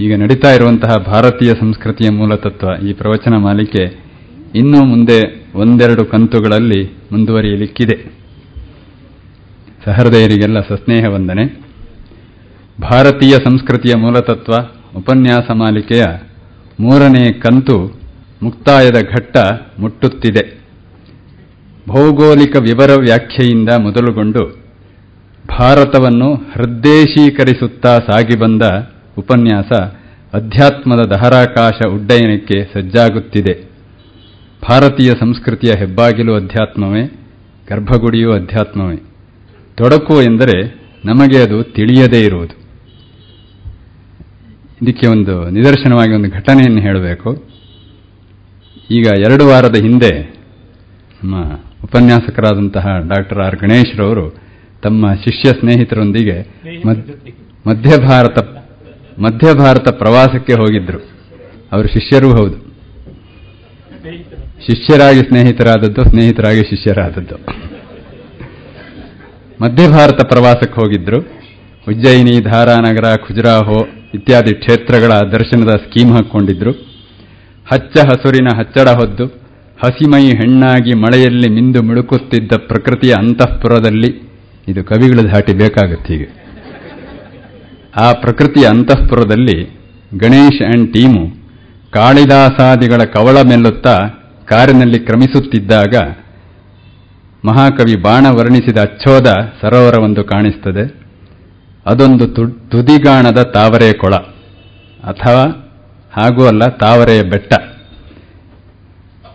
ಈಗ ನಡೀತಾ ಇರುವಂತಹ ಭಾರತೀಯ ಸಂಸ್ಕೃತಿಯ ಮೂಲತತ್ವ ಈ ಪ್ರವಚನ ಮಾಲಿಕೆ ಇನ್ನೂ ಮುಂದೆ ಒಂದೆರಡು ಕಂತುಗಳಲ್ಲಿ ಮುಂದುವರಿಯಲಿಕ್ಕಿದೆ. ಸಹೃದಯರಿಗೆಲ್ಲ ಸಸ್ನೇಹ ವಂದನೆ. ಭಾರತೀಯ ಸಂಸ್ಕೃತಿಯ ಮೂಲತತ್ವ ಉಪನ್ಯಾಸ ಮಾಲಿಕೆಯ ಮೂರನೇ ಕಂತು ಮುಕ್ತಾಯದ ಘಟ್ಟ ಮುಟ್ಟುತ್ತಿದೆ. ಭೌಗೋಳಿಕ ವಿವರ ವ್ಯಾಖ್ಯೆಯಿಂದ ಮೊದಲುಗೊಂಡು ಭಾರತವನ್ನು ಹೃದ್ದೇಶೀಕರಿಸುತ್ತಾ ಸಾಗಿ ಬಂದ ಉಪನ್ಯಾಸ ಅಧ್ಯಾತ್ಮದ ದಹರಾಕಾಶ ಉಡ್ಡಯನಕ್ಕೆ ಸಜ್ಜಾಗುತ್ತಿದೆ. ಭಾರತೀಯ ಸಂಸ್ಕೃತಿಯ ಹೆಬ್ಬಾಗಿಲು ಅಧ್ಯಾತ್ಮವೇ ಗರ್ಭಗುಡಿಯೂ ಅಧ್ಯಾತ್ಮವೇ. ತೊಡಕು ಎಂದರೆ ನಮಗೆ ಅದು ತಿಳಿಯದೇ ಇರುವುದು. ಇದಕ್ಕೆ ಒಂದು ನಿದರ್ಶನವಾಗಿ ಒಂದು ಘಟನೆಯನ್ನು ಹೇಳಬೇಕು. ಈಗ ಎರಡು ವಾರದ ಹಿಂದೆ ನಮ್ಮ ಉಪನ್ಯಾಸಕರಾದಂತಹ ಡಾಕ್ಟರ್ ಆರ್ ಗಣೇಶ್ರವರು ತಮ್ಮ ಶಿಷ್ಯ ಸ್ನೇಹಿತರೊಂದಿಗೆ ಮಧ್ಯ ಭಾರತ ಮಧ್ಯ ಭಾರತ ಪ್ರವಾಸಕ್ಕೆ ಹೋಗಿದ್ರು. ಅವರು ಶಿಷ್ಯರೂ ಹೌದು. ಶಿಷ್ಯರಾಗಿ ಸ್ನೇಹಿತರಾದದ್ದು, ಸ್ನೇಹಿತರಾಗಿ ಶಿಷ್ಯರಾದದ್ದು. ಮಧ್ಯ ಭಾರತ ಪ್ರವಾಸಕ್ಕೆ ಹೋಗಿದ್ರು. ಉಜ್ಜಯಿನಿ, ಧಾರಾನಗರ, ಖುಜರಾಹೋ ಇತ್ಯಾದಿ ಕ್ಷೇತ್ರಗಳ ದರ್ಶನದ ಸ್ಕೀಮ್ ಹಾಕ್ಕೊಂಡಿದ್ರು. ಹಚ್ಚ ಹಸುರಿನ ಹಚ್ಚಡ ಹೊದ್ದು ಹಸಿಮೈ ಹೆಣ್ಣಾಗಿ ಮಳೆಯಲ್ಲಿ ಮಿಂದು ಮುಳುಕುತ್ತಿದ್ದ ಪ್ರಕೃತಿಯ ಅಂತಃಪುರದಲ್ಲಿ ಇದು ಕವಿಗಳ ಧಾಟಿ ಬೇಕಾಗುತ್ತೆ ಹೀಗೆ ಆ ಪ್ರಕೃತಿಯ ಅಂತಃಪುರದಲ್ಲಿ ಗಣೇಶ್ ಅಂಡ್ ಟೀಮು ಕಾಳಿದಾಸಾದಿಗಳ ಕವಳ ಮೆಲ್ಲುತ್ತಾ ಕಾರಿನಲ್ಲಿ ಕ್ರಮಿಸುತ್ತಿದ್ದಾಗ ಮಹಾಕವಿ ಬಾಣ ವರ್ಣಿಸಿದ ಅಚ್ಚೋದ ಸರೋವರವೊಂದು ಕಾಣಿಸ್ತದೆ. ಅದೊಂದು ತುದಿಗಾಣದ ತಾವರೆ ಕೊಳ. ಅಥವಾ ಹಾಗೂ ಅಲ್ಲ, ತಾವರೆಯ ಬೆಟ್ಟ.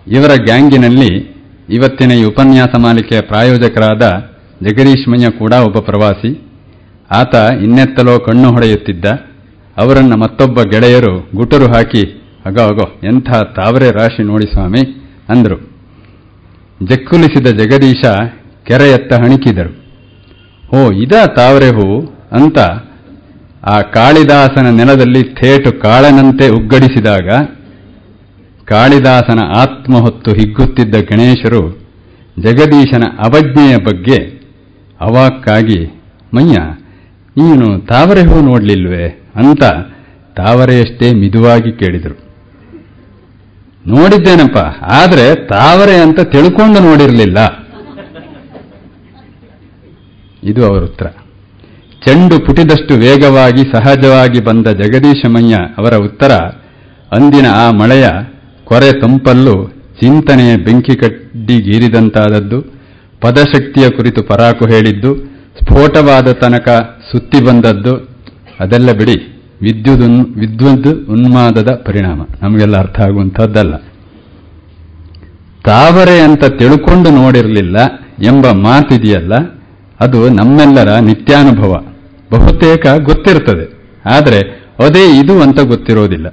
ಇವರ ಗ್ಯಾಂಗಿನಲ್ಲಿ ಇವತ್ತಿನ ಈ ಉಪನ್ಯಾಸ ಮಾಲಿಕೆಯ ಪ್ರಾಯೋಜಕರಾದ ಜಗದೀಶ್ಮಯ್ಯ ಕೂಡ ಒಬ್ಬ ಪ್ರವಾಸಿ. ಆತ ಇನ್ನೆತ್ತಲೋ ಕಣ್ಣು ಹೊಡೆಯುತ್ತಿದ್ದ. ಅವರನ್ನ ಮತ್ತೊಬ್ಬ ಗೆಳೆಯರು ಗುಟರು ಹಾಕಿ, ಅಗೋ ಅಗೋ, ಎಂಥ ತಾವರೆ ರಾಶಿ ನೋಡಿ ಸ್ವಾಮಿ, ಅಂದರು. ಜಕ್ಕುಲಿಸಿದ ಜಗದೀಶ ಕೆರೆಯತ್ತ ಹಣಿಕಿದರು. ಓ ಇದ ತಾವರೆ ಹೂ? ಅಂತ ಆ ಕಾಳಿದಾಸನ ನೆಲದಲ್ಲಿ ಥೇಟು ಕಾಳನಂತೆ ಉಗ್ಗಡಿಸಿದಾಗ, ಕಾಳಿದಾಸನ ಆತ್ಮ ಹೊತ್ತು ಹಿಗ್ಗುತ್ತಿದ್ದ ಗಣೇಶರು ಜಗದೀಶನ ಅವಜ್ಞೆಯ ಬಗ್ಗೆ ಅವಾಕ್ಕಾಗಿ, ಮಯ್ಯ ನೀನು ತಾವರೆ ಹೂ ನೋಡ್ಲಿಲ್ವೇ ಅಂತ ತಾವರೆಯಷ್ಟೇ ಮಿದುವಾಗಿ ಕೇಳಿದರು. ನೋಡಿದ್ದೇನಪ್ಪ, ಆದರೆ ತಾವರೆ ಅಂತ ತಿಳ್ಕೊಂಡು ನೋಡಿರಲಿಲ್ಲ. ಇದು ಅವರ ಉತ್ತರ. ಚೆಂಡು ಪುಟಿದಷ್ಟು ವೇಗವಾಗಿ ಸಹಜವಾಗಿ ಬಂದ ಜಗದೀಶಮಯ್ಯ ಅವರ ಉತ್ತರ, ಅಂದಿನ ಆ ಮಳೆಯ ಕೊರೆ ತಂಪಲ್ಲು ಚಿಂತನೆಯ ಬೆಂಕಿ ಕಡ್ಡಿಗೀರಿದಂತಾದದ್ದು ಪದಶಕ್ತಿಯ ಕುರಿತು ಪರಾಕು ಹೇಳಿದ್ದು ಸ್ಫೋಟವಾದ ತನಕ ಸುತ್ತಿ ಬಂದದ್ದು ಅದೆಲ್ಲ ಬಿಡಿ. ವಿದ್ಯುತ್ ವಿದ್ಯುತ್ ಉನ್ಮಾದದ ಪರಿಣಾಮ. ನಮಗೆಲ್ಲ ಅರ್ಥ ಆಗುವಂಥದ್ದಲ್ಲ. ತಾವರೆ ಅಂತ ತಿಳ್ಕೊಂಡು ನೋಡಿರಲಿಲ್ಲ ಎಂಬ ಮಾತಿದೆಯಲ್ಲ, ಅದು ನಮ್ಮೆಲ್ಲರ ನಿತ್ಯಾನುಭವ. ಬಹುತೇಕ ಗೊತ್ತಿರ್ತದೆ. ಆದರೆ ಅದೇ ಇದು ಅಂತ ಗೊತ್ತಿರೋದಿಲ್ಲ.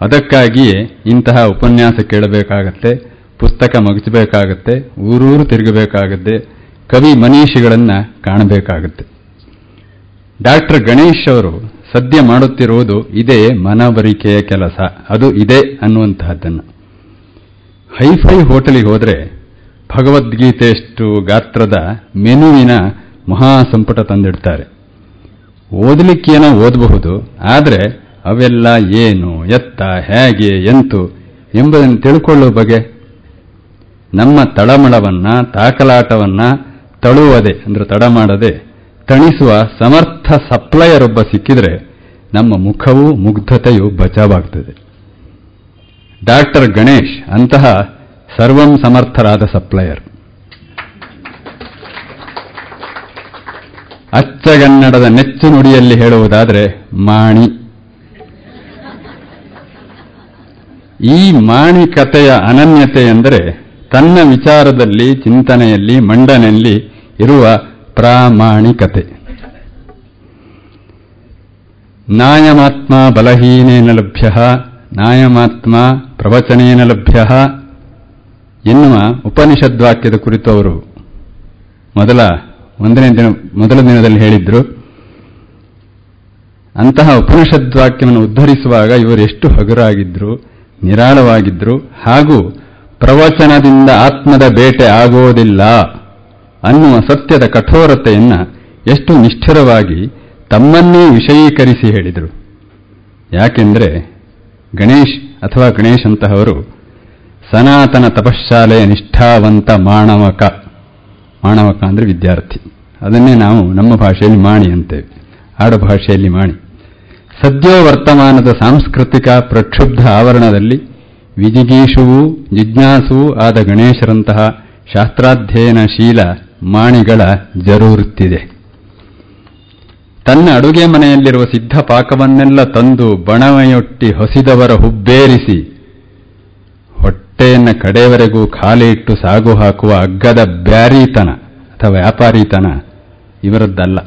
ಅದಕ್ಕಾಗಿಯೇ ಇಂತಹ ಉಪನ್ಯಾಸ ಕೇಳಬೇಕಾಗತ್ತೆ, ಪುಸ್ತಕ ಮಗಿಸಬೇಕಾಗತ್ತೆ, ಊರೂರು ತಿರುಗಬೇಕಾಗತ್ತೆ ಕವಿ ಮನೀಷಿಗಳನ್ನು ಕಾಣಬೇಕಾಗುತ್ತೆ. ಡಾಕ್ಟರ್ ಗಣೇಶ್ ಅವರು ಸದ್ಯ ಮಾಡುತ್ತಿರುವುದು ಇದೇ ಮನವರಿಕೆಯ ಕೆಲಸ. ಅದು ಇದೆ ಅನ್ನುವಂತಹದ್ದನ್ನು. ಹೈಫೈ ಹೋಟೆಲಿಗೆ ಹೋದರೆ ಭಗವದ್ಗೀತೆಯಷ್ಟು ಗಾತ್ರದ ಮೆನುವಿನ ಮಹಾಸಂಪುಟ ತಂದಿಡ್ತಾರೆ. ಓದಲಿಕ್ಕೇನೋ ಓದಬಹುದು, ಆದರೆ ಅವೆಲ್ಲ ಏನು, ಎತ್ತ, ಹೇಗೆ, ಎಂತು ಎಂಬುದನ್ನು ತಿಳ್ಕೊಳ್ಳುವ ಬಗೆ ನಮ್ಮ ತಳಮಳವನ್ನ, ತಾಕಲಾಟವನ್ನ ತಳುವದೆ, ಅಂದ್ರೆ ತಡ ಮಾಡದೆ, ತಣಿಸುವ ಸಮರ್ಥ ಸಪ್ಲೈಯರ್ ಒಬ್ಬ ಸಿಕ್ಕಿದ್ರೆ ನಮ್ಮ ಮುಖವೂ ಮುಗ್ಧತೆಯು ಬಚಾವಾಗ್ತದೆ. ಡಾಕ್ಟರ್ ಗಣೇಶ್, ಅಂತಹ ಸರ್ವಂ ಸಮರ್ಥರಾದ ಸಪ್ಲೈಯರ್. ಅಚ್ಚಗನ್ನಡದ ನೆಚ್ಚು ನುಡಿಯಲ್ಲಿ ಹೇಳುವುದಾದರೆ ಮಾಣಿ. ಈ ಮಾಣಿ ಕಥೆಯ ಅನನ್ಯತೆ ಎಂದರೆ ತನ್ನ ವಿಚಾರದಲ್ಲಿ, ಚಿಂತನೆಯಲ್ಲಿ, ಮಂಡನೆಯಲ್ಲಿ ಇರುವ ಪ್ರಾಮಾಣಿಕತೆ. ನಾಯಮಾತ್ಮ ಬಲಹೀನೇನ ಲಭ್ಯ, ನಾಯಮಾತ್ಮ ಪ್ರವಚನೇನ ಲಭ್ಯ ಎನ್ನುವ ಉಪನಿಷದ್ವಾಕ್ಯದ ಕುರಿತು ಅವರು ಮೊದಲ ಒಂದನೇ ದಿನ, ಮೊದಲ ದಿನದಲ್ಲಿ ಹೇಳಿದ್ರು. ಅಂತಹ ಉಪನಿಷದ್ವಾಕ್ಯವನ್ನು ಉದ್ಧರಿಸುವಾಗ ಇವರು ಎಷ್ಟು ಹಗುರಾಗಿದ್ರು, ನಿರಾಳವಾಗಿದ್ರು ಹಾಗೂ ಪ್ರವಚನದಿಂದ ಆತ್ಮದ ಬೇಟೆ ಆಗೋದಿಲ್ಲ ಅನ್ನುವ ಸತ್ಯದ ಕಠೋರತೆಯನ್ನು ಎಷ್ಟು ನಿಷ್ಠುರವಾಗಿ ತಮ್ಮನ್ನೇ ವಿಷಯೀಕರಿಸಿ ಹೇಳಿದರು. ಯಾಕೆಂದರೆ ಗಣೇಶ್ ಅಥವಾ ಗಣೇಶ್ ಅಂತಹವರು ಸನಾತನ ತಪಶ್ಶಾಲೆಯ ನಿಷ್ಠಾವಂತ ಮಾಣವಕ ಮಾಣವಕ ಅಂದರೆ ವಿದ್ಯಾರ್ಥಿ. ಅದನ್ನೇ ನಾವು ನಮ್ಮ ಭಾಷೆಯಲ್ಲಿ ಮಾಣಿ ಅಂತೇವೆ. ಆಡು ಭಾಷೆಯಲ್ಲಿ ಮಾಣಿ. ಸದ್ಯೋ ವರ್ತಮಾನದ ಸಾಂಸ್ಕೃತಿಕ ಪ್ರಕ್ಷುಬ್ಧ ಆವರಣದಲ್ಲಿ ವಿಜಿಗೀಷುವೂ ಜಿಜ್ಞಾಸುವೂ ಆದ ಗಣೇಶರಂತಹ ಶಾಸ್ತ್ರಾಧ್ಯಯನಶೀಲ ಮಾಣಿಗಳ ಜರೂರುತ್ತಿದೆ. ತನ್ನ ಅಡುಗೆ ಮನೆಯಲ್ಲಿರುವ ಸಿದ್ಧ ಪಾಕವನ್ನೆಲ್ಲ ತಂದು ಬಣವೆಯೊಟ್ಟಿ ಹೊಸಿದವರ ಹುಬ್ಬೇರಿಸಿ ಹೊಟ್ಟೆಯನ್ನು ಕಡೆಯವರೆಗೂ ಖಾಲಿ ಇಟ್ಟು ಸಾಗು ಹಾಕುವ ಅಗ್ಗದ ಬ್ಯಾರಿತನ ಅಥವಾ ವ್ಯಾಪಾರಿತನ ಇವರದ್ದಲ್ಲ.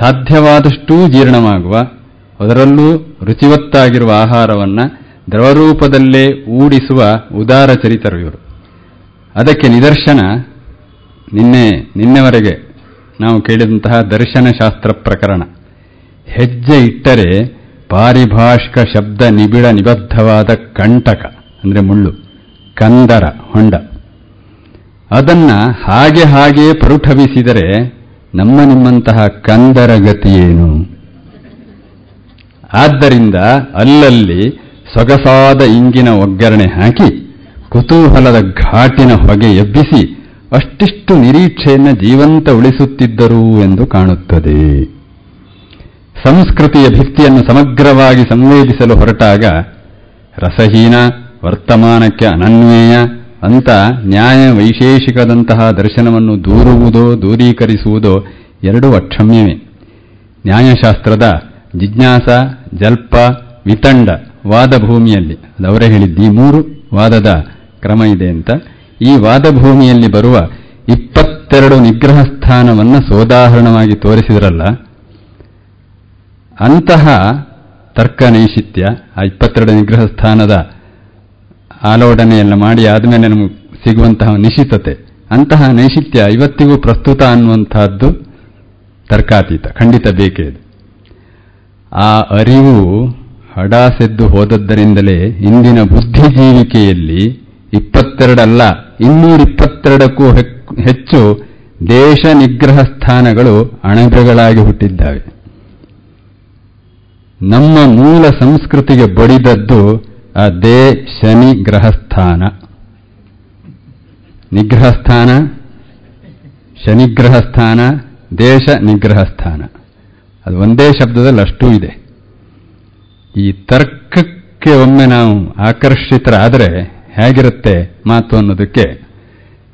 ಸಾಧ್ಯವಾದಷ್ಟೂ ಜೀರ್ಣವಾಗುವ, ಅದರಲ್ಲೂ ರುಚಿವತ್ತಾಗಿರುವ ಆಹಾರವನ್ನು ದ್ರವರೂಪದಲ್ಲೇ ಊಡಿಸುವ ಉದಾರ ಚರಿತರು ಇವರು. ಅದಕ್ಕೆ ನಿದರ್ಶನ ನಿನ್ನೆ, ನಿನ್ನೆವರೆಗೆ ನಾವು ಕೇಳಿದಂತಹ ದರ್ಶನಶಾಸ್ತ್ರ ಪ್ರಕರಣ. ಹೆಜ್ಜೆ ಇಟ್ಟರೆ ಪಾರಿಭಾಷಿಕ ಶಬ್ದ ನಿಬಿಡ ನಿಬದ್ಧವಾದ ಕಂಟಕ, ಅಂದರೆ ಮುಳ್ಳು, ಕಂದರ, ಹೊಂಡ. ಅದನ್ನ ಹಾಗೆ ಹಾಗೆ ಪರುಠವಿಸಿದರೆ ನಮ್ಮ ನಿಮ್ಮಂತಹ ಕಂದರ ಗತಿಯೇನು ಆದ್ದರಿಂದ ಅಲ್ಲಲ್ಲಿ ಸೊಗಸಾದ ಇಂಗಿನ ಒಗ್ಗರಣೆ ಹಾಕಿ ಕುತೂಹಲದ ಘಾಟಿನ ಹೊಗೆ ಎಬ್ಬಿಸಿ ಅಷ್ಟಿಷ್ಟು ನಿರೀಕ್ಷೆಯನ್ನು ಜೀವಂತ ಉಳಿಸುತ್ತಿದ್ದರು ಎಂದು ಕಾಣುತ್ತದೆ. ಸಂಸ್ಕೃತಿಯ ಭಿತ್ತಿಯನ್ನು ಸಮಗ್ರವಾಗಿ ಸಂವೇದಿಸಲು ಹೊರಟಾಗ ರಸಹೀನ, ವರ್ತಮಾನಕ್ಕೆ ಅನನ್ವೇಯ, ಅಂತ ನ್ಯಾಯ ವೈಶೇಷಿಕದಂತಹ ದರ್ಶನವನ್ನು ದೂರುವುದೋ, ದೂರೀಕರಿಸುವುದೋ ಎರಡೂ ಅಕ್ಷಮ್ಯವೇ. ನ್ಯಾಯಶಾಸ್ತ್ರದ ಜಿಜ್ಞಾಸ, ಜಲ್ಪ, ವಿತಂಡ ವಾದ ಭೂಮಿಯಲ್ಲಿ ಅದವರೇ ಹೇಳಿದ್ದು, ಈ ಮೂರು ವಾದದ ಕ್ರಮ ಇದೆ ಅಂತ. ಈ ವಾದಭೂಮಿಯಲ್ಲಿ ಬರುವ ಇಪ್ಪತ್ತೆರಡು ನಿಗ್ರಹ ಸ್ಥಾನವನ್ನು ಸೋದಾಹರಣವಾಗಿ ತೋರಿಸಿದ್ರಲ್ಲ, ಅಂತಹ ತರ್ಕ ನೈಶಿತ್ಯ ಆ ಇಪ್ಪತ್ತೆರಡು ನಿಗ್ರಹ ಸ್ಥಾನದ ಆಲೋಡನೆಯನ್ನು ಮಾಡಿ ಆದಮೇಲೆ ನಮಗೆ ಸಿಗುವಂತಹ ನಿಶ್ಚಿತತೆ. ಅಂತಹ ನೈಶಿತ್ಯ ಇವತ್ತಿಗೂ ಪ್ರಸ್ತುತ ಅನ್ನುವಂತಹದ್ದು ತರ್ಕಾತೀತ, ಖಂಡಿತ ಬೇಕೇ ಆ ಅರಿವು ಹಡಾಸೆದ್ದು ಹೋದದ್ದರಿಂದಲೇ ಇಂದಿನ ಬುದ್ಧಿಜೀವಿಕೆಯಲ್ಲಿ ಇಪ್ಪತ್ತೆರಡಲ್ಲ, ಇನ್ನೂರಿಪ್ಪತ್ತೆರಡಕ್ಕೂ ಹೆಚ್ಚು ದೇಶ ನಿಗ್ರಹ ಸ್ಥಾನಗಳು ಅಣಬೆಗಳಾಗಿ ಹುಟ್ಟಿದ್ದಾವೆ. ನಮ್ಮ ಮೂಲ ಸಂಸ್ಕೃತಿಗೆ ಬಡಿದದ್ದು ಅದೇ ಶನಿ ಗ್ರಹಸ್ಥಾನ. ನಿಗ್ರಹ ಸ್ಥಾನ ಶನಿಗ್ರಹ ಸ್ಥಾನ ದೇಶ ನಿಗ್ರಹ ಸ್ಥಾನ ಅದು ಒಂದೇ ಶಬ್ದದಲ್ಲಿ ಅಷ್ಟೂ ಇದೆ. ಈ ತರ್ಕಕ್ಕೆ ಒಮ್ಮೆ ನಾವು ಆಕರ್ಷಿತರಾದರೆ ಹೇಗಿರುತ್ತೆ ಮಾತು ಅನ್ನೋದಕ್ಕೆ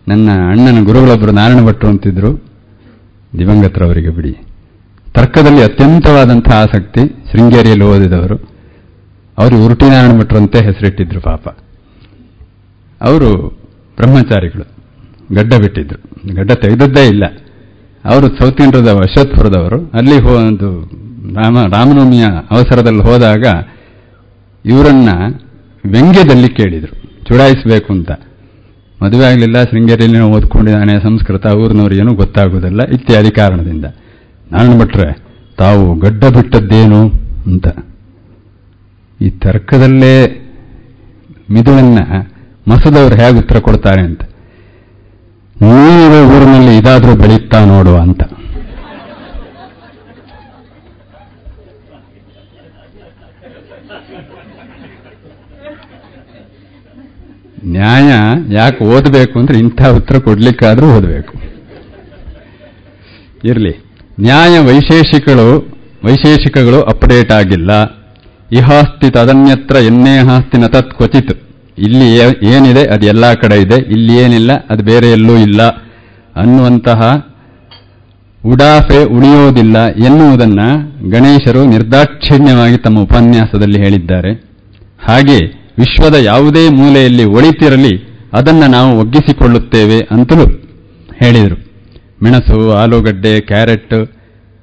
ನನ್ನ ಅಣ್ಣನ ಗುರುಗಳೊಬ್ಬರು ನಾರಾಯಣ ಭಟ್ರು ಅಂತಿದ್ರು. ದಿವಂಗತರವರಿಗೆ ಬಿಡಿ. ತರ್ಕದಲ್ಲಿ ಅತ್ಯಂತವಾದಂಥ ಆಸಕ್ತಿ ಶೃಂಗೇರಿಯಲ್ಲಿ ಓದಿದವರು. ಅವರು ಉರುಟಿ ನಾರಾಯಣ ಭಟ್ರು ಅಂತ ಹೆಸರಿಟ್ಟಿದ್ರು ಪಾಪ. ಅವರು ಬ್ರಹ್ಮಚಾರಿಗಳು. ಗಡ್ಡ ಬಿಟ್ಟಿದ್ರು. ಗಡ್ಡ ತೆಗೆದದ್ದೇ ಇಲ್ಲ. ಅವರು ಸೌತ್ ಇಂಡಿಯಾದ ಅಲ್ಲಿ ಒಂದು ರಾಮ, ರಾಮನವಮಿಯ ಅವಸರದಲ್ಲಿ ಹೋದಾಗ ಇವರನ್ನ ವ್ಯಂಗ್ಯದಲ್ಲಿ ಕೇಳಿದರು. ಚುಡಾಯಿಸಬೇಕು ಅಂತ. ಮದುವೆ ಆಗಲಿಲ್ಲ, ಶೃಂಗೇರಿಯಲ್ಲಿ ಓದ್ಕೊಂಡಿದ್ದಾನೆ, ಸಂಸ್ಕೃತ, ಊರಿನವ್ರು ಏನೂ ಗೊತ್ತಾಗೋದಿಲ್ಲ, ಇತ್ಯಾದಿ ಕಾರಣದಿಂದ. ನಾನು ಬಿಟ್ರೆ, ತಾವು ಗಡ್ಡ ಬಿಟ್ಟದ್ದೇನು ಅಂತ. ಈ ತರ್ಕದಲ್ಲೇ ಮಿದುಳನ್ನ ಮಸದವರು ಹೇಗೆ ಉತ್ತರ ಕೊಡ್ತಾರೆ ಅಂತ. ನೀವೇ ಊರಿನಲ್ಲಿ ಇದಾದರೂ ಬೆಳೀತಾ ನೋಡುವ ಅಂತ. ನ್ಯಾಯ ಯಾಕೆ ಓದಬೇಕು ಅಂದರೆ ಇಂಥ ಉತ್ತರ ಕೊಡಲಿಕ್ಕಾದರೂ ಓದಬೇಕು. ಇರಲಿ. ನ್ಯಾಯ ವೈಶೇಷಿಕಗಳು ವೈಶೇಷಿಕಗಳು ಅಪ್ಡೇಟ್ ಆಗಿಲ್ಲ. ಇಹಾಸ್ತಿ ತದನ್ಯತ್ರ ಎನ್ನೇ ಹಾಸ್ತಿ ನ ತತ್ ಕ್ವಚಿತ್. ಇಲ್ಲಿ ಏನಿದೆ? ಅದು ಎಲ್ಲ ಕಡೆ ಇದೆ. ಇಲ್ಲಿ ಏನಿಲ್ಲ? ಅದು ಬೇರೆ ಎಲ್ಲೂ ಇಲ್ಲ. ಅನ್ನುವಂತಹ ಉಡಾಫೆ ಉಳಿಯೋದಿಲ್ಲ ಎನ್ನುವುದನ್ನು ಗಣೇಶರು ನಿರ್ದಾಕ್ಷಿಣ್ಯವಾಗಿ ತಮ್ಮ ಉಪನ್ಯಾಸದಲ್ಲಿ ಹೇಳಿದ್ದಾರೆ. ಹಾಗೆ ವಿಶ್ವದ ಯಾವುದೇ ಮೂಲೆಯಲ್ಲಿ ಒಳಿತಿರಲಿ, ಅದನ್ನು ನಾವು ಒಗ್ಗಿಸಿಕೊಳ್ಳುತ್ತೇವೆ ಅಂತಲೂ ಹೇಳಿದರು. ಮೆಣಸು, ಆಲೂಗಡ್ಡೆ, ಕ್ಯಾರೆಟ್,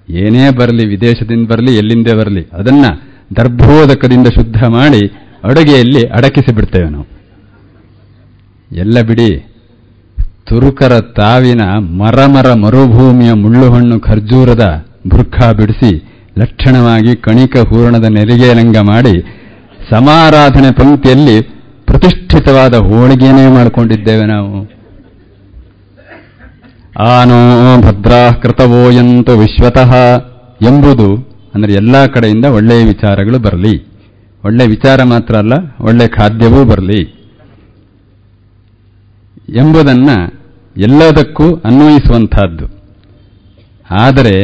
ಏನೇ ಬರಲಿ, ವಿದೇಶದಿಂದ ಬರಲಿ, ಎಲ್ಲಿಂದೇ ಬರಲಿ, ಅದನ್ನು ದರ್ಭೋದಕದಿಂದ ಶುದ್ಧ ಮಾಡಿ ಅಡುಗೆಯಲ್ಲಿ ಅಡಕಿಸಿ ಬಿಡ್ತೇವೆ ನಾವು. ಎಲ್ಲ ಬಿಡಿ, ತುರುಕರ ತಾವಿನ ಮರಮರ ಮರುಭೂಮಿಯ ಮುಳ್ಳುಹಣ್ಣು ಖರ್ಜೂರದ ಬುರ್ಖಾ ಬಿಡಿಸಿ, ಲಕ್ಷಣವಾಗಿ ಕಣಿಕ ಹೂರಣದ ನೆರಿಗೆಲಂಗ ಮಾಡಿ ಸಮಾರಾಧನೆ ಪಂಕ್ತಿಯಲ್ಲಿ ಪ್ರತಿಷ್ಠಿತವಾದ ಹೋಳಿಗೆಯನ್ನೇ ಮಾಡಿಕೊಂಡಿದ್ದೇವೆ ನಾವು. ಆನೋ ಭದ್ರಾ ಕೃತವೋ ಎಂತು ವಿಶ್ವತಃ ಎಂಬುದು ಅಂದರೆ ಎಲ್ಲ ಕಡೆಯಿಂದ ಒಳ್ಳೆಯ ವಿಚಾರಗಳು ಬರಲಿ. ಒಳ್ಳೆ ವಿಚಾರ ಮಾತ್ರ ಅಲ್ಲ, ಒಳ್ಳೆ ಖಾದ್ಯವೂ ಬರಲಿ. ಎಂಬುದನ್ನು ಎಲ್ಲದಕ್ಕೂ ಅನ್ವಯಿಸುವಂತಹದ್ದು ಆದರೆ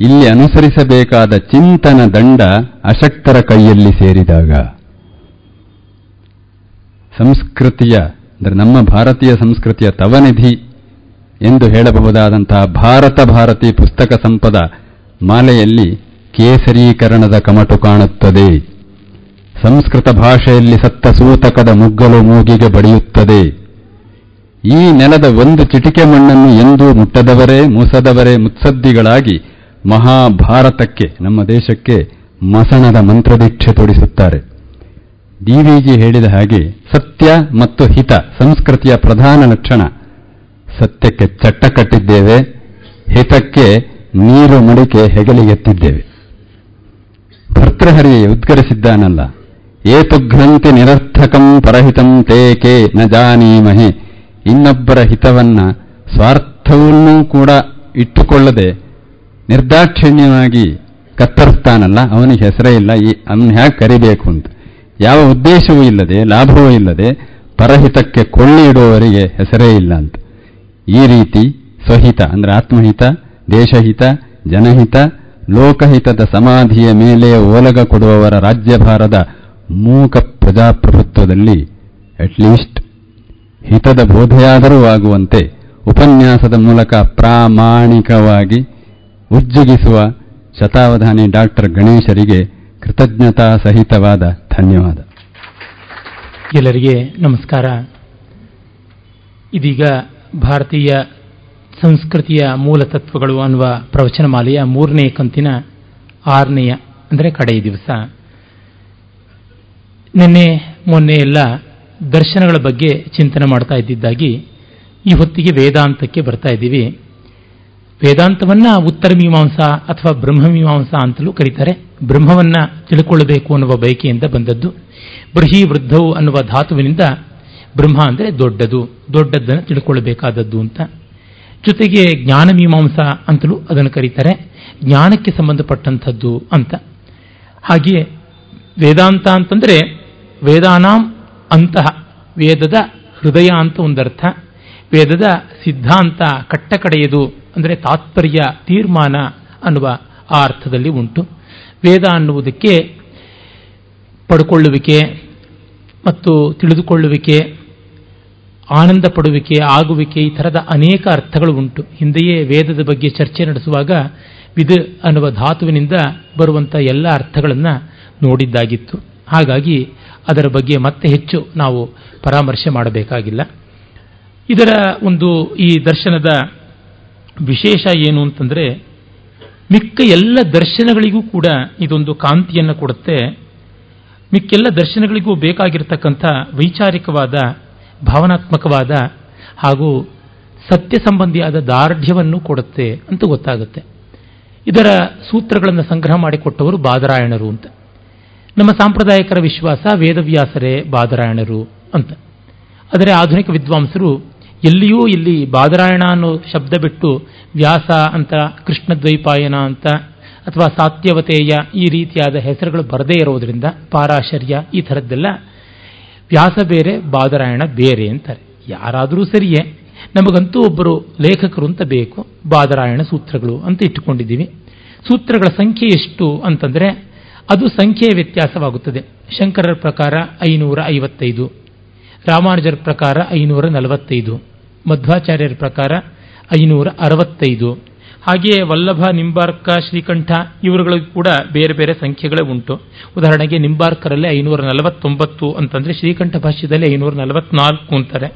ಇಲ್ಲಿ ಅನುಸರಿಸಬೇಕಾದ ಚಿಂತನ ದಂಡ ಅಶಕ್ತರ ಕೈಯಲ್ಲಿ ಸೇರಿದಾಗ. ಸಂಸ್ಕೃತಿಯ, ಅಂದರೆ ನಮ್ಮ ಭಾರತೀಯ ಸಂಸ್ಕೃತಿಯ ತವನಿಧಿ ಎಂದು ಹೇಳಬಹುದಾದಂತಹ ಭಾರತ ಭಾರತಿ ಪುಸ್ತಕ ಸಂಪದ ಮಾಲೆಯಲ್ಲಿ ಕೇಸರೀಕರಣದ ಕಮಟು ಕಾಣುತ್ತದೆ. ಸಂಸ್ಕೃತ ಭಾಷೆಯಲ್ಲಿ ಸತ್ತ ಸೂತಕದ ಮುಗ್ಗಲು ಮೂಗಿಗೆ ಬಡಿಯುತ್ತದೆ. ಈ ನೆಲದ ಒಂದು ಚಿಟಿಕೆ ಮಣ್ಣನ್ನು ಎಂದೂ ಮುಟ್ಟದವರೇ, ಮುಸದವರೇ, ಮುತ್ಸದ್ದಿಗಳಾಗಿ ಮಹಾಭಾರತಕ್ಕೆ, ನಮ್ಮ ದೇಶಕ್ಕೆ ಮಸಣದ ಮಂತ್ರದೀಕ್ಷೆ ತೊಡಿಸುತ್ತಾರೆ. ಡಿವಿಜಿ ಹೇಳಿದ ಹಾಗೆ ಸತ್ಯ ಮತ್ತು ಹಿತ ಸಂಸ್ಕೃತಿಯ ಪ್ರಧಾನ ಲಕ್ಷಣ. ಸತ್ಯಕ್ಕೆ ಚಟ್ಟ ಕಟ್ಟಿದ್ದೇವೆ, ಹಿತಕ್ಕೆ ನೀರು ಮಡಿಕೆ ಹೆಗಲಿಗೆತ್ತಿದ್ದೇವೆ ಭರ್ತೃಹರಿ ಉದ್ಗರಿಸಿದ್ದಾನಲ್ಲ ಏತುಘ್ರಂತಿ ನಿರರ್ಥಕಂ ಪರಹಿತಂ ತೇಕೆ ನ ಜಾನೀಮಹೆ. ಇನ್ನೊಬ್ಬರ ಹಿತವನ್ನ ಸ್ವಾರ್ಥವನ್ನೂ ಕೂಡ ಇಟ್ಟುಕೊಳ್ಳದೆ ನಿರ್ದಾಕ್ಷಿಣ್ಯವಾಗಿ ಕತ್ತರಿಸ್ತಾನಲ್ಲ ಅವನಿಗೆ ಹೆಸರೇ ಇಲ್ಲ, ಈ ಅವನ ಕರಿಬೇಕು ಅಂತ. ಯಾವ ಉದ್ದೇಶವೂ ಇಲ್ಲದೆ, ಲಾಭವೂ ಇಲ್ಲದೆ ಪರಹಿತಕ್ಕೆ ಕೊಳ್ಳಿ ಇಡುವವರಿಗೆ ಹೆಸರೇ ಇಲ್ಲ ಅಂತ. ಈ ರೀತಿ ಸ್ವಹಿತ, ಅಂದರೆ ಆತ್ಮಹಿತ, ದೇಶಹಿತ, ಜನಹಿತ, ಲೋಕಹಿತದ ಸಮಾಧಿಯ ಮೇಲೆ ಓಲಗ ಕೊಡುವವರ ರಾಜ್ಯಭಾರದ ಮೂಕ ಪ್ರಜಾಪ್ರಭುತ್ವದಲ್ಲಿ ಅಟ್ಲೀಸ್ಟ್ ಹಿತದ ಬೋಧೆಯಾದರೂ ಆಗುವಂತೆ ಉಪನ್ಯಾಸದ ಮೂಲಕ ಪ್ರಾಮಾಣಿಕವಾಗಿ ಉಜ್ಜುಗಿಸುವ ಶತಾವಧಾನಿ ಡಾಕ್ಟರ್ ಗಣೇಶರಿಗೆ ಕೃತಜ್ಞತಾ ಸಹಿತವಾದ ಧನ್ಯವಾದ. ಎಲ್ಲರಿಗೆ ನಮಸ್ಕಾರ. ಇದೀಗ ಭಾರತೀಯ ಸಂಸ್ಕೃತಿಯ ಮೂಲ ತತ್ವಗಳು ಅನ್ನುವ ಪ್ರವಚನಮಾಲೆಯ ಮೂರನೇ ಕಂತಿನ ಆರನೆಯ, ಅಂದರೆ ಕಡೆಯ ದಿವಸ. ನಿನ್ನೆ, ಮೊನ್ನೆ ಎಲ್ಲ ದರ್ಶನಗಳ ಬಗ್ಗೆ ಚಿಂತನೆ ಮಾಡ್ತಾ ಇದ್ದಿದ್ದಾಗಿ ಈ ಹೊತ್ತಿಗೆ ವೇದಾಂತಕ್ಕೆ ಬರ್ತಾ ಇದ್ದೀವಿ. ವೇದಾಂತವನ್ನ ಉತ್ತರ ಮೀಮಾಂಸಾ ಅಥವಾ ಬ್ರಹ್ಮಮೀಮಾಂಸಾ ಅಂತಲೂ ಕರೀತಾರೆ. ಬ್ರಹ್ಮವನ್ನ ತಿಳ್ಕೊಳ್ಳಬೇಕು ಅನ್ನುವ ಬಯಕೆಯಿಂದ ಬಂದದ್ದು. ಬೃಹಿ ವೃದ್ಧವು ಅನ್ನುವ ಧಾತುವಿನಿಂದ ಬ್ರಹ್ಮ ಅಂದರೆ ದೊಡ್ಡದು ದೊಡ್ಡದನ್ನು ತಿಳ್ಕೊಳ್ಳಬೇಕಾದದ್ದು ಅಂತ. ಜೊತೆಗೆ ಜ್ಞಾನ ಮೀಮಾಂಸಾ ಅಂತಲೂ ಅದನ್ನು ಕರೀತಾರೆ. ಜ್ಞಾನಕ್ಕೆ ಸಂಬಂಧಪಟ್ಟಂಥದ್ದು ಅಂತ. ಹಾಗೆಯೇ ವೇದಾಂತ ಅಂತಂದರೆ ವೇದಾನಾಂ ಅಂತಹ ವೇದದ ಹೃದಯ ಅಂತ ಒಂದರ್ಥ. ವೇದದ ಸಿದ್ಧಾಂತ ಕಟ್ಟಕಡೆಯದು ಅಂದರೆ ತಾತ್ಪರ್ಯ, ತೀರ್ಮಾನ ಅನ್ನುವ ಆ ಅರ್ಥದಲ್ಲಿ ಉಂಟು. ವೇದ ಅನ್ನುವುದಕ್ಕೆ ಪಡ್ಕೊಳ್ಳುವಿಕೆ ಮತ್ತು ತಿಳಿದುಕೊಳ್ಳುವಿಕೆ, ಆನಂದ ಪಡುವಿಕೆ, ಆಗುವಿಕೆ ಈ ಥರದ ಅನೇಕ ಅರ್ಥಗಳು ಉಂಟು. ಹಿಂದೆಯೇ ವೇದದ ಬಗ್ಗೆ ಚರ್ಚೆ ನಡೆಸುವಾಗ ವಿದ್ ಅನ್ನುವ ಧಾತುವಿನಿಂದ ಬರುವಂಥ ಎಲ್ಲ ಅರ್ಥಗಳನ್ನು ನೋಡಿದ್ದಾಗಿತ್ತು. ಹಾಗಾಗಿ ಅದರ ಬಗ್ಗೆ ಮತ್ತೆ ಹೆಚ್ಚು ನಾವು ಪರಾಮರ್ಶೆ ಮಾಡಬೇಕಾಗಿಲ್ಲ. ಇದರ ಒಂದು ಈ ದರ್ಶನದ ವಿಶೇಷ ಏನು ಅಂತಂದರೆ, ಮಿಕ್ಕ ಎಲ್ಲ ದರ್ಶನಗಳಿಗೂ ಕೂಡ ಇದೊಂದು ಕಾಂತಿಯನ್ನು ಕೊಡುತ್ತೆ. ಮಿಕ್ಕೆಲ್ಲ ದರ್ಶನಗಳಿಗೂ ಬೇಕಾಗಿರ್ತಕ್ಕಂಥ ವೈಚಾರಿಕವಾದ, ಭಾವನಾತ್ಮಕವಾದ ಹಾಗೂ ಸತ್ಯ ಸಂಬಂಧಿಯಾದ ದಾರ್ಢ್ಯವನ್ನು ಕೊಡುತ್ತೆ ಅಂತ ಗೊತ್ತಾಗುತ್ತೆ. ಇದರ ಸೂತ್ರಗಳನ್ನು ಸಂಗ್ರಹ ಮಾಡಿಕೊಟ್ಟವರು ಬಾದರಾಯಣರು ಅಂತ. ನಮ್ಮ ಸಾಂಪ್ರದಾಯಿಕರ ವಿಶ್ವಾಸ ವೇದವ್ಯಾಸರೇ ಬಾದರಾಯಣರು ಅಂತ. ಆದರೆ ಆಧುನಿಕ ವಿದ್ವಾಂಸರು ಎಲ್ಲಿಯೂ ಇಲ್ಲಿ ಬಾದರಾಯಣ ಅನ್ನೋ ಶಬ್ದ ಬಿಟ್ಟು ವ್ಯಾಸ ಅಂತ ಕೃಷ್ಣದ್ವೈಪಾಯನ ಅಂತ ಅಥವಾ ಸಾತ್ಯವತೆಯ ಈ ರೀತಿಯಾದ ಹೆಸರುಗಳು ಬರದೇ ಇರೋದ್ರಿಂದ ಪಾರಾಶರ್ಯ ಈ ಥರದ್ದೆಲ್ಲ ವ್ಯಾಸ ಬೇರೆ, ಬಾದರಾಯಣ ಬೇರೆ ಅಂತಾರೆ. ಯಾರಾದರೂ ಸರಿಯೇ, ನಮಗಂತೂ ಒಬ್ಬರು ಲೇಖಕರು ಅಂತ ಬೇಕು, ಬಾದರಾಯಣ ಸೂತ್ರಗಳು ಅಂತ ಇಟ್ಟುಕೊಂಡಿದ್ದೀವಿ. ಸೂತ್ರಗಳ ಸಂಖ್ಯೆ ಎಷ್ಟು ಅಂತಂದರೆ ಅದು ಸಂಖ್ಯೆಯ ವ್ಯತ್ಯಾಸವಾಗುತ್ತದೆ. ಶಂಕರರ ಪ್ರಕಾರ ಐನೂರ ಐವತ್ತೈದು, ರಾಮಾನುಜರ ಪ್ರಕಾರ ಐನೂರ ನಲವತ್ತೈದು ಮಧ್ವಾಚಾರ್ಯರ ಪ್ರಕಾರ ಐನೂರ ಅರವತ್ತೈದು ಹಾಗೆಯೇ ವಲ್ಲಭ, ನಿಂಬಾರ್ಕ, ಶ್ರೀಕಂಠ ಇವರುಗಳಿಗೂ ಕೂಡ ಬೇರೆ ಬೇರೆ ಸಂಖ್ಯೆಗಳೇ ಉಂಟು. ಉದಾಹರಣೆಗೆ ನಿಂಬಾರ್ಕರಲ್ಲಿ ಐನೂರ ನಲವತ್ತೊಂಬತ್ತು ಅಂತಂದರೆ ಶ್ರೀಕಂಠ ಭಾಷ್ಯದಲ್ಲಿ ಐನೂರ ನಲವತ್ನಾಲ್ಕು ಅಂತಾರೆ.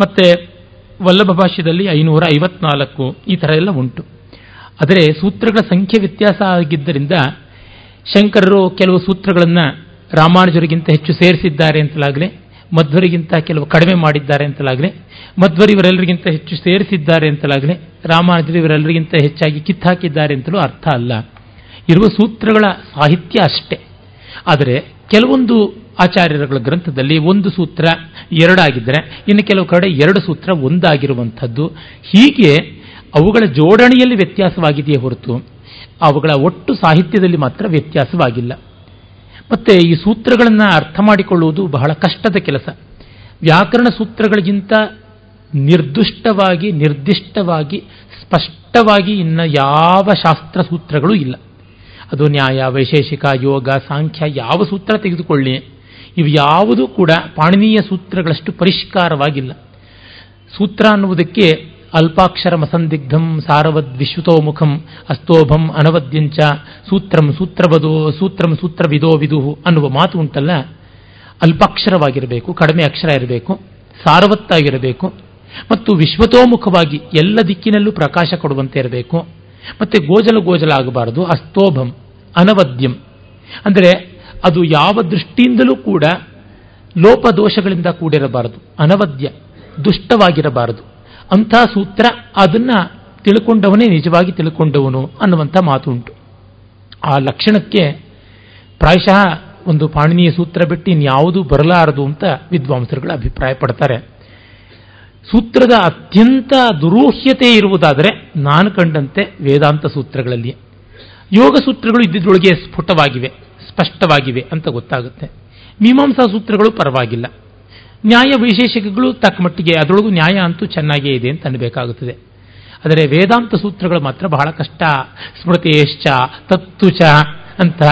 ಮತ್ತೆ ವಲ್ಲಭ ಭಾಷ್ಯದಲ್ಲಿ ಐನೂರ ಐವತ್ನಾಲ್ಕು ಈ ಥರ ಎಲ್ಲ ಉಂಟು. ಆದರೆ ಸೂತ್ರಗಳ ಸಂಖ್ಯೆ ವ್ಯತ್ಯಾಸ ಆಗಿದ್ದರಿಂದ ಶಂಕರರು ಕೆಲವು ಸೂತ್ರಗಳನ್ನು ರಾಮಾನುಜರಿಗಿಂತ ಹೆಚ್ಚು ಸೇರಿಸಿದ್ದಾರೆ ಅಂತಲಾಗಲಿ ಮಧ್ವರಿಗಿಂತ ಕೆಲವು ಕಡಿಮೆ ಮಾಡಿದ್ದಾರೆ ಅಂತಲಾಗಲಿ, ಮಧ್ವರಿ ಇವರೆಲ್ಲರಿಗಿಂತ ಹೆಚ್ಚು ಸೇರಿಸಿದ್ದಾರೆ ಅಂತಲಾಗಲಿ, ರಾಮಾನುಜರು ಇವರೆಲ್ಲರಿಗಿಂತ ಹೆಚ್ಚಾಗಿ ಕಿತ್ತಾಕಿದ್ದಾರೆ ಅಂತಲೂ ಅರ್ಥ ಅಲ್ಲ. ಇರುವ ಸೂತ್ರಗಳ ಸಾಹಿತ್ಯ ಅಷ್ಟೇ. ಆದರೆ ಕೆಲವೊಂದು ಆಚಾರ್ಯರುಗಳ ಗ್ರಂಥದಲ್ಲಿ ಒಂದು ಸೂತ್ರ ಎರಡಾಗಿದ್ದರೆ, ಇನ್ನು ಕೆಲವು ಕಡೆ ಎರಡು ಸೂತ್ರ ಒಂದಾಗಿರುವಂಥದ್ದು. ಹೀಗೆ ಅವುಗಳ ಜೋಡಣೆಯಲ್ಲಿ ವ್ಯತ್ಯಾಸವಾಗಿದೆಯೇ ಹೊರತು, ಅವುಗಳ ಒಟ್ಟು ಸಾಹಿತ್ಯದಲ್ಲಿ ಮಾತ್ರ ವ್ಯತ್ಯಾಸವಾಗಿಲ್ಲ. ಮತ್ತೆ ಈ ಸೂತ್ರಗಳನ್ನು ಅರ್ಥ ಮಾಡಿಕೊಳ್ಳುವುದು ಬಹಳ ಕಷ್ಟದ ಕೆಲಸ. ವ್ಯಾಕರಣ ಸೂತ್ರಗಳಿಗಿಂತ ನಿರ್ದುಷ್ಟವಾಗಿ, ನಿರ್ದಿಷ್ಟವಾಗಿ, ಸ್ಪಷ್ಟವಾಗಿ ಇನ್ನು ಯಾವ ಶಾಸ್ತ್ರ ಸೂತ್ರಗಳು ಇಲ್ಲ. ಅದು ನ್ಯಾಯ, ವೈಶೇಷಿಕ, ಯೋಗ, ಸಾಂಖ್ಯ ಯಾವ ಸೂತ್ರ ತೆಗೆದುಕೊಳ್ಳಿ, ಇವು ಯಾವುದೂ ಕೂಡ ಪಾಣಿನೀಯ ಸೂತ್ರಗಳಷ್ಟು ಪರಿಷ್ಕಾರವಾಗಿಲ್ಲ. ಸೂತ್ರ ಅನ್ನುವುದಕ್ಕೆ ಅಲ್ಪಾಕ್ಷರ ಮಸಂದಿಗ್ಧಂ ಸಾರವದ್ ವಿಶ್ವತೋಮುಖಂ ಅಸ್ತೋಭಂ ಅನವದ್ಯಂಚ ಸೂತ್ರಂ ಸೂತ್ರವದೋ ಸೂತ್ರಂ ಸೂತ್ರವಿದೋ ವಿದುಹು ಅನ್ನುವ ಮಾತು ಉಂಟಲ್ಲ? ಅಲ್ಪಾಕ್ಷರವಾಗಿರಬೇಕು, ಕಡಿಮೆ ಅಕ್ಷರ ಇರಬೇಕು, ಸಾರವತ್ತಾಗಿರಬೇಕು, ಮತ್ತು ವಿಶ್ವತೋಮುಖವಾಗಿ ಎಲ್ಲ ದಿಕ್ಕಿನಲ್ಲೂ ಪ್ರಕಾಶ ಕೊಡುವಂತೆ ಇರಬೇಕು, ಮತ್ತೆ ಗೋಜಲ ಗೋಜಲ ಆಗಬಾರದು ಅಸ್ತೋಭಂ ಅನವದ್ಯಂ. ಅಂದರೆ ಅದು ಯಾವ ದೃಷ್ಟಿಯಿಂದಲೂ ಕೂಡ ಲೋಪದೋಷಗಳಿಂದ ಕೂಡಿರಬಾರದು, ಅನವದ್ಯ, ದುಷ್ಟವಾಗಿರಬಾರದು. ಅಂಥ ಸೂತ್ರ ಅದನ್ನ ತಿಳ್ಕೊಂಡವನೇ ನಿಜವಾಗಿ ತಿಳ್ಕೊಂಡವನು ಅನ್ನುವಂಥ ಮಾತುಂಟು. ಆ ಲಕ್ಷಣಕ್ಕೆ ಪ್ರಾಯಶಃ ಒಂದು ಪಾಣಿನೀಯ ಸೂತ್ರ ಬಿಟ್ಟು ಇನ್ಯಾವುದೂ ಬರಲಾರದು ಅಂತ ವಿದ್ವಾಂಸರುಗಳು ಅಭಿಪ್ರಾಯ ಪಡ್ತಾರೆ ಸೂತ್ರದ ಅತ್ಯಂತ ದುರೂಹ್ಯತೆ ಇರುವುದಾದರೆ ನಾನು ಕಂಡಂತೆ ವೇದಾಂತ ಸೂತ್ರಗಳಲ್ಲಿ ಯೋಗ ಸೂತ್ರಗಳು ಇದ್ದಿದ್ರೊಳಗೆ ಸ್ಫುಟವಾಗಿವೆ, ಸ್ಪಷ್ಟವಾಗಿವೆ ಅಂತ ಗೊತ್ತಾಗುತ್ತೆ. ಮೀಮಾಂಸಾ ಸೂತ್ರಗಳು ಪರವಾಗಿಲ್ಲ. ನ್ಯಾಯ ವೈಶೇಷಿಕಗಳು ತಕ್ಕ ಮಟ್ಟಿಗೆ ಅದರೊಳಗೂ ನ್ಯಾಯ ಅಂತೂ ಚೆನ್ನಾಗೇ ಇದೆ ಅಂತ ಅನ್ನಬೇಕಾಗುತ್ತದೆ ಆದರೆ ವೇದಾಂತ ಸೂತ್ರಗಳು ಮಾತ್ರ ಬಹಳ ಕಷ್ಟ. ಸ್ಮೃತಿಯಶ್ಚ, ತತ್ತುಚ ಅಂತ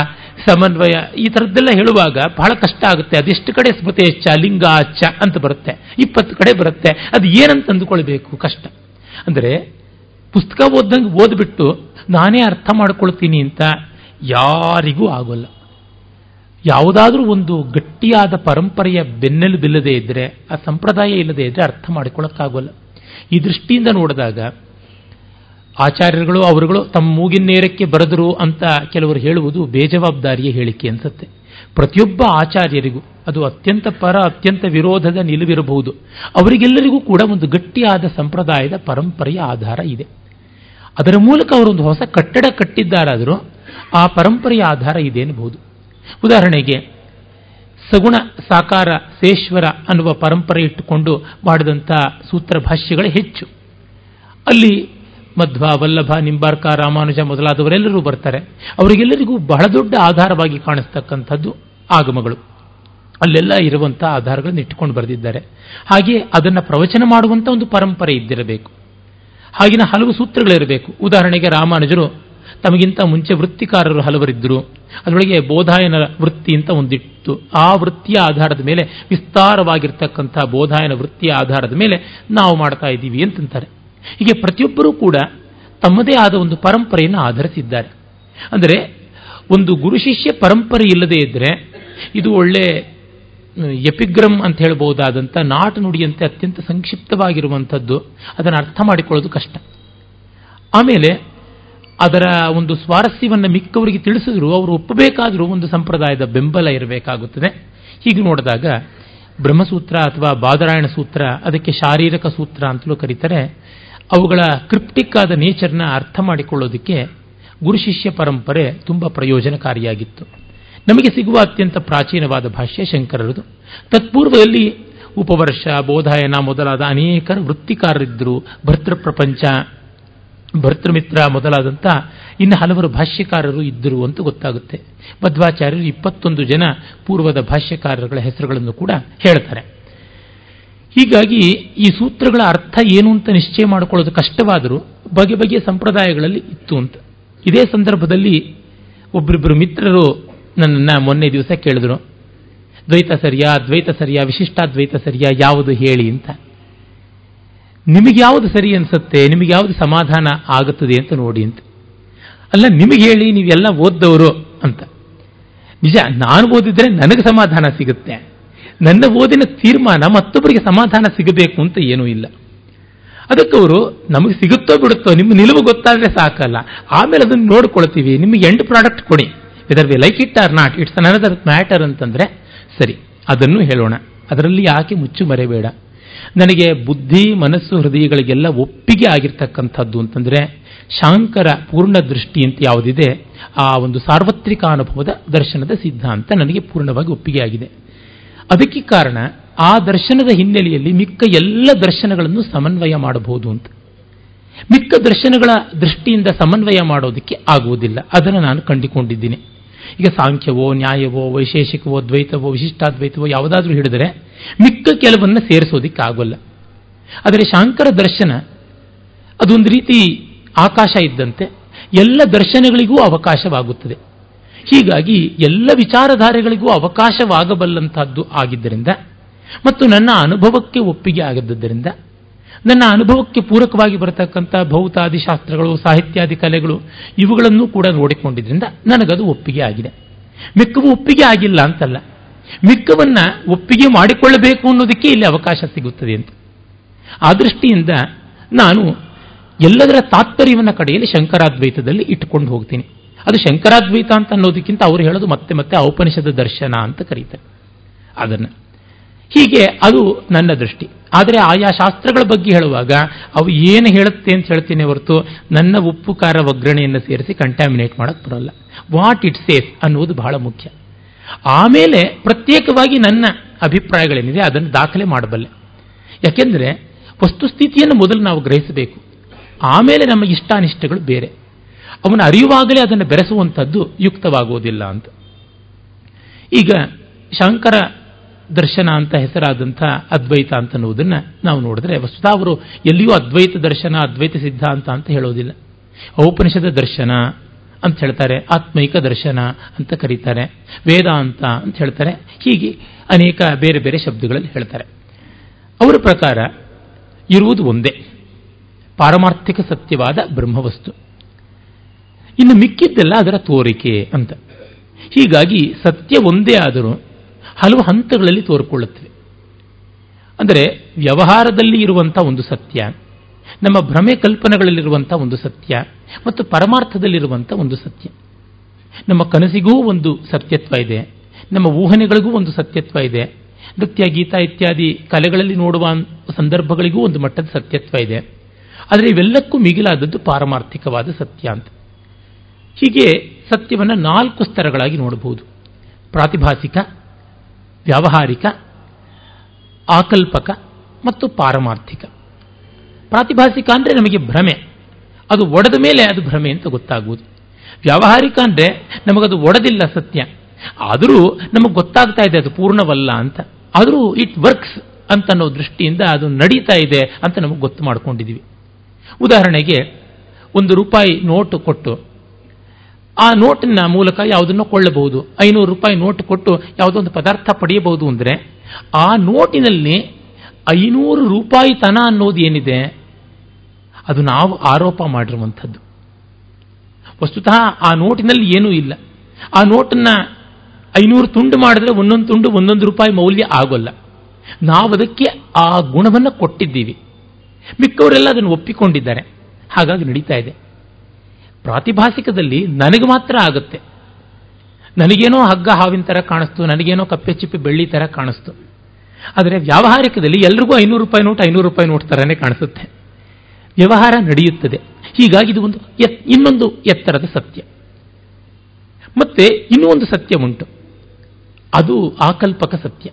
ಸಮನ್ವಯ ಈ ಥರದ್ದೆಲ್ಲ ಹೇಳುವಾಗ ಬಹಳ ಕಷ್ಟ ಆಗುತ್ತೆ. ಅದೆಷ್ಟು ಕಡೆ ಸ್ಮೃತಿಯಶ್ಚ ಲಿಂಗ ಅಚ್ಚ ಅಂತ ಬರುತ್ತೆ. ಇಪ್ಪತ್ತು ಕಡೆ ಬರುತ್ತೆ. ಅದು ಏನಂತ ಅಂದುಕೊಳ್ಬೇಕು? ಕಷ್ಟ. ಅಂದರೆ ಪುಸ್ತಕ ಓದ್ದಂಗೆ ಓದ್ಬಿಟ್ಟು ನಾನೇ ಅರ್ಥ ಮಾಡ್ಕೊಳ್ತೀನಿ ಅಂತ ಯಾರಿಗೂ ಆಗೋಲ್ಲ. ಯಾವುದಾದ್ರೂ ಒಂದು ಗಟ್ಟಿಯಾದ ಪರಂಪರೆಯ ಬೆನ್ನೆಲುಬಿಲ್ಲದೆ ಇದ್ದರೆ ಆ ಸಂಪ್ರದಾಯ ಇಲ್ಲದೆ ಇದ್ದರೆ ಅರ್ಥ ಮಾಡಿಕೊಳ್ಳೋಕ್ಕಾಗೋಲ್ಲ. ಈ ದೃಷ್ಟಿಯಿಂದ ನೋಡಿದಾಗ, ಆಚಾರ್ಯರುಗಳು, ಅವರುಗಳು ತಮ್ಮ ಮೂಗಿನ ನೇರಕ್ಕೆ ಬರೆದರು ಅಂತ ಕೆಲವರು ಹೇಳುವುದು ಬೇಜವಾಬ್ದಾರಿಯ ಹೇಳಿಕೆ ಅನ್ಸುತ್ತೆ. ಪ್ರತಿಯೊಬ್ಬ ಆಚಾರ್ಯರಿಗೂ ಅದು ಅತ್ಯಂತ ಪರ, ಅತ್ಯಂತ ವಿರೋಧದ ನಿಲುವಿರಬಹುದು. ಅವರಿಗೆಲ್ಲರಿಗೂ ಕೂಡ ಒಂದು ಗಟ್ಟಿಯಾದ ಸಂಪ್ರದಾಯದ ಪರಂಪರೆಯ ಆಧಾರ ಇದೆ. ಅದರ ಮೂಲಕ ಅವರೊಂದು ಹೊಸ ಕಟ್ಟಡ ಕಟ್ಟಿದ್ದಾರಾದರೂ ಆ ಪರಂಪರೆಯ ಆಧಾರ ಇದೆ ಎನ್ನಬಹುದು ಉದಾಹರಣೆಗೆ, ಸಗುಣ ಸಾಕಾರ ಸೇಶ್ವರ ಅನ್ನುವ ಪರಂಪರೆ ಇಟ್ಟುಕೊಂಡು ಮಾಡಿದಂಥ ಸೂತ್ರ ಭಾಷ್ಯಗಳು ಹೆಚ್ಚು. ಅಲ್ಲಿ ಮಧ್ವ, ವಲ್ಲಭ, ನಿಂಬಾರ್ಕ, ರಾಮಾನುಜ ಮೊದಲಾದವರೆಲ್ಲರೂ ಬರ್ತಾರೆ. ಅವರಿಗೆಲ್ಲರಿಗೂ ಬಹಳ ದೊಡ್ಡ ಆಧಾರವಾಗಿ ಕಾಣಿಸ್ತಕ್ಕಂಥದ್ದು ಆಗಮಗಳು. ಅಲ್ಲೆಲ್ಲ ಇರುವಂತಹ ಆಧಾರಗಳನ್ನು ಇಟ್ಟುಕೊಂಡು ಬರೆದಿದ್ದಾರೆ. ಹಾಗೆ ಅದನ್ನು ಪ್ರವಚನ ಮಾಡುವಂಥ ಒಂದು ಪರಂಪರೆ ಇದ್ದಿರಬೇಕು. ಹಾಗಿನ ಹಲವು ಸೂತ್ರಗಳಿರಬೇಕು. ಉದಾಹರಣೆಗೆ ರಾಮಾನುಜರು ತಮಗಿಂತ ಮುಂಚೆ ವೃತ್ತಿಕಾರರು ಹಲವರಿದ್ದರು. ಅದರೊಳಗೆ ಬೋಧಾಯನ ವೃತ್ತಿ ಅಂತ ಒಂದಿತ್ತು. ಆ ವೃತ್ತಿಯ ಆಧಾರದ ಮೇಲೆ ವಿಸ್ತಾರವಾಗಿರ್ತಕ್ಕಂಥ ಬೋಧಾಯನ ವೃತ್ತಿಯ ಆಧಾರದ ಮೇಲೆ ನಾವು ಮಾಡ್ತಾ ಇದ್ದೀವಿ ಅಂತಂತಾರೆ. ಹೀಗೆ ಪ್ರತಿಯೊಬ್ಬರೂ ಕೂಡ ತಮ್ಮದೇ ಆದ ಒಂದು ಪರಂಪರೆಯನ್ನು ಆಧರಿಸಿದ್ದಾರೆ. ಅಂದರೆ ಒಂದು ಗುರು ಶಿಷ್ಯ ಪರಂಪರೆ ಇಲ್ಲದೇ ಇದ್ದರೆ ಇದು ಒಳ್ಳೆ ಎಪಿಗ್ರಮ್ ಅಂತ ಹೇಳಬಹುದಾದಂಥ ನಾಟ ನುಡಿಯಂತೆ ಅತ್ಯಂತ ಸಂಕ್ಷಿಪ್ತವಾಗಿರುವಂಥದ್ದು. ಅದನ್ನು ಅರ್ಥ ಮಾಡಿಕೊಳ್ಳೋದು ಕಷ್ಟ. ಆಮೇಲೆ ಅದರ ಒಂದು ಸ್ವಾರಸ್ಯವನ್ನು ಮಿಕ್ಕವರಿಗೆ ತಿಳಿಸಿದ್ರು, ಅವರು ಒಪ್ಪಬೇಕಾದರೂ ಒಂದು ಸಂಪ್ರದಾಯದ ಬೆಂಬಲ ಇರಬೇಕಾಗುತ್ತದೆ. ಹೀಗೆ ನೋಡಿದಾಗ ಬ್ರಹ್ಮಸೂತ್ರ ಅಥವಾ ಬಾದರಾಯಣ ಸೂತ್ರ, ಅದಕ್ಕೆ ಶಾರೀರಿಕ ಸೂತ್ರ ಅಂತಲೂ ಕರೀತಾರೆ. ಅವುಗಳ ಕ್ರಿಪ್ಟಿಕ್ ಆದ ನೇಚರ್ನ ಅರ್ಥ ಮಾಡಿಕೊಳ್ಳೋದಕ್ಕೆ ಗುರು ಶಿಷ್ಯ ಪರಂಪರೆ ತುಂಬ ಪ್ರಯೋಜನಕಾರಿಯಾಗಿತ್ತು. ನಮಗೆ ಸಿಗುವ ಅತ್ಯಂತ ಪ್ರಾಚೀನವಾದ ಭಾಷ್ಯ ಶಂಕರರದು. ತತ್ಪೂರ್ವದಲ್ಲಿ ಉಪವರ್ಷ, ಬೋಧಾಯನ ಮೊದಲಾದ ಅನೇಕ ವೃತ್ತಿಕಾರರಿದ್ದರು. ಭರ್ತೃ ಪ್ರಪಂಚ ಭರ್ತೃಮಿತ್ರ ಮೊದಲಾದಂಥ ಇನ್ನು ಹಲವರು ಭಾಷ್ಯಕಾರರು ಇದ್ದರು ಅಂತ ಗೊತ್ತಾಗುತ್ತೆ. ಮಧ್ವಾಚಾರ್ಯರು ಇಪ್ಪತ್ತೊಂದು ಜನ ಪೂರ್ವದ ಭಾಷ್ಯಕಾರರುಗಳ ಹೆಸರುಗಳನ್ನು ಕೂಡ ಹೇಳ್ತಾರೆ. ಹೀಗಾಗಿ ಈ ಸೂತ್ರಗಳ ಅರ್ಥ ಏನು ಅಂತ ನಿಶ್ಚಯ ಮಾಡಿಕೊಳ್ಳೋದು ಕಷ್ಟವಾದರೂ ಬಗೆ ಬಗೆಯ ಸಂಪ್ರದಾಯಗಳಲ್ಲಿ ಇತ್ತು ಅಂತ. ಇದೇ ಸಂದರ್ಭದಲ್ಲಿ ಒಬ್ಬರಿಬ್ಬರು ಮಿತ್ರರು ನನ್ನನ್ನು ಮೊನ್ನೆ ದಿವಸ ಕೇಳಿದ್ರು. ದ್ವೈತ ಸರಿಯಾ ದ್ವೈತ ಸರಿಯಾ, ವಿಶಿಷ್ಟಾದ್ವೈತ ಸರಿಯಾ, ಯಾವುದು ಹೇಳಿ ಅಂತ. ನಿಮಗೆ ಯಾವುದು ಸರಿ ಅನಿಸುತ್ತೆ? ನಿಮಗೆ ಯಾವುದು ಸಮಾಧಾನ ಆಗುತ್ತದೆ ಅಂತ ನೋಡಿ ಅಂತ. ಅಲ್ಲ, ನಿಮಗೆ ಹೇಳಿ, ನೀವೆಲ್ಲ ಓದ್ದವರು ಅಂತ. ನಿಜ, ನಾನು ಓದಿದ್ರೆ ನನಗೆ ಸಮಾಧಾನ ಸಿಗುತ್ತೆ. ನನ್ನ ಓದಿನ ತೀರ್ಮಾನ ಮತ್ತೊಬ್ಬರಿಗೆ ಸಮಾಧಾನ ಸಿಗಬೇಕು ಅಂತ ಏನೂ ಇಲ್ಲ. ಅದಕ್ಕೆ ಅವರು, ನಮಗೆ ಸಿಗುತ್ತೋ ಬಿಡುತ್ತೋ, ನಿಮ್ಮ ನಿಲುವು ಗೊತ್ತಾದರೆ ಸಾಕಲ್ಲ. ಆಮೇಲೆ ಅದನ್ನು ನೋಡ್ಕೊಳ್ತೀವಿ. ನಿಮಗೆ ಎಂಡ್ ಪ್ರಾಡಕ್ಟ್ ಕೊಡಿ. Whether we like it or not it's another matter ಅಂತಂದ್ರೆ, ಸರಿ, ಅದನ್ನು ಹೇಳೋಣ. ಅದರಲ್ಲಿ ಯಾಕೆ ಮುಚ್ಚು ಮರೆಬೇಡ ನನಗೆ ಬುದ್ಧಿ, ಮನಸ್ಸು, ಹೃದಯಗಳಿಗೆಲ್ಲ ಒಪ್ಪಿಗೆ ಆಗಿರ್ತಕ್ಕಂಥದ್ದು ಅಂತಂದರೆ ಶಾಂಕರ ಪೂರ್ಣ ದೃಷ್ಟಿ ಅಂತ ಯಾವುದಿದೆ, ಆ ಒಂದು ಸಾರ್ವತ್ರಿಕ ಅನುಭವದ ದರ್ಶನದ ಸಿದ್ಧಾಂತ ನನಗೆ ಪೂರ್ಣವಾಗಿ ಒಪ್ಪಿಗೆ ಆಗಿದೆ. ಅದಕ್ಕೆ ಕಾರಣ ಆ ದರ್ಶನದ ಹಿನ್ನೆಲೆಯಲ್ಲಿ ಮಿಕ್ಕ ಎಲ್ಲ ದರ್ಶನಗಳನ್ನು ಸಮನ್ವಯ ಮಾಡಬಹುದು ಅಂತ. ಮಿಕ್ಕ ದರ್ಶನಗಳ ದೃಷ್ಟಿಯಿಂದ ಸಮನ್ವಯ ಮಾಡೋದಕ್ಕೆ ಆಗುವುದಿಲ್ಲ. ಅದನ್ನು ನಾನು ಕಂಡುಕೊಂಡಿದ್ದೀನಿ. ಈಗ ಸಾಂಖ್ಯವೋ, ನ್ಯಾಯವೋ, ವೈಶೇಷಿಕವೋ, ದ್ವೈತವೋ, ವಿಶಿಷ್ಟಾದ್ವೈತವೋ ಯಾವುದಾದ್ರೂ ಹಿಡಿದರೆ ಮಿಕ್ಕ ಕೆಲವನ್ನ ಸೇರಿಸೋದಿಕ್ಕೆ ಆಗೋಲ್ಲ ಆದರೆ ಶಾಂಕರ ದರ್ಶನ ಅದೊಂದು ರೀತಿ ಆಕಾಶ ಇದ್ದಂತೆ ಎಲ್ಲ ದರ್ಶನಗಳಿಗೂ ಅವಕಾಶವಾಗುತ್ತದೆ. ಹೀಗಾಗಿ ಎಲ್ಲ ವಿಚಾರಧಾರೆಗಳಿಗೂ ಅವಕಾಶವಾಗಬಲ್ಲಂತಹದ್ದು ಆಗಿದ್ದರಿಂದ ಮತ್ತು ನನ್ನ ಅನುಭವಕ್ಕೆ ಒಪ್ಪಿಗೆ ಆಗದ್ದರಿಂದ ನನ್ನ ಅನುಭವಕ್ಕೆ ಪೂರಕವಾಗಿ ಬರತಕ್ಕಂಥ ಭೌತಾದಿ ಶಾಸ್ತ್ರಗಳು ಸಾಹಿತ್ಯಾದಿ ಕಲೆಗಳು, ಇವುಗಳನ್ನು ಕೂಡ ನೋಡಿಕೊಂಡಿದ್ರಿಂದ ನನಗದು ಒಪ್ಪಿಗೆ ಆಗಿದೆ. ಮಿಕ್ಕವು ಒಪ್ಪಿಗೆ ಆಗಿಲ್ಲ ಅಂತಲ್ಲ. ಮಿಕ್ಕವನ್ನ ಒಪ್ಪಿಗೆ ಮಾಡಿಕೊಳ್ಳಬೇಕು ಅನ್ನೋದಕ್ಕೆ ಇಲ್ಲಿ ಅವಕಾಶ ಸಿಗುತ್ತದೆ ಅಂತ. ಆ ದೃಷ್ಟಿಯಿಂದ ನಾನು ಎಲ್ಲದರ ತಾತ್ಪರ್ಯವನ್ನು ಕಡೆಯಲ್ಲಿ ಶಂಕರಾದ್ವೈತದಲ್ಲಿ ಇಟ್ಟುಕೊಂಡು ಹೋಗ್ತೀನಿ. ಅದು ಶಂಕರಾದ್ವೈತ ಅಂತ ಅನ್ನೋದಕ್ಕಿಂತ ಅವರು ಹೇಳೋದು ಮತ್ತೆ ಮತ್ತೆ ಔಪನಿಷದ ದರ್ಶನ ಅಂತ ಕರೀತಾರೆ. ಅದನ್ನು. ಹೀಗೆ ಅದು ನನ್ನ ದೃಷ್ಟಿ. ಆದರೆ ಆಯಾ ಶಾಸ್ತ್ರಗಳ ಬಗ್ಗೆ ಹೇಳುವಾಗ ಅವು ಏನು ಹೇಳುತ್ತೆ ಅಂತ ಹೇಳ್ತೀನಿ ಹೊರತು ನನ್ನ ಉಪ್ಪುಕಾರ ಒಗ್ಗರಣೆಯನ್ನು ಸೇರಿಸಿ ಕಂಟ್ಯಾಮಿನೇಟ್ ಮಾಡೋಕ್ಕೆ ಬರೋಲ್ಲ. ವಾಟ್ ಇಟ್ ಸೇಫ್ ಅನ್ನುವುದು ಬಹಳ ಮುಖ್ಯ. ಆಮೇಲೆ ಪ್ರತ್ಯೇಕವಾಗಿ ನನ್ನ ಅಭಿಪ್ರಾಯಗಳೇನಿದೆ ಅದನ್ನು ದಾಖಲೆ ಮಾಡಬಲ್ಲೆ. ಯಾಕೆಂದರೆ ವಸ್ತುಸ್ಥಿತಿಯನ್ನು ಮೊದಲು ನಾವು ಗ್ರಹಿಸಬೇಕು. ಆಮೇಲೆ ನಮ್ಮ ಇಷ್ಟಾನಿಷ್ಟಗಳು ಬೇರೆ. ಅವನು ಅರಿಯುವಾಗಲೇ ಅದನ್ನು ಬೆರೆಸುವಂಥದ್ದು ಯುಕ್ತವಾಗುವುದಿಲ್ಲ ಅಂತ. ಈಗ ಶಂಕರ ದರ್ಶನ ಅಂತ ಹೆಸರಾದಂಥ ಅದ್ವೈತ ಅಂತ ಅನ್ನುವುದನ್ನು ನಾವು ನೋಡಿದ್ರೆ ವಸ್ತುತ ಅವರು ಎಲ್ಲಿಯೂ ಅದ್ವೈತ ದರ್ಶನ, ಅದ್ವೈತ ಸಿದ್ಧಾಂತ ಅಂತ ಹೇಳೋದಿಲ್ಲ. ಔಪನಿಷದ ದರ್ಶನ ಅಂತ ಹೇಳ್ತಾರೆ, ಆತ್ಮೈಕ ದರ್ಶನ ಅಂತ ಕರೀತಾರೆ, ವೇದಾಂತ ಅಂತ ಹೇಳ್ತಾರೆ, ಹೀಗೆ ಅನೇಕ ಬೇರೆ ಬೇರೆ ಶಬ್ದಗಳಲ್ಲಿ ಹೇಳ್ತಾರೆ. ಅವರ ಪ್ರಕಾರ ಇರುವುದು ಒಂದೇ, ಪಾರಮಾರ್ಥಿಕ ಸತ್ಯವಾದ ಬ್ರಹ್ಮವಸ್ತು. ಇನ್ನು ಮಿಕ್ಕಿದ್ದೆಲ್ಲ ಅದರ ತೋರಿಕೆ ಅಂತ. ಹೀಗಾಗಿ ಸತ್ಯ ಒಂದೇ ಆದರೂ ಹಲವು ಹಂತಗಳಲ್ಲಿ ತೋರಿಕೊಳ್ಳುತ್ತವೆ. ಅಂದರೆ ವ್ಯವಹಾರದಲ್ಲಿ ಇರುವಂಥ ಒಂದು ಸತ್ಯ, ನಮ್ಮ ಭ್ರಮೆ ಕಲ್ಪನೆಗಳಲ್ಲಿರುವಂಥ ಒಂದು ಸತ್ಯ ಮತ್ತು ಪರಮಾರ್ಥದಲ್ಲಿರುವಂಥ ಒಂದು ಸತ್ಯ. ನಮ್ಮ ಕನಸಿಗೂ ಒಂದು ಸತ್ಯತ್ವ ಇದೆ, ನಮ್ಮ ಊಹನೆಗಳಿಗೂ ಒಂದು ಸತ್ಯತ್ವ ಇದೆ, ನೃತ್ಯ, ಗೀತ ಇತ್ಯಾದಿ ಕಲೆಗಳಲ್ಲಿ ನೋಡುವ ಸಂದರ್ಭಗಳಿಗೂ ಒಂದು ಮಟ್ಟದ ಸತ್ಯತ್ವ ಇದೆ. ಆದರೆ ಇವೆಲ್ಲಕ್ಕೂ ಮಿಗಿಲಾದದ್ದು ಪಾರಮಾರ್ಥಿಕವಾದ ಸತ್ಯ ಅಂತ. ಹೀಗೆ ಸತ್ಯವನ್ನು ನಾಲ್ಕು ಸ್ತರಗಳಾಗಿ ನೋಡಬಹುದು. ಪ್ರಾತಿಭಾಸಿಕ ವ್ಯಾವಹಾರಿಕ, ಆಕಲ್ಪಕ ಮತ್ತು ಪಾರಮಾರ್ಥಿಕ. ಪ್ರಾತಿಭಾಸಿಕ ಅಂದರೆ ನಮಗೆ ಭ್ರಮೆ. ಅದು ಒಡೆದ ಮೇಲೆ ಅದು ಭ್ರಮೆ ಅಂತ ಗೊತ್ತಾಗುವುದು. ವ್ಯಾವಹಾರಿಕ ಅಂದರೆ ನಮಗದು ಒಡೆದಿಲ್ಲ ಸತ್ಯ. ಆದರೂ ನಮಗೆ ಗೊತ್ತಾಗ್ತಾ ಇದೆ ಅದು ಪೂರ್ಣವಲ್ಲ ಅಂತ. ಆದರೂ ಇಟ್ ವರ್ಕ್ಸ್ ಅಂತ ಅನ್ನೋ ದೃಷ್ಟಿಯಿಂದ ಅದು ನಡೀತಾ ಇದೆ ಅಂತ ನಮಗೆ ಗೊತ್ತು ಮಾಡ್ಕೊಂಡಿದ್ದೀವಿ ಉದಾಹರಣೆಗೆ ಒಂದು ರೂಪಾಯಿ ನೋಟು ಕೊಟ್ಟು ಆ ನೋಟಿನ ಮೂಲಕ ಯಾವುದನ್ನು ಕೊಳ್ಳಬಹುದು? ಐನೂರು ರೂಪಾಯಿ ನೋಟ್ ಕೊಟ್ಟು ಯಾವುದೊಂದು ಪದಾರ್ಥ ಪಡೆಯಬಹುದು ಅಂದರೆ, ಆ ನೋಟಿನಲ್ಲಿ ಐನೂರು ರೂಪಾಯಿ ತನ ಅನ್ನೋದು ಏನಿದೆ? ಅದು ನಾವು ಆರೋಪ ಮಾಡಿರುವಂಥದ್ದು. ವಸ್ತುತಃ ಆ ನೋಟಿನಲ್ಲಿ ಏನೂ ಇಲ್ಲ. ಆ ನೋಟನ್ನ ಐನೂರು ತುಂಡು ಮಾಡಿದ್ರೆ ಒಂದೊಂದು ತುಂಡು ಒಂದೊಂದು ರೂಪಾಯಿ ಮೌಲ್ಯ ಆಗೋಲ್ಲ. ನಾವು ಅದಕ್ಕೆ ಆ ಗುಣವನ್ನು ಕೊಟ್ಟಿದ್ದೀವಿ. ಮಿಕ್ಕವರೆಲ್ಲ ಅದನ್ನು ಒಪ್ಪಿಕೊಂಡಿದ್ದಾರೆ. ಹಾಗಾಗಿ ನಡೀತಾ ಇದೆ. ಪ್ರಾತಿಭಾಸಿಕದಲ್ಲಿ ನನಗೆ ಮಾತ್ರ ಆಗುತ್ತೆ. ನನಗೇನೋ ಹಗ್ಗ ಹಾವಿನ ಥರ ಕಾಣಿಸ್ತು, ನನಗೇನೋ ಕಪ್ಪೆ ಚಿಪ್ಪೆ ಬೆಳ್ಳಿ ಥರ ಕಾಣಿಸ್ತು. ಆದರೆ ವ್ಯಾವಹಾರಿಕದಲ್ಲಿ ಎಲ್ರಿಗೂ ಐನೂರು ರೂಪಾಯಿ ನೋಟ್, ಐನೂರು ರೂಪಾಯಿ ನೋಟ್ ಥರನೇ ಕಾಣಿಸುತ್ತೆ. ವ್ಯವಹಾರ ನಡೆಯುತ್ತದೆ. ಹೀಗಾಗಿ ಇದು ಒಂದು ಇನ್ನೊಂದು ಎತ್ತರದ ಸತ್ಯ. ಮತ್ತೆ ಇನ್ನೂ ಒಂದು ಸತ್ಯ ಉಂಟು. ಅದು ಆಕಲ್ಪಕ ಸತ್ಯ.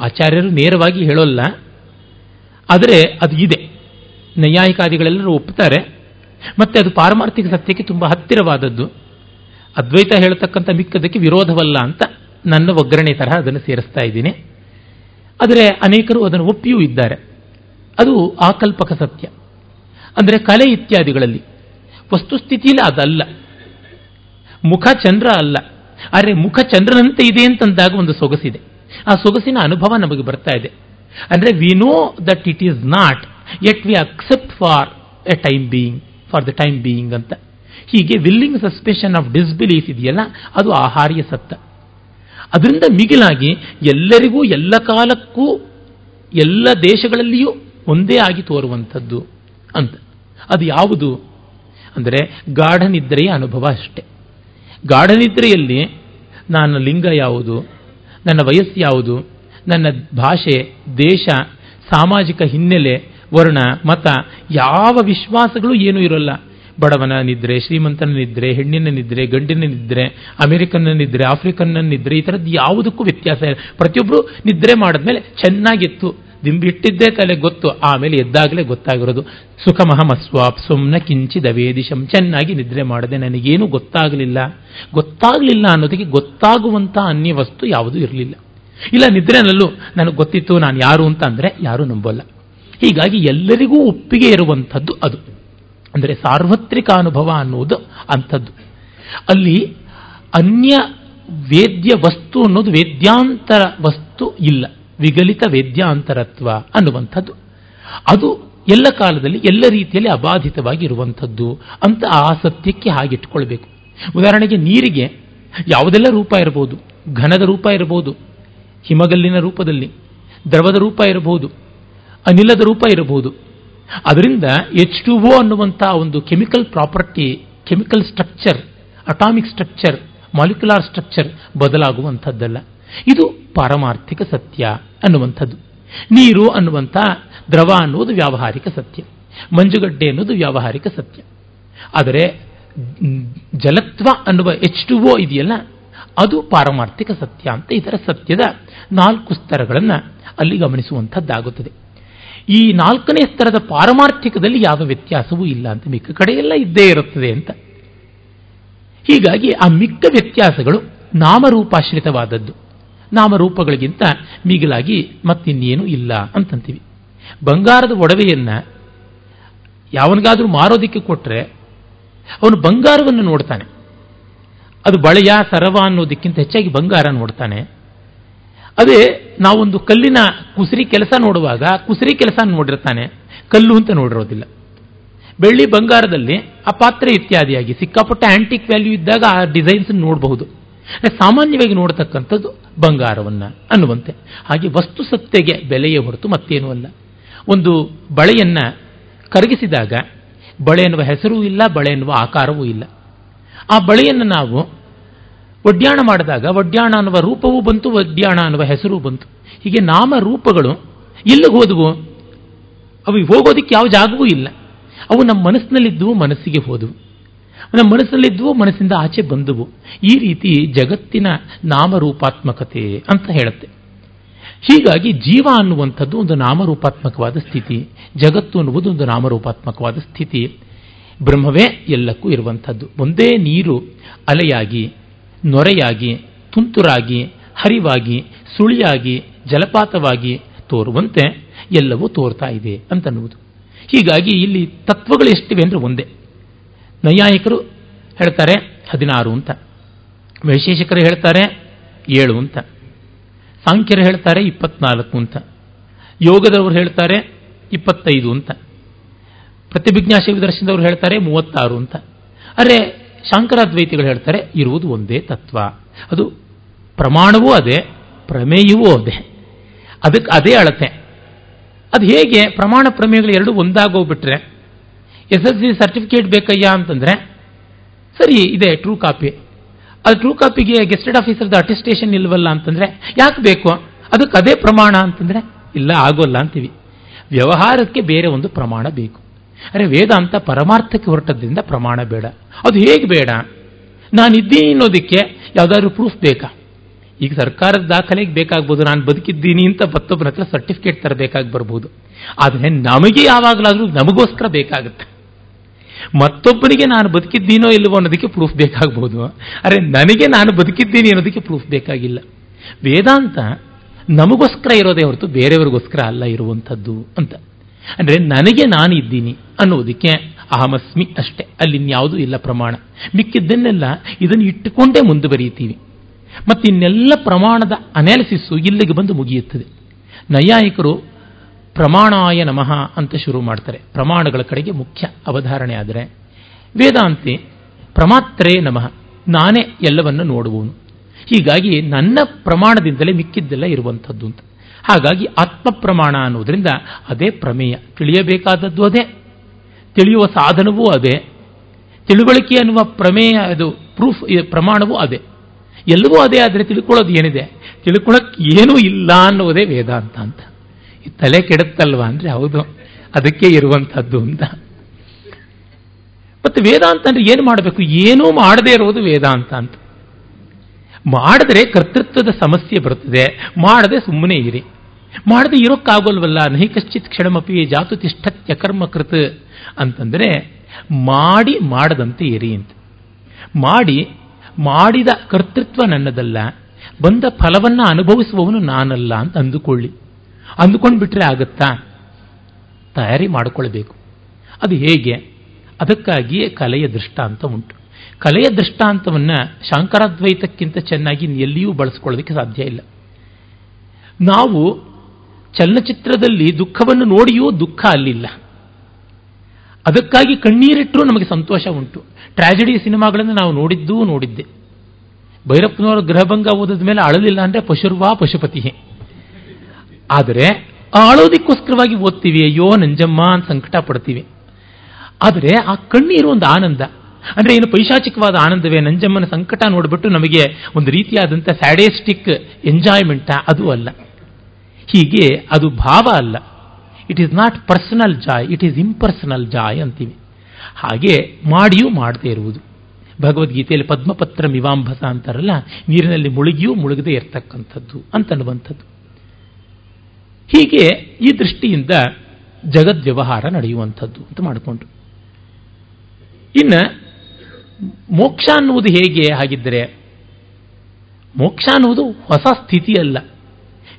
ಆಚಾರ್ಯರು ನೇರವಾಗಿ ಹೇಳೋಲ್ಲ, ಆದರೆ ಅದು ಇದೆ. ನೈಯಾಯಿಕಾದಿಗಳೆಲ್ಲರೂ ಒಪ್ಪುತ್ತಾರೆ ಮತ್ತೆ ಅದು ಪಾರಮಾರ್ಥಿಕ ಸತ್ಯಕ್ಕೆ ತುಂಬ ಹತ್ತಿರವಾದದ್ದು. ಅದ್ವೈತ ಹೇಳ್ತಕ್ಕಂಥ ಮಿಕ್ಕದಕ್ಕೆ ವಿರೋಧವಲ್ಲ ಅಂತ ನನ್ನ ಒಗ್ಗರಣೆ ತರಹ ಅದನ್ನು ಸೇರಿಸ್ತಾ ಇದ್ದೀನಿ. ಆದರೆ ಅನೇಕರು ಅದನ್ನು ಒಪ್ಪಿಯೂ ಇದ್ದಾರೆ. ಅದು ಆಕಲ್ಪಕ ಸತ್ಯ. ಅಂದರೆ ಕಲೆ ಇತ್ಯಾದಿಗಳಲ್ಲಿ. ವಸ್ತುಸ್ಥಿತಿಯಲ್ಲಿ ಅದಲ್ಲ. ಮುಖ ಚಂದ್ರ ಅಲ್ಲ. ಆದರೆ ಮುಖ ಚಂದ್ರನಂತೆ ಇದೆ ಅಂತಂದಾಗ ಒಂದು ಸೊಗಸಿದೆ. ಆ ಸೊಗಸಿನ ಅನುಭವ ನಮಗೆ ಬರ್ತಾ ಇದೆ. ಅಂದರೆ we know that it is not it we accept for a time being for the time being ಅಂತ. ಹೀಗೆ ವಿಲ್ಲಿಂಗ್ ಸಸ್ಪೆಷನ್ ಆಫ್ ಡಿಸ್ಬಿಲೀಫ್ ಇದೆಯಲ್ಲ, ಅದು ಆಹಾರ್ಯ ಸತ್ತ. ಅದರಿಂದ ಮಿಗಿಲಾಗಿ ಎಲ್ಲರಿಗೂ, ಎಲ್ಲ ಕಾಲಕ್ಕೂ, ಎಲ್ಲ ದೇಶಗಳಲ್ಲಿಯೂ ಒಂದೇ ಆಗಿ ತೋರುವಂಥದ್ದು ಅಂತ. ಅದು ಯಾವುದು? ಅಂದರೆ ಗಾಢನಿದ್ರೆಯ ಅನುಭವ ಅಷ್ಟೆ. ಗಾಢನಿದ್ರೆಯಲ್ಲಿ ನಾನು ಲಿಂಗ ಯಾವುದು? ನನ್ನ ವಯಸ್ಸು ಯಾವುದು? ನನ್ನ ಭಾಷೆ, ದೇಶ, ಸಾಮಾಜಿಕ ಹಿನ್ನೆಲೆ ವರ್ಣ, ಮತ, ಯಾವ ವಿಶ್ವಾಸಗಳು ಏನೂ ಇರೋಲ್ಲ. ಬಡವನ ನಿದ್ರೆ, ಶ್ರೀಮಂತನ ನಿದ್ರೆ, ಹೆಣ್ಣಿನ ನಿದ್ರೆ, ಗಂಡಿನ ನಿದ್ರೆ, ಅಮೆರಿಕನ್ನ ನಿದ್ರೆ, ಆಫ್ರಿಕನ್ನ ನಿದ್ರೆ, ಈ ಥರದ್ದು ಯಾವುದಕ್ಕೂ ವ್ಯತ್ಯಾಸ ಇಲ್ಲ. ಪ್ರತಿಯೊಬ್ಬರು ನಿದ್ರೆ ಮಾಡಿದ್ಮೇಲೆ ಚೆನ್ನಾಗಿತ್ತು. ದಿಂಬಿಟ್ಟಿದ್ದೇ ತಲೆ ಗೊತ್ತು, ಆಮೇಲೆ ಎದ್ದಾಗಲೇ ಗೊತ್ತಾಗಿರೋದು. ಸುಖಮಹಮಸ್ವಾಪ್, ಸುಮ್ನ ಕಿಂಚಿದ ವೇದಿಶಂ, ಚೆನ್ನಾಗಿ ನಿದ್ರೆ ಮಾಡದೆ, ನನಗೇನು ಗೊತ್ತಾಗಲಿಲ್ಲ. ಗೊತ್ತಾಗಲಿಲ್ಲ ಅನ್ನೋದಕ್ಕೆ ಗೊತ್ತಾಗುವಂಥ ಅನ್ಯ ವಸ್ತು ಯಾವುದೂ ಇರಲಿಲ್ಲ. ಇಲ್ಲ ನಿದ್ರೆನಲ್ಲೂ ನನಗೆ ಗೊತ್ತಿತ್ತು, ನಾನು ಯಾರು ಅಂತ ಅಂದರೆ ಯಾರೂ ನಂಬಲ್ಲ. ಹೀಗಾಗಿ ಎಲ್ಲರಿಗೂ ಒಪ್ಪಿಗೆ ಇರುವಂಥದ್ದು ಅದು. ಅಂದರೆ ಸಾರ್ವತ್ರಿಕ ಅನುಭವ ಅನ್ನುವುದು ಅಂಥದ್ದು. ಅಲ್ಲಿ ಅನ್ಯ ವೇದ್ಯ ವಸ್ತು ಅನ್ನೋದು ವೇದ್ಯಾಂತರ ವಸ್ತು ಇಲ್ಲ. ವಿಗಲಿತ ವೇದ್ಯಾಂತರತ್ವ ಅನ್ನುವಂಥದ್ದು. ಅದು ಎಲ್ಲ ಕಾಲದಲ್ಲಿ ಎಲ್ಲ ರೀತಿಯಲ್ಲಿ ಅಬಾಧಿತವಾಗಿ ಇರುವಂಥದ್ದು ಅಂತ ಆ ಸತ್ಯಕ್ಕೆ ಹಾಗಿಟ್ಕೊಳ್ಬೇಕು. ಉದಾಹರಣೆಗೆ ನೀರಿಗೆ ಯಾವುದೆಲ್ಲ ರೂಪ ಇರಬಹುದು ಘನದ ರೂಪ ಇರಬಹುದು ಹಿಮಗಲ್ಲಿನ ರೂಪದಲ್ಲಿ, ದ್ರವದ ರೂಪ ಇರಬಹುದು ಅನಿಲದ ರೂಪ ಇರಬಹುದು. ಅದರಿಂದ ಎಚ್ ಟು ಓ ಅನ್ನುವಂಥ ಒಂದು chemical property chemical structure atomic structure molecular structure ಬದಲಾಗುವಂಥದ್ದಲ್ಲ. ಇದು ಪಾರಮಾರ್ಥಿಕ ಸತ್ಯ ಅನ್ನುವಂಥದ್ದು. ನೀರು ಅನ್ನುವಂಥ ದ್ರವ ಅನ್ನುವುದು ವ್ಯಾವಹಾರಿಕ ಸತ್ಯ. ಮಂಜುಗಡ್ಡೆ ಅನ್ನೋದು ವ್ಯಾವಹಾರಿಕ ಸತ್ಯ. ಆದರೆ ಜಲತ್ವ ಅನ್ನುವ ಎಚ್ ಟು ಓ ಇದೆಯಲ್ಲ, ಅದು ಪಾರಮಾರ್ಥಿಕ ಸತ್ಯ ಅಂತ ಇದರ ಸತ್ಯದ ನಾಲ್ಕು ಸ್ತರಗಳನ್ನು ಅಲ್ಲಿ ಗಮನಿಸುವಂಥದ್ದಾಗುತ್ತದೆ. ಈ ನಾಲ್ಕನೇ ಸ್ತರದ ಪಾರಮಾರ್ಥಿಕದಲ್ಲಿ ಯಾವ ವ್ಯತ್ಯಾಸವೂ ಇಲ್ಲ ಅಂತ ಮಿಕ್ಕ ಕಡೆಯೆಲ್ಲ ಇದ್ದೇ ಇರುತ್ತದೆ ಅಂತ. ಹೀಗಾಗಿ ಆ ಮಿಕ್ಕ ವ್ಯತ್ಯಾಸಗಳು ನಾಮರೂಪಾಶ್ರಿತವಾದದ್ದು. ನಾಮರೂಪಗಳಿಗಿಂತ ಮಿಗಿಲಾಗಿ ಮತ್ತಿನ್ನೇನು ಇಲ್ಲ ಅಂತಂತೀವಿ. ಬಂಗಾರದ ಒಡವೆಯನ್ನ ಯಾವನಿಗಾದರೂ ಮಾರೋದಿಕ್ಕೆ ಕೊಟ್ಟರೆ ಅವನು ಬಂಗಾರವನ್ನು ನೋಡ್ತಾನೆ. ಅದು ಬಳೆಯ ಸರವ ಅನ್ನೋದಕ್ಕಿಂತ ಹೆಚ್ಚಾಗಿ ಬಂಗಾರ ನೋಡ್ತಾನೆ. ಅದೇ ನಾವೊಂದು ಕಲ್ಲಿನ ಕುಸರಿ ಕೆಲಸ ನೋಡುವಾಗ ಕುಸರಿ ಕೆಲಸ ನೋಡಿರ್ತಾನೆ, ಕಲ್ಲು ಅಂತ ನೋಡಿರೋದಿಲ್ಲ. ಬೆಳ್ಳಿ ಬಂಗಾರದಲ್ಲಿ ಆ ಪಾತ್ರೆ ಇತ್ಯಾದಿಯಾಗಿ ಸಿಕ್ಕಾಪಟ್ಟೆ ಆಂಟಿಕ್ ವ್ಯಾಲ್ಯೂ ಇದ್ದಾಗ ಆ ಡಿಸೈನ್ಸ್ ನೋಡಬಹುದು. ಸಾಮಾನ್ಯವಾಗಿ ನೋಡತಕ್ಕಂಥದ್ದು ಬಂಗಾರವನ್ನು ಅನ್ನುವಂತೆ. ಹಾಗೆ ವಸ್ತು ಸತ್ತೆಗೆ ಬೆಲೆಯೇ ಹೊರತು ಮತ್ತೇನೂ ಅಲ್ಲ. ಒಂದು ಬಳೆಯನ್ನು ಕರಗಿಸಿದಾಗ ಬಳೆ ಎನ್ನುವ ಹೆಸರೂ ಇಲ್ಲ, ಬಳೆ ಎನ್ನುವ ಆಕಾರವೂ ಇಲ್ಲ. ಆ ಬಳೆಯನ್ನು ನಾವು ಒಡ್ಯಾಣ ಮಾಡಿದಾಗ ಒಡ್ಯಾಣ ಅನ್ನುವ ರೂಪವೂ ಬಂತು ಒಡ್ಯಾಣ ಅನ್ನುವ ಹೆಸರೂ ಬಂತು. ಹೀಗೆ ನಾಮ ರೂಪಗಳು ಎಲ್ಲಿಗೆ ಹೋದವು? ಅವು ಹೋಗೋದಕ್ಕೆ ಯಾವ ಜಾಗವೂ ಇಲ್ಲ. ಅವು ನಮ್ಮ ಮನಸ್ಸಿನಲ್ಲಿದ್ದವು, ಮನಸ್ಸಿಗೆ ಹೋದವು. ನಮ್ಮ ಮನಸ್ಸಲ್ಲಿದ್ದವು ಮನಸ್ಸಿಂದ ಆಚೆ ಬಂದವು. ಈ ರೀತಿ ಜಗತ್ತಿನ ನಾಮರೂಪಾತ್ಮಕತೆ ಅಂತ ಹೇಳುತ್ತೆ. ಹೀಗಾಗಿ ಜೀವ ಅನ್ನುವಂಥದ್ದು ಒಂದು ನಾಮರೂಪಾತ್ಮಕವಾದ ಸ್ಥಿತಿ. ಜಗತ್ತು ಅನ್ನುವುದು ಒಂದು ನಾಮರೂಪಾತ್ಮಕವಾದ ಸ್ಥಿತಿ. ಬ್ರಹ್ಮವೇ ಎಲ್ಲಕ್ಕೂ ಇರುವಂಥದ್ದು. ಒಂದೇ ನೀರು ಅಲೆಯಾಗಿ ನೊರೆಯಾಗಿ, ತುಂತುರಾಗಿ, ಹರಿವಾಗಿ, ಸುಳಿಯಾಗಿ, ಜಲಪಾತವಾಗಿ ತೋರುವಂತೆ ಎಲ್ಲವೂ ತೋರ್ತಾ ಇದೆ ಅಂತನ್ನುವುದು. ಹೀಗಾಗಿ ಇಲ್ಲಿ ತತ್ವಗಳು ಎಷ್ಟಿವೆ ಅಂದರೆ ಒಂದೇ. ನೈಯಾಯಿಕರು ಹೇಳ್ತಾರೆ ಹದಿನಾರು ಅಂತ. ವೈಶೇಷಿಕರು ಹೇಳ್ತಾರೆ ಏಳು ಅಂತ. ಸಾಂಖ್ಯರು ಹೇಳ್ತಾರೆ ಇಪ್ಪತ್ನಾಲ್ಕು ಅಂತ. ಯೋಗದವರು ಹೇಳ್ತಾರೆ ಇಪ್ಪತ್ತೈದು ಅಂತ. ಪ್ರತಿಭಿಜ್ಞಾಶ ದರ್ಶನದವರು ಹೇಳ್ತಾರೆ ಮೂವತ್ತಾರು ಅಂತ. ಅರೆ ಶಾಂಕರಾದ್ವೈತಿಗಳು ಹೇಳ್ತಾರೆ, ಇರುವುದು ಒಂದೇ ತತ್ವ. ಅದು ಪ್ರಮಾಣವೂ ಅದೇ, ಪ್ರಮೇಯವೂ ಅದೇ. ಅದಕ್ಕೆ ಅದೇ ಅಳತೆ. ಅದು ಹೇಗೆ ಪ್ರಮಾಣ ಪ್ರಮೇಯಗಳು ಎರಡು ಒಂದಾಗೋಗ್ಬಿಟ್ರೆ, ಎಸ್ ಎಸ್ ಸಿ ಸರ್ಟಿಫಿಕೇಟ್ ಬೇಕಯ್ಯ ಅಂತಂದ್ರೆ, ಸರಿ, ಇದೆ ಟ್ರೂ ಕಾಪಿ ಅದು ಟ್ರೂ ಕಾಪಿಗೆ ಗೆಸ್ಟೆಡ್ ಆಫೀಸರ್ದು ಅಟೆಸ್ಟೇಷನ್ ಇಲ್ವಲ್ಲ ಅಂತಂದ್ರೆ, ಯಾಕೆ ಬೇಕು? ಅದಕ್ಕೆ ಅದೇ ಪ್ರಮಾಣ ಅಂತಂದ್ರೆ, ಇಲ್ಲ, ಆಗೋಲ್ಲ ಅಂತೀವಿ. ವ್ಯವಹಾರಕ್ಕೆ ಬೇರೆ ಒಂದು ಪ್ರಮಾಣ ಬೇಕು. ಅರೆ ವೇದಾಂತ ಪರಮಾರ್ಥಕ್ಕೆ ಹೊರಟದ್ರಿಂದ ಪ್ರಮಾಣ ಬೇಡ. ಅದು ಹೇಗೆ ಬೇಡ? ನಾನಿದ್ದೀನಿ ಅನ್ನೋದಕ್ಕೆ ಯಾವುದಾದ್ರೂ ಪ್ರೂಫ್ ಬೇಕಾ? ಈಗ ಸರ್ಕಾರದ ದಾಖಲೆಗೆ ಬೇಕಾಗ್ಬೋದು, ನಾನು ಬದುಕಿದ್ದೀನಿ ಅಂತ ಮತ್ತೊಬ್ಬರ ಹತ್ರ ಸರ್ಟಿಫಿಕೇಟ್ ತರಬೇಕಾಗಿ ಬರ್ಬೋದು. ಆದರೆ ನಮಗೆ ಯಾವಾಗಲಾದರೂ ನಮಗೋಸ್ಕರ ಬೇಕಾಗುತ್ತೆ. ಮತ್ತೊಬ್ಬನಿಗೆ ನಾನು ಬದುಕಿದ್ದೀನೋ ಇಲ್ಲವೋ ಅನ್ನೋದಕ್ಕೆ ಪ್ರೂಫ್ ಬೇಕಾಗ್ಬೋದು. ಅರೆ ನನಗೆ ನಾನು ಬದುಕಿದ್ದೀನಿ ಅನ್ನೋದಕ್ಕೆ ಪ್ರೂಫ್ ಬೇಕಾಗಿಲ್ಲ. ವೇದಾಂತ ನಮಗೋಸ್ಕರ ಇರೋದೇ ಹೊರತು ಬೇರೆಯವರಿಗೋಸ್ಕರ ಅಲ್ಲ ಇರುವಂಥದ್ದು ಅಂತ. ಅಂದರೆ ನನಗೆ ನಾನು ಇದ್ದೀನಿ ಅನ್ನೋದಕ್ಕೆ ಅಹಮಸ್ಮಿ ಅಷ್ಟೇ. ಅಲ್ಲಿ ಇನ್ಯಾವುದೂ ಇಲ್ಲ ಪ್ರಮಾಣ. ಮಿಕ್ಕಿದ್ದನ್ನೆಲ್ಲ ಇದನ್ನು ಇಟ್ಟುಕೊಂಡೇ ಮತ್ತು ಇನ್ನೆಲ್ಲ ಪ್ರಮಾಣದ ಅನಾಲಿಸಿಸ್ಸು ಇಲ್ಲಿಗೆ ಬಂದು ಮುಗಿಯುತ್ತದೆ. ನೈಯಾಯಿಕರು ಪ್ರಮಾಣಾಯ ನಮಃ ಅಂತ ಶುರು ಮಾಡ್ತಾರೆ. ಪ್ರಮಾಣಗಳ ಕಡೆಗೆ ಮುಖ್ಯ ಅವಧಾರಣೆ ಆದರೆ, ವೇದಾಂತಿ ಪ್ರಮಾತ್ರೇ ನಮಃ, ನಾನೇ ಎಲ್ಲವನ್ನು ನೋಡುವವನು. ಹೀಗಾಗಿ ನನ್ನ ಪ್ರಮಾಣದಿಂದಲೇ ಮಿಕ್ಕಿದ್ದೆಲ್ಲ ಇರುವಂಥದ್ದು ಅಂತ. ಹಾಗಾಗಿ ಆತ್ಮ ಪ್ರಮಾಣ ಅನ್ನೋದರಿಂದ ಅದೇ ಪ್ರಮೇಯ. ತಿಳಿಯಬೇಕಾದದ್ದು ಅದೇ. ತಿಳಿಯುವ ಸಾಧನವೂ ಅದೇ. ತಿಳುವಳಿಕೆ ಅನ್ನುವ ಪ್ರಮೇಯ, ಅದು ಪ್ರೂಫ್ ಪ್ರಮಾಣವೂ ಅದೇ. ಎಲ್ಲವೂ ಅದೇ ಆದರೆ ತಿಳ್ಕೊಳ್ಳೋದು ಏನಿದೆ? ತಿಳ್ಕೊಳ್ಳೋಕೆ ಏನೂ ಇಲ್ಲ ಅನ್ನೋದೇ ವೇದಾಂತ ಅಂತ. ಈ ತಲೆ ಕೆಡುತ್ತಲ್ವಾ ಅಂದರೆ ಹೌದು. ಅದಕ್ಕೆ ಇರುವಂಥದ್ದು ಅಂತ. ಮತ್ತು ವೇದಾಂತ ಅಂದರೆ ಏನು ಮಾಡಬೇಕು? ಏನೂ ಮಾಡದೇ ಇರೋದು ವೇದಾಂತ ಅಂತ. ಮಾಡಿದ್ರೆ ಕರ್ತೃತ್ವದ ಸಮಸ್ಯೆ ಬರುತ್ತದೆ. ಮಾಡದೆ ಸುಮ್ಮನೆ ಇರಿ. ಮಾಡದೆ ಇರೋಕ್ಕಾಗೋಲ್ವಲ್ಲ? ನಹಿ ಕಶ್ಚಿತ್ ಕ್ಷಣಮಪಿ ಜಾತು ತಿಷ್ಠತ್ಯ ಕರ್ಮ ಅಂತಂದರೆ ಮಾಡಿ ಮಾಡದಂತೆ ಇರಿ ಅಂತ. ಮಾಡಿ ಮಾಡಿದ ಕರ್ತೃತ್ವ ನನ್ನದಲ್ಲ. ಬಂದ ಫಲವನ್ನು ಅನುಭವಿಸುವವನು ನಾನಲ್ಲ ಅಂತ ಅಂದುಕೊಳ್ಳಿ. ಅಂದುಕೊಂಡು ಬಿಟ್ರೆ ಆಗುತ್ತಾ? ತಯಾರಿ ಮಾಡಿಕೊಳ್ಬೇಕು ಅದು ಹೇಗೆ? ಅದಕ್ಕಾಗಿಯೇ ಕಲೆಯ ದೃಷ್ಟಾಂತ ಉಂಟು. ಕಲೆಯ ದೃಷ್ಟಾಂತವನ್ನು ಶಾಂಕರಾದ್ವೈತಕ್ಕಿಂತ ಚೆನ್ನಾಗಿ ಎಲ್ಲಿಯೂ ಬಳಸ್ಕೊಳ್ಳೋದಕ್ಕೆ ಸಾಧ್ಯ ಇಲ್ಲ. ನಾವು ಚಲನಚಿತ್ರದಲ್ಲಿ ದುಃಖವನ್ನು ನೋಡಿಯೂ ದುಃಖ ಅಲ್ಲಿಲ್ಲ. ಅದಕ್ಕಾಗಿ ಕಣ್ಣೀರಿಟ್ಟರೂ ನಮಗೆ ಸಂತೋಷ ಉಂಟು. ಟ್ರಾಜಿಡಿ ಸಿನಿಮಾಗಳನ್ನು ನಾವು ನೋಡಿದ್ದೂ ನೋಡಿದ್ದೆ. ಭೈರಪ್ಪನವರ ಗೃಹಭಂಗ ಓದಿದ ಮೇಲೆ ಅಳಲಿಲ್ಲ ಅಂದರೆ ಪಶುರ್ವಾ ಪಶುಪತಿ ಆದರೆ ಅಳೋದಕ್ಕೋಸ್ಕರವಾಗಿ ಓದ್ತೀವಿ, ಅಯ್ಯೋ ನಂಜಮ್ಮ ಅಂತ ಸಂಕಟ ಪಡ್ತೀವಿ ಆದರೆ ಆ ಕಣ್ಣೀರು ಒಂದು ಆನಂದ. ಅಂದರೆ ಏನು ಪೈಶಾಚಿಕವಾದ ಆನಂದವೇ ನಂಜಮ್ಮನ ಸಂಕಟ ನೋಡಿಬಿಟ್ಟು ನಮಗೆ ಒಂದು ರೀತಿಯಾದಂಥ ಸ್ಯಾಡೇಸ್ಟಿಕ್ ಎಂಜಾಯ್ಮೆಂಟ ಅದು ಅಲ್ಲ. ಹೀಗೆ ಅದು ಭಾವ ಅಲ್ಲ. It is not personal joy it is impersonal joy ಅಂತೀವಿ. ಹಾಗೆ ಮಾಡಿಯೂ ಮಾಡದೇ ಇರುವುದು. ಭಗವದ್ಗೀತೆಯಲ್ಲಿ ಪದ್ಮಪತ್ರ ಮಿವಾಂಭಸ ಅಂತಾರಲ್ಲ, ನೀರಿನಲ್ಲಿ ಮುಳುಗಿಯೂ ಮುಳುಗದೇ ಇರತಕ್ಕಂಥದ್ದು ಅಂತನ್ನುವಂಥದ್ದು. ಹೀಗೆ ಈ ದೃಷ್ಟಿಯಿಂದ ಜಗದ್ವ್ಯವಹಾರ ನಡೆಯುವಂಥದ್ದು ಅಂತ ಮಾಡಿಕೊಂಡು. ಇನ್ನು ಮೋಕ್ಷ ಅನ್ನುವುದು ಹೇಗೆ ಹಾಗಿದ್ದರೆ ಮೋಕ್ಷ ಅನ್ನುವುದು ಹೊಸ ಸ್ಥಿತಿ ಅಲ್ಲ.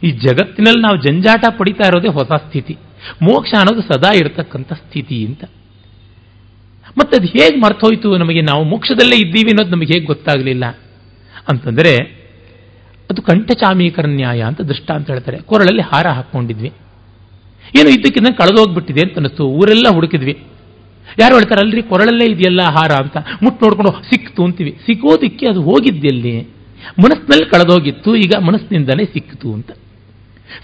ಈ ಜಗತ್ತಿನಲ್ಲಿ ನಾವು ಜಂಜಾಟ ಪಡಿತಾ ಇರೋದೇ ಹೊಸ ಸ್ಥಿತಿ. ಮೋಕ್ಷ ಅನ್ನೋದು ಸದಾ ಇರತಕ್ಕಂಥ ಸ್ಥಿತಿ ಅಂತ. ಮತ್ತೆ ಅದು ಹೇಗೆ ಮರ್ತೋಯ್ತು? ನಮಗೆ ನಾವು ಮೋಕ್ಷದಲ್ಲೇ ಇದ್ದೀವಿ ಅನ್ನೋದು ನಮಗೆ ಹೇಗೆ ಗೊತ್ತಾಗಲಿಲ್ಲ? ಅಂತಂದರೆ, ಅದು ಕಂಠಚಾಮೀಕರ ನ್ಯಾಯ ಅಂತ ದೃಷ್ಟ ಅಂತ ಹೇಳ್ತಾರೆ. ಕೊರಳಲ್ಲಿ ಹಾರ ಹಾಕ್ಕೊಂಡಿದ್ವಿ. ಏನು ಇದ್ದಕ್ಕಿಂತ ಕಳೆದೋಗ್ಬಿಟ್ಟಿದೆ ಅಂತ ಅನ್ನಿಸ್ತು ಊರೆಲ್ಲ ಹುಡುಕಿದ್ವಿ. ಯಾರು ಹೇಳ್ತಾರೆ, ಅಲ್ರಿ, ಕೊರಳಲ್ಲೇ ಇದೆಯಲ್ಲ ಹಾರ ಅಂತ. ಮುಟ್ಟು ನೋಡ್ಕೊಂಡು ಸಿಕ್ತು ಅಂತೀವಿ. ಸಿಗೋದಿಕ್ಕೆ ಅದು ಹೋಗಿದ್ದೆಲ್ಲಿ ಮನಸ್ಸಿನಲ್ಲಿ ಕಳೆದೋಗಿತ್ತು, ಈಗ ಮನಸ್ಸಿನಿಂದಲೇ ಸಿಕ್ತು ಅಂತ.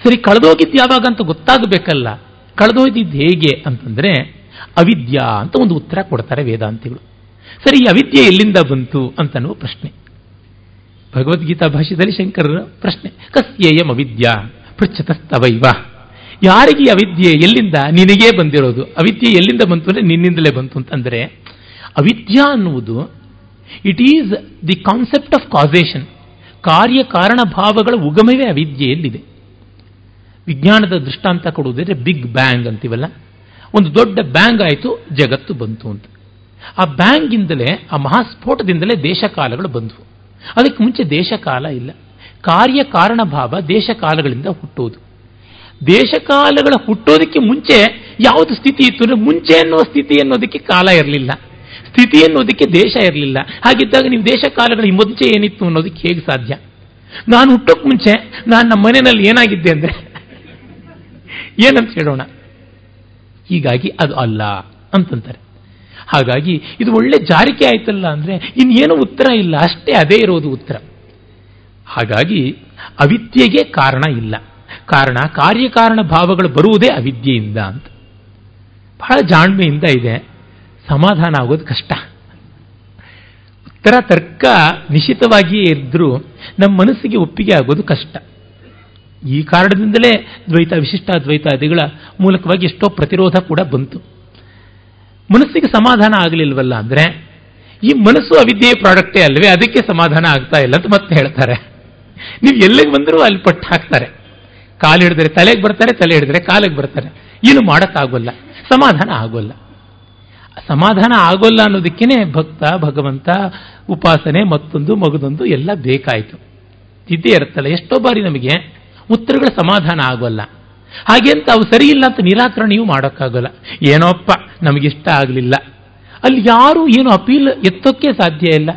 ಸರಿ, ಕಳೆದೋಗಿದ್ದು ಯಾವಾಗ ಅಂತ ಗೊತ್ತಾಗಬೇಕಲ್ಲ. ಕಳೆದೋಗಿದ್ದು ಹೇಗೆ ಅಂತಂದ್ರೆ, ಅವಿದ್ಯಾ ಅಂತ ಒಂದು ಉತ್ತರ ಕೊಡ್ತಾರೆ ವೇದಾಂತಿಗಳು. ಸರಿ, ಈ ಅವಿದ್ಯೆ ಎಲ್ಲಿಂದ ಬಂತು ಅಂತನ್ನುವ ಪ್ರಶ್ನೆ. ಭಗವದ್ಗೀತಾ ಭಾಷೆಯಲ್ಲಿ ಶಂಕರರ ಪ್ರಶ್ನೆ. ಕಸ್ಯೇಯಂ ಅವಿದ್ಯಾ ಪೃಚ್ಛತಸ್ತವೈವ. ಯಾರಿಗೆ ಅವಿದ್ಯೆ ಎಲ್ಲಿಂದ ನಿನಗೇ ಬಂದಿರೋದು? ಅವಿದ್ಯೆ ಎಲ್ಲಿಂದ ಬಂತು ಅಂದರೆ ನಿನ್ನಿಂದಲೇ ಬಂತು ಅಂತಂದರೆ ಅವಿದ್ಯಾ ಅನ್ನುವುದು it is the concept of causation ಕಾರ್ಯ ಕಾರಣ ಭಾವಗಳ ಉಗಮವೇ ಅವಿದ್ಯೆಯಲ್ಲಿದೆ ವಿಜ್ಞಾನದ ದೃಷ್ಟಾಂತ ಕೊಡುವುದಿದ್ರೆ ಬಿಗ್ ಬ್ಯಾಂಗ್ ಅಂತೀವಲ್ಲ? ಒಂದು ದೊಡ್ಡ ಬ್ಯಾಂಗ್ ಆಯಿತು, ಜಗತ್ತು ಬಂತು ಅಂತ. ಆ ಬ್ಯಾಂಗಿಂದಲೇ ಆ ಮಹಾಸ್ಫೋಟದಿಂದಲೇ ದೇಶಕಾಲಗಳು ಬಂದವು. ಅದಕ್ಕೆ ಮುಂಚೆ ದೇಶಕಾಲ ಇಲ್ಲ. ಕಾರ್ಯ ಕಾರಣ ಭಾವ ದೇಶಕಾಲಗಳಿಂದ ಹುಟ್ಟುವುದು. ದೇಶಕಾಲಗಳ ಹುಟ್ಟೋದಕ್ಕೆ ಮುಂಚೆ ಯಾವುದು ಸ್ಥಿತಿ ಇತ್ತು ಅಂದರೆ ಮುಂಚೆ ಅನ್ನುವ ಸ್ಥಿತಿ ಅನ್ನೋದಕ್ಕೆ ಕಾಲ ಇರಲಿಲ್ಲ. ಸ್ಥಿತಿ ಅನ್ನೋದಕ್ಕೆ ದೇಶ ಇರಲಿಲ್ಲ. ಹಾಗಿದ್ದಾಗ ನೀವು ದೇಶ ಕಾಲಗಳ ಮುಂಚೆ ಏನಿತ್ತು ಅನ್ನೋದಕ್ಕೆ ಹೇಗೆ ಸಾಧ್ಯ? ನಾನು ಹುಟ್ಟೋಕ್ಕೆ ಮುಂಚೆ ನಾನು ನಮ್ಮ ಮನೆಯಲ್ಲಿ ಏನಾಗಿದ್ದೆ ಅಂದರೆ ಏನಂತ ಹೇಳೋಣ? ಹೀಗಾಗಿ ಅದು ಅಲ್ಲ ಅಂತಂತಾರೆ. ಹಾಗಾಗಿ ಇದು ಒಳ್ಳೆ ಜಾರಿಕೆ ಆಯ್ತಲ್ಲ ಅಂದರೆ ಇನ್ನೇನು ಉತ್ತರ ಇಲ್ಲ. ಅಷ್ಟೇ ಅದೇ ಇರೋದು ಉತ್ತರ. ಹಾಗಾಗಿ ಅವಿದ್ಯೆಗೆ ಕಾರಣ ಇಲ್ಲ. ಕಾರಣ, ಕಾರ್ಯಕಾರಣ ಭಾವಗಳು ಬರುವುದೇ ಅವಿದ್ಯೆಯಿಂದ ಅಂತ. ಬಹಳ ಜಾಣ್ಮೆಯಿಂದ ಇದೆ. ಸಮಾಧಾನ ಆಗೋದು ಕಷ್ಟ. ಉತ್ತರ ತರ್ಕ ನಿಶ್ಚಿತವಾಗಿಯೇ ಇದ್ದರೂ ನಮ್ಮ ಮನಸ್ಸಿಗೆ ಒಪ್ಪಿಗೆ ಆಗೋದು ಕಷ್ಟ. ಈ ಕಾರಣದಿಂದಲೇ ದ್ವೈತ ವಿಶಿಷ್ಟಾದ್ವೈತಾದಿಗಳ ಮೂಲಕವಾಗಿ ಎಷ್ಟೋ ಪ್ರತಿರೋಧ ಕೂಡ ಬಂತು. ಮನಸ್ಸಿಗೆ ಸಮಾಧಾನ ಆಗಲಿಲ್ವಲ್ಲ ಅಂದರೆ, ಈ ಮನಸ್ಸು ಅವಿದ್ಯೆಯ ಪ್ರಾಡಕ್ಟೇ ಅಲ್ವೇ, ಅದಕ್ಕೆ ಸಮಾಧಾನ ಆಗ್ತಾ ಇಲ್ಲ ಅಂತ ಮತ್ತೆ ಹೇಳ್ತಾರೆ. ನೀವು ಎಲ್ಲಿಗೆ ಬಂದರೂ ಅಲ್ಲಿ ಪಟ್ಟು ಹಾಕ್ತಾರೆ ಕಾಲು ಹಿಡಿದ್ರೆ ತಲೆಗೆ ಬರ್ತಾರೆ, ತಲೆ ಹಿಡಿದ್ರೆ ಕಾಲಿಗೆ ಬರ್ತಾರೆ. ಏನು ಮಾಡೋಕ್ಕಾಗೋಲ್ಲ. ಸಮಾಧಾನ ಆಗೋಲ್ಲ. ಸಮಾಧಾನ ಆಗೋಲ್ಲ ಅನ್ನೋದಕ್ಕೇನೆ ಭಕ್ತ, ಭಗವಂತ, ಉಪಾಸನೆ, ಮತ್ತೊಂದು, ಮಗದೊಂದು ಎಲ್ಲ ಬೇಕಾಯಿತು. ಇದ್ದೇ ಇರುತ್ತಲ್ಲ ಎಷ್ಟೋ ಬಾರಿ ನಮಗೆ ಉತ್ತರಗಳ ಸಮಾಧಾನ ಆಗೋಲ್ಲ. ಹಾಗೆ ಅಂತ ಅವು ಸರಿ ಇಲ್ಲ ಅಂತ ನಿರಾಕರಣೆಯೂ ಮಾಡೋಕ್ಕಾಗಲ್ಲ. ಏನೋಪ್ಪ, ನಮಗಿಷ್ಟ ಆಗಲಿಲ್ಲ. ಅಲ್ಲಿ ಯಾರು ಏನು ಅಪೀಲ್ ಎತ್ತೋಕ್ಕೆ ಸಾಧ್ಯ ಇಲ್ಲ.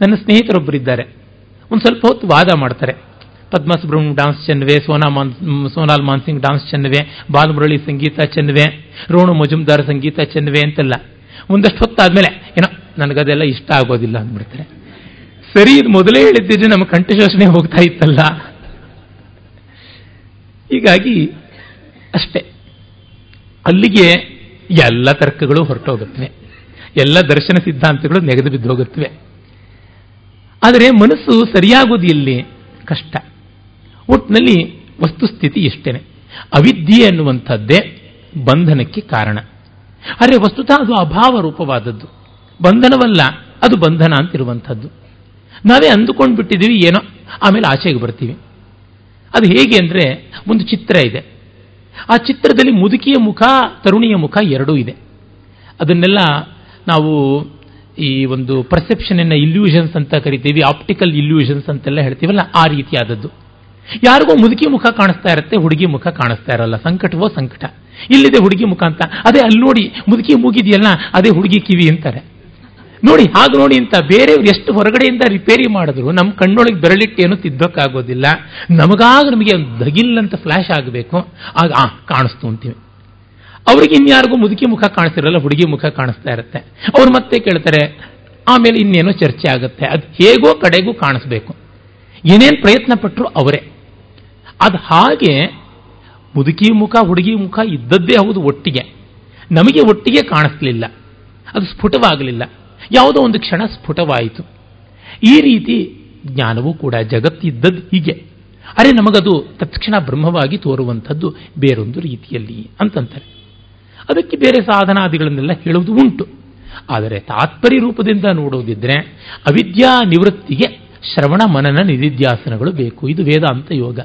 ನನ್ನ ಸ್ನೇಹಿತರೊಬ್ಬರಿದ್ದಾರೆ ಒಂದು ಸ್ವಲ್ಪ ಹೊತ್ತು ವಾದ ಮಾಡ್ತಾರೆ. ಪದ್ಮ ಸುಬ್ರಹ್ಮಣ್ಯ ಡಾನ್ಸ್ ಚೆನ್ನವೆ, ಸೋನಾ ಮಾನ್, ಸೋನಾಲ್ ಮಾನ್ಸಿಂಗ್ ಡಾನ್ಸ್ ಚೆನ್ನವೆ, ಬಾಲಮುರಳಿ ಸಂಗೀತ ಚೆನ್ನವೆ, ರೋಣು ಮಜುಮ್ದಾರ್ ಸಂಗೀತ ಚೆನ್ನವೆ ಅಂತಲ್ಲ. ಒಂದಷ್ಟು ಹೊತ್ತಾದ್ಮೇಲೆ, ಏನೋ ನನಗದೆಲ್ಲ ಇಷ್ಟ ಆಗೋದಿಲ್ಲ ಅಂದ್ಬಿಡ್ತಾರೆ. ಸರಿ, ಇದು ಮೊದಲೇ ಹೇಳಿದ್ದಿದ್ರೆ ನಮ್ಮ ಕಂಠಶೋಷಣೆ ಹೋಗ್ತಾ ಇತ್ತಲ್ಲ. ಹೀಗಾಗಿ ಅಷ್ಟೇ. ಅಲ್ಲಿಗೆ ಎಲ್ಲ ತರ್ಕಗಳು ಹೊರಟೋಗುತ್ತವೆ. ಎಲ್ಲ ದರ್ಶನ ಸಿದ್ಧಾಂತಗಳು ನೆಗೆದು ಬಿದ್ದು ಹೋಗುತ್ತವೆ ಆದರೆ ಮನಸ್ಸು ಸರಿಯಾಗೋದು ಇಲ್ಲಿ ಕಷ್ಟ. ಒಟ್ಟಿನಲ್ಲಿ ವಸ್ತುಸ್ಥಿತಿ ಇಷ್ಟೇನೆ. ಅವಿದ್ಯೆ ಅನ್ನುವಂಥದ್ದೇ ಬಂಧನಕ್ಕೆ ಕಾರಣ. ಆದರೆ ವಸ್ತುತ ಅದು ಅಭಾವ ರೂಪವಾದದ್ದು. ಬಂಧನವಲ್ಲ, ಅದು ಬಂಧನ ಅಂತಿರುವಂಥದ್ದು. ನಾವೇ ಅಂದುಕೊಂಡು ಬಿಟ್ಟಿದ್ದೀವಿ ಏನೋ, ಆಮೇಲೆ ಆಚೆಗೆ ಬರ್ತೀವಿ. ಅದು ಹೇಗೆ ಅಂದರೆ ಒಂದು ಚಿತ್ರ ಇದೆ. ಆ ಚಿತ್ರದಲ್ಲಿ ಮುದುಕಿಯ ಮುಖ, ತರುಣಿಯ ಮುಖ ಎರಡೂ ಇದೆ. ಅದನ್ನೆಲ್ಲ ನಾವು ಈ ಒಂದು ಪರ್ಸೆಪ್ಷನನ್ನು ಇಲ್ಯೂಷನ್ಸ್ ಅಂತ ಕರಿತೀವಿ ಆಪ್ಟಿಕಲ್ ಇಲ್ಯೂಷನ್ಸ್ ಅಂತೆಲ್ಲ ಹೇಳ್ತೀವಲ್ಲ, ಆ ರೀತಿಯಾದದ್ದು. ಯಾರಿಗೋ ಮುದುಕಿ ಮುಖ ಕಾಣಿಸ್ತಾ ಇರುತ್ತೆ, ಹುಡುಗಿ ಮುಖ ಕಾಣಿಸ್ತಾ ಇರಲ್ಲ. ಸಂಕಟವೋ ಸಂಕಟ. ಇಲ್ಲಿದೆ ಹುಡುಗಿ ಮುಖ ಅಂತ. ಅದೇ ಅಲ್ಲಿ ನೋಡಿ, ಮುದುಕಿ ಮೂಗಿದೆಯಲ್ಲ, ಅದೇ ಹುಡುಗಿ ಕಿವಿ ಅಂತಾರೆ. ನೋಡಿ, ಹಾಗೆ ನೋಡಿ ಅಂತ ಬೇರೆಯವ್ರು ಎಷ್ಟು ಹೊರಗಡೆಯಿಂದ ರಿಪೇರಿ ಮಾಡಿದ್ರು, ನಮ್ಮ ಕಣ್ಣೊಳಗೆ ಬೆರಳಿಟ್ಟು ಏನು ತಿದ್ದೋಕ್ಕಾಗೋದಿಲ್ಲ. ನಮಗಾಗ ನಮಗೆ ದಗಿಲ್ ಅಂತ ಫ್ಲಾಶ್ ಆಗಬೇಕು. ಆಗ, ಆ, ಕಾಣಿಸ್ತು ಅಂತೀವಿ. ಅವ್ರಿಗೆ ಇನ್ಯಾರಿಗೂ ಮುದುಕಿ ಮುಖ ಕಾಣಿಸ್ತಿರಲ್ಲ, ಹುಡುಗಿ ಮುಖ ಕಾಣಿಸ್ತಾ ಇರುತ್ತೆ. ಅವ್ರು ಮತ್ತೆ ಕೇಳ್ತಾರೆ, ಆಮೇಲೆ ಇನ್ನೇನೋ ಚರ್ಚೆ ಆಗುತ್ತೆ. ಅದು ಹೇಗೋ ಕಡೆಗೂ ಕಾಣಿಸ್ಬೇಕು. ಏನೇನು ಪ್ರಯತ್ನ ಪಟ್ಟರು ಅವರೇ. ಅದು ಹಾಗೆ ಮುದುಕಿ ಮುಖ, ಹುಡುಗಿ ಮುಖ ಇದ್ದದ್ದೇ ಹೌದು ಒಟ್ಟಿಗೆ. ನಮಗೆ ಒಟ್ಟಿಗೆ ಕಾಣಿಸ್ಲಿಲ್ಲ. ಅದು ಸ್ಫುಟವಾಗಲಿಲ್ಲ. ಯಾವುದೋ ಒಂದು ಕ್ಷಣ ಸ್ಫುಟವಾಯಿತು. ಈ ರೀತಿ ಜ್ಞಾನವೂ ಕೂಡ ಜಗತ್ತಿದ್ದದ್ದು ಹೀಗೆ. ಅರೆ, ನಮಗದು ತತ್ಕ್ಷಣ ಬ್ರಹ್ಮವಾಗಿ ತೋರುವಂಥದ್ದು ಬೇರೊಂದು ರೀತಿಯಲ್ಲಿ ಅಂತಂತಾರೆ. ಅದಕ್ಕೆ ಬೇರೆ ಸಾಧನಾದಿಗಳನ್ನೆಲ್ಲ ಹೇಳುವುದು ಉಂಟು. ಆದರೆ ತಾತ್ಪರ್ಯ ರೂಪದಿಂದ ನೋಡೋದಿದ್ರೆ ಅವಿದ್ಯಾ ನಿವೃತ್ತಿಗೆ ಶ್ರವಣ ಮನನ ನಿಧಿಧ್ಯಾಸನಗಳು ಬೇಕು. ಇದು ವೇದಾಂತ ಯೋಗ.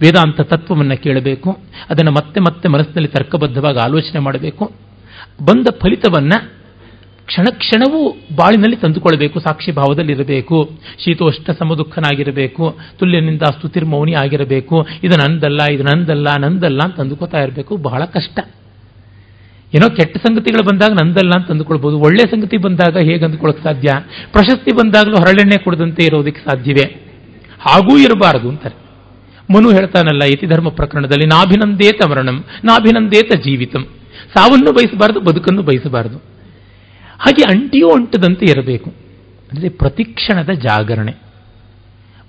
ವೇದಾಂತ ತತ್ವವನ್ನು ಕೇಳಬೇಕು, ಅದನ್ನು ಮತ್ತೆ ಮತ್ತೆ ಮನಸ್ಸಿನಲ್ಲಿ ತರ್ಕಬದ್ಧವಾಗಿ ಆಲೋಚನೆ ಮಾಡಬೇಕು. ಬಂದ ಫಲಿತವನ್ನು ಕ್ಷಣ ಕ್ಷಣವೂ ಬಾಳಿನಲ್ಲಿ ತಂದುಕೊಳ್ಬೇಕು, ಸಾಕ್ಷಿ ಭಾವದಲ್ಲಿರಬೇಕು. ಶೀತೋಷ್ಟ ಸಮದುಃಖನಾಗಿರಬೇಕು, ತುಲ್ಯನಿಂದ ಸ್ತುತಿರ್ಮೌನಿ ಆಗಿರಬೇಕು. ಇದು ನಂದಲ್ಲ ಇದು ನಂದಲ್ಲ ನಂದಲ್ಲ ಅಂತ ಅಂದುಕೊತಾ ಇರಬೇಕು, ಬಹಳ ಕಷ್ಟ. ಏನೋ ಕೆಟ್ಟ ಸಂಗತಿಗಳು ಬಂದಾಗ ನಂದಲ್ಲ ಅಂತ ಅಂದುಕೊಳ್ಬೋದು ಒಳ್ಳೆ ಸಂಗತಿ ಬಂದಾಗ ಹೇಗೆ ಅಂದುಕೊಳ್ಳೋಕೆ ಸಾಧ್ಯ? ಪ್ರಶಸ್ತಿ ಬಂದಾಗಲೂ ಹರಳೆಣ್ಣೆ ಕೊಡದಂತೆ ಇರೋದಕ್ಕೆ ಸಾಧ್ಯವೇ? ಹಾಗೂ ಇರಬಾರದು ಅಂತಾರೆ. ಮನು ಹೇಳ್ತಾನಲ್ಲ ಇತಿ ಧರ್ಮ ಪ್ರಕರಣದಲ್ಲಿ ನಾಭಿನಂದೇತ ಮರಣಂ, ನಾಭಿನಂದೇತ ಜೀವಿತಂ. ಸಾವನ್ನು ಬಯಸಬಾರದು, ಬದುಕನ್ನು ಬಯಸಬಾರದು. ಹಾಗೆ ಅಂಟಿಯೋ ಅಂಟದಂತೆ ಇರಬೇಕು. ಅಂದರೆ ಪ್ರತಿಕ್ಷಣದ ಜಾಗರಣೆ.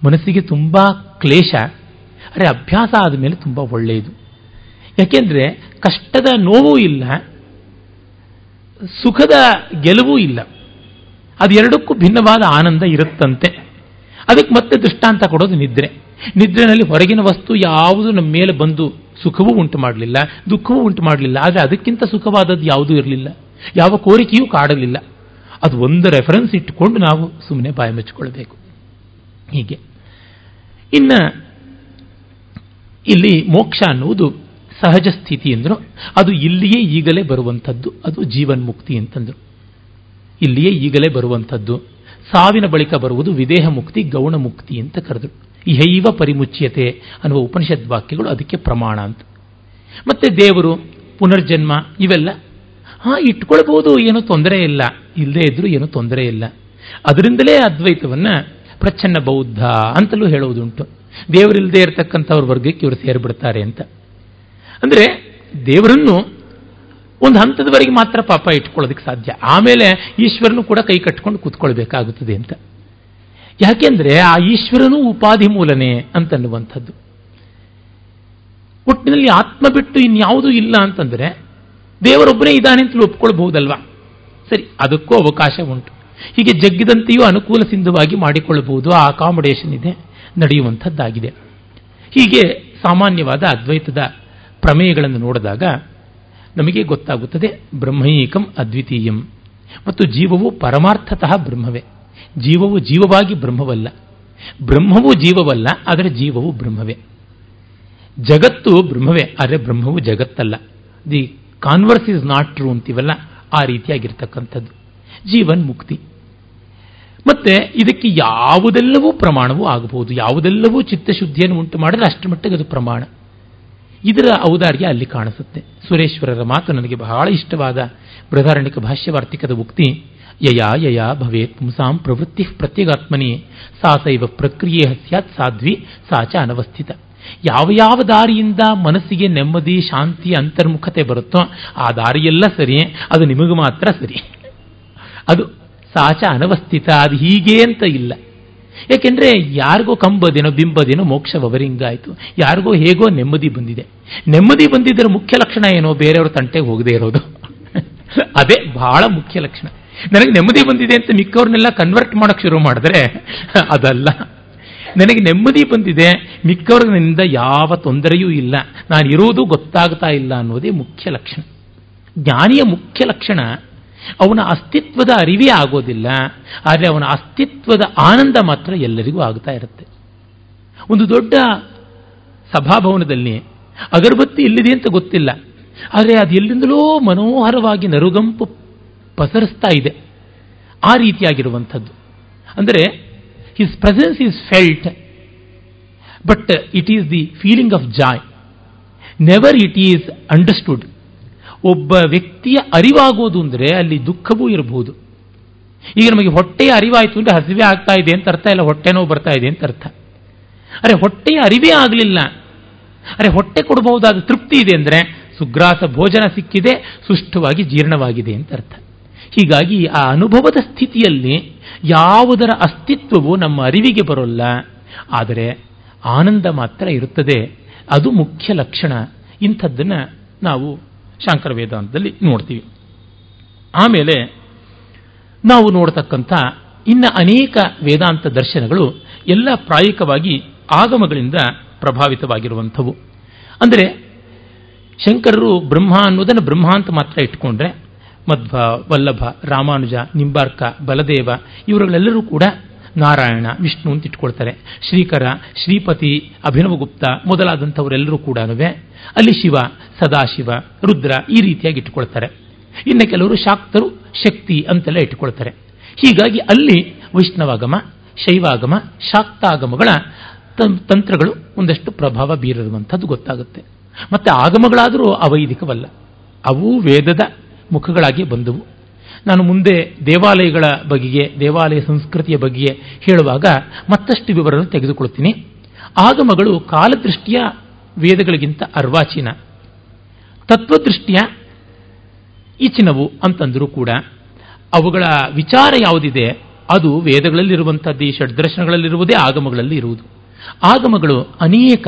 ಮನಸ್ಸಿಗೆ ತುಂಬ ಕ್ಲೇಶ, ಅರೆ ಅಭ್ಯಾಸ ಆದಮೇಲೆ ತುಂಬ ಒಳ್ಳೆಯದು. ಯಾಕೆಂದರೆ ಕಷ್ಟದ ನೋವೂ ಇಲ್ಲ, ಸುಖದ ಗೆಲುವೂ ಇಲ್ಲ. ಅದೆರಡಕ್ಕೂ ಭಿನ್ನವಾದ ಆನಂದ ಇರುತ್ತಂತೆ. ಅದಕ್ಕೆ ಮತ್ತೆ ದೃಷ್ಟಾಂತ ಕೊಡೋದು ನಿದ್ರೆ. ನಿದ್ರೆನಲ್ಲಿ ಹೊರಗಿನ ವಸ್ತು ಯಾವುದು ನಮ್ಮ ಮೇಲೆ ಬಂದು ಸುಖವೂ ಉಂಟು ಮಾಡಲಿಲ್ಲ, ದುಃಖವೂ ಉಂಟು ಮಾಡಲಿಲ್ಲ. ಆದರೆ ಅದಕ್ಕಿಂತ ಸುಖವಾದದ್ದು ಯಾವುದೂ ಇರಲಿಲ್ಲ. ಯಾವ ಕೋರಿಕೆಯೂ ಕಾಡಲಿಲ್ಲ. ಅದು ಒಂದು ರೆಫರೆನ್ಸ್ ಇಟ್ಟುಕೊಂಡು ನಾವು ಸುಮ್ಮನೆ ಬಾಯಿ ಮುಚ್ಚಿಕೊಳ್ಬೇಕು ಹೀಗೆ. ಇನ್ನು ಇಲ್ಲಿ ಮೋಕ್ಷ ಅನ್ನುವುದು ಸಹಜ ಸ್ಥಿತಿ ಎಂದರು ಅದು ಇಲ್ಲಿಯೇ ಈಗಲೇ ಬರುವಂಥದ್ದು, ಅದು ಜೀವನ್ಮುಕ್ತಿ ಅಂತಂದರು. ಇಲ್ಲಿಯೇ ಈಗಲೇ ಬರುವಂಥದ್ದು. ಸಾವಿನ ಬಳಿಕ ಬರುವುದು ವಿದೇಹ ಮುಕ್ತಿ, ಗೌಣ ಮುಕ್ತಿ ಅಂತ ಕರೆದರು. ಇಹೈವ ಪರಿಮುಚ್ಯತೆ ಅನ್ನುವ ಉಪನಿಷತ್ ವಾಕ್ಯಗಳು ಅದಕ್ಕೆ ಪ್ರಮಾಣ ಅಂತ. ಮತ್ತೆ ದೇವರು, ಪುನರ್ಜನ್ಮ ಇವೆಲ್ಲ, ಹಾ ಇಟ್ಕೊಳ್ಬಹುದು ಏನೂ ತೊಂದರೆ ಇಲ್ಲ. ಇಲ್ಲದೇ ಇದ್ರೂ ಏನೂ ತೊಂದರೆ ಇಲ್ಲ. ಅದರಿಂದಲೇ ಅದ್ವೈತವನ್ನ ಪ್ರಚ್ಛನ್ನ ಬೌದ್ಧ ಅಂತಲೂ ಹೇಳುವುದುಂಟು. ದೇವರಿಲ್ಲದೆ ಇರತಕ್ಕಂಥವ್ರ ವರ್ಗಕ್ಕೆ ಇವರು ಸೇರಿಬಿಡ್ತಾರೆ ಅಂತ. ಅಂದರೆ ದೇವರನ್ನು ಒಂದು ಹಂತದವರೆಗೆ ಮಾತ್ರ ಪಾಪ ಇಟ್ಕೊಳ್ಳೋದಕ್ಕೆ ಸಾಧ್ಯ. ಆಮೇಲೆ ಈಶ್ವರನು ಕೂಡ ಕೈ ಕಟ್ಕೊಂಡು ಕೂತ್ಕೊಳ್ಬೇಕಾಗುತ್ತದೆ ಅಂತ. ಯಾಕೆಂದ್ರೆ ಆ ಈಶ್ವರನು ಉಪಾಧಿ ಮೂಲನೆ ಅಂತನ್ನುವಂಥದ್ದು. ಒಟ್ಟಿನಲ್ಲಿ ಆತ್ಮ ಬಿಟ್ಟು ಇನ್ಯಾವುದೂ ಇಲ್ಲ ಅಂತಂದ್ರೆ ದೇವರೊಬ್ಬನೇ ಇದ್ದಾನೆ ಅಂತಲೂ ಒಪ್ಕೊಳ್ಬಹುದಲ್ವಾ? ಸರಿ, ಅದಕ್ಕೂ ಅವಕಾಶ ಉಂಟು. ಹೀಗೆ ಜಗ್ಗಿದಂತೆಯೂ ಅನುಕೂಲ ಸಿಂಧುವಾಗಿ ಮಾಡಿಕೊಳ್ಳಬಹುದು. ಆ ಅಕಾಮಡೇಷನ್ ಇದೆ, ನಡೆಯುವಂಥದ್ದಾಗಿದೆ. ಹೀಗೆ ಸಾಮಾನ್ಯವಾದ ಅದ್ವೈತದ ಪ್ರಮೇಯಗಳನ್ನು ನೋಡಿದಾಗ ನಮಗೆ ಗೊತ್ತಾಗುತ್ತದೆ ಬ್ರಹ್ಮೈಕಂ ಅದ್ವಿತೀಯಂ. ಮತ್ತು ಜೀವವು ಪರಮಾರ್ಥತಃ ಬ್ರಹ್ಮವೇ. ಜೀವವು ಜೀವವಾಗಿ ಬ್ರಹ್ಮವಲ್ಲ. ಬ್ರಹ್ಮವು ಜೀವವಲ್ಲ, ಆದರೆ ಜೀವವು ಬ್ರಹ್ಮವೇ. ಜಗತ್ತು ಬ್ರಹ್ಮವೇ, ಆದರೆ ಬ್ರಹ್ಮವು ಜಗತ್ತಲ್ಲ. The converse is not true ಅಂತೀವಲ್ಲ, ಆ ರೀತಿಯಾಗಿರ್ತಕ್ಕಂಥದ್ದು. ಜೀವನ್ ಮುಕ್ತಿ. ಮತ್ತೆ ಇದಕ್ಕೆ ಯಾವುದೆಲ್ಲವೂ ಪ್ರಮಾಣವೂ ಆಗಬಹುದು. ಯಾವುದೆಲ್ಲವೂ ಚಿತ್ತಶುದ್ಧಿಯನ್ನು ಉಂಟು ಮಾಡಿದ್ರೆ ಅಷ್ಟರ ಮಟ್ಟಿಗೆ ಅದು ಪ್ರಮಾಣ. ಇದರ ಔದಾರ್ಯ ಅಲ್ಲಿ ಕಾಣಿಸುತ್ತೆ. ಸುರೇಶ್ವರರ ಮಾತು ನನಗೆ ಬಹಳ ಇಷ್ಟವಾದ ಬೃಹಾರಣಿಕ ಭಾಷ್ಯವಾರ್ತಿಕದ ಉಕ್ತಿ, ಯಯಾ ಯಯಾ ಭವೇತ್ ಪುಂಸಾಂ ಪ್ರವೃತ್ತಿ ಪ್ರತ್ಯೇಗಾತ್ಮನಿ, ಸಾ ಸೈವ ಪ್ರಕ್ರಿಯೆ ಸ್ಯಾತ್ ಸಾಧ್ವಿ ಸಾಚ ಅನವಸ್ಥಿತ. ಯಾವ ಯಾವ ದಾರಿಯಿಂದ ಮನಸ್ಸಿಗೆ ನೆಮ್ಮದಿ, ಶಾಂತಿ, ಅಂತರ್ಮುಖತೆ ಬರುತ್ತೋ ಆ ದಾರಿಯೆಲ್ಲ ಸರಿ ಅದು ನಿಮಗೆ ಮಾತ್ರ ಸರಿ. ಅದು ಸಾಚ ಅನವಸ್ಥಿತ, ಅದು ಹೀಗೆ ಅಂತ ಇಲ್ಲ. ಯಾಕೆಂದ್ರೆ ಯಾರಿಗೋ ಕಂಬದೇನೋ ಬಿಂಬದೇನೋ ಮೋಕ್ಷ ವವರಿಂಗಾಯಿತು ಯಾರಿಗೋ ಹೇಗೋ ನೆಮ್ಮದಿ ಬಂದಿದೆ. ನೆಮ್ಮದಿ ಬಂದಿದ್ದರ ಮುಖ್ಯ ಲಕ್ಷಣ ಏನೋ ಬೇರೆಯವ್ರ ತಂಟೆಗೆ ಹೋಗದೆ ಇರೋದು. ಅದೇ ಬಹಳ ಮುಖ್ಯ ಲಕ್ಷಣ. ನನಗೆ ನೆಮ್ಮದಿ ಬಂದಿದೆ ಅಂತ ಮಿಕ್ಕವ್ರನ್ನೆಲ್ಲ ಕನ್ವರ್ಟ್ ಮಾಡೋಕ್ಕೆ ಶುರು ಮಾಡಿದ್ರೆ ಅದಲ್ಲ. ನನಗೆ ನೆಮ್ಮದಿ ಬಂದಿದೆ ಮಿಕ್ಕವ್ರಿಂದ ಯಾವ ತೊಂದರೆಯೂ ಇಲ್ಲ. ನಾನು ಇರೋದು ಗೊತ್ತಾಗ್ತಾ ಇಲ್ಲ ಅನ್ನೋದೇ ಮುಖ್ಯ ಲಕ್ಷಣ. ಜ್ಞಾನಿಯ ಮುಖ್ಯ ಲಕ್ಷಣ ಅವನ ಅಸ್ತಿತ್ವದ ಅರಿವೇ ಆಗೋದಿಲ್ಲ, ಆದರೆ ಅವನ ಅಸ್ತಿತ್ವದ ಆನಂದ ಮಾತ್ರ ಎಲ್ಲರಿಗೂ ಆಗ್ತಾ ಇರುತ್ತೆ. ಒಂದು ದೊಡ್ಡ ಸಭಾಭವನದಲ್ಲಿ ಅಗರಬತ್ತಿ ಎಲ್ಲಿದೆ ಅಂತ ಗೊತ್ತಿಲ್ಲ, ಆದರೆ ಅದು ಎಲ್ಲಿಂದಲೋ ಮನೋಹರವಾಗಿ ನರುಗಂಪು ಪಸರಿಸ್ತಾ ಇದೆ, ಆ ರೀತಿಯಾಗಿರುವಂಥದ್ದು. ಅಂದರೆ his presence is felt but it is the feeling of joy never it is understood ಒಬ್ಬ ವ್ಯಕ್ತಿಯ ಅರಿವಾಗೋದು ಅಂದರೆ ಅಲ್ಲಿ ದುಃಖವೂ ಇರಬಹುದು. ಈಗ ನಮಗೆ ಹೊಟ್ಟೆಯ ಅರಿವಾಯಿತು ಅಂದರೆ ಹಸಿವೆ ಆಗ್ತಾ ಇದೆ ಅಂತ ಅರ್ಥ ಇಲ್ಲ ಹೊಟ್ಟೆನೋ ಬರ್ತಾ ಇದೆ ಅಂತ ಅರ್ಥ. ಅರೆ ಹೊಟ್ಟೆಯ ಅರಿವೇ ಆಗಲಿಲ್ಲ. ಅರೆ ಹೊಟ್ಟೆ ಕೊಡಬಹುದಾದ ತೃಪ್ತಿ ಇದೆ ಅಂದರೆ ಸುಗ್ರಾಸ ಭೋಜನ ಸಿಕ್ಕಿದೆ, ಸುಷ್ಠವಾಗಿ ಜೀರ್ಣವಾಗಿದೆ ಅಂತ ಅರ್ಥ. ಹೀಗಾಗಿ ಆ ಅನುಭವದ ಸ್ಥಿತಿಯಲ್ಲಿ ಯಾವುದರ ಅಸ್ತಿತ್ವವು ನಮ್ಮ ಅರಿವಿಗೆ ಬರೋಲ್ಲ, ಆದರೆ ಆನಂದ ಮಾತ್ರ ಇರುತ್ತದೆ. ಅದು ಮುಖ್ಯ ಲಕ್ಷಣ. ಇಂಥದ್ದನ್ನು ನಾವು ಶಾಂಕರ ವೇದಾಂತದಲ್ಲಿ ನೋಡ್ತೀವಿ. ಆಮೇಲೆ ನಾವು ನೋಡತಕ್ಕಂಥ ಇನ್ನು ಅನೇಕ ವೇದಾಂತ ದರ್ಶನಗಳು ಎಲ್ಲ ಪ್ರಾಯಿಕವಾಗಿ ಆಗಮಗಳಿಂದ ಪ್ರಭಾವಿತವಾಗಿರುವಂಥವು. ಅಂದರೆ ಶಂಕರರು ಬ್ರಹ್ಮ ಅನ್ನೋದನ್ನು ಬ್ರಹ್ಮ ಅಂತ ಮಾತ್ರ ಇಟ್ಕೊಂಡ್ರೆ ಮಧ್ವ, ವಲ್ಲಭ, ರಾಮಾನುಜ, ನಿಂಬಾರ್ಕ, ಬಲದೇವ ಇವರುಗಳೆಲ್ಲರೂ ಕೂಡ ನಾರಾಯಣ, ವಿಷ್ಣು ಅಂತ ಇಟ್ಕೊಳ್ತಾರೆ. ಶ್ರೀಕರ, ಶ್ರೀಪತಿ ಅಭಿನವಗುಪ್ತ ಮೊದಲಾದಂಥವರೆಲ್ಲರೂ ಕೂಡ ಅಲ್ಲಿ ಶಿವ, ಸದಾಶಿವ, ರುದ್ರ ಈ ರೀತಿಯಾಗಿ ಇಟ್ಕೊಳ್ತಾರೆ. ಇನ್ನು ಕೆಲವರು ಶಾಕ್ತರು, ಶಕ್ತಿ ಅಂತೆಲ್ಲ ಇಟ್ಕೊಳ್ತಾರೆ. ಹೀಗಾಗಿ ಅಲ್ಲಿ ವೈಷ್ಣವಾಗಮ, ಶೈವಾಗಮ, ಶಾಕ್ತಾಗಮಗಳ ತಂತ್ರಗಳು ಒಂದಷ್ಟು ಪ್ರಭಾವ ಬೀರಿರುವಂಥದ್ದು ಗೊತ್ತಾಗುತ್ತೆ. ಮತ್ತೆ ಆಗಮಗಳಾದರೂ ಅವೈದಿಕವಲ್ಲ. ಅವು ವೇದದ ಮುಖಗಳಾಗಿ ಬಂದವು. ನಾನು ಮುಂದೆ ದೇವಾಲಯಗಳ ಬಗೆಗೆ, ದೇವಾಲಯ ಸಂಸ್ಕೃತಿಯ ಬಗ್ಗೆ ಹೇಳುವಾಗ ಮತ್ತಷ್ಟು ವಿವರವನ್ನು ತೆಗೆದುಕೊಳ್ತೀನಿ ಆಗಮಗಳು ಕಾಲದೃಷ್ಟಿಯ ವೇದಗಳಿಗಿಂತ ಅರ್ವಾಚೀನ. ತತ್ವದೃಷ್ಟಿಯ ಈಚಿನವು ಅಂತಂದರೂ ಕೂಡ ಅವುಗಳ ವಿಚಾರ ಯಾವುದಿದೆ, ಅದು ವೇದಗಳಲ್ಲಿರುವಂಥದ್ದು, ಈ ಷಡ್ದರ್ಶನಗಳಲ್ಲಿರುವುದೇ ಆಗಮಗಳಲ್ಲಿ ಇರುವುದು. ಆಗಮಗಳು ಅನೇಕ,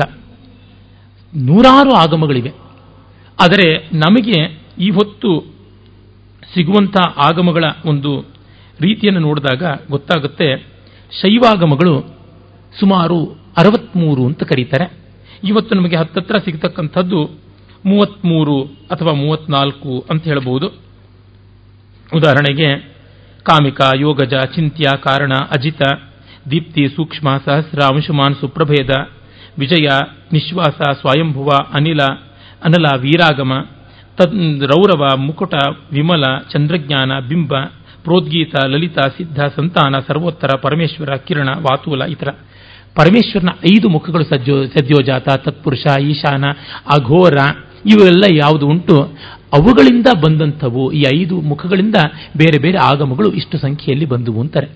ನೂರಾರು ಆಗಮಗಳಿವೆ. ಆದರೆ ನಮಗೆ ಈ ಹೊತ್ತು ಸಿಗುವಂಥ ಆಗಮಗಳ ಒಂದು ರೀತಿಯನ್ನು ನೋಡಿದಾಗ ಗೊತ್ತಾಗುತ್ತೆ. ಶೈವಾಗಮಗಳು ಸುಮಾರು ಅರವತ್ಮೂರು ಅಂತ ಕರೀತಾರೆ. ಇವತ್ತು ನಮಗೆ ಹತ್ತತ್ರ ಸಿಗತಕ್ಕಂಥದ್ದು ಮೂವತ್ಮೂರು ಅಥವಾ ಮೂವತ್ನಾಲ್ಕು ಅಂತ ಹೇಳಬಹುದು. ಉದಾಹರಣೆಗೆ, ಕಾಮಿಕ, ಯೋಗಜ, ಚಿಂತ್ಯ, ಕಾರಣ, ಅಜಿತ, ದೀಪ್ತಿ, ಸೂಕ್ಷ್ಮ, ಸಹಸ್ರ, ಅಂಶುಮಾನ್, ಸುಪ್ರಭೇದ, ವಿಜಯ, ನಿಶ್ವಾಸ, ಸ್ವಯಂಭುವ, ಅನಿಲ, ಅನಲ, ವೀರಾಗಮ ತದ್, ರೌರವ, ಮುಕುಟ, ವಿಮಲ, ಚಂದ್ರಜ್ಞಾನ, ಬಿಂಬ, ಪ್ರೋದ್ಗೀತ, ಲಲಿತ, ಸಿದ್ಧ, ಸಂತಾನ, ಸರ್ವೋತ್ತರ, ಪರಮೇಶ್ವರ, ಕಿರಣ ವಾತೂಲ ಇತರ. ಪರಮೇಶ್ವರನ ಐದು ಮುಖಗಳು ಸಜ್ಜೋ ಸದ್ಯೋಜಾತ ತತ್ಪುರುಷ, ಈಶಾನ, ಅಘೋರ, ಇವೆಲ್ಲ ಯಾವುದು ಉಂಟು? ಅವುಗಳಿಂದ ಬಂದಂಥವು ಈ ಐದು ಮುಖಗಳಿಂದ ಬೇರೆ ಬೇರೆ ಆಗಮಗಳು ಇಷ್ಟು ಸಂಖ್ಯೆಯಲ್ಲಿ ಬಂದುವು ಅಂತಾರೆ.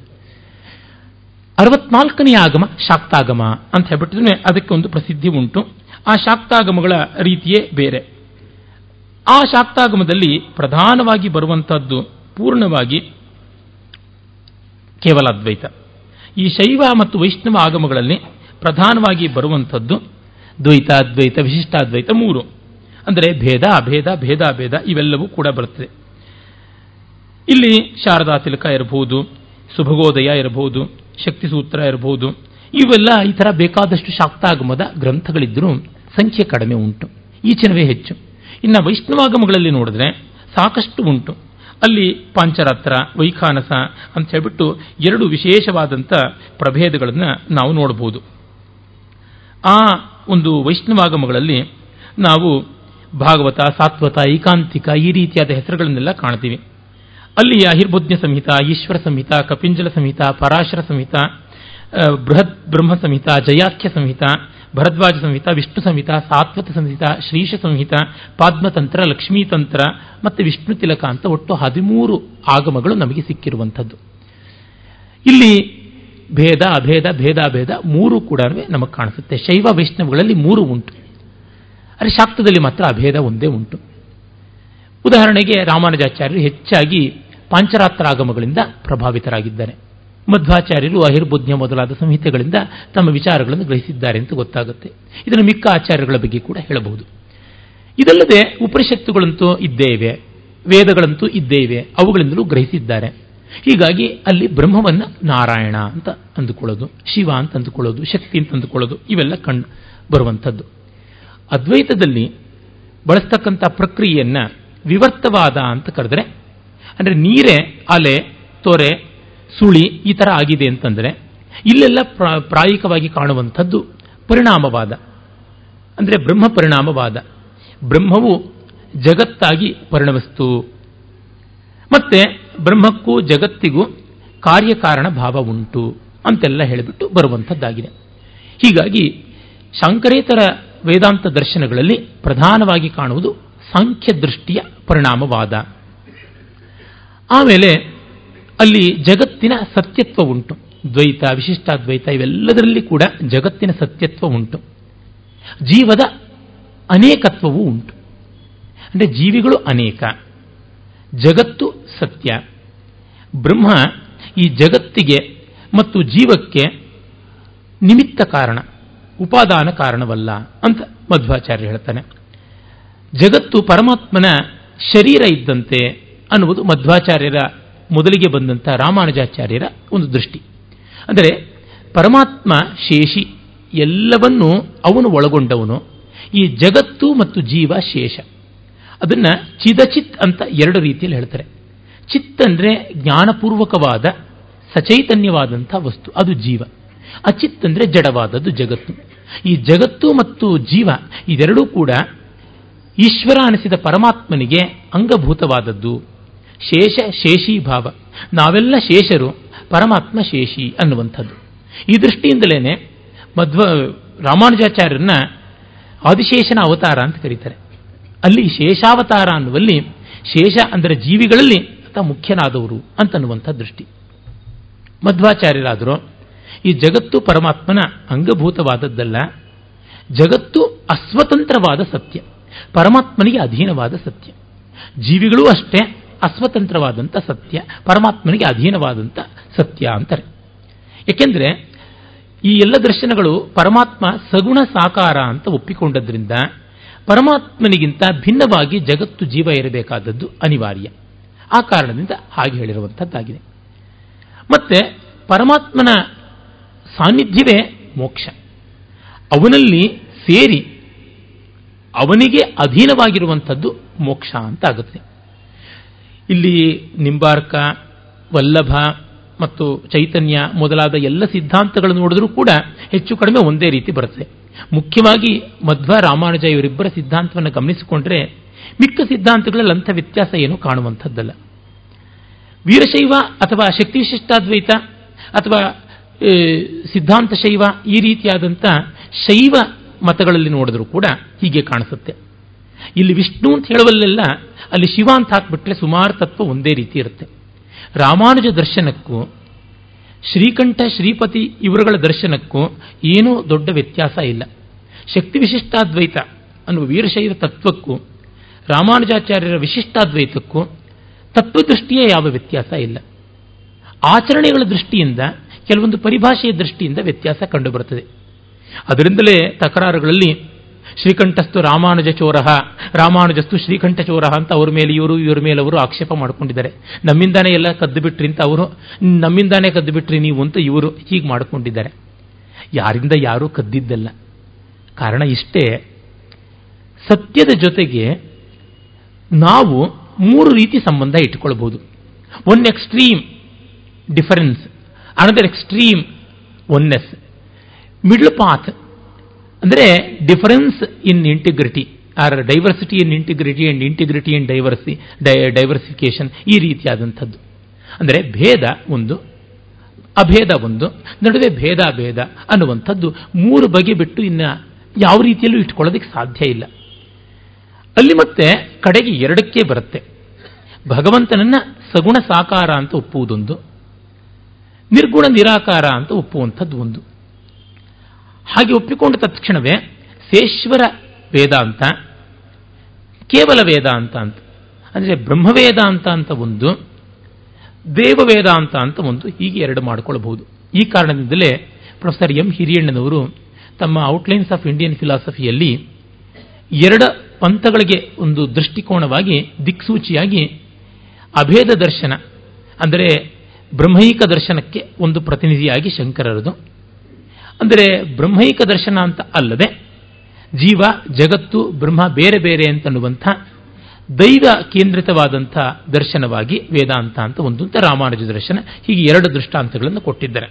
ಅರವತ್ನಾಲ್ಕನೇ ಆಗಮ ಶಾಕ್ತಾಗಮ ಅಂತ ಹೇಳ್ಬಿಟ್ಟಿದ್ರೆ ಅದಕ್ಕೆ ಒಂದು ಪ್ರಸಿದ್ಧಿ ಉಂಟು. ಆ ಶಾಕ್ತಾಗಮಗಳ ರೀತಿಯೇ ಬೇರೆ. ಆ ಶಾಕ್ತಾಗಮದಲ್ಲಿ ಪ್ರಧಾನವಾಗಿ ಬರುವಂಥದ್ದು ಪೂರ್ಣವಾಗಿ ಕೇವಲ ಅದ್ವೈತ. ಈ ಶೈವ ಮತ್ತು ವೈಷ್ಣವ ಆಗಮಗಳಲ್ಲಿ ಪ್ರಧಾನವಾಗಿ ಬರುವಂಥದ್ದು ದ್ವೈತ ಅದ್ವೈತ ವಿಶಿಷ್ಟಾದ್ವೈತ ಮೂರು. ಅಂದರೆ ಭೇದ, ಅಭೇದ ಭೇದಾಭೇದ ಇವೆಲ್ಲವೂ ಕೂಡ ಬರುತ್ತದೆ. ಇಲ್ಲಿ ಶಾರದಾ ತಿಲಕ ಇರಬಹುದು, ಸುಭಗೋದಯ ಇರಬಹುದು, ಶಕ್ತಿಸೂತ್ರ ಇರಬಹುದು, ಇವೆಲ್ಲ ಈ ಥರ ಬೇಕಾದಷ್ಟು ಶಾಕ್ತಾಗಮದ ಗ್ರಂಥಗಳಿದ್ದರೂ ಸಂಖ್ಯೆ ಕಡಿಮೆ ಉಂಟು. ಈಚಿನವೇ ಹೆಚ್ಚು. ಇನ್ನು ವೈಷ್ಣವಾಗಮಗಳಲ್ಲಿ ನೋಡಿದ್ರೆ ಸಾಕಷ್ಟು ಉಂಟು. ಅಲ್ಲಿ ಪಾಂಚರಾತ್ರ, ವೈಖಾನಸ ಅಂತ ಹೇಳ್ಬಿಟ್ಟು ಎರಡು ವಿಶೇಷವಾದಂಥ ಪ್ರಭೇದಗಳನ್ನು ನಾವು ನೋಡಬಹುದು ಆ ಒಂದು ವೈಷ್ಣವಾಗಮಗಳಲ್ಲಿ ನಾವು ಭಾಗವತ, ಸಾತ್ವತ, ಏಕಾಂತಿಕ ಈ ರೀತಿಯಾದ ಹೆಸರುಗಳನ್ನೆಲ್ಲ ಕಾಣ್ತೀವಿ. ಅಲ್ಲಿ ಅಹಿರ್ಬುದ್ಧ ಸಂಹಿತ, ಈಶ್ವರ ಸಂಹಿತ, ಕಪಿಂಜಲ ಸಂಹಿತ, ಪರಾಶರ ಸಂಹಿತ ಬೃಹತ್ ಬ್ರಹ್ಮ ಸಂಹಿತ, ಜಯಾಖ್ಯ ಸಂಹಿತ ಭರದ್ವಾಜ ಸಂಹಿತ, ವಿಷ್ಣು ಸಂಹಿತ, ಸಾತ್ವತ ಸಂಹಿತ ಶ್ರೀಶ ಸಂಹಿತ ಪದ್ಮತಂತ್ರ ಲಕ್ಷ್ಮೀತಂತ್ರ ಮತ್ತು ವಿಷ್ಣು ತಿಲಕ ಅಂತ ಒಟ್ಟು ಹದಿಮೂರು ಆಗಮಗಳು ನಮಗೆ ಸಿಕ್ಕಿರುವಂಥದ್ದು. ಇಲ್ಲಿ ಭೇದ, ಅಭೇದ, ಭೇದ ಭೇದ ಮೂರು ಕೂಡ ನಮಗೆ ಕಾಣಿಸುತ್ತೆ. ಶೈವ ವೈಷ್ಣವಗಳಲ್ಲಿ ಮೂರು ಉಂಟು. ಅರೆ ಶಾಕ್ತದಲ್ಲಿ ಮಾತ್ರ ಅಭೇದ ಒಂದೇ ಉಂಟು. ಉದಾಹರಣೆಗೆ ರಾಮಾನುಜಾಚಾರ್ಯರು ಹೆಚ್ಚಾಗಿ ಪಾಂಚರಾತ್ರಾಗಮಗಳಿಂದ ಪ್ರಭಾವಿತರಾಗಿದ್ದಾರೆ. ಮಧ್ವಾಚಾರ್ಯರು ಅಹಿರ್ಬುದ್ಧ ಮೊದಲಾದ ಸಂಹಿತೆಗಳಿಂದ ತಮ್ಮ ವಿಚಾರಗಳನ್ನು ಗ್ರಹಿಸಿದ್ದಾರೆ ಅಂತ ಗೊತ್ತಾಗುತ್ತೆ. ಇದನ್ನು ಮಿಕ್ಕ ಆಚಾರ್ಯಗಳ ಬಗ್ಗೆ ಕೂಡ ಹೇಳಬಹುದು. ಇದಲ್ಲದೆ ಉಪನಿಷತ್ತುಗಳಂತೂ ಇದ್ದೇ ಇವೆ, ವೇದಗಳಂತೂ ಇದ್ದೇ ಇವೆ, ಅವುಗಳಿಂದಲೂ ಗ್ರಹಿಸಿದ್ದಾರೆ. ಹೀಗಾಗಿ ಅಲ್ಲಿ ಬ್ರಹ್ಮವನ್ನು ನಾರಾಯಣ ಅಂತ ಅಂದುಕೊಳ್ಳೋದು, ಶಿವ ಅಂತ ಅಂದುಕೊಳ್ಳೋದು, ಶಕ್ತಿ ಅಂತ ಅಂದುಕೊಳ್ಳೋದು, ಇವೆಲ್ಲ ಕಂಡು ಬರುವಂಥದ್ದು. ಅದ್ವೈತದಲ್ಲಿ ಬಳಸ್ತಕ್ಕಂಥ ಪ್ರಕ್ರಿಯೆಯನ್ನು ವಿವರ್ತವಾದ ಅಂತ ಕರೆದ್ರೆ, ಅಂದರೆ ನೀರೇ, ಅಲೆ, ತೊರೆ ಸುಳಿ ಈ ಥರ ಆಗಿದೆ ಅಂತಂದರೆ ಇಲ್ಲೆಲ್ಲ ಪ್ರಾಯಿಕವಾಗಿ ಕಾಣುವಂಥದ್ದು ಪರಿಣಾಮವಾದ, ಅಂದರೆ ಬ್ರಹ್ಮ ಪರಿಣಾಮವಾದ. ಬ್ರಹ್ಮವು ಜಗತ್ತಾಗಿ ಪರಿಣಮಿಸ್ತು. ಮತ್ತೆ ಬ್ರಹ್ಮಕ್ಕೂ ಜಗತ್ತಿಗೂ ಕಾರ್ಯಕಾರಣ ಭಾವ ಉಂಟು ಅಂತೆಲ್ಲ ಹೇಳಿಬಿಟ್ಟು ಬರುವಂಥದ್ದಾಗಿದೆ. ಹೀಗಾಗಿ ಶಂಕರೇತರ ವೇದಾಂತ ದರ್ಶನಗಳಲ್ಲಿ ಪ್ರಧಾನವಾಗಿ ಕಾಣುವುದು ಸಾಂಖ್ಯದೃಷ್ಟಿಯ ಪರಿಣಾಮವಾದ. ಆಮೇಲೆ ಅಲ್ಲಿ ಜಗತ್ತಿನ ಸತ್ಯತ್ವ ಉಂಟು. ದ್ವೈತ ವಿಶಿಷ್ಟಾದ್ವೈತ ಇವೆಲ್ಲದರಲ್ಲಿ ಕೂಡ ಜಗತ್ತಿನ ಸತ್ಯತ್ವ ಉಂಟು. ಜೀವದ ಅನೇಕತ್ವವೂ ಉಂಟು. ಅಂದರೆ ಜೀವಿಗಳು ಅನೇಕ. ಜಗತ್ತು ಸತ್ಯ. ಬ್ರಹ್ಮ ಈ ಜಗತ್ತಿಗೆ ಮತ್ತು ಜೀವಕ್ಕೆ ನಿಮಿತ್ತ ಕಾರಣ, ಉಪಾದಾನ ಕಾರಣವಲ್ಲ ಅಂತ ಮಧ್ವಾಚಾರ್ಯ ಹೇಳ್ತಾನೆ. ಜಗತ್ತು ಪರಮಾತ್ಮನ ಶರೀರ ಇದ್ದಂತೆ ಅನ್ನುವುದು ಮಧ್ವಾಚಾರ್ಯರ ಮೊದಲಿಗೆ ಬಂದಂಥ ರಾಮಾನುಜಾಚಾರ್ಯರ ಒಂದು ದೃಷ್ಟಿ. ಅಂದರೆ ಪರಮಾತ್ಮ ಶೇಷಿ ಎಲ್ಲವನ್ನೂ ಅವನು ಒಳಗೊಂಡವನು. ಈ ಜಗತ್ತು ಮತ್ತು ಜೀವ ಶೇಷ. ಅದನ್ನ ಚಿದಚಿತ್ ಅಂತ ಎರಡು ರೀತಿಯಲ್ಲಿ ಹೇಳ್ತಾರೆ. ಚಿತ್ ಅಂದರೆ ಜ್ಞಾನಪೂರ್ವಕವಾದ, ಸಚೈತನ್ಯವಾದಂಥ ವಸ್ತು, ಅದು ಜೀವ. ಅಚಿತ್ ಅಂದರೆ ಜಡವಾದದ್ದು ಜಗತ್ತು. ಈ ಜಗತ್ತು ಮತ್ತು ಜೀವ ಇದೆರಡೂ ಕೂಡ ಈಶ್ವರ ಅನಿಸಿದ ಪರಮಾತ್ಮನಿಗೆ ಅಂಗಭೂತವಾದದ್ದು. ಶೇಷ ಶೇಷಿ ಭಾವ. ನಾವೆಲ್ಲ ಶೇಷರು, ಪರಮಾತ್ಮ ಶೇಷಿ ಅನ್ನುವಂಥದ್ದು. ಈ ದೃಷ್ಟಿಯಿಂದಲೇ ಮಧ್ವ, ರಾಮಾನುಜಾಚಾರ್ಯರನ್ನ ಆದಿಶೇಷನ ಅವತಾರ ಅಂತ ಕರೀತಾರೆ. ಅಲ್ಲಿ ಶೇಷಾವತಾರ ಅನ್ನುವಲ್ಲಿ ಶೇಷ ಅಂದರೆ ಜೀವಿಗಳಲ್ಲಿ ಅಂತ ಮುಖ್ಯನಾದವರು ಅಂತನ್ನುವಂಥ ದೃಷ್ಟಿ. ಮಧ್ವಾಚಾರ್ಯರಾದರೂ, ಈ ಜಗತ್ತು ಪರಮಾತ್ಮನ ಅಂಗಭೂತವಾದದ್ದಲ್ಲ, ಜಗತ್ತು ಅಸ್ವತಂತ್ರವಾದ ಸತ್ಯ, ಪರಮಾತ್ಮನಿಗೆ ಅಧೀನವಾದ ಸತ್ಯ. ಜೀವಿಗಳೂ ಅಷ್ಟೇ ಅಸ್ವತಂತ್ರವಾದಂಥ ಸತ್ಯ, ಪರಮಾತ್ಮನಿಗೆ ಅಧೀನವಾದಂಥ ಸತ್ಯ ಅಂತಾರೆ. ಏಕೆಂದರೆ ಈ ಎಲ್ಲ ದರ್ಶನಗಳು ಪರಮಾತ್ಮ ಸಗುಣ ಸಾಕಾರ ಅಂತ ಒಪ್ಪಿಕೊಂಡದ್ರಿಂದ ಪರಮಾತ್ಮನಿಗಿಂತ ಭಿನ್ನವಾಗಿ ಜಗತ್ತು ಜೀವ ಇರಬೇಕಾದದ್ದು ಅನಿವಾರ್ಯ. ಆ ಕಾರಣದಿಂದ ಹಾಗೆ ಹೇಳಿರುವಂಥದ್ದಾಗಿದೆ ಮತ್ತೆ ಪರಮಾತ್ಮನ ಸಾನ್ನಿಧ್ಯವೇ ಮೋಕ್ಷ. ಅವನಲ್ಲಿ ಸೇರಿ ಅವನಿಗೆ ಅಧೀನವಾಗಿರುವಂಥದ್ದು ಮೋಕ್ಷ ಅಂತ ಆಗುತ್ತೆ ಇಲ್ಲಿ ನಿಂಬಾರ್ಕ, ವಲ್ಲಭ ಮತ್ತು ಚೈತನ್ಯ ಮೊದಲಾದ ಎಲ್ಲ ಸಿದ್ಧಾಂತಗಳು ನೋಡಿದ್ರೂ ಕೂಡ ಹೆಚ್ಚು ಕಡಿಮೆ ಒಂದೇ ರೀತಿ ಬರುತ್ತೆ. ಮುಖ್ಯವಾಗಿ ಮಧ್ವ ರಾಮಾನುಜ ಇವರಿಬ್ಬರ ಸಿದ್ಧಾಂತವನ್ನು ಗಮನಿಸಿಕೊಂಡ್ರೆ ಮಿಕ್ಕ ಸಿದ್ಧಾಂತಗಳಲ್ಲಿ ಅಂಥ ವ್ಯತ್ಯಾಸ ಏನು ಕಾಣುವಂಥದ್ದಲ್ಲ. ವೀರಶೈವ ಅಥವಾ ಶಕ್ತಿ ವಿಶಿಷ್ಟಾದ್ವೈತ ಅಥವಾ ಸಿದ್ಧಾಂತ ಶೈವ ಈ ರೀತಿಯಾದಂಥ ಶೈವ ಮತಗಳಲ್ಲಿ ನೋಡಿದ್ರೂ ಕೂಡ ಹೀಗೆ ಕಾಣಿಸುತ್ತೆ. ಇಲ್ಲಿ ವಿಷ್ಣು ಅಂತ ಹೇಳುವಲ್ಲೆಲ್ಲ ಅಲ್ಲಿ ಶಿವ ಅಂತ ಹಾಕ್ಬಿಟ್ರೆ ಸುಮಾರು ತತ್ವ ಒಂದೇ ರೀತಿ ಇರುತ್ತೆ. ರಾಮಾನುಜ ದರ್ಶನಕ್ಕೂ, ಶ್ರೀಕಂಠ, ಶ್ರೀಪತಿ ಇವರುಗಳ ದರ್ಶನಕ್ಕೂ ಏನೂ ದೊಡ್ಡ ವ್ಯತ್ಯಾಸ ಇಲ್ಲ. ಶಕ್ತಿ ವಿಶಿಷ್ಟಾದ್ವೈತ ಅನ್ನುವ ವೀರಶೈವ ತತ್ವಕ್ಕೂ, ರಾಮಾನುಜಾಚಾರ್ಯರ ವಿಶಿಷ್ಟಾದ್ವೈತಕ್ಕೂ ತತ್ವದೃಷ್ಟಿಯೇ ಯಾವ ವ್ಯತ್ಯಾಸ ಇಲ್ಲ. ಆಚರಣೆಗಳ ದೃಷ್ಟಿಯಿಂದ, ಕೆಲವೊಂದು ಪರಿಭಾಷೆಯ ದೃಷ್ಟಿಯಿಂದ ವ್ಯತ್ಯಾಸ ಕಂಡುಬರುತ್ತದೆ. ಅದರಿಂದಲೇ ತಕರಾರುಗಳಲ್ಲಿ ಶ್ರೀಕಂಠಸ್ತು ರಾಮಾನುಜ ಚೋರಹ, ರಾಮಾನುಜಸ್ತು ಶ್ರೀಕಂಠ ಚೋರಹ ಅಂತ ಅವ್ರ ಮೇಲೆ ಇವರು, ಇವ್ರ ಮೇಲೆ ಅವರು ಆಕ್ಷೇಪ ಮಾಡ್ಕೊಂಡಿದ್ದಾರೆ. ನಮ್ಮಿಂದಾನೇ ಎಲ್ಲ ಕದ್ದು ಬಿಟ್ರಿ ಅಂತ ಅವರು, ನಮ್ಮಿಂದಾನೇ ಕದ್ದು ಬಿಟ್ರಿ ನೀವು ಅಂತ ಇವರು ಹೀಗೆ ಮಾಡಿಕೊಂಡಿದ್ದಾರೆ. ಯಾರಿಂದ ಯಾರೂ ಕದ್ದಿದ್ದಲ್ಲ. ಕಾರಣ ಇಷ್ಟೇ, ಸತ್ಯದ ಜೊತೆಗೆ ನಾವು ಮೂರು ರೀತಿ ಸಂಬಂಧ ಇಟ್ಕೊಳ್ಬೋದು. One extreme difference another extreme oneness middle path ಅಂದರೆ difference in integrity or diversity in integrity and integrity in diversity diversification ಈ ರೀತಿಯಾದಂಥದ್ದು. ಅಂದರೆ ಭೇದ ಒಂದು, ಅಭೇದ ಒಂದು, ನಡುವೆ ಭೇದ ಭೇದ ಅನ್ನುವಂಥದ್ದು ಮೂರು ಬಗೆ ಬಿಟ್ಟು ಇನ್ನು ಯಾವ ರೀತಿಯಲ್ಲೂ ಇಟ್ಕೊಳ್ಳೋದಕ್ಕೆ ಸಾಧ್ಯ ಇಲ್ಲ. ಅಲ್ಲಿ ಮತ್ತೆ ಕಡೆಗೆ ಎರಡಕ್ಕೆ ಬರುತ್ತೆ. ಭಗವಂತನನ್ನ ಸಗುಣ ಸಾಕಾರ ಅಂತ ಒಪ್ಪುವುದೊಂದು, ನಿರ್ಗುಣ ನಿರಾಕಾರ ಅಂತ ಒಪ್ಪುವಂಥದ್ದು ಒಂದು. ಹಾಗೆ ಒಪ್ಪಿಕೊಂಡ ತಕ್ಷಣವೇ ಸೇಶ್ವರ ವೇದಾಂತ ಕೇವಲ ವೇದಾಂತ ಅಂತ ಅಂದರೆ ಬ್ರಹ್ಮವೇದಾಂತ ಅಂತ ಒಂದು ದೇವವೇದಾಂತ ಅಂತ ಒಂದು ಹೀಗೆ ಎರಡು ಮಾಡಿಕೊಳ್ಳಬಹುದು ಈ ಕಾರಣದಿಂದಲೇ ಪ್ರೊಫೆಸರ್ ಎಂ ಹಿರಿಯಣ್ಣನವರು ತಮ್ಮ ಔಟ್ಲೈನ್ಸ್ ಆಫ್ ಇಂಡಿಯನ್ ಫಿಲಾಸಫಿಯಲ್ಲಿ ಎರಡು ಪಂಥಗಳಿಗೆ ಒಂದು ದೃಷ್ಟಿಕೋನವಾಗಿ ದಿಕ್ಸೂಚಿಯಾಗಿ ಅಭೇದ ದರ್ಶನ, ಅಂದರೆ ಬ್ರಹ್ಮೈಕ ದರ್ಶನಕ್ಕೆ ಒಂದು ಪ್ರತಿನಿಧಿಯಾಗಿ ಶಂಕರರದು. ಅಂದರೆ ಬ್ರಹ್ಮೈಕ ದರ್ಶನ ಅಂತ ಅಲ್ಲದೆ ಜೀವ, ಜಗತ್ತು, ಬ್ರಹ್ಮ ಬೇರೆ ಬೇರೆ ಅಂತನ್ನುವಂಥ ದೈವ ಕೇಂದ್ರಿತವಾದಂಥ ದರ್ಶನವಾಗಿ ವೇದಾಂತ ಅಂತ ಒಂದು ಅಂತ ರಾಮಾನುಜ ದರ್ಶನ ಹೀಗೆ ಎರಡು ದೃಷ್ಟಾಂತಗಳನ್ನು ಕೊಟ್ಟಿದ್ದಾರೆ.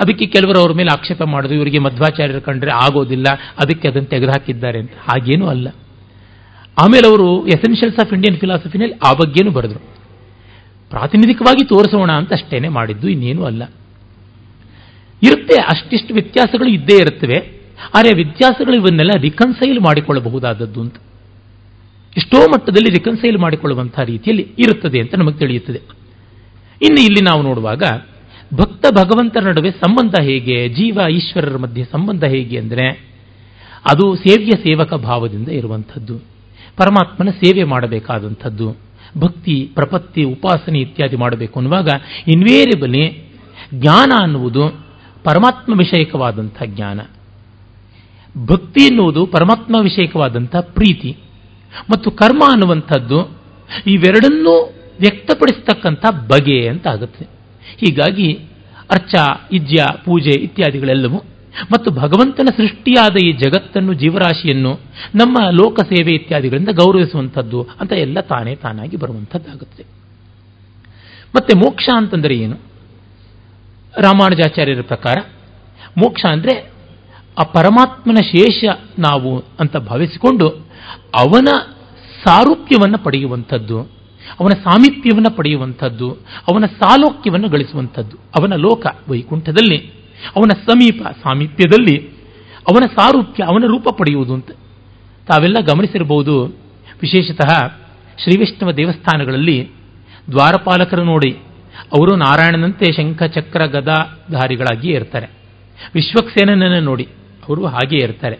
ಅದಕ್ಕೆ ಕೆಲವರು ಅವ್ರ ಮೇಲೆ ಆಕ್ಷೇಪ ಮಾಡೋದು, ಇವರಿಗೆ ಮಧ್ವಾಚಾರ್ಯರು ಕಂಡ್ರೆ ಆಗೋದಿಲ್ಲ, ಅದಕ್ಕೆ ಅದನ್ನು ತೆಗೆದುಹಾಕಿದ್ದಾರೆ ಅಂತ ಹಾಗೇನೂ ಅಲ್ಲ. ಆಮೇಲೆ ಅವರು ಎಸೆನ್ಷಿಯಲ್ಸ್ ಆಫ್ ಇಂಡಿಯನ್ ಫಿಲಾಸಫಿನಲ್ಲಿ ಆ ಬಗ್ಗೆನೂ ಬರೆದ್ರು. ಪ್ರಾತಿನಿಧಿಕವಾಗಿ ತೋರಿಸೋಣ ಅಂತ ಅಷ್ಟೇನೆ ಮಾಡಿದ್ದು, ಇನ್ನೇನೂ ಅಲ್ಲ. ಇರುತ್ತೆ, ಅಷ್ಟಿಷ್ಟು ವ್ಯತ್ಯಾಸಗಳು ಇದ್ದೇ ಇರುತ್ತವೆ. ಆದರೆ ವ್ಯತ್ಯಾಸಗಳು ಇವನ್ನೆಲ್ಲ ರಿಕನ್ಸೈಲ್ ಮಾಡಿಕೊಳ್ಳಬಹುದಾದದ್ದು ಅಂತ. ಎಷ್ಟೋ ಮಟ್ಟದಲ್ಲಿ ರಿಕನ್ಸೈಲ್ ಮಾಡಿಕೊಳ್ಳುವಂತಹ ರೀತಿಯಲ್ಲಿ ಇರುತ್ತದೆ ಅಂತ ನಮಗೆ ತಿಳಿಯುತ್ತದೆ. ಇನ್ನು ಇಲ್ಲಿ ನಾವು ನೋಡುವಾಗ, ಭಕ್ತ ಭಗವಂತರ ನಡುವೆ ಸಂಬಂಧ ಹೇಗೆ, ಜೀವ ಈಶ್ವರರ ಮಧ್ಯೆ ಸಂಬಂಧ ಹೇಗೆ ಅಂದರೆ, ಅದು ಸೇವ್ಯ ಸೇವಕ ಭಾವದಿಂದ ಇರುವಂಥದ್ದು. ಪರಮಾತ್ಮನ ಸೇವೆ ಮಾಡಬೇಕಾದಂಥದ್ದು. ಭಕ್ತಿ, ಪ್ರಪತ್ತಿ, ಉಪಾಸನೆ ಇತ್ಯಾದಿ ಮಾಡಬೇಕು ಅನ್ನುವಾಗ ಇನ್ವೇರಿಯಬಲಿ ಜ್ಞಾನ ಅನ್ನುವುದು ಪರಮಾತ್ಮ ವಿಷಯಕವಾದಂಥ ಜ್ಞಾನ. ಭಕ್ತಿ ಎನ್ನುವುದು ಪರಮಾತ್ಮ ವಿಷಯಕವಾದಂಥ ಪ್ರೀತಿ. ಮತ್ತು ಕರ್ಮ ಅನ್ನುವಂಥದ್ದು ಇವೆರಡನ್ನೂ ವ್ಯಕ್ತಪಡಿಸ್ತಕ್ಕಂಥ ಬಗೆ ಅಂತ ಆಗುತ್ತೆ. ಹೀಗಾಗಿ ಅರ್ಚ ಇಜ್ಯ ಪೂಜೆ ಇತ್ಯಾದಿಗಳೆಲ್ಲವೂ ಮತ್ತು ಭಗವಂತನ ಸೃಷ್ಟಿಯಾದ ಈ ಜಗತ್ತನ್ನು, ಜೀವರಾಶಿಯನ್ನು, ನಮ್ಮ ಲೋಕ ಸೇವೆ ಇತ್ಯಾದಿಗಳಿಂದ ಗೌರವಿಸುವಂಥದ್ದು ಅಂತ ಎಲ್ಲ ತಾನೇ ತಾನಾಗಿ ಬರುವಂಥದ್ದಾಗುತ್ತೆ. ಮತ್ತೆ ಮೋಕ್ಷ ಅಂತಂದರೆ ಏನು? ರಾಮಾನುಜಾಚಾರ್ಯರ ಪ್ರಕಾರ, ಮೋಕ್ಷ ಅಂದರೆ ಆ ಪರಮಾತ್ಮನ ಶೇಷ ನಾವು ಅಂತ ಭಾವಿಸಿಕೊಂಡು ಅವನ ಸಾರೂಪ್ಯವನ್ನು ಪಡೆಯುವಂಥದ್ದು, ಅವನ ಸಾಮೀಪ್ಯವನ್ನು ಪಡೆಯುವಂಥದ್ದು, ಅವನ ಸಾಲೋಕ್ಯವನ್ನು ಗಳಿಸುವಂಥದ್ದು, ಅವನ ಲೋಕ ವೈಕುಂಠದಲ್ಲಿ, ಅವನ ಸಮೀಪ ಸಾಮೀಪ್ಯದಲ್ಲಿ, ಅವನ ಸಾರೂಪ್ಯ ಅವನ ರೂಪ ಪಡೆಯುವುದು ಅಂತ ತಾವೆಲ್ಲ ಗಮನಿಸಿರಬಹುದು. ವಿಶೇಷತಃ ಶ್ರೀವಿಷ್ಣುವ ದೇವಸ್ಥಾನಗಳಲ್ಲಿ ದ್ವಾರಪಾಲಕರು ನೋಡಿ ಅವರು ನಾರಾಯಣನಂತೆ ಶಂಖ ಚಕ್ರ ಗದಾಧಾರಿಗಳಾಗಿಯೇ ಇರ್ತಾರೆ. ವಿಶ್ವಕ್ಸೇನನನ್ನು ನೋಡಿ ಅವರು ಹಾಗೇ ಇರ್ತಾರೆ.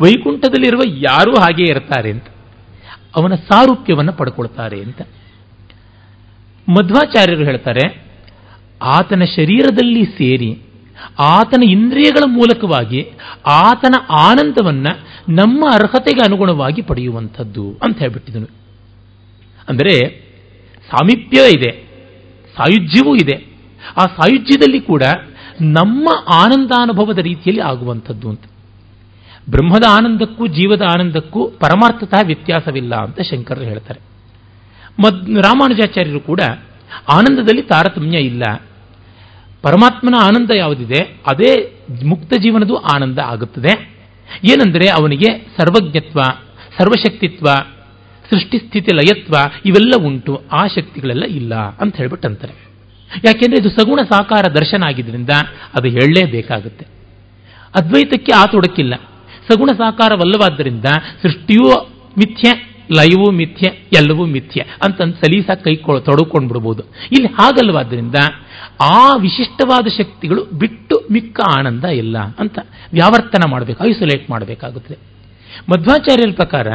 ವೈಕುಂಠದಲ್ಲಿರುವ ಯಾರೂ ಹಾಗೇ ಇರ್ತಾರೆ ಅಂತ. ಅವನ ಸಾರೂಪ್ಯವನ್ನು ಪಡ್ಕೊಳ್ತಾರೆ ಅಂತ. ಮಧ್ವಾಚಾರ್ಯರು ಹೇಳ್ತಾರೆ, ಆತನ ಶರೀರದಲ್ಲಿ ಸೇರಿ ಆತನ ಇಂದ್ರಿಯಗಳ ಮೂಲಕವಾಗಿ ಆತನ ಆನಂದವನ್ನ ನಮ್ಮ ಅರ್ಹತೆಗೆ ಅನುಗುಣವಾಗಿ ಪಡೆಯುವಂಥದ್ದು ಅಂತ ಹೇಳ್ಬಿಟ್ಟಿದನು. ಅಂದರೆ ಸಾಮೀಪ್ಯ ಇದೆ. ಸಾಯುಜ್ಯವೂ ಇದೆ. ಆ ಸಾಯುಜ್ಯದಲ್ಲಿ ಕೂಡ ನಮ್ಮ ಆನಂದಾನುಭವದ ರೀತಿಯಲ್ಲಿ ಆಗುವಂಥದ್ದು ಅಂತ. ಬ್ರಹ್ಮದ ಆನಂದಕ್ಕೂ ಜೀವದ ಆನಂದಕ್ಕೂ ಪರಮಾರ್ಥತಃ ವ್ಯತ್ಯಾಸವಿಲ್ಲ ಅಂತ ಶಂಕರರು ಹೇಳ್ತಾರೆ. ಮದ್ ರಾಮಾನುಜಾಚಾರ್ಯರು ಕೂಡ ಆನಂದದಲ್ಲಿ ತಾರತಮ್ಯ ಇಲ್ಲ. ಪರಮಾತ್ಮನ ಆನಂದ ಯಾವುದಿದೆ, ಅದೇ ಮುಕ್ತ ಜೀವನದು ಆನಂದ ಆಗುತ್ತದೆ. ಏನೆಂದರೆ ಅವನಿಗೆ ಸರ್ವಜ್ಞತ್ವ, ಸರ್ವಶಕ್ತಿತ್ವ ಸೃಷ್ಟಿಸ್ಥಿತಿ ಲಯತ್ವ ಇವೆಲ್ಲ ಉಂಟು, ಆ ಶಕ್ತಿಗಳೆಲ್ಲ ಇಲ್ಲ ಅಂತ ಹೇಳ್ಬಿಟ್ಟು ಅಂತಾರೆ ಯಾಕೆಂದ್ರೆ ಇದು ಸಗುಣ ಸಾಕಾರ ದರ್ಶನ ಆಗಿದ್ದರಿಂದ ಅದು ಹೇಳಲೇಬೇಕಾಗುತ್ತೆ. ಅದ್ವೈತಕ್ಕೆ ಆ ತೊಡಕಿಲ್ಲ. ಸಗುಣ ಸಾಕಾರವಲ್ಲವಾದ್ದರಿಂದ ಸೃಷ್ಟಿಯೂ ಮಿಥ್ಯೆ, ಲಯವೂ ಮಿಥ್ಯೆ, ಎಲ್ಲವೂ ಮಿಥ್ಯೆ ಅಂತಂದು ಸಲೀಸಾಗಿ ಕೈ ತೊಡಕೊಂಡು ಬಿಡ್ಬೋದು ಇಲ್ಲಿ ಹಾಗಲ್ವಾದ್ರಿಂದ ಆ ವಿಶಿಷ್ಟವಾದ ಶಕ್ತಿಗಳು ಬಿಟ್ಟು ಮಿಕ್ಕ ಆನಂದ ಇಲ್ಲ ಅಂತ ವ್ಯಾವರ್ತನ ಮಾಡಬೇಕು, ಐಸೋಲೇಟ್ ಮಾಡಬೇಕಾಗುತ್ತದೆ ಮಧ್ವಾಚಾರ್ಯರ ಪ್ರಕಾರ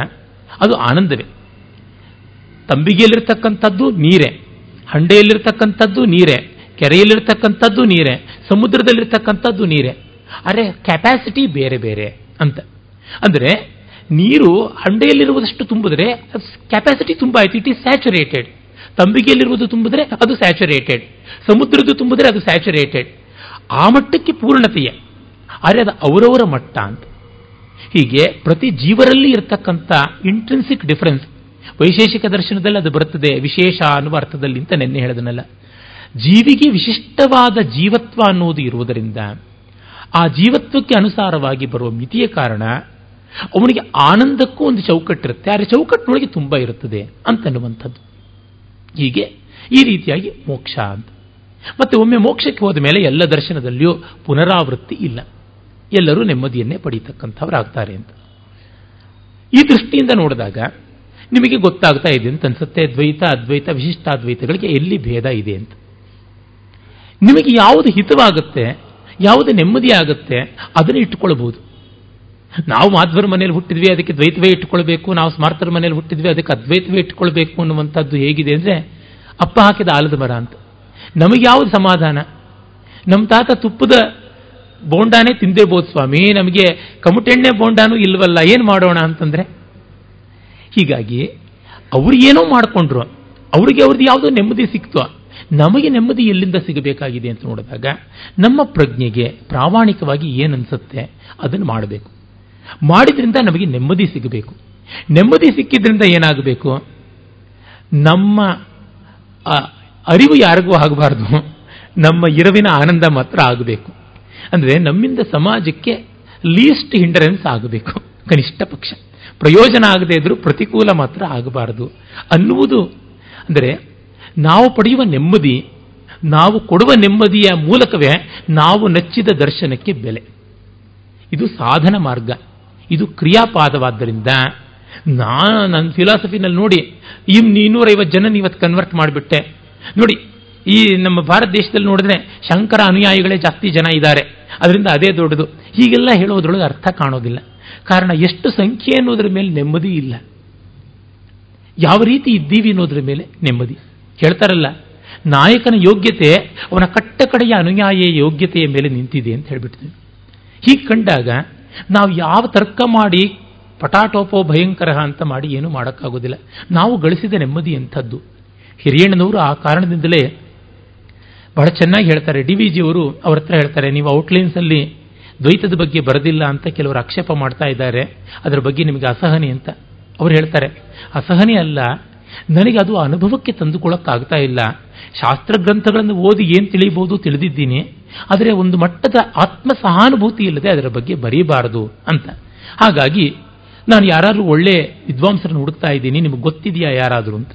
ಅದು ಆನಂದವೇ. ತಂಬಿಗೆಯಲ್ಲಿರ್ತಕ್ಕಂಥದ್ದು ನೀರೇ, ಹಂಡೆಯಲ್ಲಿರ್ತಕ್ಕಂಥದ್ದು ನೀರೇ, ಕೆರೆಯಲ್ಲಿರ್ತಕ್ಕಂಥದ್ದು ನೀರೇ, ಸಮುದ್ರದಲ್ಲಿರ್ತಕ್ಕಂಥದ್ದು ನೀರೇ. ಅರೆ ಕೆಪಾಸಿಟಿ ಬೇರೆ ಬೇರೆ ಅಂತ. ಅಂದರೆ ನೀರು ಹಂಡೆಯಲ್ಲಿರುವುದಷ್ಟು ತುಂಬಿದ್ರೆ ಕೆಪಾಸಿಟಿ ತುಂಬ ಆಯಿತು. ಇಟ್ ಈಸ್ ಸ್ಯಾಚುರೇಟೆಡ್ ತಂಬಿಗೆಯಲ್ಲಿರುವುದು ತುಂಬಿದ್ರೆ ಅದು ಸ್ಯಾಚುರೇಟೆಡ್ ಸಮುದ್ರದ್ದು ತುಂಬಿದ್ರೆ ಅದು ಸ್ಯಾಚುರೇಟೆಡ್ ಆ ಮಟ್ಟಕ್ಕೆ ಪೂರ್ಣತೆಯೇ. ಆದರೆ ಅದು ಅವರವರ ಮಟ್ಟ ಅಂತ. ಹೀಗೆ ಪ್ರತಿ ಜೀವರಲ್ಲಿ ಇರತಕ್ಕಂಥ ಇಂಟ್ರೆನ್ಸಿಕ್ ಡಿಫರೆನ್ಸ್ ವೈಶೇಷಿಕ ದರ್ಶನದಲ್ಲಿ ಅದು ಬರುತ್ತದೆ. ವಿಶೇಷ ಅನ್ನುವ ಅರ್ಥದಲ್ಲಿ ಅಂತ ನೆನ್ನೆ ಹೇಳಿದನಲ್ಲ. ಜೀವಿಗೆ ವಿಶಿಷ್ಟವಾದ ಜೀವತ್ವ ಅನ್ನೋದು ಇರುವುದರಿಂದ ಆ ಜೀವತ್ವಕ್ಕೆ ಅನುಸಾರವಾಗಿ ಬರುವ ಮಿತಿಯ ಕಾರಣ ಅವನಿಗೆ ಆನಂದಕ್ಕೂ ಒಂದು ಚೌಕಟ್ಟಿರುತ್ತೆ ಆದರೆ ಚೌಕಟ್ಟಿನೊಳಗೆ ತುಂಬ ಇರುತ್ತದೆ ಅಂತನ್ನುವಂಥದ್ದು ಹೀಗೆ ಈ ರೀತಿಯಾಗಿ ಮೋಕ್ಷ ಅಂತ. ಮತ್ತೆ ಒಮ್ಮೆ ಮೋಕ್ಷಕ್ಕೆ ಹೋದ ಮೇಲೆ ಎಲ್ಲ ದರ್ಶನದಲ್ಲಿಯೂ ಪುನರಾವೃತ್ತಿ ಇಲ್ಲ. ಎಲ್ಲರೂ ನೆಮ್ಮದಿಯನ್ನೇ ಪಡೀತಕ್ಕಂಥವರಾಗ್ತಾರೆ ಅಂತ. ಈ ದೃಷ್ಟಿಯಿಂದ ನೋಡಿದಾಗ ನಿಮಗೆ ಗೊತ್ತಾಗ್ತಾ ಇದೆ ಅಂತ ಅನ್ಸುತ್ತೆ. ದ್ವೈತ ಅದ್ವೈತ ವಿಶಿಷ್ಟಾದ್ವೈತಗಳಿಗೆ ಎಲ್ಲಿ ಭೇದ ಇದೆ ಅಂತ. ನಿಮಗೆ ಯಾವುದು ಹಿತವಾಗುತ್ತೆ, ಯಾವುದು ನೆಮ್ಮದಿ ಆಗುತ್ತೆ, ಅದನ್ನು ಇಟ್ಟುಕೊಳ್ಬಹುದು. ನಾವು ಮಾಧ್ವರ ಮನೇಲಿ ಹುಟ್ಟಿದ್ವಿ, ಅದಕ್ಕೆ ದ್ವೈತವೇ ಇಟ್ಟುಕೊಳ್ಬೇಕು. ನಾವು ಸ್ಮಾರ್ಥರ ಮನೇಲಿ ಹುಟ್ಟಿದ್ವಿ, ಅದಕ್ಕೆ ಅದ್ವೈತವೇ ಇಟ್ಟುಕೊಳ್ಬೇಕು ಅನ್ನುವಂಥದ್ದು ಹೇಗಿದೆ ಅಂದರೆ, ಅಪ್ಪ ಹಾಕಿದ ಆಲದ ಮರ ಅಂತ. ನಮಗೆ ಯಾವುದು ಸಮಾಧಾನ? ನಮ್ಮ ತಾತ ತುಪ್ಪದ ಬೋಂಡಾನೇ ತಿಂದೇಬೋದು ಸ್ವಾಮಿ. ನಮಗೆ ಕಮುಟೆಣ್ಣೆ ಬೋಂಡಾನು ಇಲ್ವಲ್ಲ, ಏನು ಮಾಡೋಣ ಅಂತಂದ್ರೆ ಹೀಗಾಗಿ ಅವ್ರು ಏನೋ ಮಾಡಿಕೊಂಡ್ರು, ಅವರಿಗೆ ಅವ್ರದ್ದು ಯಾವುದೋ ನೆಮ್ಮದಿ ಸಿಕ್ತು. ನಮಗೆ ನೆಮ್ಮದಿ ಎಲ್ಲಿಂದ ಸಿಗಬೇಕಾಗಿದೆ ಅಂತ ನೋಡಿದಾಗ ನಮ್ಮ ಪ್ರಜ್ಞೆಗೆ ಪ್ರಾಮಾಣಿಕವಾಗಿ ಏನನ್ಸುತ್ತೆ ಅದನ್ನು ಮಾಡಬೇಕು. ಮಾಡಿದ್ರಿಂದ ನಮಗೆ ನೆಮ್ಮದಿ ಸಿಗಬೇಕು. ನೆಮ್ಮದಿ ಸಿಕ್ಕಿದ್ರಿಂದ ಏನಾಗಬೇಕು? ನಮ್ಮ ಅರಿವು ಯಾರಿಗೂ ಆಗಬಾರ್ದು. ನಮ್ಮ ಇರವಿನ ಆನಂದ ಮಾತ್ರ ಆಗಬೇಕು. ಅಂದರೆ ನಮ್ಮಿಂದ ಸಮಾಜಕ್ಕೆ ಲೀಸ್ಟ್ ಹಿಂಡರೆನ್ಸ್ ಆಗಬೇಕು. ಕನಿಷ್ಠ ಪಕ್ಷ. ಪ್ರಯೋಜನ ಆಗದೇ ಇದ್ರೂ ಪ್ರತಿಕೂಲ ಮಾತ್ರ ಆಗಬಾರದು. ಅನ್ನುವುದು ಅಂದರೆ ನಾವು ಪಡೆಯುವ ನೆಮ್ಮದಿ, ನಾವು ಕೊಡುವ ನೆಮ್ಮದಿಯ ಮೂಲಕವೇ ನಾವು ನಚ್ಚಿದ ದರ್ಶನಕ್ಕೆ ಬೆಲೆ. ಇದು ಸಾಧನ ಮಾರ್ಗ. ಇದು ಕ್ರಿಯಾಪಾದವಾದ್ದರಿಂದ ನಾನು ನನ್ನ ಫಿಲಾಸಫಿನಲ್ಲಿ ನೋಡಿ ಈ ಇನ್ನೂರೈವತ್ತು ಜನ ಇವತ್ತು ಕನ್ವರ್ಟ್ ಮಾಡಿಬಿಟ್ಟೆ. ನೋಡಿ, ಈ ನಮ್ಮ ಭಾರತ ದೇಶದಲ್ಲಿ ನೋಡಿದ್ರೆ ಶಂಕರ ಅನುಯಾಯಿಗಳೇ ಜಾಸ್ತಿ ಜನ ಇದ್ದಾರೆ. ಅದರಿಂದ ಅದೇ ದೊಡ್ಡದು. ಹೀಗೆಲ್ಲ ಹೇಳೋದ್ರೊಳಗೆ ಅರ್ಥ ಕಾಣೋದಿಲ್ಲ. ಕಾರಣ ಎಷ್ಟು ಸಂಖ್ಯೆ ಅನ್ನೋದ್ರ ಮೇಲೆ ನೆಮ್ಮದಿ ಇಲ್ಲ. ಯಾವ ರೀತಿ ಇದ್ದೀವಿ ಅನ್ನೋದ್ರ ಮೇಲೆ ನೆಮ್ಮದಿ. ಹೇಳ್ತಾರಲ್ಲ, ನಾಯಕನ ಯೋಗ್ಯತೆ ಅವನ ಕಟ್ಟ ಕಡೆಯ ಅನುಯಾಯ ಯೋಗ್ಯತೆಯ ಮೇಲೆ ನಿಂತಿದೆ ಅಂತ ಹೇಳ್ಬಿಡ್ತೀವಿ ಹೀಗೆ ಕಂಡಾಗ ನಾವು ಯಾವ ತರ್ಕ ಮಾಡಿ ಪಟಾಟೋಪೋ ಭಯಂಕರ ಅಂತ ಮಾಡಿ ಏನೂ ಮಾಡೋಕ್ಕಾಗೋದಿಲ್ಲ. ನಾವು ಗಳಿಸಿದ ನೆಮ್ಮದಿ ಅಂಥದ್ದು ಹಿರಿಯಣ್ಣನವರು ಆ ಕಾರಣದಿಂದಲೇ ಬಹಳ ಚೆನ್ನಾಗಿ ಹೇಳ್ತಾರೆ. ಡಿ ವಿ ಜಿಯವರು ಅವ್ರ ಹತ್ರ ಹೇಳ್ತಾರೆ, ನೀವು ಔಟ್ಲೈನ್ಸಲ್ಲಿ ದ್ವೈತದ ಬಗ್ಗೆ ಬರೆದಿಲ್ಲ ಅಂತ ಕೆಲವರು ಆಕ್ಷೇಪ ಮಾಡ್ತಾ ಇದ್ದಾರೆ. ಅದರ ಬಗ್ಗೆ ನಿಮಗೆ ಅಸಹನೆ ಅಂತ ಅವ್ರು ಹೇಳ್ತಾರೆ. ಅಸಹನೆ ಅಲ್ಲ, ನನಗೆ ಅದು ಅನುಭವಕ್ಕೆ ತಂದುಕೊಳ್ಳೋಕ್ಕಾಗ್ತಾ ಇಲ್ಲ. ಶಾಸ್ತ್ರ ಗ್ರಂಥಗಳನ್ನು ಓದಿ ಏನು ತಿಳಿಯಬಹುದು ತಿಳಿದಿದ್ದೀನಿ. ಆದರೆ ಒಂದು ಮಟ್ಟದ ಆತ್ಮ ಸಹಾನುಭೂತಿ ಇಲ್ಲದೆ ಅದರ ಬಗ್ಗೆ ಬರೀಬಾರದು ಅಂತ. ಹಾಗಾಗಿ ನಾನು ಯಾರಾದರೂ ಒಳ್ಳೆ ವಿದ್ವಾಂಸರನ್ನು ಹುಡುಕ್ತಾ ಇದ್ದೀನಿ, ನಿಮಗೆ ಗೊತ್ತಿದೆಯಾ ಯಾರಾದರೂ ಅಂತ.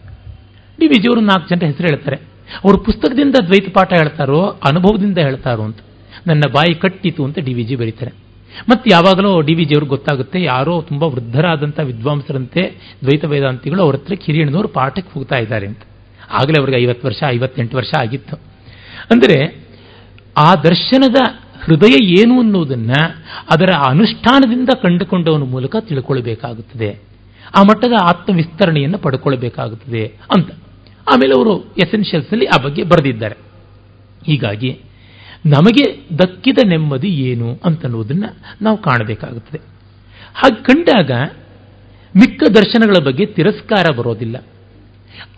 ಡಿ ವಿಜಿಯವರು ನಾಲ್ಕು ಜನ ಹೆಸರು ಹೇಳ್ತಾರೆ. ಅವರು ಪುಸ್ತಕದಿಂದ ದ್ವೈತ ಪಾಠ ಹೇಳ್ತಾರೋ, ಅನುಭವದಿಂದ ಹೇಳ್ತಾರೋ ಅಂತ. ನನ್ನ ಬಾಯಿ ಕಟ್ಟಿತು ಅಂತ ಡಿ ವಿ ಜಿ ಬರೀತಾರೆ ಮತ್ತೆ ಯಾವಾಗಲೂ ಡಿ ವಿ ಜಿಯವ್ರಿಗೆ ಗೊತ್ತಾಗುತ್ತೆ, ಯಾರೋ ತುಂಬ ವೃದ್ಧರಾದಂಥ ವಿದ್ವಾಂಸರಂತೆ, ದ್ವೈತ ವೇದಾಂತಿಗಳು ಅವ್ರ ಹತ್ರ ಕಿರಿಯಣ್ಣನವರು ಪಾಠಕ್ಕೆ ಹೋಗ್ತಾ ಇದ್ದಾರೆ ಅಂತ. ಆಗಲೇ ಅವ್ರಿಗೆ ಐವತ್ತು ವರ್ಷ, ಐವತ್ತೆಂಟು ವರ್ಷ ಆಗಿತ್ತು. ಅಂದರೆ ಆ ದರ್ಶನದ ಹೃದಯ ಏನು ಅನ್ನೋದನ್ನು ಅದರ ಅನುಷ್ಠಾನದಿಂದ ಕಂಡುಕೊಂಡವನ ಮೂಲಕ ತಿಳ್ಕೊಳ್ಬೇಕಾಗುತ್ತದೆ. ಆ ಮಟ್ಟದ ಆತ್ಮವಿಸ್ತರಣೆಯನ್ನು ಪಡ್ಕೊಳ್ಬೇಕಾಗುತ್ತದೆ ಅಂತ. ಆಮೇಲೆ ಅವರು ಎಸೆನ್ಷಿಯಲ್ಸ್ ಅಲ್ಲಿ ಆ ಬಗ್ಗೆ ಬರೆದಿದ್ದಾರೆ. ಹೀಗಾಗಿ ನಮಗೆ ದಕ್ಕಿದ ನೆಮ್ಮದಿ ಏನು ಅಂತನ್ನುವುದನ್ನು ನಾವು ಕಾಣಬೇಕಾಗುತ್ತದೆ. ಹಾಗೆ ಕಂಡಾಗ ಮಿಕ್ಕ ದರ್ಶನಗಳ ಬಗ್ಗೆ ತಿರಸ್ಕಾರ ಬರೋದಿಲ್ಲ.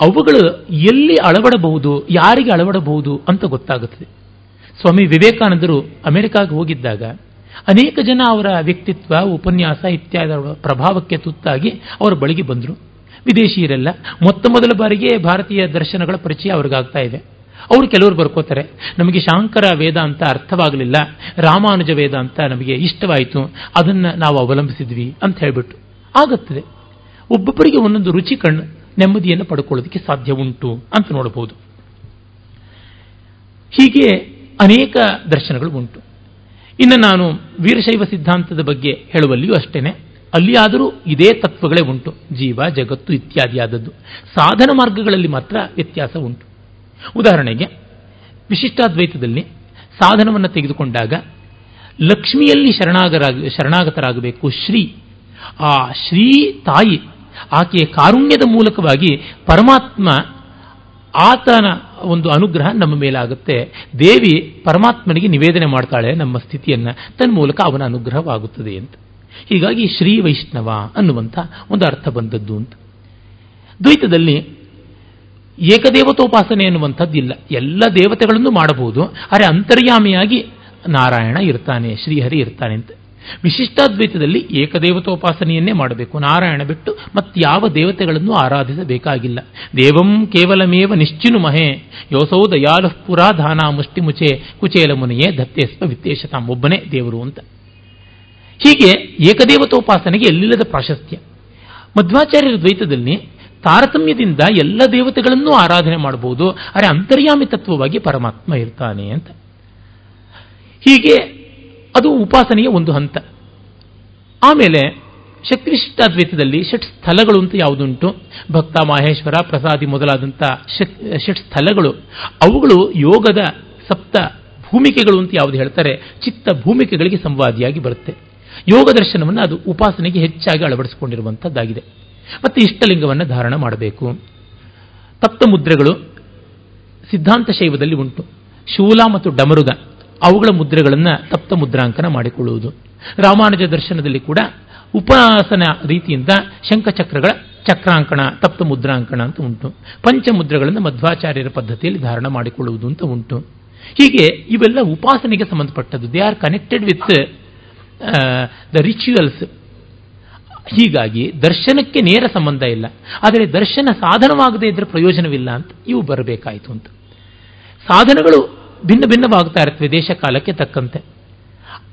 ಅವುಗಳು ಎಲ್ಲಿ ಅಳವಡಬಹುದು, ಯಾರಿಗೆ ಅಳವಡಬಹುದು ಅಂತ ಗೊತ್ತಾಗುತ್ತದೆ. ಸ್ವಾಮಿ ವಿವೇಕಾನಂದರು ಅಮೆರಿಕಾಗೆ ಹೋಗಿದ್ದಾಗ ಅನೇಕ ಜನ ಅವರ ವ್ಯಕ್ತಿತ್ವ, ಉಪನ್ಯಾಸ ಇತ್ಯಾದಿ ಪ್ರಭಾವಕ್ಕೆ ತುತ್ತಾಗಿ ಅವರ ಬಳಿಗೆ ಬಂದರು. ವಿದೇಶಿಯರೆಲ್ಲ ಮೊತ್ತ ಮೊದಲ ಬಾರಿಗೆ ಭಾರತೀಯ ದರ್ಶನಗಳ ಪರಿಚಯ ಅವ್ರಿಗಾಗ್ತಾ ಇದೆ. ಅವರು ಕೆಲವರು ಬರ್ಕೋತಾರೆ. ನಮಗೆ ಶಾಂಕರ ವೇದ ಅಂತ ಅರ್ಥವಾಗಲಿಲ್ಲ. ರಾಮಾನುಜ ವೇದ ಅಂತ ನಮಗೆ ಇಷ್ಟವಾಯಿತು. ಅದನ್ನು ನಾವು ಅವಲಂಬಿಸಿದ್ವಿ ಅಂತ ಹೇಳಿಬಿಟ್ಟು. ಆಗುತ್ತದೆ. ಒಬ್ಬೊಬ್ಬರಿಗೆ ಒಂದೊಂದು ರುಚಿ ಕಣ್ಣು ನೆಮ್ಮದಿಯನ್ನು ಪಡ್ಕೊಳ್ಳೋದಕ್ಕೆ ಸಾಧ್ಯ ಉಂಟು ಅಂತ ನೋಡಬಹುದು. ಹೀಗೆ ಅನೇಕ ದರ್ಶನಗಳು ಉಂಟು. ಇನ್ನು ನಾನು ವೀರಶೈವ ಸಿದ್ಧಾಂತದ ಬಗ್ಗೆ ಹೇಳುವಲ್ಲಿಯೂ ಅಷ್ಟೇನೆ. ಅಲ್ಲಿಯಾದರೂ ಇದೇ ತತ್ವಗಳೇ ಉಂಟು. ಜೀವ, ಜಗತ್ತು ಇತ್ಯಾದಿಯಾದದ್ದು. ಸಾಧನ ಮಾರ್ಗಗಳಲ್ಲಿ ಮಾತ್ರ ವ್ಯತ್ಯಾಸ ಉಂಟು. ಉದಾಹರಣೆಗೆ, ವಿಶಿಷ್ಟಾದ್ವೈತದಲ್ಲಿ ಸಾಧನವನ್ನು ತೆಗೆದುಕೊಂಡಾಗ ಲಕ್ಷ್ಮಿಯಲ್ಲಿ ಶರಣಾಗರಾಗ, ಶರಣಾಗತರಾಗಬೇಕು ಶ್ರೀ. ಆ ಶ್ರೀ ತಾಯಿ ಆಕೆಯ ಕಾರುಣ್ಯದ ಮೂಲಕವಾಗಿ ಪರಮಾತ್ಮ ಆತನ ಒಂದು ಅನುಗ್ರಹ ನಮ್ಮ ಮೇಲಾಗುತ್ತೆ. ದೇವಿ ಪರಮಾತ್ಮನಿಗೆ ನಿವೇದನೆ ಮಾಡ್ತಾಳೆ ನಮ್ಮ ಸ್ಥಿತಿಯನ್ನು ತನ್ನ ಮೂಲಕ ಅವನ ಅನುಗ್ರಹವಾಗುತ್ತದೆ ಅಂತ. ಹೀಗಾಗಿ ಶ್ರೀ ವೈಷ್ಣವ ಅನ್ನುವಂಥ ಒಂದು ಅರ್ಥ ಬಂದದ್ದು ಅಂತ. ದ್ವೈತದಲ್ಲಿ ಏಕದೇವತೋಪಾಸನೆ ಅನ್ನುವಂಥದ್ದಿಲ್ಲ ಎಲ್ಲ ದೇವತೆಗಳನ್ನು ಮಾಡಬಹುದು. ಆದರೆ ಅಂತರ್ಯಾಮಿಯಾಗಿ ನಾರಾಯಣ ಇರ್ತಾನೆ, ಶ್ರೀಹರಿ ಇರ್ತಾನೆ ಅಂತ. ವಿಶಿಷ್ಟಾದ್ವೈತದಲ್ಲಿ ಏಕದೇವತೋಪಾಸನೆಯನ್ನೇ ಮಾಡಬೇಕು. ನಾರಾಯಣ ಬಿಟ್ಟು ಮತ್ತಾವ ದೇವತೆಗಳನ್ನು ಆರಾಧಿಸಬೇಕಾಗಿಲ್ಲ. ದೇವಂ ಕೇವಲಮೇವ ನಿಶ್ಚಿನು ಮಹೇ ಯೋಸೌ ದಯಾಲು ಪುರಾಧಾನ ಮುಷ್ಟಿ ಮುಚೆ ಕುಚೇಲ ಮುನಿಯೇ ದತ್ತೇಸ್ವ ವಿತ್ತೇಶತಾಂ. ಒಬ್ಬನೇ ದೇವರು ಅಂತ. ಹೀಗೆ ಏಕದೇವತೋಪಾಸನೆಗೆ ಎಲ್ಲಿಲ್ಲದ ಪ್ರಾಶಸ್ತ್ಯ. ಮಧ್ವಾಚಾರ್ಯರ ದ್ವೈತದಲ್ಲಿ ತಾರತಮ್ಯದಿಂದ ಎಲ್ಲ ದೇವತೆಗಳನ್ನೂ ಆರಾಧನೆ ಮಾಡಬಹುದು. ಆದರೆ ಅಂತರ್ಯಾಮಿ ತತ್ವವಾಗಿ ಪರಮಾತ್ಮ ಇರ್ತಾನೆ ಅಂತ. ಹೀಗೆ ಅದು ಉಪಾಸನೆಯ ಒಂದು ಹಂತ. ಆಮೇಲೆ ಶಕ್ತಿನಿಷ್ಠಾದ್ವೈತದಲ್ಲಿ ಷಟ್ ಸ್ಥಳಗಳು ಅಂತ ಯಾವುದುಂಟು? ಭಕ್ತ, ಮಾಹೇಶ್ವರ, ಪ್ರಸಾದಿ ಮೊದಲಾದಂಥ ಷಟ್ ಸ್ಥಳಗಳು ಅವುಗಳು ಯೋಗದ ಸಪ್ತ ಭೂಮಿಕೆಗಳು ಅಂತ ಯಾವುದು ಹೇಳ್ತಾರೆ? ಚಿತ್ತ ಭೂಮಿಕೆಗಳಿಗೆ ಸಂವಾದಿಯಾಗಿ ಬರುತ್ತೆ. ಯೋಗ ದರ್ಶನವನ್ನು ಅದು ಉಪಾಸನೆಗೆ ಹೆಚ್ಚಾಗಿ ಅಳವಡಿಸಿಕೊಂಡಿರುವಂಥದ್ದಾಗಿದೆ ಮತ್ತು ಇಷ್ಟಲಿಂಗವನ್ನು ಧಾರಣ ಮಾಡಬೇಕು. ತಪ್ತ ಮುದ್ರೆಗಳು ಸಿದ್ಧಾಂತ ಶೈವದಲ್ಲಿ ಉಂಟು. ಶೂಲ ಮತ್ತು ಡಮರುಗ ಅವುಗಳ ಮುದ್ರೆಗಳನ್ನು ತಪ್ತ ಮುದ್ರಾಂಕನ ಮಾಡಿಕೊಳ್ಳುವುದು. ರಾಮಾನುಜ ದರ್ಶನದಲ್ಲಿ ಕೂಡ ಉಪಾಸನ ರೀತಿಯಿಂದ ಶಂಖಚಕ್ರಗಳ ಚಕ್ರಾಂಕಣ, ತಪ್ತ ಮುದ್ರಾಂಕಣ ಅಂತ ಉಂಟು. ಪಂಚಮುದ್ರೆಗಳನ್ನು ಮಧ್ವಾಚಾರ್ಯರ ಪದ್ಧತಿಯಲ್ಲಿ ಧಾರಣ ಮಾಡಿಕೊಳ್ಳುವುದು ಅಂತ ಉಂಟು. ಹೀಗೆ ಇವೆಲ್ಲ ಉಪಾಸನೆಗೆ ಸಂಬಂಧಪಟ್ಟದ್ದು. They are connected with the rituals ಹೀಗಾಗಿ ದರ್ಶನಕ್ಕೆ ನೇರ ಸಂಬಂಧ ಇಲ್ಲ. ಆದರೆ ದರ್ಶನ ಸಾಧನವಾಗದೇ ಇದ್ದರೆ ಪ್ರಯೋಜನವಿಲ್ಲ ಅಂತ ಇವು ಬರಬೇಕಾಯಿತು ಅಂತ. ಸಾಧನಗಳು ಭಿನ್ನ ಭಿನ್ನವಾಗ್ತಾ ಇರ್ತವೆ ದೇಶ ಕಾಲಕ್ಕೆ ತಕ್ಕಂತೆ.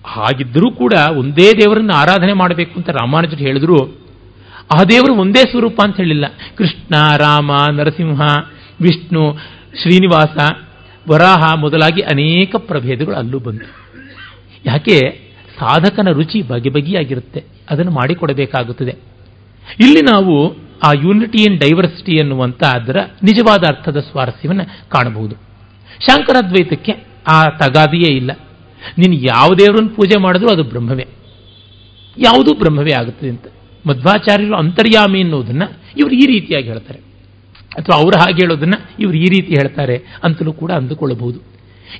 ಹಾಗಿದ್ದರೂ ಕೂಡ ಒಂದೇ ದೇವರನ್ನು ಆರಾಧನೆ ಮಾಡಬೇಕು ಅಂತ ರಾಮಾನುಜರು ಹೇಳಿದ್ರು. ಆ ದೇವರು ಒಂದೇ ಸ್ವರೂಪ ಅಂತ ಹೇಳಿಲ್ಲ. ಕೃಷ್ಣ, ರಾಮ, ನರಸಿಂಹ, ವಿಷ್ಣು, ಶ್ರೀನಿವಾಸ, ವರಾಹ ಮೊದಲಾಗಿ ಅನೇಕ ಪ್ರಭೇದಗಳು ಅಲ್ಲೂ ಬಂತು ಯಾಕೆ? ಸಾಧಕನ ರುಚಿ ಬಗೆ ಬಗೆಯಾಗಿರುತ್ತೆ. ಅದನ್ನು ಮಾಡಿಕೊಡಬೇಕಾಗುತ್ತದೆ. ಇಲ್ಲಿ ನಾವು ಆ ಯೂನಿಟಿ ಇನ್ ಡೈವರ್ಸಿಟಿ ಎನ್ನುವಂಥ ಅದರ ನಿಜವಾದ ಅರ್ಥದ ಸ್ವಾರಸ್ಯವನ್ನು ಕಾಣಬಹುದು. ಶಾಂಕರಾದ್ವೈತಕ್ಕೆ ಆ ತಗಾದಿಯೇ ಇಲ್ಲ. ನೀನು ಯಾವ ದೇವರನ್ನು ಪೂಜೆ ಮಾಡಿದ್ರೂ ಅದು ಬ್ರಹ್ಮವೇ. ಯಾವುದೂ ಬ್ರಹ್ಮವೇ ಆಗುತ್ತದೆ ಅಂತ. ಮಧ್ವಾಚಾರ್ಯರು ಅಂತರ್ಯಾಮಿ ಎನ್ನುವುದನ್ನು ಇವರು ಈ ರೀತಿಯಾಗಿ ಹೇಳ್ತಾರೆ. ಅಥವಾ ಅವರು ಹಾಗೆ ಹೇಳೋದನ್ನು ಇವರು ಈ ರೀತಿ ಹೇಳ್ತಾರೆ ಅಂತಲೂ ಕೂಡ ಅಂದುಕೊಳ್ಳಬಹುದು.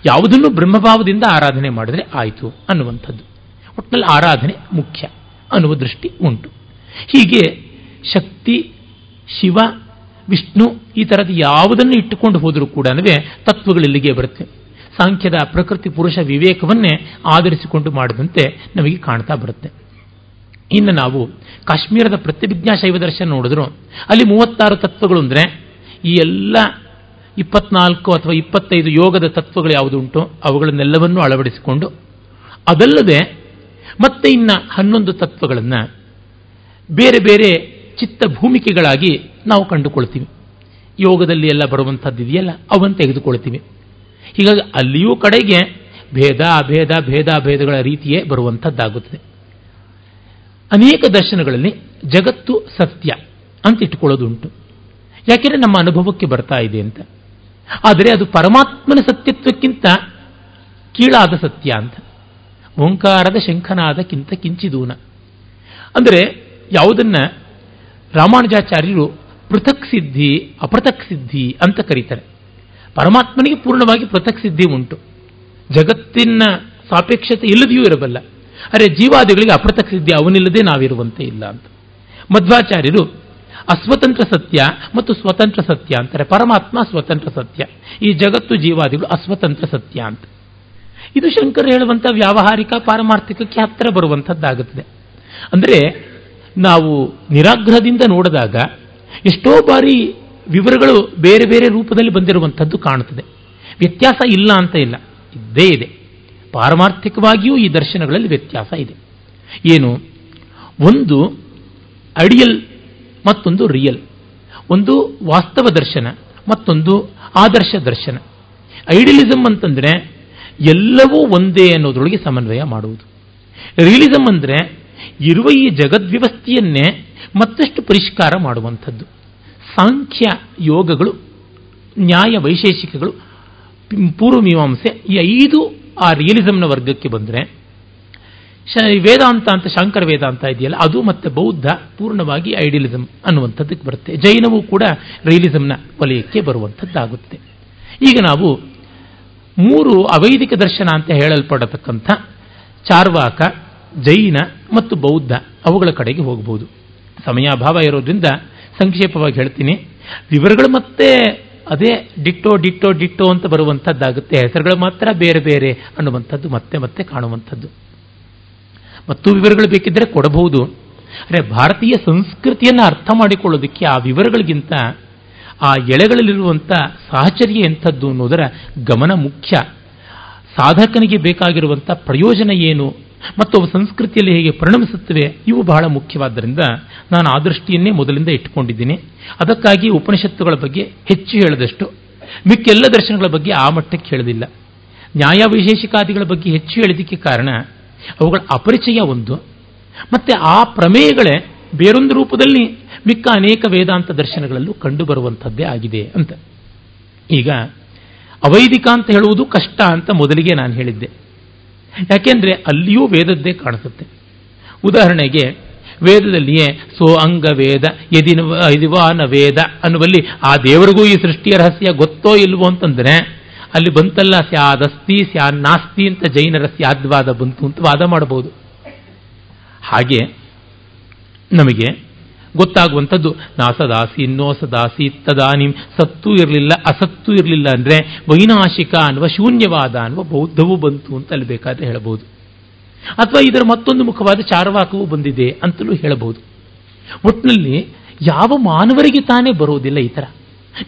ಯಾವುದನ್ನು ಬ್ರಹ್ಮಭಾವದಿಂದ ಆರಾಧನೆ ಮಾಡಿದ್ರೆ ಆಯಿತು ಅನ್ನುವಂಥದ್ದು. ಒಟ್ಟಿನಲ್ಲಿ ಆರಾಧನೆ ಮುಖ್ಯ. ಅನ್ನುವ ದೃಷ್ಟಿ ಉಂಟು. ಹೀಗೆ ಶಕ್ತಿ, ಶಿವ, ವಿಷ್ಣು ಈ ಥರದ ಯಾವುದನ್ನು ಇಟ್ಟುಕೊಂಡು ಹೋದರೂ ಕೂಡ ತತ್ವಗಳಿಲ್ಲಿಗೆ ಬರುತ್ತೆ. ಸಾಂಖ್ಯದ ಪ್ರಕೃತಿ ಪುರುಷ ವಿವೇಕವನ್ನೇ ಆಧರಿಸಿಕೊಂಡು ಮಾಡಿದಂತೆ ನಮಗೆ ಕಾಣ್ತಾ ಬರುತ್ತೆ. ಇನ್ನು ನಾವು ಕಾಶ್ಮೀರದ ಪ್ರತಿಭಿಜ್ಞಾ ಶೈವ ದರ್ಶನ ನೋಡಿದ್ರು ಅಲ್ಲಿ ಮೂವತ್ತಾರು ತತ್ವಗಳು ಅಂದರೆ ಈ ಎಲ್ಲ ಇಪ್ಪತ್ನಾಲ್ಕು ಅಥವಾ ಇಪ್ಪತ್ತೈದು ಯೋಗದ ತತ್ವಗಳು ಯಾವುದು ಉಂಟು ಅವುಗಳನ್ನೆಲ್ಲವನ್ನೂ ಅಳವಡಿಸಿಕೊಂಡು ಅದಲ್ಲದೆ ಮತ್ತೆ ಇನ್ನ ಹನ್ನೊಂದು ತತ್ವಗಳನ್ನು ಬೇರೆ ಬೇರೆ ಚಿತ್ತ ಭೂಮಿಕೆಗಳಾಗಿ ನಾವು ಕಂಡುಕೊಳ್ತೀವಿ. ಯೋಗದಲ್ಲಿ ಎಲ್ಲ ಬರುವಂಥದ್ದು ಇದೆಯಲ್ಲ, ಅವನ್ನು ತೆಗೆದುಕೊಳ್ತೀವಿ. ಹೀಗಾಗಿ ಅಲ್ಲಿಯೂ ಕಡೆಗೆ ಭೇದ ಅಭೇದ ಭೇದ, ಭೇದಗಳ ರೀತಿಯೇ ಬರುವಂಥದ್ದಾಗುತ್ತದೆ. ಅನೇಕ ದರ್ಶನಗಳಲ್ಲಿ ಜಗತ್ತು ಸತ್ಯ ಅಂತ ಇಟ್ಟುಕೊಳ್ಳೋದುಂಟು. ಯಾಕೆಂದರೆ ನಮ್ಮ ಅನುಭವಕ್ಕೆ ಬರ್ತಾ ಇದೆ ಅಂತ. ಆದರೆ ಅದು ಪರಮಾತ್ಮನ ಸತ್ಯತ್ವಕ್ಕಿಂತ ಕೀಳಾದ ಸತ್ಯ ಅಂತ. ಓಂಕಾರದ ಶಂಖನಾದಕ್ಕಿಂತ ಕಿಂಚಿದೂನ. ಅಂದರೆ ಯಾವುದನ್ನ ರಾಮಾನುಜಾಚಾರ್ಯರು ಪೃಥಕ್ ಸಿದ್ಧಿ, ಅಪೃಥಕ್ ಸಿದ್ಧಿ ಅಂತ ಕರೀತಾರೆ. ಪರಮಾತ್ಮನಿಗೆ ಪೂರ್ಣವಾಗಿ ಪೃಥಕ್ ಸಿದ್ಧಿ ಉಂಟು. ಜಗತ್ತಿನ ಸಾಪೇಕ್ಷತೆ ಇಲ್ಲದೆಯೂ ಇರಬಲ್ಲ. ಅರೆ ಜೀವಾದಿಗಳಿಗೆ ಅಪೃಥಕ್ ಸಿದ್ಧಿ ಅವನಿಲ್ಲದೆ ನಾವಿರುವಂತೆ ಇಲ್ಲ ಅಂತ. ಮಧ್ವಾಚಾರ್ಯರು ಅಸ್ವತಂತ್ರ ಸತ್ಯ ಮತ್ತು ಸ್ವತಂತ್ರ ಸತ್ಯ ಅಂತಾರೆ. ಪರಮಾತ್ಮ ಸ್ವತಂತ್ರ ಸತ್ಯ. ಈ ಜಗತ್ತು ಜೀವಾದಿಗಳು ಅಸ್ವತಂತ್ರ ಸತ್ಯ ಅಂತ. ಇದು ಶಂಕರ್ ಹೇಳುವಂಥ ವ್ಯಾವಹಾರಿಕ ಪಾರಮಾರ್ಥಿಕಕ್ಕೆ ಹತ್ತಿರ ಬರುವಂಥದ್ದಾಗುತ್ತದೆ. ಅಂದರೆ ನಾವು ನಿರಾಗ್ರಹದಿಂದ ನೋಡಿದಾಗ ಎಷ್ಟೋ ಬಾರಿ ವಿವರಗಳು ಬೇರೆ ಬೇರೆ ರೂಪದಲ್ಲಿ ಬಂದಿರುವಂಥದ್ದು ಕಾಣುತ್ತದೆ. ವ್ಯತ್ಯಾಸ ಇಲ್ಲ ಅಂತ ಇಲ್ಲ. ಇದ್ದೇ ಇದೆ. ಪಾರಮಾರ್ಥಿಕವಾಗಿಯೂ ಈ ದರ್ಶನಗಳಲ್ಲಿ ವ್ಯತ್ಯಾಸ ಇದೆ. ಏನು? ಒಂದು ಅಡಿಯಲ್, ಮತ್ತೊಂದು ರಿಯಲ್. ಒಂದು ವಾಸ್ತವ ದರ್ಶನ, ಮತ್ತೊಂದು ಆದರ್ಶ ದರ್ಶನ. ಐಡಿಯಲಿಸಂ ಅಂತಂದ್ರೆ ಎಲ್ಲವೂ ಒಂದೇ ಅನ್ನೋದ್ರೊಳಗೆ ಸಮನ್ವಯ ಮಾಡುವುದು. ರಿಯಲಿಸಮ್ ಅಂದರೆ ಇರುವ ಈ ಜಗದ್ವ್ಯವಸ್ಥೆಯನ್ನೇ ಮತ್ತಷ್ಟು ಪರಿಷ್ಕಾರ ಮಾಡುವಂಥದ್ದು. ಸಾಂಖ್ಯ ಯೋಗಗಳು, ನ್ಯಾಯ ವೈಶೇಷಿಕಗಳು ಪೂರ್ವಮೀಮಾಂಸೆ ಈ ಐದು ಆ ರಿಯಲಿಸಮ್ನ ವರ್ಗಕ್ಕೆ ಬಂದರೆ ವೇದಾಂತ ಅಂತ, ಶಾಂಕರ ವೇದಾಂತ ಇದೆಯಲ್ಲ, ಅದು ಮತ್ತೆ ಬೌದ್ಧ ಪೂರ್ಣವಾಗಿ ಐಡಿಯಲಿಸಮ್ ಅನ್ನುವಂಥದ್ದಕ್ಕೆ ಬರುತ್ತೆ. ಜೈನವೂ ಕೂಡ ರಿಯಲಿಸಮ್ನ ವಲಯಕ್ಕೆ ಬರುವಂಥದ್ದಾಗುತ್ತೆ. ಈಗ ನಾವು ಮೂರು ಅವೈದಿಕ ದರ್ಶನ ಅಂತ ಹೇಳಲ್ಪಡತಕ್ಕಂಥ ಚಾರ್ವಾಕ, ಜೈನ ಮತ್ತು ಬೌದ್ಧ ಅವುಗಳ ಕಡೆಗೆ ಹೋಗಬಹುದು ಸಮಯಾಭಾವ ಇರೋದ್ರಿಂದ ಸಂಕ್ಷೇಪವಾಗಿ ಹೇಳ್ತೀನಿ. ವಿವರಗಳು ಮತ್ತೆ ಅದೇ ಡಿಟ್ಟೋ ಡಿಟ್ಟೋ ಡಿಟ್ಟೋ ಅಂತ ಬರುವಂಥದ್ದಾಗುತ್ತೆ. ಹೆಸರುಗಳು ಮಾತ್ರ ಬೇರೆ ಬೇರೆ ಅನ್ನುವಂಥದ್ದು ಮತ್ತೆ ಮತ್ತೆ ಕಾಣುವಂಥದ್ದು. ಮತ್ತು ವಿವರಗಳು ಬೇಕಿದ್ದರೆ ಕೊಡಬಹುದು. ಅಂದರೆ ಭಾರತೀಯ ಸಂಸ್ಕೃತಿಯನ್ನು ಅರ್ಥ ಮಾಡಿಕೊಳ್ಳೋದಕ್ಕೆ ಆ ವಿವರಗಳಿಗಿಂತ ಆ ಎಳೆಗಳಲ್ಲಿರುವಂಥ ಸಾಹಚರ್ಯ ಎಂಥದ್ದು ಅನ್ನೋದರ ಗಮನ ಮುಖ್ಯ. ಸಾಧಕನಿಗೆ ಬೇಕಾಗಿರುವಂಥ ಪ್ರಯೋಜನ ಏನು? ಮತ್ತು ಅವು ಸಂಸ್ಕೃತಿಯಲ್ಲಿ ಹೇಗೆ ಪರಿಣಮಿಸುತ್ತವೆ? ಇವು ಬಹಳ ಮುಖ್ಯವಾದ್ದರಿಂದ ನಾನು ಆ ದೃಷ್ಟಿಯನ್ನೇ ಮೊದಲಿಂದ ಇಟ್ಟುಕೊಂಡಿದ್ದೀನಿ. ಅದಕ್ಕಾಗಿ ಉಪನಿಷತ್ತುಗಳ ಬಗ್ಗೆ ಹೆಚ್ಚು ಹೇಳದಷ್ಟು. ಮಿಕ್ಕೆಲ್ಲ ದರ್ಶನಗಳ ಬಗ್ಗೆ ಆ ಮಟ್ಟಕ್ಕೆ ಹೇಳಲಿಲ್ಲ. ನ್ಯಾಯ ವಿಶೇಷಿಕಾದಿಗಳ ಬಗ್ಗೆ ಹೆಚ್ಚು ಹೇಳಿದಕ್ಕೆ ಕಾರಣ ಅವುಗಳ ಅಪರಿಚಯ ಒಂದು. ಮತ್ತೆ ಆ ಪ್ರಮೇಯಗಳೇ ಬೇರೊಂದು ರೂಪದಲ್ಲಿ ಮಿಕ್ಕ ಅನೇಕ ವೇದಾಂತ ದರ್ಶನಗಳಲ್ಲೂ ಕಂಡುಬರುವಂಥದ್ದೇ ಆಗಿದೆ ಅಂತ. ಈಗ ಅವೈದಿಕ ಅಂತ ಹೇಳುವುದು ಕಷ್ಟ ಅಂತ ಮೊದಲಿಗೆ ನಾನು ಹೇಳಿದ್ದೆ. ಯಾಕೆಂದರೆ ಅಲ್ಲಿಯೂ ವೇದದ್ದೇ ಕಾಣಿಸುತ್ತೆ. ಉದಾಹರಣೆಗೆ ವೇದದಲ್ಲಿಯೇ ಸೋ ಅಂಗ ವೇದ ಯದಿನ ಯದಿವಾನ ವೇದ ಅನ್ನುವಲ್ಲಿ ಆ ದೇವರಿಗೂ ಈ ಸೃಷ್ಟಿಯ ರಹಸ್ಯ ಗೊತ್ತೋ ಇಲ್ವೋ ಅಂತಂದ್ರೆ ಅಲ್ಲಿ ಬಂತಲ್ಲ ಸ್ಯಾದಸ್ತಿ, ಸ್ಯಾನ್ನಾಸ್ತಿ ಅಂತ ಜೈನರ ಸ್ಯಾದ್ವಾದ ಬಂತು ಅಂತ ವಾದ ಮಾಡಬಹುದು. ಹಾಗೆ ನಮಗೆ ಗೊತ್ತಾಗುವಂಥದ್ದು. ನಾಸದಾಸಿ ಇನ್ನೋ ಸದಾಸಿ ತದಾನಿಂ ಸತ್ತು ಇರಲಿಲ್ಲ, ಅಸತ್ತು ಇರಲಿಲ್ಲ ಅಂದರೆ ವೈನಾಶಿಕ ಅನ್ನುವ ಶೂನ್ಯವಾದ ಅನ್ನುವ ಬೌದ್ಧವೂ ಬಂತು ಅಂತ ಅಲ್ಲಿ ಬೇಕಾದ್ರೆ ಹೇಳಬಹುದು ಅಥವಾ ಇದರ ಮತ್ತೊಂದು ಮುಖವಾದ ಚಾರವಾಕವೂ ಬಂದಿದೆ ಅಂತಲೂ ಹೇಳಬಹುದು. ಒಟ್ಟಿನಲ್ಲಿ ಯಾವ ಮಾನವರಿಗೆ ತಾನೇ ಬರುವುದಿಲ್ಲ ಈ ಥರ.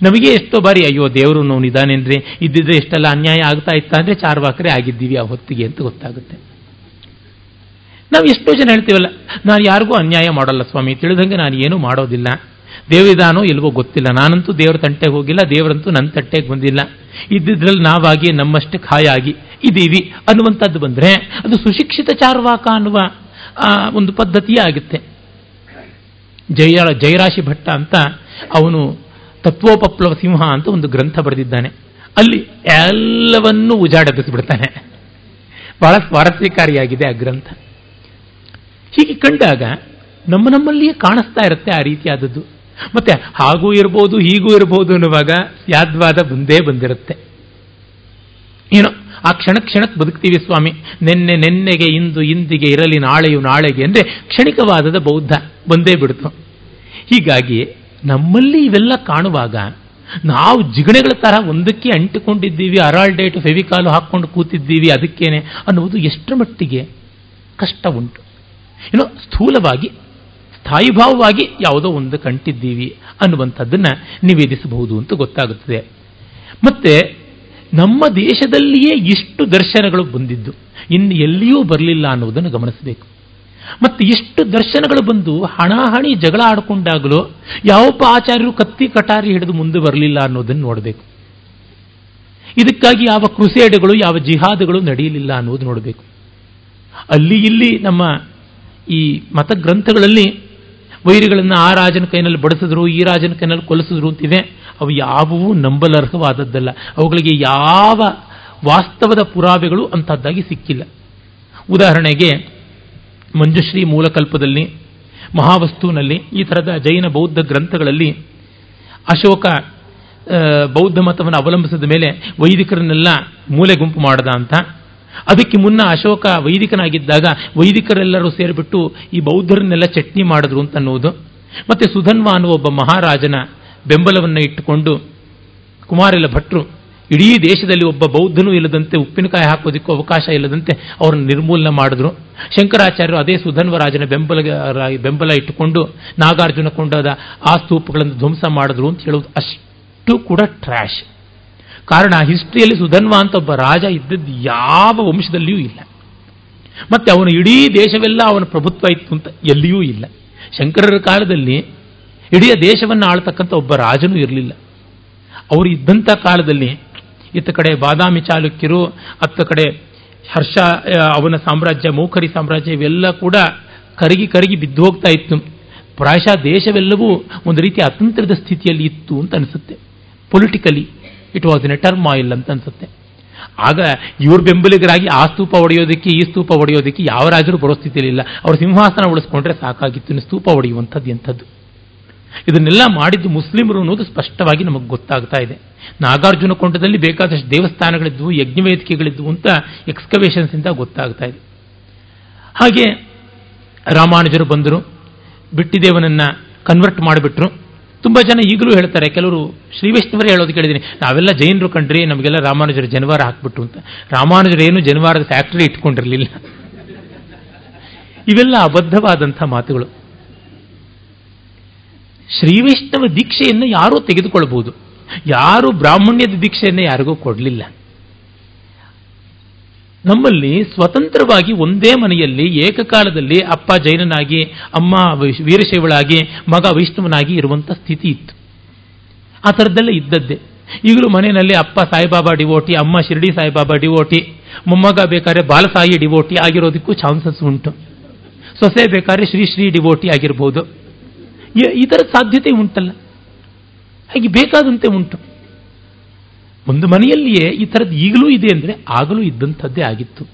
ನಮಗೆ ಎಷ್ಟೋ ಬಾರಿ, ಅಯ್ಯೋ ದೇವರು ನೋವಿದಾನೇನ್ರಿ ಇದ್ದಿದ್ರೆ ಎಷ್ಟೆಲ್ಲ ಅನ್ಯಾಯ ಆಗ್ತಾ ಇತ್ತ ಅಂದರೆ ಚಾರ್ವಾಕರೇ ಆಗಿದ್ದೀವಿ ಆ ಹೊತ್ತಿಗೆ ಅಂತ ಗೊತ್ತಾಗುತ್ತೆ. ನಾವು ಎಷ್ಟೋ ಜನ ಹೇಳ್ತೀವಲ್ಲ? ನಾನು ಯಾರಿಗೂ ಅನ್ಯಾಯ ಮಾಡಲ್ಲ ಸ್ವಾಮಿ. ತಿಳಿದಂಗೆ ನಾನು ಏನೂ ಮಾಡೋದಿಲ್ಲ. ದೇವಿದಾನೋ ಇಲ್ವೋ ಗೊತ್ತಿಲ್ಲ. ನಾನಂತೂ ದೇವರ ತಂಟೆಗೆ ಹೋಗಿಲ್ಲ, ದೇವರಂತೂ ನನ್ನ ತಟ್ಟೆಗೆ ಬಂದಿಲ್ಲ. ಇದ್ದಿದ್ರಲ್ಲಿ ನಾವಾಗಿ ನಮ್ಮಷ್ಟು ಖಾಯಾಗಿ ಇದ್ದೀವಿ ಅನ್ನುವಂಥದ್ದು ಬಂದರೆ ಅದು ಸುಶಿಕ್ಷಿತ ಚಾರ್ವಾಕ ಅನ್ನುವ ಒಂದು ಪದ್ಧತಿಯೇ ಆಗುತ್ತೆ. ಜಯ, ಜಯರಾಶಿ ಭಟ್ಟ ಅಂತ ಅವನು ತತ್ವೋಪಪ್ಲವ ಸಿಂಹ ಅಂತ ಒಂದು ಗ್ರಂಥ ಬರೆದಿದ್ದಾನೆ. ಅಲ್ಲಿ ಎಲ್ಲವನ್ನೂ ಉಜಾಡಬಿಸಿಬಿಡ್ತಾನೆ ಬಹಳ ಸ್ವಾರಸ್ಯಕಾರಿಯಾಗಿದೆ ಆ ಗ್ರಂಥ. ಹೀಗೆ ಕಂಡಾಗ ನಮ್ಮ ನಮ್ಮಲ್ಲಿಯೇ ಕಾಣಿಸ್ತಾ ಇರುತ್ತೆ ಆ ರೀತಿಯಾದದ್ದು. ಮತ್ತೆ ಹಾಗೂ ಇರ್ಬೋದು, ಹೀಗೂ ಇರಬಹುದು ಅನ್ನುವಾಗ ಯಾದ್ವಾದ ಬಂದೇ ಬಂದಿರುತ್ತೆ. ಏನೋ, ಆ ಕ್ಷಣ ಕ್ಷಣಕ್ಕೆ ಬದುಕ್ತೀವಿ ಸ್ವಾಮಿ. ನಿನ್ನೆ ನೆನ್ನೆಗೆ, ಇಂದು ಇಂದಿಗೆ, ಇರಲಿ ನಾಳೆಯು ನಾಳೆಗೆ ಅಂದರೆ ಕ್ಷಣಿಕವಾದದ ಬೌದ್ಧ ಬಂದೇ ಬಿಡ್ತು. ಹೀಗಾಗಿ ನಮ್ಮಲ್ಲಿ ಇವೆಲ್ಲ ಕಾಣುವಾಗ ನಾವು ಜಿಗಣೆಗಳ ತರ ಒಂದಕ್ಕೆ ಅಂಟಿಕೊಂಡಿದ್ದೀವಿ ಅರಾಲ್ ಡೇಟ್ ಫೆವಿಕಾಲು ಹಾಕ್ಕೊಂಡು ಕೂತಿದ್ದೀವಿ, ಅದಕ್ಕೇನೆ ಅನ್ನುವುದು ಎಷ್ಟರ ಮಟ್ಟಿಗೆ ಕಷ್ಟ ಉಂಟು. ಏನೋ ಸ್ಥೂಲವಾಗಿ, ಸ್ಥಾಯಿಭಾವವಾಗಿ ಯಾವುದೋ ಒಂದು ಕಂಟಿದ್ದೀವಿ ಅನ್ನುವಂಥದ್ದನ್ನು ನಿವೇದಿಸಬಹುದು ಅಂತ ಗೊತ್ತಾಗುತ್ತದೆ. ಮತ್ತೆ ನಮ್ಮ ದೇಶದಲ್ಲಿಯೇ ಇಷ್ಟು ದರ್ಶನಗಳು ಬಂದಿದ್ದು, ಇನ್ನು ಎಲ್ಲಿಯೂ ಬರಲಿಲ್ಲ ಅನ್ನುವುದನ್ನು ಗಮನಿಸಬೇಕು. ಮತ್ತು ಇಷ್ಟು ದರ್ಶನಗಳು ಬಂದು ಹಣಾಹಣಿ ಜಗಳ ಆಡಿಕೊಂಡಾಗಲೂ ಯಾವೊಬ್ಬ ಆಚಾರ್ಯರು ಕತ್ತಿ ಕಟಾರಿ ಹಿಡಿದು ಮುಂದೆ ಬರಲಿಲ್ಲ ಅನ್ನೋದನ್ನು ನೋಡಬೇಕು. ಇದಕ್ಕಾಗಿ ಯಾವ ಕ್ರುಸೇಡ್ಗಳು, ಯಾವ ಜಿಹಾದ್ಗಳು ನಡೆಯಲಿಲ್ಲ ಅನ್ನೋದು ನೋಡಬೇಕು. ಅಲ್ಲಿ ಇಲ್ಲಿ ನಮ್ಮ ಈ ಮತಗ್ರಂಥಗಳಲ್ಲಿ ವೈರಿಗಳನ್ನು ಆ ರಾಜನ ಕೈನಲ್ಲಿ ಬಡಿಸಿದ್ರು, ಈ ರಾಜನ ಕೈನಲ್ಲಿ ಕೊಲಿಸಿದ್ರು ಅಂತಿವೆ, ಅವು ಯಾವುವೂ ನಂಬಲರ್ಹವಾದದ್ದಲ್ಲ. ಅವುಗಳಿಗೆ ಯಾವ ವಾಸ್ತವದ ಪುರಾವೆಗಳು ಅಂಥದ್ದಾಗಿ ಸಿಕ್ಕಿಲ್ಲ. ಉದಾಹರಣೆಗೆ, ಮಂಜುಶ್ರೀ ಮೂಲಕಲ್ಪದಲ್ಲಿ, ಮಹಾವಸ್ತುವಿನಲ್ಲಿ, ಈ ಥರದ ಜೈನ ಬೌದ್ಧ ಗ್ರಂಥಗಳಲ್ಲಿ, ಅಶೋಕ ಬೌದ್ಧ ಮತವನ್ನು ಅವಲಂಬಿಸಿದ ಮೇಲೆ ವೈದಿಕರನ್ನೆಲ್ಲ ಮೂಲೆ ಗುಂಪು ಮಾಡದ ಅಂತ. ಅದಕ್ಕೆ ಮುನ್ನ ಅಶೋಕ ವೈದಿಕನಾಗಿದ್ದಾಗ ವೈದಿಕರೆಲ್ಲರೂ ಸೇರಿಬಿಟ್ಟು ಈ ಬೌದ್ಧರನ್ನೆಲ್ಲ ಚಟ್ನಿ ಮಾಡಿದ್ರು ಅಂತ ಅನ್ನುವುದು ಮತ್ತೆ ಸುಧನ್ವ ಅನ್ನುವ ಒಬ್ಬ ಮಹಾರಾಜನ ಬೆಂಬಲವನ್ನು ಇಟ್ಟುಕೊಂಡು ಕುಮಾರಿಲ ಭಟ್ರು ಇಡೀ ದೇಶದಲ್ಲಿ ಒಬ್ಬ ಬೌದ್ಧನೂ ಇಲ್ಲದಂತೆ ಉಪ್ಪಿನಕಾಯಿ ಹಾಕೋದಕ್ಕೂ ಅವಕಾಶ ಇಲ್ಲದಂತೆ ಅವರನ್ನು ನಿರ್ಮೂಲನೆ ಮಾಡಿದ್ರು. ಶಂಕರಾಚಾರ್ಯರು ಅದೇ ಸುಧನ್ವರಾಜನ ಬೆಂಬಲ ಬೆಂಬಲ ಇಟ್ಟುಕೊಂಡು ನಾಗಾರ್ಜುನ ಕೊಂಡಾದ ಆ ಸ್ತೂಪಗಳನ್ನು ಧ್ವಂಸ ಮಾಡಿದ್ರು ಅಂತ ಹೇಳೋದು ಅಷ್ಟು ಕೂಡ ಟ್ರ್ಯಾಶ್ ಕಾರಣ ಹಿಸ್ಟ್ರಿಯಲ್ಲಿ ಸುಧನ್ವ ಅಂತ ಒಬ್ಬ ರಾಜ ಇದ್ದದ್ದು ಯಾವ ವಂಶದಲ್ಲಿಯೂ ಇಲ್ಲ. ಮತ್ತೆ ಅವನು ಇಡೀ ದೇಶವೆಲ್ಲ ಅವನ ಪ್ರಭುತ್ವ ಇತ್ತು ಅಂತ ಎಲ್ಲಿಯೂ ಇಲ್ಲ. ಶಂಕರರ ಕಾಲದಲ್ಲಿ ಇಡೀ ದೇಶವನ್ನು ಆಳ್ತಕ್ಕಂಥ ಒಬ್ಬ ರಾಜನೂ ಇರಲಿಲ್ಲ. ಅವರು ಇದ್ದಂಥ ಕಾಲದಲ್ಲಿ ಇತ್ತ ಕಡೆ ಬಾದಾಮಿ ಚಾಲುಕ್ಯರು, ಅತ್ತ ಕಡೆ ಹರ್ಷ ಅವನ ಸಾಮ್ರಾಜ್ಯ, ಮೌಖರಿ ಸಾಮ್ರಾಜ್ಯ ಇವೆಲ್ಲ ಕೂಡ ಕರಗಿ ಕರಗಿ ಬಿದ್ದು ಹೋಗ್ತಾ ಇತ್ತು. ಪ್ರಾಯಶಃ ದೇಶವೆಲ್ಲವೂ ಒಂದು ರೀತಿ ಅತಂತ್ರದ ಸ್ಥಿತಿಯಲ್ಲಿ ಇತ್ತು ಅಂತ ಅನಿಸುತ್ತೆ. Politically it was in a turmoil ಅಂತ ಅನ್ಸುತ್ತೆ. ಆಗ ಇವ್ರ ಬೆಂಬಲಿಗರಾಗಿ ಆ ಸ್ತೂಪ ಒಡೆಯೋದಕ್ಕೆ, ಈ ಸ್ತೂಪ ಒಡೆಯೋದಕ್ಕೆ ಯಾವ ರಾಜರು ಬರೋ ಸ್ಥಿತಿಯಲ್ಲಿಲ್ಲ ಅವರು ಸಿಂಹಾಸನ ಉಳಿಸ್ಕೊಂಡ್ರೆ ಸಾಕಾಗಿತ್ತು ಸ್ತೂಪ ಒಡೆಯುವಂಥದ್ದು ಎಂಥದ್ದು? ಇದನ್ನೆಲ್ಲ ಮಾಡಿದ್ದು ಮುಸ್ಲಿಮರು ಅನ್ನೋದು ಸ್ಪಷ್ಟವಾಗಿ ನಮಗೆ ಗೊತ್ತಾಗ್ತಾ ಇದೆ. ನಾಗಾರ್ಜುನ ಕೊಂಡದಲ್ಲಿ ಬೇಕಾದಷ್ಟು ದೇವಸ್ಥಾನಗಳಿದ್ವು, ಯಜ್ಞವೇದಿಕೆಗಳಿದ್ವು ಅಂತ ಎಕ್ಸ್ಕವೇಷನ್ಸ್ ಇಂದ ಗೊತ್ತಾಗ್ತಾ ಇದೆ. ಹಾಗೆ ರಾಮಾನುಜರು ಬಂದರು. ಬಿಟ್ಟಿದೇವನನ್ನ ಕನ್ವರ್ಟ್ ಮಾಡಿಬಿಟ್ರು. ತುಂಬ ಜನ ಈಗಲೂ ಹೇಳ್ತಾರೆ, ಕೆಲವರು ಶ್ರೀ ವೈಷ್ಣವರೇ ಹೇಳೋದು ಕೇಳಿದ್ದೀನಿ. ನಾವೆಲ್ಲ ಜೈನರು ಕಂಡ್ರಿ ನಮಗೆಲ್ಲ ರಾಮಾನುಜರು ಜನವಾರ ಹಾಕ್ಬಿಟ್ಟು ಅಂತ. ರಾಮಾನುಜರು ಏನು ಜನವಾರದ ಫ್ಯಾಕ್ಟರಿ ಇಟ್ಕೊಂಡಿರಲಿಲ್ಲ. ಇವೆಲ್ಲ ಅಬದ್ಧವಾದಂಥ ಮಾತುಗಳು. ಶ್ರೀ ವೈಷ್ಣವ ದೀಕ್ಷೆಯನ್ನು ಯಾರೂ ತೆಗೆದುಕೊಳ್ಬಹುದು ಯಾರು ಬ್ರಾಹ್ಮಣ್ಯದ ದೀಕ್ಷೆಯನ್ನು ಯಾರಿಗೂ ಕೊಡಲಿಲ್ಲ. ನಮ್ಮಲ್ಲಿ ಸ್ವತಂತ್ರವಾಗಿ ಒಂದೇ ಮನೆಯಲ್ಲಿ ಏಕಕಾಲದಲ್ಲಿ ಅಪ್ಪ ಜೈನನಾಗಿ, ಅಮ್ಮ ವೀರಶೈವಳಾಗಿ, ಮಗ ವೈಷ್ಣವನಾಗಿ ಇರುವಂಥ ಸ್ಥಿತಿ ಇತ್ತು. ಆ ಥರದ್ದೆಲ್ಲ ಇದ್ದದ್ದೇ. ಈಗಲೂ ಮನೆಯಲ್ಲಿ ಅಪ್ಪ ಸಾಯಿಬಾಬಾ ಡಿವೋಟಿ, ಅಮ್ಮ ಶಿರಡಿ ಸಾಯಿಬಾಬಾ ಡಿವೋಟಿ, ಮೊಮ್ಮಗ ಬೇಕಾದ್ರೆ ಬಾಲಸಾಯಿ ಡಿವೋಟಿ ಆಗಿರೋದಕ್ಕೂ ಚಾನ್ಸಸ್ ಉಂಟು. ಸೊಸೆ ಬೇಕಾದ್ರೆ ಶ್ರೀ ಶ್ರೀ ಡಿವೋಟಿ ಆಗಿರ್ಬೋದು. ಈ ಥರದ ಸಾಧ್ಯತೆ ಉಂಟಲ್ಲ. ಹಾಗೆ ಬೇಕಾದಂತೆ ಉಂಟು. ಒಂದು ಮನೆಯಲ್ಲಿಯೇ ಈ ಥರದ್ದು ಈಗಲೂ ಇದೆ ಅಂದರೆ ಆಗಲೂ ಇದ್ದಂಥದ್ದೇ ಆಗಿತ್ತು.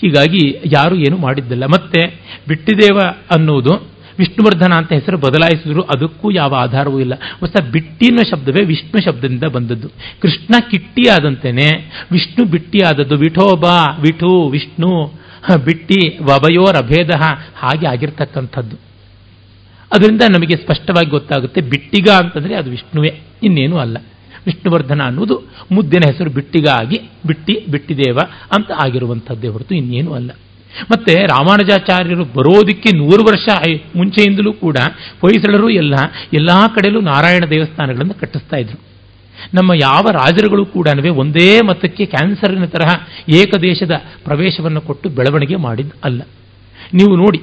ಹೀಗಾಗಿ ಯಾರು ಏನು ಮಾಡಿದ್ದಿಲ್ಲ. ಮತ್ತೆ ಬಿಟ್ಟಿದೇವ ಅನ್ನುವುದು ವಿಷ್ಣುವರ್ಧನ ಅಂತ ಹೆಸರು ಬದಲಾಯಿಸಿದ್ರು, ಅದಕ್ಕೂ ಯಾವ ಆಧಾರವೂ ಇಲ್ಲ. ಹೊಸ ಬಿಟ್ಟಿನ ಶಬ್ದವೇ ವಿಷ್ಣು ಶಬ್ದದಿಂದ ಬಂದದ್ದು. ಕೃಷ್ಣ ಕಿಟ್ಟಿ ಆದಂತೆಯೇ ವಿಷ್ಣು ಬಿಟ್ಟಿ ಆದದ್ದು ವಿಠೋಬಾ ವಿಠು, ವಿಷ್ಣು ಬಿಟ್ಟಿ, ವಭಯೋರ್ ಅಭೇದ ಹಾಗೆ ಆಗಿರ್ತಕ್ಕಂಥದ್ದು. ಅದರಿಂದ ನಮಗೆ ಸ್ಪಷ್ಟವಾಗಿ ಗೊತ್ತಾಗುತ್ತೆ ಬಿಟ್ಟಿಗ ಅಂತಂದರೆ ಅದು ವಿಷ್ಣುವೇ, ಇನ್ನೇನು ಅಲ್ಲ. ವಿಷ್ಣುವರ್ಧನ ಅನ್ನೋದು ಮುದ್ದಿನ ಹೆಸರು ಬಿಟ್ಟಿಗಾಗಿ ಬಿಟ್ಟಿ ಬಿಟ್ಟಿದೇವ ಅಂತ ಆಗಿರುವಂಥದ್ದೇ ಹೊರತು ಇನ್ನೇನು ಅಲ್ಲ. ಮತ್ತೆ ರಾಮಾನುಜಾಚಾರ್ಯರು ಬರೋದಕ್ಕೆ ನೂರು ವರ್ಷ ಮುಂಚೆಯಿಂದಲೂ ಕೂಡ ಹೊಯ್ಸಳರು ಎಲ್ಲ ಎಲ್ಲ ಕಡೆಯಲ್ಲೂ ನಾರಾಯಣ ದೇವಸ್ಥಾನಗಳನ್ನು ಕಟ್ಟಿಸ್ತಾ ಇದ್ರು. ನಮ್ಮ ಯಾವ ರಾಜರುಗಳು ಕೂಡ ಒಂದೇ ಮತಕ್ಕೆ ಕ್ಯಾನ್ಸರಿನ ತರಹ ಏಕದೇಶದ ಪ್ರವೇಶವನ್ನು ಕೊಟ್ಟು ಬೆಳವಣಿಗೆ ಮಾಡಿದ್ದು ಅಲ್ಲ. ನೀವು ನೋಡಿ,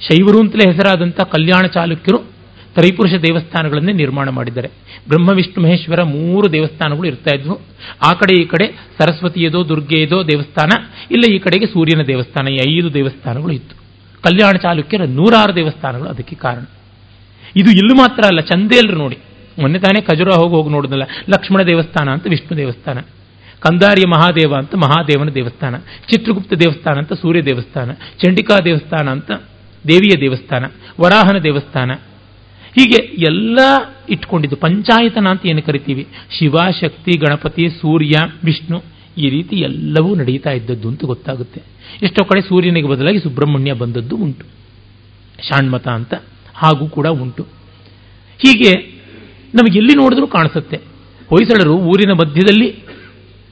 ಶೈವರು ಅಂತಲೇ ಹೆಸರಾದಂಥ ಕಲ್ಯಾಣ ಚಾಲುಕ್ಯರು ತ್ರೈಪುರುಷ ದೇವಸ್ಥಾನಗಳನ್ನೇ ನಿರ್ಮಾಣ ಮಾಡಿದ್ದಾರೆ. ಬ್ರಹ್ಮ, ವಿಷ್ಣು, ಮಹೇಶ್ವರ ಮೂರು ದೇವಸ್ಥಾನಗಳು ಇರ್ತಾ ಇದ್ವು. ಆ ಕಡೆ ಈ ಕಡೆ ಸರಸ್ವತಿಯದೋ, ದುರ್ಗೆಯದೋ ದೇವಸ್ಥಾನ, ಇಲ್ಲ ಈ ಕಡೆಗೆ ಸೂರ್ಯನ ದೇವಸ್ಥಾನ, ಈ ಐದು ದೇವಸ್ಥಾನಗಳು ಇತ್ತು. ಕಲ್ಯಾಣ ಚಾಲುಕ್ಯರ ನೂರಾರು ದೇವಸ್ಥಾನಗಳು ಅದಕ್ಕೆ ಕಾರಣ. ಇದು ಇಲ್ಲೂ ಮಾತ್ರ ಅಲ್ಲ, ಚಂದೇಲ್ರು ನೋಡಿ. ಮೊನ್ನೆ ತಾನೇ ಖಜುರ ಹೋಗಿ ಹೋಗಿ ನೋಡಿದ್ನಲ್ಲ, ಲಕ್ಷ್ಮಣ ದೇವಸ್ಥಾನ ಅಂತ ವಿಷ್ಣು ದೇವಸ್ಥಾನ, ಕಂದಾರಿಯ ಮಹಾದೇವ ಅಂತ ಮಹಾದೇವನ ದೇವಸ್ಥಾನ, ಚಿತ್ರಗುಪ್ತ ದೇವಸ್ಥಾನ ಅಂತ ಸೂರ್ಯ ದೇವಸ್ಥಾನ, ಚಂಡಿಕಾ ದೇವಸ್ಥಾನ ಅಂತ ದೇವಿಯ ದೇವಸ್ಥಾನ, ವರಾಹನ ದೇವಸ್ಥಾನ ಹೀಗೆ ಎಲ್ಲ ಇಟ್ಕೊಂಡಿದ್ದು. ಪಂಚಾಯತನ ಅಂತ ಏನು ಕರಿತೀವಿ? ಶಿವ, ಶಕ್ತಿ, ಗಣಪತಿ, ಸೂರ್ಯ, ವಿಷ್ಣು ಈ ರೀತಿ ಎಲ್ಲವೂ ನಡೀತಾ ಇದ್ದದ್ದು ಅಂತ ಗೊತ್ತಾಗುತ್ತೆ. ಎಷ್ಟೋ ಕಡೆ ಸೂರ್ಯನಿಗೆ ಬದಲಾಗಿ ಸುಬ್ರಹ್ಮಣ್ಯ ಬಂದದ್ದು ಉಂಟು. ಶಾಣ್ಮತ ಅಂತ ಹಾಗೂ ಕೂಡ ಉಂಟು. ಹೀಗೆ ನಮಗೆ ಎಲ್ಲಿ ನೋಡಿದ್ರೂ ಕಾಣಿಸುತ್ತೆ. ಹೊಯ್ಸಳರು ಊರಿನ ಮಧ್ಯದಲ್ಲಿ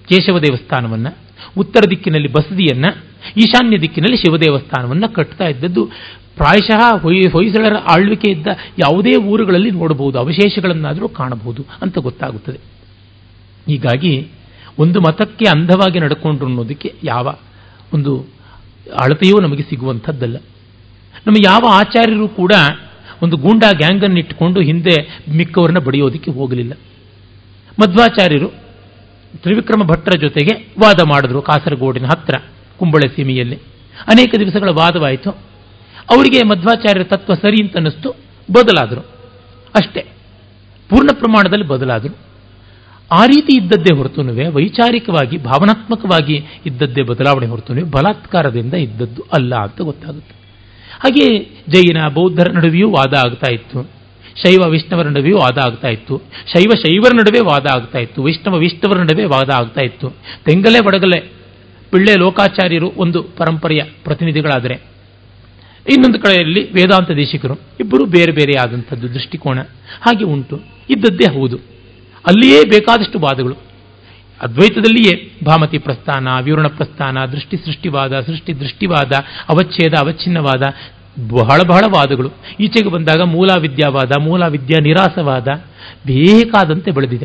ಕೇಶವ ದೇವಸ್ಥಾನವನ್ನ, ಉತ್ತರ ದಿಕ್ಕಿನಲ್ಲಿ ಬಸದಿಯನ್ನ, ಈಶಾನ್ಯ ದಿಕ್ಕಿನಲ್ಲಿ ಶಿವ ದೇವಸ್ಥಾನವನ್ನ ಕಟ್ತಾ ಇದ್ದದ್ದು. ಪ್ರಾಯಶಃ ಹೊಯ್, ಹೊಯ್ಸಳರ ಆಳ್ವಿಕೆ ಇದ್ದ ಯಾವುದೇ ಊರುಗಳಲ್ಲಿ ನೋಡಬಹುದು. ಅವಶೇಷಗಳನ್ನಾದರೂ ಕಾಣಬಹುದು ಅಂತ ಗೊತ್ತಾಗುತ್ತದೆ. ಹೀಗಾಗಿ ಒಂದು ಮತಕ್ಕೆ ಅಂಧವಾಗಿ ನಡ್ಕೊಂಡ್ರು ಅನ್ನೋದಕ್ಕೆ ಯಾವ ಒಂದು ಅಳತೆಯೂ ನಮಗೆ ಸಿಗುವಂಥದ್ದಲ್ಲ. ನಮ್ಮ ಯಾವ ಆಚಾರ್ಯರು ಕೂಡ ಒಂದು ಗೂಂಡಾ ಗ್ಯಾಂಗನ್ನು ಇಟ್ಟುಕೊಂಡು ಹಿಂದೆ ಮಿಕ್ಕವರನ್ನ ಬಡಿಯೋದಕ್ಕೆ ಹೋಗಲಿಲ್ಲ. ಮಧ್ವಾಚಾರ್ಯರು ತ್ರಿವಿಕ್ರಮ ಭಟ್ರ ಜೊತೆಗೆ ವಾದ ಮಾಡಿದ್ರು ಕಾಸರಗೋಡಿನ ಹತ್ರ, ಕುಂಬಳೆ ಸೀಮೆಯಲ್ಲಿ. ಅನೇಕ ದಿವಸಗಳ ವಾದವಾಯಿತು. ಅವರಿಗೆ ಮಧ್ವಾಚಾರ್ಯರ ತತ್ವ ಸರಿ ಅಂತ ಅನ್ನಿಸ್ತು, ಬದಲಾದರು. ಅಷ್ಟೇ, ಪೂರ್ಣ ಪ್ರಮಾಣದಲ್ಲಿ ಬದಲಾದರು. ಆ ರೀತಿ ಇದ್ದದ್ದೇ ಹೊರತುನುವೆ, ವೈಚಾರಿಕವಾಗಿ, ಭಾವನಾತ್ಮಕವಾಗಿ ಇದ್ದದ್ದೇ ಬದಲಾವಣೆ ಹೊರತುನುವೆ, ಬಲಾತ್ಕಾರದಿಂದ ಇದ್ದದ್ದು ಅಲ್ಲ ಅಂತ ಗೊತ್ತಾಗುತ್ತೆ. ಹಾಗೆ ಜೈನ, ಬೌದ್ಧರ ನಡುವೆಯೂ ವಾದ ಆಗ್ತಾ ಇತ್ತು. ಶೈವ, ವೈಷ್ಣವರ ನಡುವೆಯೂ ವಾದ ಆಗ್ತಾ ಇತ್ತು. ಶೈವ, ಶೈವರ ನಡುವೆ ವಾದ ಆಗ್ತಾ ಇತ್ತು. ವೈಷ್ಣವ, ವೈಷ್ಣವರ ನಡುವೆ ವಾದ ಆಗ್ತಾ ಇತ್ತು. ತೆಂಗಲೆ, ಬಡಗಲೆ, ಪಿಳ್ಳೆ, ಲೋಕಾಚಾರ್ಯರು ಒಂದು ಪರಂಪರೆಯ ಪ್ರತಿನಿಧಿಗಳಾದರೆ ಇನ್ನೊಂದು ಕಡೆಯಲ್ಲಿ ವೇದಾಂತ ದೇಶಿಕರು ಇಬ್ಬರು ಬೇರೆ ಬೇರೆ ಆದಂಥದ್ದು ದೃಷ್ಟಿಕೋನ ಹಾಗೆ ಉಂಟು. ಇದ್ದದ್ದೇ ಹೌದು. ಅಲ್ಲಿಯೇ ಬೇಕಾದಷ್ಟು ವಾದಗಳು. ಅದ್ವೈತದಲ್ಲಿಯೇ ಭಾಮತಿ ಪ್ರಸ್ಥಾನ, ವಿವರಣ ಪ್ರಸ್ಥಾನ, ದೃಷ್ಟಿ ಸೃಷ್ಟಿವಾದ, ಸೃಷ್ಟಿ ದೃಷ್ಟಿವಾದ, ಅವಚ್ಛೇದ, ಅವಚ್ಛಿನ್ನವಾದ, ಬಹಳ ಬಹಳ ವಾದಗಳು. ಈಚೆಗೆ ಬಂದಾಗ ಮೂಲ ವಿದ್ಯಾವಾದ ಮೂಲ ವಿದ್ಯಾ ನಿರಾಸವಾದ, ಬೇಕಾದಂತೆ ಬೆಳೆದಿದೆ.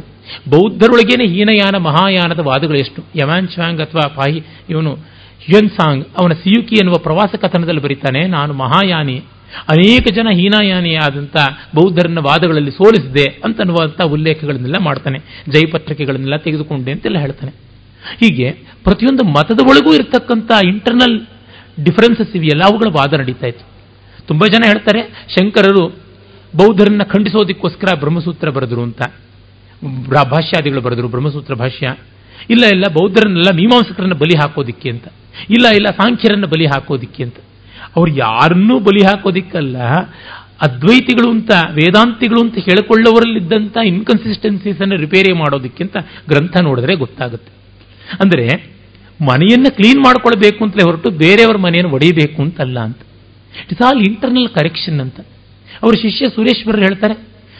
ಬೌದ್ಧರೊಳಗೇನೆ ಹೀನಯಾನ ಮಹಾಯಾನದ ವಾದಗಳು ಎಷ್ಟು? ಯಮಾನ್ ಶ್ವಾಂಗ್ ಅಥವಾ ಪಾಹಿ ಇವನು ಹ್ಯುಯನ್ ಸಾಂಗ್ ಅವನ ಸಿಯುಕಿ ಎನ್ನುವ ಪ್ರವಾಸ ಕಥನದಲ್ಲಿ ಬರೀತಾನೆ, ನಾನು ಮಹಾಯಾನಿ, ಅನೇಕ ಜನ ಹೀನಾಯಾನಿಯಾದಂಥ ಬೌದ್ಧರನ್ನ ವಾದಗಳಲ್ಲಿ ಸೋಲಿಸಿದೆ ಅಂತ ಅನ್ನುವಂಥ ಉಲ್ಲೇಖಗಳನ್ನೆಲ್ಲ ಮಾಡ್ತಾನೆ ಜೈಪತ್ರಿಕೆಗಳನ್ನೆಲ್ಲ ತೆಗೆದುಕೊಂಡೆ ಅಂತೆಲ್ಲ ಹೇಳ್ತಾನೆ. ಹೀಗೆ ಪ್ರತಿಯೊಂದು ಮತದ ಒಳಗೂ ಇರತಕ್ಕಂಥ ಇಂಟರ್ನಲ್ ಡಿಫರೆನ್ಸಸ್ ಇವೆಯಲ್ಲ ಅವುಗಳ ವಾದ ನಡೀತಾ ಇತ್ತು. ತುಂಬ ಜನ ಹೇಳ್ತಾರೆ, ಶಂಕರರು ಬೌದ್ಧರನ್ನ ಖಂಡಿಸೋದಕ್ಕೋಸ್ಕರ ಬ್ರಹ್ಮಸೂತ್ರ ಬರೆದರು ಅಂತ. ಭಾಷ್ಯಾದಿಗಳು ಬರೆದರು ಬ್ರಹ್ಮಸೂತ್ರ ಭಾಷ್ಯ. ಇಲ್ಲ ಇಲ್ಲ, ಬೌದ್ಧರನ್ನೆಲ್ಲ ಮೀಮಾಂಸಕರನ್ನ ಬಲಿ ಹಾಕೋದಿಕ್ಕೆ ಅಂತ. ಇಲ್ಲ ಇಲ್ಲ, ಸಾಂಖ್ಯರನ್ನು ಬಲಿ ಹಾಕೋದಿಕ್ಕೆ ಅಂತ. ಅವ್ರು ಯಾರನ್ನೂ ಬಲಿ ಹಾಕೋದಿಕ್ಕಲ್ಲ. ಅದ್ವೈತಿಗಳು ಅಂತ, ವೇದಾಂತಿಗಳು ಅಂತ ಹೇಳಿಕೊಳ್ಳವರಲ್ಲಿದ್ದಂಥ ಇನ್ಕನ್ಸಿಸ್ಟೆನ್ಸೀಸ್ ಅನ್ನು ರಿಪೇರಿ ಮಾಡೋದಕ್ಕಿಂತ ಗ್ರಂಥ ನೋಡಿದ್ರೆ ಗೊತ್ತಾಗುತ್ತೆ. ಅಂದರೆ, ಮನೆಯನ್ನು ಕ್ಲೀನ್ ಮಾಡ್ಕೊಳ್ಬೇಕು ಅಂತಲೇ ಹೊರಟು ಬೇರೆಯವರ ಮನೆಯನ್ನು ಒಡೆಯಬೇಕು ಅಂತಲ್ಲ ಅಂತ. ಇಟ್ಸ್ ಆಲ್ ಇಂಟರ್ನಲ್ ಕರೆಕ್ಷನ್ ಅಂತ. ಅವರ ಶಿಷ್ಯ ಸುರೇಶ್ವರರು ಹೇಳ್ತಾರೆ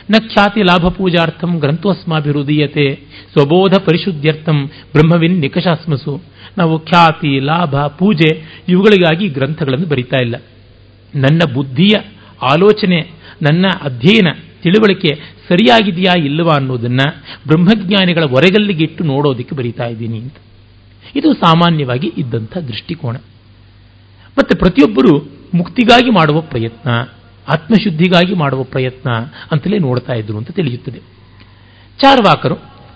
ನ ಖ್ಯಾತಿ ಲಾಭ ಪೂಜಾರ್ಥಂ ಗ್ರಂಥೋಸ್ಮಾಭಿರುದೀಯತೆ ಸ್ವಬೋಧ ಪರಿಶುದ್ಧ್ಯರ್ಥಂ ಬ್ರಹ್ಮವಿನ್ ನಿಕಷಾಸ್ಮಸು. ನಾವು ಖ್ಯಾತಿ, ಲಾಭ, ಪೂಜೆ ಇವುಗಳಿಗಾಗಿ ಗ್ರಂಥಗಳನ್ನು ಬರಿತಾ ಇಲ್ಲ. ನನ್ನ ಬುದ್ಧಿಯ ಆಲೋಚನೆ, ನನ್ನ ಅಧ್ಯಯನ, ತಿಳುವಳಿಕೆ ಸರಿಯಾಗಿದೆಯಾ ಇಲ್ಲವಾ ಅನ್ನೋದನ್ನ ಬ್ರಹ್ಮಜ್ಞಾನಿಗಳ ಹೊರಗಲ್ಲಿಗೆ ಇಟ್ಟು ನೋಡೋದಕ್ಕೆ ಬರಿತಾ ಇದ್ದೀನಿ ಅಂತ. ಇದು ಸಾಮಾನ್ಯವಾಗಿ ಇದ್ದಂಥ ದೃಷ್ಟಿಕೋನ. ಮತ್ತೆ ಪ್ರತಿಯೊಬ್ಬರು ಮುಕ್ತಿಗಾಗಿ ಮಾಡುವ ಪ್ರಯತ್ನ, ಆತ್ಮಶುದ್ಧಿಗಾಗಿ ಮಾಡುವ ಪ್ರಯತ್ನ ಅಂತಲೇ ನೋಡ್ತಾ ಇದ್ರು ಅಂತ ತಿಳಿಯುತ್ತದೆ. ಚಾರ್ವಾಕರು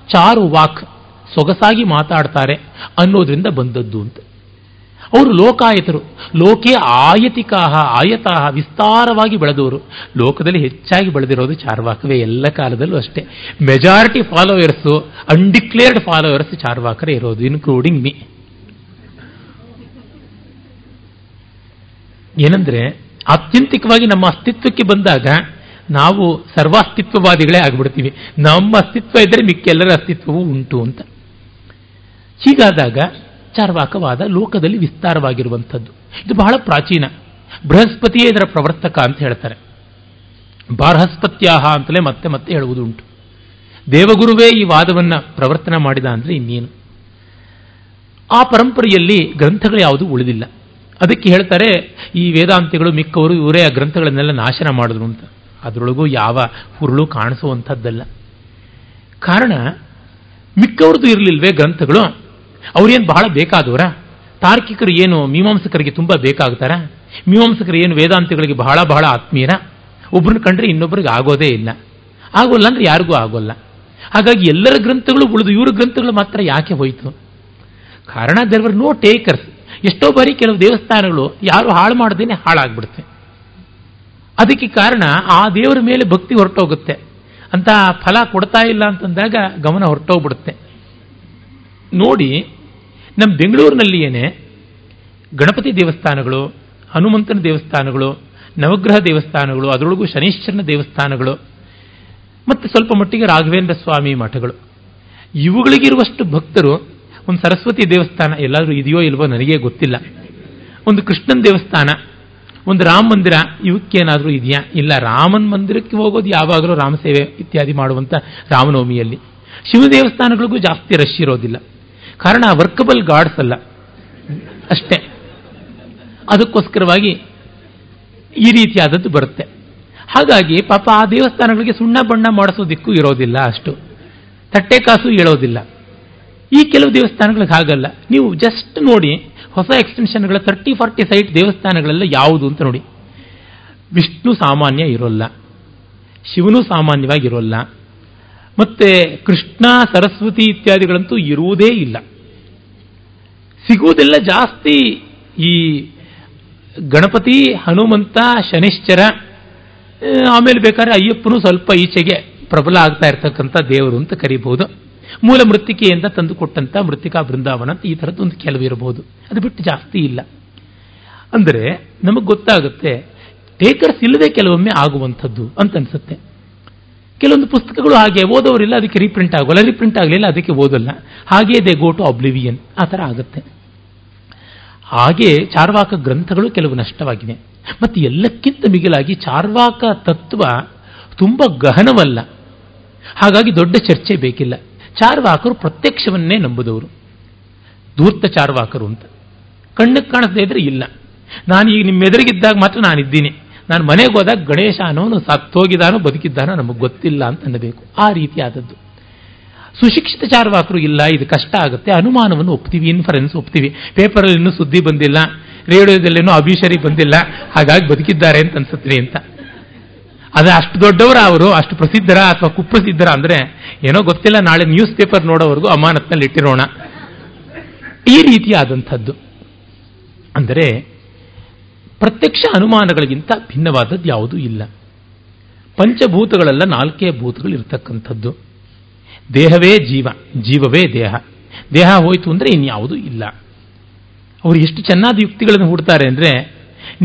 ಚಾರು ವಾಕ್ ಸೊಗಸಾಗಿ ಮಾತಾಡ್ತಾರೆ ಅನ್ನೋದ್ರಿಂದ ಬಂದದ್ದು ಅಂತ. ಅವರು ಲೋಕಾಯತರು. ಲೋಕೆ ಆಯತಿಕಾಹ, ಆಯತಾಹ, ವಿಸ್ತಾರವಾಗಿ ಬೆಳೆದವರು. ಲೋಕದಲ್ಲಿ ಹೆಚ್ಚಾಗಿ ಬೆಳೆದಿರೋದು ಚಾರ್ವಾಕವೇ, ಎಲ್ಲ ಕಾಲದಲ್ಲೂ ಅಷ್ಟೇ. ಮೆಜಾರಿಟಿ ಫಾಲೋವರ್ಸು ಅನ್ಡಿಕ್ಲೇರ್ಡ್ ಫಾಲೋವರ್ಸ್ ಚಾರ್ವಾಕರೇ ಇರೋದು ಇನ್ಕ್ಲೂಡಿಂಗ್ ಮೀ ಏನಂದ್ರೆ, ಆತ್ಯಂತಿಕವಾಗಿ ನಮ್ಮ ಅಸ್ತಿತ್ವಕ್ಕೆ ಬಂದಾಗ ನಾವು ಸರ್ವಾಸ್ತಿತ್ವವಾದಿಗಳೇ ಆಗ್ಬಿಡ್ತೀವಿ. ನಮ್ಮ ಅಸ್ತಿತ್ವ ಇದ್ದರೆ ಮಿಕ್ಕೆಲ್ಲರ ಅಸ್ತಿತ್ವವೂ ಉಂಟು ಅಂತ. ಹೀಗಾದಾಗ ಚಾರ್ವಾಕವಾದ ಲೋಕದಲ್ಲಿ ವಿಸ್ತಾರವಾಗಿರುವಂಥದ್ದು. ಇದು ಬಹಳ ಪ್ರಾಚೀನ. ಬೃಹಸ್ಪತಿಯೇ ಇದರ ಪ್ರವರ್ತಕ ಅಂತ ಹೇಳ್ತಾರೆ. ಬಾರಹಸ್ಪತ್ಯಾಹ ಅಂತಲೇ ಮತ್ತೆ ಮತ್ತೆ ಹೇಳುವುದುಂಟು. ದೇವಗುರುವೇ ಈ ವಾದವನ್ನು ಪ್ರವರ್ತನ ಮಾಡಿದ ಅಂದರೆ ಇನ್ನೇನು? ಆ ಪರಂಪರೆಯಲ್ಲಿ ಗ್ರಂಥಗಳು ಯಾವುದು ಉಳಿದಿಲ್ಲ. ಅದಕ್ಕೆ ಹೇಳ್ತಾರೆ, ಈ ವೇದಾಂತಿಗಳು ಮಿಕ್ಕವರು ಇವರೇ ಆ ಗ್ರಂಥಗಳನ್ನೆಲ್ಲ ನಾಶನ ಮಾಡಿದ್ರು ಅಂತ. ಅದರೊಳಗೂ ಯಾವ ಹುರುಳು ಕಾಣಿಸುವಂಥದ್ದಲ್ಲ. ಕಾರಣ, ಮಿಕ್ಕವ್ರದ್ದು ಇರಲಿಲ್ವೇ ಗ್ರಂಥಗಳು? ಅವ್ರೇನು ಬಹಳ ಬೇಕಾದವರ? ತಾರ್ಕಿಕರು ಏನು ಮೀಮಾಂಸಕರಿಗೆ ತುಂಬ ಬೇಕಾಗ್ತಾರ? ಮೀಮಾಂಸಕರು ಏನು ವೇದಾಂತಿಗಳಿಗೆ ಬಹಳ ಬಹಳ ಆತ್ಮೀಯರ? ಒಬ್ಬರನ್ನ ಕಂಡ್ರೆ ಇನ್ನೊಬ್ಬರಿಗೆ ಆಗೋದೇ ಇಲ್ಲ. ಆಗೋಲ್ಲ ಅಂದ್ರೆ ಯಾರಿಗೂ ಆಗೋಲ್ಲ. ಹಾಗಾಗಿ ಎಲ್ಲರ ಗ್ರಂಥಗಳು ಉಳಿದು ಇವರ ಗ್ರಂಥಗಳು ಮಾತ್ರ ಯಾಕೆ ಹೋಯಿತು? ಕಾರಣ ದೇವರ್ ನೋ ಟೇಕರ್ಸ್ ಎಷ್ಟೋ ಬಾರಿ ಕೆಲವು ದೇವಸ್ಥಾನಗಳು ಯಾರು ಹಾಳು ಮಾಡದೇನೆ ಹಾಳಾಗ್ಬಿಡುತ್ತೆ. ಅದಕ್ಕೆ ಕಾರಣ ಆ ದೇವರ ಮೇಲೆ ಭಕ್ತಿ ಹೊರಟೋಗುತ್ತೆ. ಅಂತ ಫಲ ಕೊಡ್ತಾ ಇಲ್ಲ ಅಂತಂದಾಗ ಗಮನ ಹೊರಟೋಗ್ಬಿಡುತ್ತೆ. ನೋಡಿ ನಮ್ಮ ಬೆಂಗಳೂರಿನಲ್ಲಿಯೇ ಗಣಪತಿ ದೇವಸ್ಥಾನಗಳು, ಹನುಮಂತನ ದೇವಸ್ಥಾನಗಳು, ನವಗ್ರಹ ದೇವಸ್ಥಾನಗಳು, ಅದರೊಳಗೂ ಶನೀಶ್ವರನ ದೇವಸ್ಥಾನಗಳು, ಮತ್ತು ಸ್ವಲ್ಪ ಮಟ್ಟಿಗೆ ರಾಘವೇಂದ್ರ ಸ್ವಾಮಿ ಮಠಗಳು. ಇವುಗಳಿಗಿರುವಷ್ಟು ಭಕ್ತರು ಒಂದು ಸರಸ್ವತಿ ದೇವಸ್ಥಾನ ಎಲ್ಲಾದರೂ ಇದೆಯೋ ಇಲ್ವೋ ನನಗೆ ಗೊತ್ತಿಲ್ಲ. ಒಂದು ಕೃಷ್ಣನ ದೇವಸ್ಥಾನ, ಒಂದು ರಾಮ ಮಂದಿರ, ಇವಕ್ಕೇನಾದರೂ ಇದೆಯಾ? ಇಲ್ಲ, ರಾಮನ ಮಂದಿರಕ್ಕೆ ಹೋಗೋದು ಯಾವಾಗಲೂ ರಾಮಸೇವೆ ಇತ್ಯಾದಿ ಮಾಡುವಂಥ ರಾಮನವಮಿಯಲ್ಲಿ. ಶಿವ ದೇವಸ್ಥಾನಗಳಿಗೂ ಜಾಸ್ತಿ ರಶ್ ಇರೋದಿಲ್ಲ. ಕಾರಣ ವರ್ಕಬಲ್ ಗಾಡ್ಸ್ ಅಲ್ಲ. ಅಷ್ಟೇ. ಅದಕ್ಕೋಸ್ಕರವಾಗಿ ಈ ರೀತಿಯಾದದ್ದು ಬರುತ್ತೆ. ಹಾಗಾಗಿ ಪಾಪ ಆ ದೇವಸ್ಥಾನಗಳಿಗೆ ಸುಣ್ಣ ಬಣ್ಣ ಮಾಡಿಸೋದಿಕ್ಕೂ ಇರೋದಿಲ್ಲ ಅಷ್ಟು. ತಟ್ಟೆ ಕಾಸು ಹೇಳೋದಿಲ್ಲ. ಈ ಕೆಲವು ದೇವಸ್ಥಾನಗಳಿಗೆ ಹಾಗಲ್ಲ. ನೀವು ಜಸ್ಟ್ ನೋಡಿ, ಹೊಸ ಎಕ್ಸ್ಟೆನ್ಷನ್ಗಳ ತರ್ಟಿ ಫಾರ್ಟಿ ಸೈಟ್ ದೇವಸ್ಥಾನಗಳೆಲ್ಲ ಯಾವುದು ಅಂತ ನೋಡಿ. ವಿಷ್ಣು ಸಾಮಾನ್ಯ ಇರೋಲ್ಲ. ಶಿವನು ಸಾಮಾನ್ಯವಾಗಿ ಇರೋಲ್ಲ ಮತ್ತೆ ಕೃಷ್ಣ, ಸರಸ್ವತಿ ಇತ್ಯಾದಿಗಳಂತೂ ಇರುವುದೇ ಇಲ್ಲ. ಸಿಗುವುದೆಲ್ಲ ಜಾಸ್ತಿ ಈ ಗಣಪತಿ, ಹನುಮಂತ, ಶನಿಶ್ಚರ ಆಮೇಲೆ ಬೇಕಾದ್ರೆ ಅಯ್ಯಪ್ಪನು ಸ್ವಲ್ಪ ಈಚೆಗೆ ಪ್ರಬಲ ಆಗ್ತಾ ಇರ್ತಕ್ಕಂಥ ದೇವರು ಅಂತ ಕರಿಬಹುದು. ಮೂಲ ಮೃತ್ತಿಕೆಯಿಂದ ತಂದು ಕೊಟ್ಟಂತ ಮೃತ್ತಿಕಾ ಬೃಂದಾವನ ಅಂತ ಈ ಥರದ್ದು ಒಂದು ಕೆಲವು ಇರಬಹುದು. ಅದು ಬಿಟ್ಟು ಜಾಸ್ತಿ ಇಲ್ಲ. ಅಂದರೆ ನಮಗೆ ಗೊತ್ತಾಗುತ್ತೆ ಟೇಕರ್ಸ್ ಇಲ್ಲದೆ ಕೆಲವೊಮ್ಮೆ ಆಗುವಂಥದ್ದು ಅಂತ ಅನ್ಸುತ್ತೆ. ಕೆಲವೊಂದು ಪುಸ್ತಕಗಳು ಹಾಗೆ ಓದೋರಿಲ್ಲ ಅದಕ್ಕೆ ರೀಪ್ರಿಂಟ್ ಆಗೋಲ್ಲ ರೀಪ್ರಿಂಟ್ ಆಗಲಿಲ್ಲ, ಅದಕ್ಕೆ ಓದಲ್ಲ. ಹಾಗೆ ದೇ ಗೋ ಟು ಅಬ್ಲಿವಿಯನ್ ಆ ಥರ ಆಗುತ್ತೆ. ಹಾಗೆ ಚಾರ್ವಾಕ ಗ್ರಂಥಗಳು ಕೆಲವು ನಷ್ಟವಾಗಿವೆ. ಮತ್ತು ಎಲ್ಲಕ್ಕಿಂತ ಮಿಗಿಲಾಗಿ ಚಾರ್ವಾಕ ತತ್ವ ತುಂಬ ಗಹನವಲ್ಲ. ಹಾಗಾಗಿ ದೊಡ್ಡ ಚರ್ಚೆ ಬೇಕಿಲ್ಲ. ಚಾರ್ವಾಕರು ಪ್ರತ್ಯಕ್ಷವನ್ನೇ ನಂಬುದವರು. ಧೂರ್ತ ಚಾರ್ವಾಕರು ಅಂತ. ಕಣ್ಣಿಗೆ ಕಾಣಿಸದೇ ಇದ್ರೆ ಇಲ್ಲ. ನಾನು ಈಗ ನಿಮ್ಮ ಎದುರಿಗಿದ್ದಾಗ ಮಾತ್ರ ನಾನಿದ್ದೀನಿ. ನಾನು ಮನೆಗೆ ಹೋದಾಗ ಗಣೇಶ ಅನ್ನೋನು ಸತ್ತೋಗಿದಾನೋ ಬದುಕಿದ್ದಾನೋ ನಮಗೆ ಗೊತ್ತಿಲ್ಲ ಅಂತ ಅನ್ನಬೇಕು. ಆ ರೀತಿಯಾದದ್ದು. ಸುಶಿಕ್ಷಿತ ಚಾರ್ವಾಕರು ಇಲ್ಲ, ಇದು ಕಷ್ಟ ಆಗುತ್ತೆ. ಅನುಮಾನವನ್ನು ಒಪ್ತೀವಿ ಇನ್ಫರೆನ್ಸ್ ಒಪ್ತೀವಿ. ಪೇಪರಲ್ಲಿ ಇನ್ನೂ ಸುದ್ದಿ ಬಂದಿಲ್ಲ ರೇಡಿಯೋದಲ್ಲೇನೋ ಅಭಿಷರಿ ಬಂದಿಲ್ಲ, ಹಾಗಾಗಿ ಬದುಕಿದ್ದಾರೆ ಅಂತ ಅನ್ಸುತ್ತೆ ಅಂತ. ಅದು ಅಷ್ಟು ದೊಡ್ಡವರ ಅವರು, ಅಷ್ಟು ಪ್ರಸಿದ್ಧರ ಅಥವಾ ಕುಪ್ರಸಿದ್ಧರ ಅಂದ್ರೆ ಏನೋ ಗೊತ್ತಿಲ್ಲ, ನಾಳೆ ನ್ಯೂಸ್ ಪೇಪರ್ ನೋಡೋವರೆಗೂ ಅಮಾನತ್ನಲ್ಲಿ ಇಟ್ಟಿರೋಣ. ಈ ರೀತಿಯಾದಂಥದ್ದು. ಅಂದರೆ ಪ್ರತ್ಯಕ್ಷ ಅನುಮಾನಗಳಿಗಿಂತ ಭಿನ್ನವಾದದ್ದು ಯಾವುದೂ ಇಲ್ಲ. ಪಂಚಭೂತಗಳೆಲ್ಲ ನಾಲ್ಕೇ ಭೂತಗಳು ಇರತಕ್ಕಂಥದ್ದು ದೇಹವೇ ಜೀವ, ಜೀವವೇ ದೇಹ. ದೇಹ ಹೋಯಿತು ಅಂದರೆ ಇನ್ಯಾವುದೂ ಇಲ್ಲ. ಅವರು ಎಷ್ಟು ಚೆನ್ನಾದ ಯುಕ್ತಿಗಳನ್ನು ಹುಡ್ತಾರೆ ಅಂದರೆ,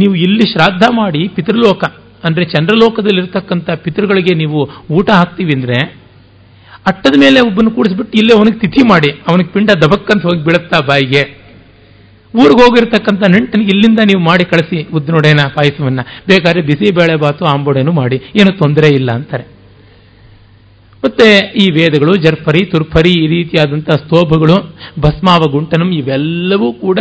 ನೀವು ಇಲ್ಲಿ ಶ್ರಾದ್ದ ಮಾಡಿ ಪಿತೃಲೋಕ, ಅಂದರೆ ಚಂದ್ರಲೋಕದಲ್ಲಿರ್ತಕ್ಕಂಥ ಪಿತೃಗಳಿಗೆ ನೀವು ಊಟ ಹಾಕ್ತೀವಿ ಅಂದರೆ, ಅಟ್ಟದ ಮೇಲೆ ಒಬ್ಬನ ಕೂಡಿಸ್ಬಿಟ್ಟು ಇಲ್ಲೇ ಅವನಿಗೆ ತಿಥಿ ಮಾಡಿ, ಅವನಿಗೆ ಪಿಂಡ ದಬಕ್ಕಂತ ಹೋಗಿ ಬೀಳುತ್ತಾ ಬಾಯಿಗೆ. ಊರಿಗೆ ಹೋಗಿರ್ತಕ್ಕಂಥ ನೆಂಟನಿಗೆ ಇಲ್ಲಿಂದ ನೀವು ಮಾಡಿ ಕಳಿಸಿ ಉದ್ದಿನೊಡೆನ ಪಾಯಸವನ್ನು. ಬೇಕಾದ್ರೆ ಬಿಸಿ ಬೇಳೆ ಬಾತು, ಆಂಬೋಡೆನು ಮಾಡಿ. ಏನು ತೊಂದರೆ ಇಲ್ಲ ಅಂತಾರೆ. ಮತ್ತೆ ಈ ವೇದಗಳು ಜರ್ಫರಿ ತುರ್ಫರಿ ಈ ರೀತಿಯಾದಂಥ ಸ್ತೋಭಗಳು, ಭಸ್ಮಾವ ಗುಂಟನಂ, ಇವೆಲ್ಲವೂ ಕೂಡ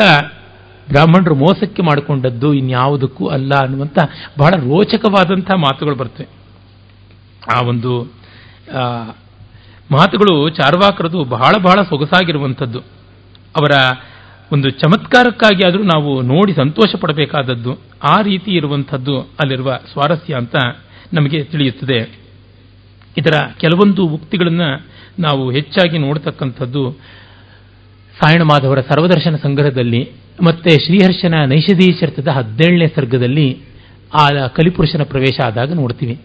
ಬ್ರಾಹ್ಮಣರು ಮೋಸಕ್ಕೆ ಮಾಡಿಕೊಂಡದ್ದು ಇನ್ಯಾವುದಕ್ಕೂ ಅಲ್ಲ ಅನ್ನುವಂಥ ಬಹಳ ರೋಚಕವಾದಂಥ ಮಾತುಗಳು ಬರ್ತವೆ. ಆ ಒಂದು ಮಾತುಗಳು ಚಾರ್ವಾಕರದು ಬಹಳ ಬಹಳ ಸೊಗಸಾಗಿರುವಂಥದ್ದು. ಅವರ ಒಂದು ಚಮತ್ಕಾರಕ್ಕಾಗಿ ಆದರೂ ನಾವು ನೋಡಿ ಸಂತೋಷ ಪಡಬೇಕಾದದ್ದು ಆ ರೀತಿ ಇರುವಂಥದ್ದು ಅಲ್ಲಿರುವ ಸ್ವಾರಸ್ಯ ಅಂತ ನಮಗೆ ತಿಳಿಯುತ್ತದೆ. ಇದರ ಕೆಲವೊಂದು ಉಕ್ತಿಗಳನ್ನು ನಾವು ಹೆಚ್ಚಾಗಿ ನೋಡತಕ್ಕಂಥದ್ದು ಸಾಯಣ ಮಾಧವರ ಸರ್ವದರ್ಶನ ಸಂಗ್ರಹದಲ್ಲಿ ಮತ್ತೆ ಶ್ರೀಹರ್ಷನ ನೈಷಧೀಶರ್ಥದ ಹದಿನೇಳನೇ ಸರ್ಗದಲ್ಲಿ ಆ ಕಲಿಪುರುಷನ ಪ್ರವೇಶ ಆದಾಗ ನೋಡ್ತೀವಿ.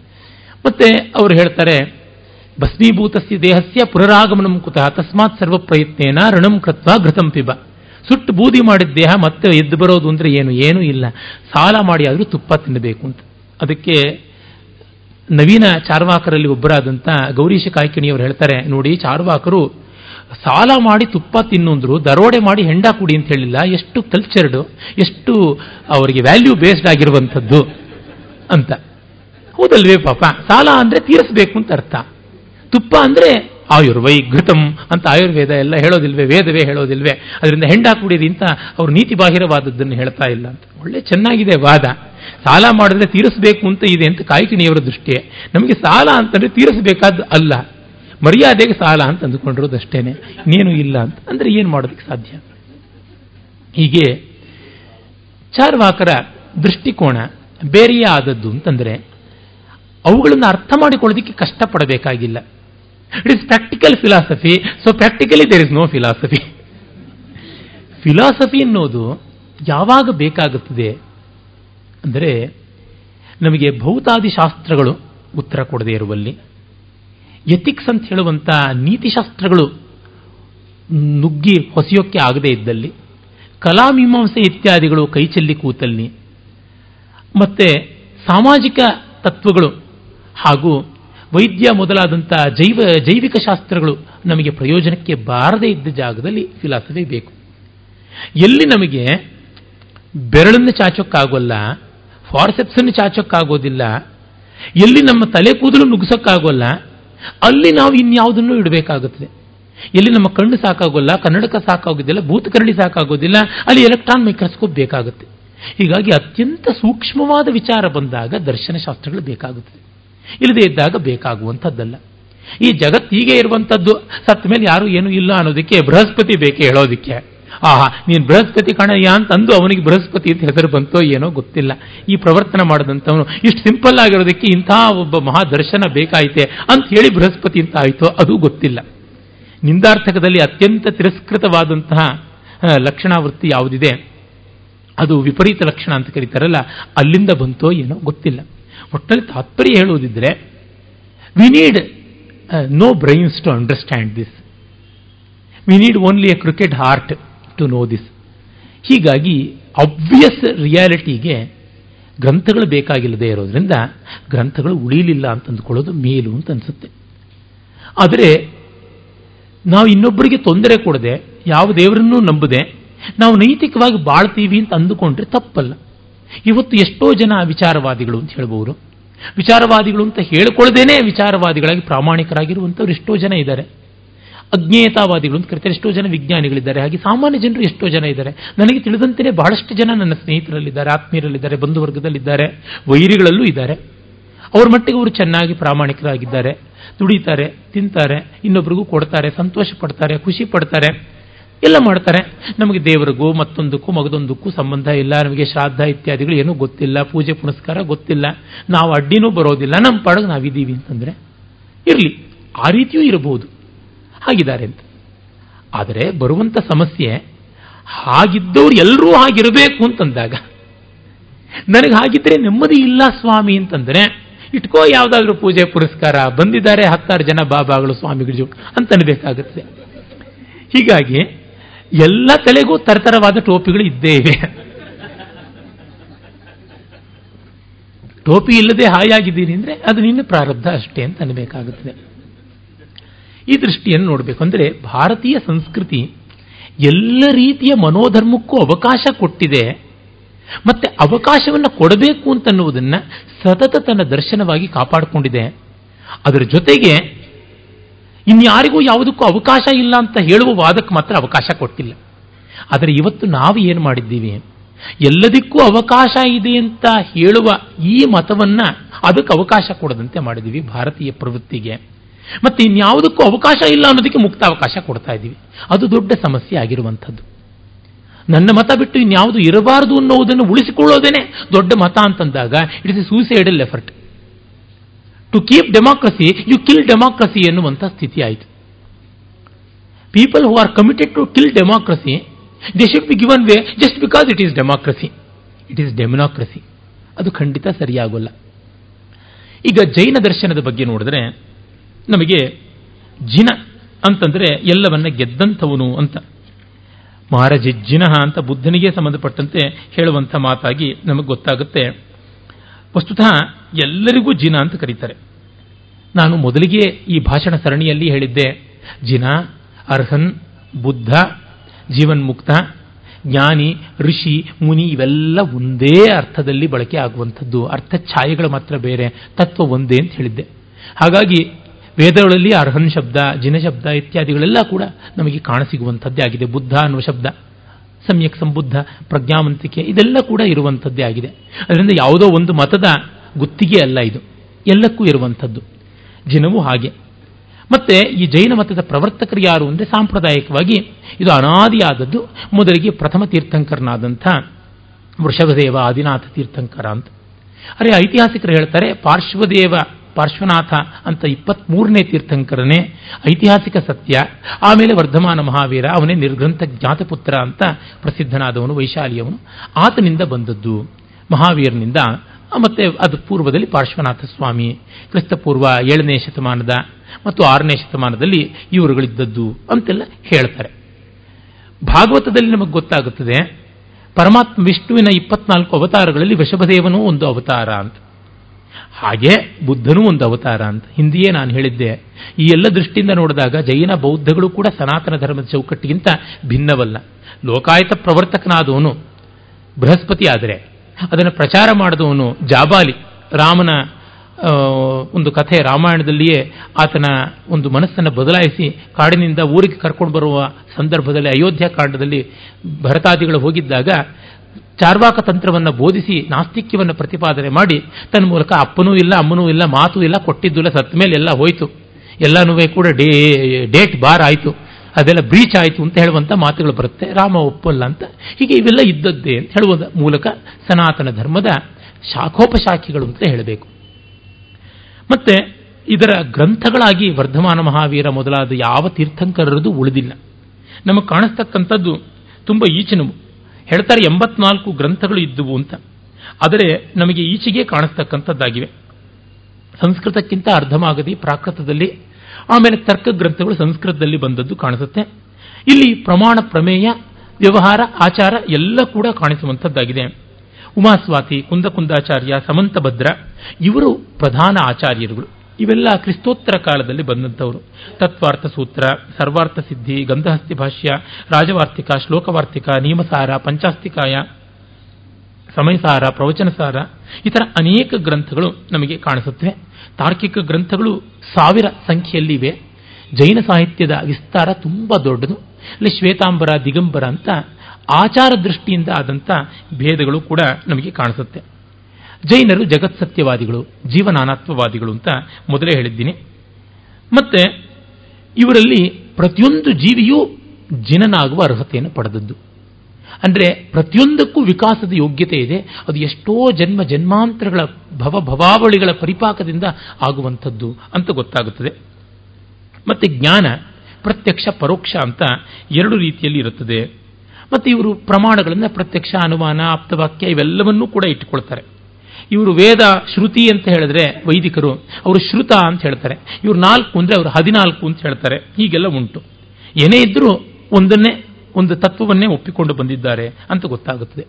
ಮತ್ತೆ ಅವರು ಹೇಳ್ತಾರೆ, ಭಸ್ಮೀಭೂತಸ್ಯ ದೇಹಸ್ಯ ಪುನರಾಗಮನಂ ಕುತಃ ತಸ್ಮಾತ್ ಸರ್ವ ಪ್ರಯತ್ನೇನ ಋಣಂ ಕೃತ್ವ ಘೃತಂ ಸುಟ್ಟು ಬೂದಿ ಮಾಡಿದ ದೇಹ ಮತ್ತೆ ಎದ್ದು ಬರೋದು ಅಂದರೆ ಏನು? ಏನೂ ಇಲ್ಲ. ಸಾಲ ಮಾಡಿ ಆದರೂ ತುಪ್ಪ ತಿನ್ನಬೇಕು ಅಂತ. ಅದಕ್ಕೆ ನವೀನ ಚಾರ್ವಾಕರಲ್ಲಿ ಒಬ್ಬರಾದಂಥ ಗೌರೀಶ ಕಾಯ್ಕಿಣಿಯವರು ಹೇಳ್ತಾರೆ, ನೋಡಿ ಚಾರ್ವಾಕರು, ಸಾಲ ಮಾಡಿ ತುಪ್ಪ ತಿನ್ನುಂದ್ರು, ದರೋಡೆ ಮಾಡಿ ಹೆಂಡ ಕುಡಿ ಅಂತ ಹೇಳಿಲ್ಲ, ಎಷ್ಟು ಕಲ್ಚರ್ಡ್, ಎಷ್ಟು ಅವರಿಗೆ ವ್ಯಾಲ್ಯೂ ಬೇಸ್ಡ್ ಆಗಿರುವಂಥದ್ದು ಅಂತ. ಹೌದಲ್ವೇ ಪಾಪ? ಸಾಲ ಅಂದರೆ ತೀರಿಸಬೇಕು ಅಂತ ಅರ್ಥ. ತುಪ್ಪ ಅಂದರೆ ಆಯುರ್ವೈ ಘೃತಂ ಅಂತ ಆಯುರ್ವೇದ ಎಲ್ಲ ಹೇಳೋದಿಲ್ವೇ, ವೇದವೇ ಹೇಳೋದಿಲ್ವೇ. ಅದರಿಂದ ಹೆಂಡ ಕುಡಿದಿ ಅಂತ ಅವರು ನೀತಿ ಬಾಹಿರವಾದದ್ದನ್ನು ಹೇಳ್ತಾ ಇಲ್ಲ ಅಂತ. ಒಳ್ಳೆ ಚೆನ್ನಾಗಿದೆ ವಾದ. ಸಾಲ ಮಾಡಿದ್ರೆ ತೀರಿಸಬೇಕು ಅಂತ ಇದೆ ಅಂತ ಕಾಯ್ಕಿಣಿಯವರ ದೃಷ್ಟಿಯೇ. ನಮಗೆ ಸಾಲ ಅಂತಂದ್ರೆ ತೀರಿಸಬೇಕಾದ್ದು ಅಲ್ಲ. ಮರ್ಯಾದೆಗೆ ಸಾಲ ಅಂತ ಅಂದುಕೊಂಡಿರೋದಷ್ಟೇನೆ ಇನ್ನೇನು ಇಲ್ಲ ಅಂತ. ಅಂದ್ರೆ ಏನು ಮಾಡೋದಕ್ಕೆ ಸಾಧ್ಯ? ಹೀಗೆ ಚಾರ್ವಾಕರ ದೃಷ್ಟಿಕೋನ ಬೇರೆಯೇ ಆದದ್ದು ಅಂತಂದರೆ, ಅವುಗಳನ್ನು ಅರ್ಥ ಮಾಡಿಕೊಳ್ಳೋದಕ್ಕೆ ಕಷ್ಟಪಡಬೇಕಾಗಿಲ್ಲ. It is practical philosophy so practically there is no philosophy philosophy ಅನ್ನೋದು ಯಾವಾಗ ಬೇಕಾಗುತ್ತದೆ ಅಂದರೆ ನಮಗೆ ಭೌತಾದಿ ಶಾಸ್ತ್ರಗಳು ಉತ್ತರ ಕೊಡದೇ ಇರುವಲ್ಲಿ. ಎಥಿಕ್ಸ್ ಅಂತ ಹೇಳುವಂಥ ನೀತಿಶಾಸ್ತ್ರಗಳು ನುಗ್ಗಿ ಹೊಸೆಯೋಕ್ಕೆ ಆಗದೇ ಇದ್ದಲ್ಲಿ ಕಲಾಮೀಮಾಂಸೆ ಇತ್ಯಾದಿಗಳು ಕೈಚೆಲ್ಲಿ ಕೂತಲ್ಲಿ, ಮತ್ತೆ ಸಾಮಾಜಿಕ ತತ್ವಗಳು ಹಾಗೂ ವೈದ್ಯ ಮೊದಲಾದಂಥ ಜೈವ, ಜೈವಿಕ ಶಾಸ್ತ್ರಗಳು ನಮಗೆ ಪ್ರಯೋಜನಕ್ಕೆ ಬಾರದೇ ಇದ್ದ ಜಾಗದಲ್ಲಿ ಫಿಲಾಸಫಿ ಬೇಕು. ಎಲ್ಲಿ ನಮಗೆ ಬೆರಳನ್ನು ಚಾಚೋಕ್ಕಾಗೋಲ್ಲ, ಫಾರ್ಸೆಪ್ಸನ್ನು ಚಾಚೋಕ್ಕಾಗೋದಿಲ್ಲ, ಎಲ್ಲಿ ನಮ್ಮ ತಲೆ ಕೂದಲು ನುಗ್ಸೋಕ್ಕಾಗೋಲ್ಲ, ಅಲ್ಲಿ ನಾವು ಇನ್ಯಾವುದನ್ನು ಇಡಬೇಕಾಗುತ್ತದೆ. ಎಲ್ಲಿ ನಮ್ಮ ಕಣ್ಣು ಸಾಕಾಗೋಲ್ಲ, ಕನ್ನಡಕ ಸಾಕಾಗೋದಿಲ್ಲ ಭೂತಕರಣಿ ಸಾಕಾಗೋದಿಲ್ಲ, ಅಲ್ಲಿ ಎಲೆಕ್ಟ್ರಾನ್ ಮೈಕ್ರೋಸ್ಕೋಪ್ ಬೇಕಾಗುತ್ತೆ. ಹೀಗಾಗಿ ಅತ್ಯಂತ ಸೂಕ್ಷ್ಮವಾದ ವಿಚಾರ ಬಂದಾಗ ದರ್ಶನಶಾಸ್ತ್ರಗಳು ಬೇಕಾಗುತ್ತದೆ. ಇಲ್ಲದೇ ಇದ್ದಾಗ ಬೇಕಾಗುವಂಥದ್ದಲ್ಲ. ಈ ಜಗತ್ತು ಹೀಗೆ ಇರುವಂಥದ್ದು ಸತ್ತ ಮೇಲೆ ಯಾರು ಏನು ಇಲ್ಲ ಅನ್ನೋದಕ್ಕೆ ಬೃಹಸ್ಪತಿ ಬೇಕೇ ಹೇಳೋದಕ್ಕೆ. ಆಹಾ, ನೀನು ಬೃಹಸ್ಪತಿ ಕಾಣಯ್ಯ ಅಂತಂದು ಅವನಿಗೆ ಬೃಹಸ್ಪತಿ ಅಂತ ಹೆಸರು ಬಂತೋ ಏನೋ ಗೊತ್ತಿಲ್ಲ. ಈ ಪ್ರವರ್ತನ ಮಾಡಿದಂಥವನು ಇಷ್ಟು ಸಿಂಪಲ್ ಆಗಿರೋದಕ್ಕೆ ಇಂಥ ಒಬ್ಬ ಮಹಾದರ್ಶನ ಬೇಕಾಯಿತೆ ಅಂತ ಹೇಳಿ ಬೃಹಸ್ಪತಿ ಅಂತ ಆಯಿತೋ ಅದು ಗೊತ್ತಿಲ್ಲ. ನಿಂದಾರ್ಥಕದಲ್ಲಿ ಅತ್ಯಂತ ತಿರಸ್ಕೃತವಾದಂತಹ ಲಕ್ಷಣಾವೃತ್ತಿ ಯಾವುದಿದೆ? ಅದು ವಿಪರೀತ ಲಕ್ಷಣ ಅಂತ ಕರೀತಾರಲ್ಲ, ಅಲ್ಲಿಂದ ಬಂತೋ ಏನೋ ಗೊತ್ತಿಲ್ಲ. ಒಟ್ಟಲ್ಲಿ ತಾತ್ಪರ್ಯ ಹೇಳುವುದಿದ್ರೆ we need no brains to understand this we need only a cricket heart to know this ಹೀಗಾಗಿ ಅಬ್ವಿಯಸ್ ರಿಯಾಲಿಟಿಗೆ ಗ್ರಂಥಗಳು ಬೇಕಾಗಿಲ್ಲದೆ ಇರೋದ್ರಿಂದ ಗ್ರಂಥಗಳು ಉಳಿಲಿಲ್ಲ ಅಂತ ಅಂದ್ಕೊಳ್ಳೋದು ಮೇಲು ಅಂತ ಅನಿಸುತ್ತೆ. ಆದರೆ ನಾವು ಇನ್ನೊಬ್ಬರಿಗೆ ತೊಂದರೆ ಕೊಡದೆ ಯಾವ ದೇವರನ್ನೂ ನಂಬದೆ ನಾವು ನೈತಿಕವಾಗಿ ಬಾಳ್ತೀವಿ ಅಂತ ಅಂದುಕೊಂಡ್ರೆ ತಪ್ಪಲ್ಲ. ಇವತ್ತು ಎಷ್ಟೋ ಜನ ವಿಚಾರವಾದಿಗಳು ಅಂತ ಹೇಳ್ಬೋದು. ವಿಚಾರವಾದಿಗಳು ಅಂತ ಹೇಳ್ಕೊಳ್ಳದೇನೆ ವಿಚಾರವಾದಿಗಳಾಗಿ ಪ್ರಾಮಾಣಿಕರಾಗಿರುವಂಥವ್ರು ಎಷ್ಟೋ ಜನ ಇದ್ದಾರೆ. ಅಜ್ಞೇಯತಾವಾದಿಗಳು ಅಂತ ಕರಿತಾರೆ, ಎಷ್ಟೋ ಜನ ವಿಜ್ಞಾನಿಗಳಿದ್ದಾರೆ. ಹಾಗೆ ಸಾಮಾನ್ಯ ಜನರು ಎಷ್ಟೋ ಜನ ಇದ್ದಾರೆ. ನನಗೆ ತಿಳಿದಂತೆಯೇ ಬಹಳಷ್ಟು ಜನ ನನ್ನ ಸ್ನೇಹಿತರಲ್ಲಿದ್ದಾರೆ, ಆತ್ಮೀಯರಲ್ಲಿದ್ದಾರೆ, ಬಂಧುವರ್ಗದಲ್ಲಿದ್ದಾರೆ, ವೈರಿಗಳಲ್ಲೂ ಇದ್ದಾರೆ. ಅವ್ರ ಮಟ್ಟಿಗೆ ಅವರು ಚೆನ್ನಾಗಿ ಪ್ರಾಮಾಣಿಕರಾಗಿದ್ದಾರೆ. ದುಡಿತಾರೆ, ತಿಂತಾರೆ, ಇನ್ನೊಬ್ರಿಗೂ ಕೊಡ್ತಾರೆ, ಸಂತೋಷ ಪಡ್ತಾರೆ, ಖುಷಿ ಪಡ್ತಾರೆ. ಎಲ್ಲ ಮಾಡ್ತಾರೆ. ನಮಗೆ ದೇವರಿಗೂ ಮತ್ತೊಂದಕ್ಕೂ ಮಗದೊಂದಕ್ಕೂ ಸಂಬಂಧ ಇಲ್ಲ. ನಮಗೆ ಶ್ರಾದ್ದ ಇತ್ಯಾದಿಗಳು ಏನೂ ಗೊತ್ತಿಲ್ಲ. ಪೂಜೆ ಪುನಸ್ಕಾರ ಗೊತ್ತಿಲ್ಲ. ನಾವು ಅಡ್ಡಿನೂ ಬರೋದಿಲ್ಲ. ನಮ್ಮ ಪಾಡಗ ನಾವಿದ್ದೀವಿ ಅಂತಂದ್ರೆ ಇರಲಿ. ಆ ರೀತಿಯೂ ಇರಬಹುದು. ಹಾಗಿದ್ದಾರೆ ಅಂತ. ಆದರೆ ಬರುವಂಥ ಸಮಸ್ಯೆ ಹಾಗಿದ್ದವ್ರು ಎಲ್ಲರೂ ಹಾಗಿರಬೇಕು ಅಂತಂದಾಗ ನನಗೆ ಹಾಗಿದ್ರೆ ನೆಮ್ಮದಿ ಇಲ್ಲ ಸ್ವಾಮಿ ಅಂತಂದ್ರೆ ಇಟ್ಕೋ ಯಾವುದಾದ್ರೂ ಪೂಜೆ ಪುರಸ್ಕಾರ. ಬಂದಿದ್ದಾರೆ ಹತ್ತಾರು ಜನ ಬಾಬಾಗಳು ಸ್ವಾಮಿಗಳು ಅಂತ ಅನ್ಬೇಕಾಗುತ್ತೆ. ಹೀಗಾಗಿ ಎಲ್ಲ ತಲೆಗೂ ತರತರವಾದ ಟೋಪಿಗಳು ಇದ್ದೇ ಇವೆ ಟೋಪಿ ಇಲ್ಲದೆ ಹಾಯಾಗಿದ್ದೀನಿ ಅಂದರೆ ಅದು ನಿನ್ನ ಪ್ರಾರಬ್ಧ ಅಷ್ಟೇ ಅಂತ ಅನ್ಬೇಕಾಗುತ್ತದೆ. ಈ ದೃಷ್ಟಿಯನ್ನು ನೋಡಬೇಕು. ಅಂದರೆ ಭಾರತೀಯ ಸಂಸ್ಕೃತಿ ಎಲ್ಲ ರೀತಿಯ ಮನೋಧರ್ಮಕ್ಕೂ ಅವಕಾಶ ಕೊಟ್ಟಿದೆ. ಮತ್ತೆ ಅವಕಾಶವನ್ನು ಕೊಡಬೇಕು ಅಂತನ್ನುವುದನ್ನು ಸತತ ತನ್ನ ದರ್ಶನವಾಗಿ ಕಾಪಾಡಿಕೊಂಡಿದೆ. ಅದರ ಜೊತೆಗೆ ಇನ್ಯಾರಿಗೂ ಯಾವುದಕ್ಕೂ ಅವಕಾಶ ಇಲ್ಲ ಅಂತ ಹೇಳುವ ವಾದಕ್ಕೆ ಮಾತ್ರ ಅವಕಾಶ ಕೊಟ್ಟಿಲ್ಲ. ಆದರೆ ಇವತ್ತು ನಾವು ಏನು ಮಾಡಿದ್ದೀವಿ? ಎಲ್ಲದಕ್ಕೂ ಅವಕಾಶ ಇದೆ ಅಂತ ಹೇಳುವ ಈ ಮತವನ್ನ ಅದಕ್ಕೆ ಅವಕಾಶ ಕೊಡದಂತೆ ಮಾಡಿದ್ದೀವಿ ಭಾರತೀಯ ಪ್ರವೃತ್ತಿಗೆ. ಮತ್ತೆ ಇನ್ಯಾವುದಕ್ಕೂ ಅವಕಾಶ ಇಲ್ಲ ಅನ್ನೋದಕ್ಕೆ ಮುಕ್ತ ಅವಕಾಶ ಕೊಡ್ತಾ ಇದ್ದೀವಿ. ಅದು ದೊಡ್ಡ ಸಮಸ್ಯೆ ಆಗಿರುವಂಥದ್ದು. ನನ್ನ ಮತ ಬಿಟ್ಟು ಇನ್ಯಾವುದು ಇರಬಾರದು ಅನ್ನೋದನ್ನು ಉಳಿಸಿಕೊಳ್ಳೋದೇನೆ ದೊಡ್ಡ ಮತ ಅಂತಂದಾಗ it is suicidal effort to keep democracy you kill democracy ಎನ್ನುವಂಥ ಸ್ಥಿತಿ ಆಯಿತು people who are committed to kill democracy they should be given way just because it is democracy it is demonocracy ಅದು ಖಂಡಿತ ಸರಿಯಾಗೋಲ್ಲ. ಈಗ ಜೈನ ದರ್ಶನದ ಬಗ್ಗೆ ನೋಡಿದ್ರೆ ನಮಗೆ ಜಿನ ಅಂತಂದ್ರೆ ಎಲ್ಲವನ್ನ ಗೆದ್ದಂಥವನು ಅಂತ. ಮಹಾರಾಜ ಜಿನಃ ಅಂತ ಬುದ್ಧನಿಗೆ ಸಂಬಂಧಪಟ್ಟಂತೆ ಹೇಳುವಂಥ ಮಾತಾಗಿ ನಮಗೆ ಗೊತ್ತಾಗುತ್ತೆ. ವಸ್ತುತಃ ಎಲ್ಲರಿಗೂ ಜಿನ ಅಂತ ಕರೀತಾರೆ. ನಾನು ಮೊದಲಿಗೆ ಈ ಭಾಷಣ ಸರಣಿಯಲ್ಲಿ ಹೇಳಿದ್ದೆ. ಜಿನ, ಅರ್ಹನ್, ಬುದ್ಧ, ಜೀವನ್ಮುಕ್ತ, ಜ್ಞಾನಿ, ಋಷಿ, ಮುನಿ ಇವೆಲ್ಲ ಒಂದೇ ಅರ್ಥದಲ್ಲಿ ಬಳಕೆ ಆಗುವಂಥದ್ದು. ಅರ್ಥ ಛಾಯೆಗಳು ಮಾತ್ರ ಬೇರೆ, ತತ್ವ ಒಂದೇ ಅಂತ ಹೇಳಿದ್ದೆ. ಹಾಗಾಗಿ ವೇದಗಳಲ್ಲಿ ಅರ್ಹನ್ ಶಬ್ದ, ಜಿನ ಶಬ್ದ ಇತ್ಯಾದಿಗಳೆಲ್ಲ ಕೂಡ ನಮಗೆ ಕಾಣಸಿಗುವಂಥದ್ದೇ ಆಗಿದೆ, ಬುದ್ಧ ಅನ್ನುವ ಶಬ್ದ. ಸಮ್ಯಕ್ ಸಂಬುದ್ಧ ಪ್ರಜ್ಞಾವಂತಿಕೆ ಇದೆಲ್ಲ ಕೂಡ ಇರುವಂಥದ್ದೇ ಆಗಿದೆ. ಅದರಿಂದ ಯಾವುದೋ ಒಂದು ಮತದ ಗುತ್ತಿಗೆ ಅಲ್ಲ ಇದು. ಎಲ್ಲಕ್ಕೂ ಇರುವಂಥದ್ದು. ಜಿನವೂ ಹಾಗೆ. ಮತ್ತೆ ಈ ಜೈನ ಮತದ ಪ್ರವರ್ತಕರು ಯಾರು ಅಂದರೆ ಸಾಂಪ್ರದಾಯಿಕವಾಗಿ ಇದು ಅನಾದಿಯಾದದ್ದು ಮೊದಲಿಗೆ ಪ್ರಥಮ ತೀರ್ಥಂಕರನಾದಂಥ ವೃಷಭದೇವ, ಆದಿನಾಥ ತೀರ್ಥಂಕರ ಅಂತ. ಅರೆ ಐತಿಹಾಸಿಕರು ಹೇಳ್ತಾರೆ ಪಾರ್ಶ್ವದೇವ ಪಾರ್ಶ್ವನಾಥ ಅಂತ ಇಪ್ಪತ್ಮೂರನೇ ತೀರ್ಥಂಕರನೇ ಐತಿಹಾಸಿಕ ಸತ್ಯ. ಆಮೇಲೆ ವರ್ಧಮಾನ ಮಹಾವೀರ, ಅವನೇ ನಿರ್ಗ್ರಂಥ ಜ್ಞಾತಪುತ್ರ ಅಂತ ಪ್ರಸಿದ್ಧನಾದವನು ವೈಶಾಲಿಯವನು. ಆತನಿಂದ ಬಂದದ್ದು ಮಹಾವೀರನಿಂದ. ಮತ್ತೆ ಅದು ಪೂರ್ವದಲ್ಲಿ ಪಾರ್ಶ್ವನಾಥ ಸ್ವಾಮಿ, ಕ್ರಿಸ್ತಪೂರ್ವ ಏಳನೇ ಶತಮಾನದ ಮತ್ತು ಆರನೇ ಶತಮಾನದಲ್ಲಿ ಇವರುಗಳಿದ್ದದ್ದು ಅಂತೆಲ್ಲ ಹೇಳ್ತಾರೆ. ಭಾಗವತದಲ್ಲಿ ನಮಗೆ ಗೊತ್ತಾಗುತ್ತದೆ, ಪರಮಾತ್ಮ ವಿಷ್ಣುವಿನ ಇಪ್ಪತ್ನಾಲ್ಕು ಅವತಾರಗಳಲ್ಲಿ ವೃಷಭದೇವನೂ ಒಂದು ಅವತಾರ ಅಂತ. ಹಾಗೆ ಬುದ್ಧನೂ ಒಂದು ಅವತಾರ ಅಂತ. ಹಿಂದಿಯೇ ನಾನು ಹೇಳಿದ್ದೆ. ಈ ಎಲ್ಲ ದೃಷ್ಟಿಯಿಂದ ನೋಡಿದಾಗ ಜೈನ ಬೌದ್ಧಗಳು ಕೂಡ ಸನಾತನ ಧರ್ಮದ ಚೌಕಟ್ಟಿಗಿಂತ ಭಿನ್ನವಲ್ಲ. ಲೋಕಾಯತ ಪ್ರವರ್ತಕನಾದವನು ಬೃಹಸ್ಪತಿ ಆದರೆ, ಅದನ್ನು ಪ್ರಚಾರ ಮಾಡಿದವನು ಜಾಬಾಲಿ. ರಾಮನ ಒಂದು ಕಥೆ ರಾಮಾಯಣದಲ್ಲಿಯೇ ಆತನ ಒಂದು ಮನಸ್ಸನ್ನು ಬದಲಾಯಿಸಿ ಕಾಡಿನಿಂದ ಊರಿಗೆ ಕರ್ಕೊಂಡು ಬರುವ ಸಂದರ್ಭದಲ್ಲಿ, ಅಯೋಧ್ಯ ಕಾಂಡದಲ್ಲಿ ಭರತಾದಿಗಳು ಹೋಗಿದ್ದಾಗ ಚಾರ್ವಾಕ ತಂತ್ರವನ್ನು ಬೋಧಿಸಿ ನಾಸ್ತಿಕ್ಯವನ್ನು ಪ್ರತಿಪಾದನೆ ಮಾಡಿ ತನ್ನ ಮೂಲಕ ಅಪ್ಪನೂ ಇಲ್ಲ, ಅಮ್ಮನೂ ಇಲ್ಲ, ಮಾತು ಇಲ್ಲ, ಕೊಟ್ಟಿದ್ದಿಲ್ಲ ಸತ್ತ ಮೇಲೆ ಎಲ್ಲ ಹೋಯಿತು. ಎಲ್ಲನೂ ಕೂಡ ಡೇ, ಡೇಟ್ ಬಾರ್ ಆಯಿತು. ಅದೆಲ್ಲ ಬ್ರೀಚ್ ಆಯಿತು ಅಂತ ಹೇಳುವಂಥ ಮಾತುಗಳು ಬರುತ್ತೆ. ರಾಮ ಒಪ್ಪಲ್ಲ ಅಂತ. ಹೀಗೆ ಇವೆಲ್ಲ ಇದ್ದದ್ದೇ ಅಂತ ಹೇಳುವ ಮೂಲಕ ಸನಾತನ ಧರ್ಮದ ಶಾಖೋಪಶಾಖಿಗಳು ಅಂತ ಹೇಳಬೇಕು. ಮತ್ತೆ ಇದರ ಗ್ರಂಥಗಳಾಗಿ ವರ್ಧಮಾನ ಮಹಾವೀರ ಮೊದಲಾದ ಯಾವ ತೀರ್ಥಂಕರರದು ಉಳಿದಿಲ್ಲ. ನಮಗೆ ಕಾಣಿಸ್ತಕ್ಕಂಥದ್ದು ತುಂಬ ಈಚಿನವು ಹೇಳ್ತಾರೆ ಎಂಬತ್ನಾಲ್ಕು ಗ್ರಂಥಗಳು ಇದ್ದುವು ಅಂತ. ಆದರೆ ನಮಗೆ ಈಚೆಗೆ ಕಾಣಿಸ್ತಕ್ಕಂಥದ್ದಾಗಿವೆ ಸಂಸ್ಕೃತಕ್ಕಿಂತ ಅರ್ಧಮಾಗದಿ ಪ್ರಾಕೃತದಲ್ಲಿ, ಆಮೇಲೆ ತರ್ಕ ಗ್ರಂಥಗಳು ಸಂಸ್ಕೃತದಲ್ಲಿ ಬಂದದ್ದು ಕಾಣಿಸುತ್ತೆ. ಇಲ್ಲಿ ಪ್ರಮಾಣ, ಪ್ರಮೇಯ, ವ್ಯವಹಾರ, ಆಚಾರ ಎಲ್ಲ ಕೂಡ ಕಾಣಿಸುವಂಥದ್ದಾಗಿದೆ. ಉಮಾಸ್ವಾತಿ, ಕುಂದಕುಂದಾಚಾರ್ಯ, ಸಮಂತಭದ್ರ, ಇವರು ಪ್ರಧಾನ ಆಚಾರ್ಯರುಗಳು. ಇವೆಲ್ಲ ಕ್ರಿಸ್ತೋತ್ತರ ಕಾಲದಲ್ಲಿ ಬಂದಂಥವರು. ತತ್ವಾರ್ಥ ಸೂತ್ರ, ಸರ್ವಾರ್ಥ ಸಿದ್ಧಿ, ಗಂಧಹಸ್ತಿ ಭಾಷ್ಯ, ರಾಜವಾರ್ತಿಕ, ಶ್ಲೋಕವಾರ್ತಿಕ ನಿಯಮಸಾರ ಪಂಚಾಸ್ತಿಕಾಯ, ಸಮಯಸಾರ, ಪ್ರವಚನಸಾರ, ಈ ಥರ ಅನೇಕ ಗ್ರಂಥಗಳು ನಮಗೆ ಕಾಣಿಸುತ್ತವೆ. ತಾರ್ಕಿಕ ಗ್ರಂಥಗಳು ಸಾವಿರ ಸಂಖ್ಯೆಯಲ್ಲಿ ಇವೆ ಜೈನ ಸಾಹಿತ್ಯದ ವಿಸ್ತಾರ ತುಂಬ ದೊಡ್ಡದು. ಅಲ್ಲಿ ಶ್ವೇತಾಂಬರ, ದಿಗಂಬರ ಅಂತ ಆಚಾರ ದೃಷ್ಟಿಯಿಂದ ಆದಂಥ ಭೇದಗಳು ಕೂಡ ನಮಗೆ ಕಾಣಿಸುತ್ತೆ. ಜೈನರು ಜಗತ್ಸತ್ಯವಾದಿಗಳು ಜೀವನಾನಾತ್ವವಾದಿಗಳು ಅಂತ ಮೊದಲೇ ಹೇಳಿದ್ದೀನಿ. ಮತ್ತೆ ಇವರಲ್ಲಿ ಪ್ರತಿಯೊಂದು ಜೀವಿಯೂ ಜಿನನಾಗುವ ಅರ್ಹತೆಯನ್ನು ಪಡೆದದ್ದು. ಅಂದರೆ ಪ್ರತಿಯೊಂದಕ್ಕೂ ವಿಕಾಸದ ಯೋಗ್ಯತೆ ಇದೆ, ಅದು ಎಷ್ಟೋ ಜನ್ಮ ಜನ್ಮಾಂತರಗಳ ಭವ ಭವಾವಳಿಗಳ ಪರಿಪಾಕದಿಂದ ಆಗುವಂಥದ್ದು ಅಂತ ಗೊತ್ತಾಗುತ್ತದೆ. ಮತ್ತೆ ಜ್ಞಾನ ಪ್ರತ್ಯಕ್ಷ ಪರೋಕ್ಷ ಅಂತ ಎರಡು ರೀತಿಯಲ್ಲಿ ಇರುತ್ತದೆ. ಮತ್ತು ಇವರು ಪ್ರಮಾಣಗಳನ್ನು ಪ್ರತ್ಯಕ್ಷ, ಅನುಮಾನ, ಆಪ್ತವಾಕ್ಯ ಇವೆಲ್ಲವನ್ನೂ ಕೂಡ ಇಟ್ಟುಕೊಳ್ತಾರೆ. ಇವರು ವೇದ ಶ್ರುತಿ ಅಂತ ಹೇಳಿದ್ರೆ ವೈದಿಕರು, ಅವರು ಶ್ರುತ ಅಂತ ಹೇಳ್ತಾರೆ. ಇವರು ನಾಲ್ಕು ಅಂದರೆ ಅವರು ಹದಿನಾಲ್ಕು ಅಂತ ಹೇಳ್ತಾರೆ. ಹೀಗೆಲ್ಲ ಉಂಟು. ಏನೇ ಇದ್ರೂ ಒಂದನ್ನೇ, ಒಂದು ತತ್ವವನ್ನೇ ಒಪ್ಪಿಕೊಂಡು ಬಂದಿದ್ದಾರೆ ಅಂತ ಗೊತ್ತಾಗುತ್ತದೆ.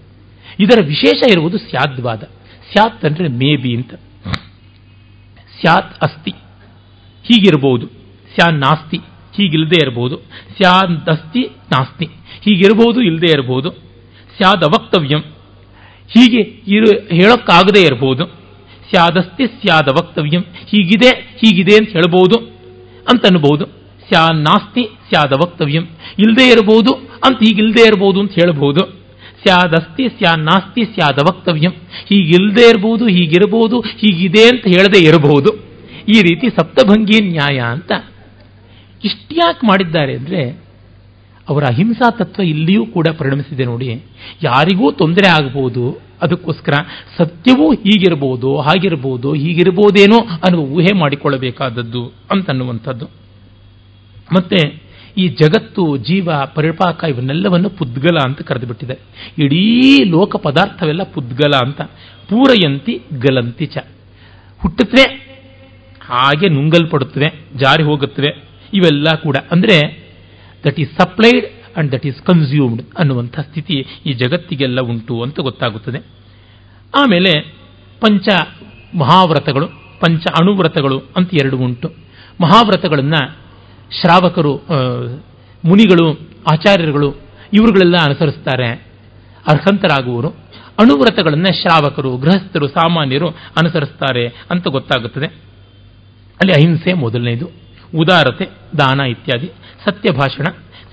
ಇದರ ವಿಶೇಷ ಇರುವುದು ಸ್ಯಾದ್ವಾದ. ಸ್ಯಾತ್ ಅಂದರೆ ಮೇಬಿ ಅಂತ. ಸ್ಯಾತ್ ಅಸ್ತಿ. ಹೀಗಿರಬಹುದು. ಸ್ಯಾ ನಾಸ್ತಿ. ಹೀಗಿಲ್ಲದೆ ಇರಬಹುದು. ಸ್ಯಾದಸ್ತಿ ನಾಸ್ತಿ. ಹೀಗಿರಬಹುದು, ಇಲ್ಲದೆ ಇರಬಹುದು. ಸ್ಯಾದ್ ಅವಕ್ತವ್ಯಂ. ಹೀಗೆ ಇರು ಹೇಳೋಕ್ಕಾಗದೇ ಇರಬಹುದು ಸ್ಯಾದಸ್ತಿ ಸ್ಯಾದ ವಕ್ತವ್ಯಂ. ಹೀಗಿದೆ ಹೀಗಿದೆ ಅಂತ ಹೇಳ್ಬೋದು ಅಂತ ಅನ್ಬೋದು ಸ್ಯಾ ನಾಸ್ತಿ ಸ್ಯಾದ ವಕ್ತವ್ಯಂ. ಇಲ್ಲದೆ ಇರಬಹುದು ಅಂತ ಹೀಗಿಲ್ಲದೆ ಇರಬಹುದು ಅಂತ ಹೇಳ್ಬೋದು. ಸ್ಯಾದಸ್ತಿ ಸ್ಯಾ ನಾಸ್ತಿ ಸ್ಯಾದ ವಕ್ತವ್ಯಂ. ಹೀಗಿಲ್ಲದೆ ಇರಬಹುದು ಹೀಗಿರಬಹುದು ಹೀಗಿದೆ ಅಂತ ಹೇಳದೆ ಇರಬಹುದು ಈ ರೀತಿ ಸಪ್ತಭಂಗಿ ನ್ಯಾಯ ಅಂತ ಇಷ್ಟ್ಯಾಕೆ ಮಾಡಿದ್ದಾರೆ ಅಂದರೆ ಅವರ ಅಹಿಂಸಾ ತತ್ವ ಇಲ್ಲಿಯೂ ಕೂಡ ಪರಿಣಮಿಸಿದೆ ನೋಡಿ. ಯಾರಿಗೂ ತೊಂದರೆ ಆಗಬಹುದು, ಅದಕ್ಕೋಸ್ಕರ ಸತ್ಯವೂ ಹೀಗಿರಬಹುದು ಹಾಗಿರಬಹುದು ಹೀಗಿರಬಹುದೇನೋ ಅನ್ನುವ ಊಹೆ ಮಾಡಿಕೊಳ್ಳಬೇಕಾದದ್ದು ಅಂತನ್ನುವಂಥದ್ದು ಮತ್ತೆ ಈ ಜಗತ್ತು, ಜೀವ, ಪರಿಪಾಕ ಇವನ್ನೆಲ್ಲವನ್ನು ಪುದ್ಗಲ ಅಂತ ಕರೆದು ಬಿಟ್ಟಿದೆ ಇಡೀ ಲೋಕ ಪದಾರ್ಥವೆಲ್ಲ ಪುದ್ಗಲ ಅಂತ. ಪೂರಯಂತಿ ಗಲಂತಿ ಚ. ಹುಟ್ಟುತ್ತವೆ, ಹಾಗೆ ನುಂಗಲ್ಪಡುತ್ತವೆ, ಜಾರಿ ಹೋಗುತ್ತವೆ, ಇವೆಲ್ಲ ಕೂಡ. ಅಂದರೆ that is supplied and that is consumed ಅನ್ನುವಂಥ ಸ್ಥಿತಿ ಈ ಜಗತ್ತಿಗೆಲ್ಲ ಉಂಟು ಅಂತ ಗೊತ್ತಾಗುತ್ತದೆ. ಆಮೇಲೆ ಪಂಚ ಮಹಾವ್ರತಗಳು, ಪಂಚ ಅಣುವ್ರತಗಳು ಅಂತ ಎರಡು ಉಂಟು. ಮಹಾವ್ರತಗಳನ್ನು ಶ್ರಾವಕರು ಮುನಿಗಳು, ಆಚಾರ್ಯರುಗಳು ಇವರುಗಳೆಲ್ಲ ಅನುಸರಿಸ್ತಾರೆ. ಅರ್ಹಂತರಾಗುವರು. ಅಣುವ್ರತಗಳನ್ನು ಶ್ರಾವಕರು, ಗೃಹಸ್ಥರು, ಸಾಮಾನ್ಯರು ಅನುಸರಿಸ್ತಾರೆ ಅಂತ ಗೊತ್ತಾಗುತ್ತದೆ. ಅಲ್ಲಿ ಅಹಿಂಸೆ ಮೊದಲನೇದು. ಉದಾರತೆ, ದಾನ ಇತ್ಯಾದಿ. ಸತ್ಯ ಭಾಷಣ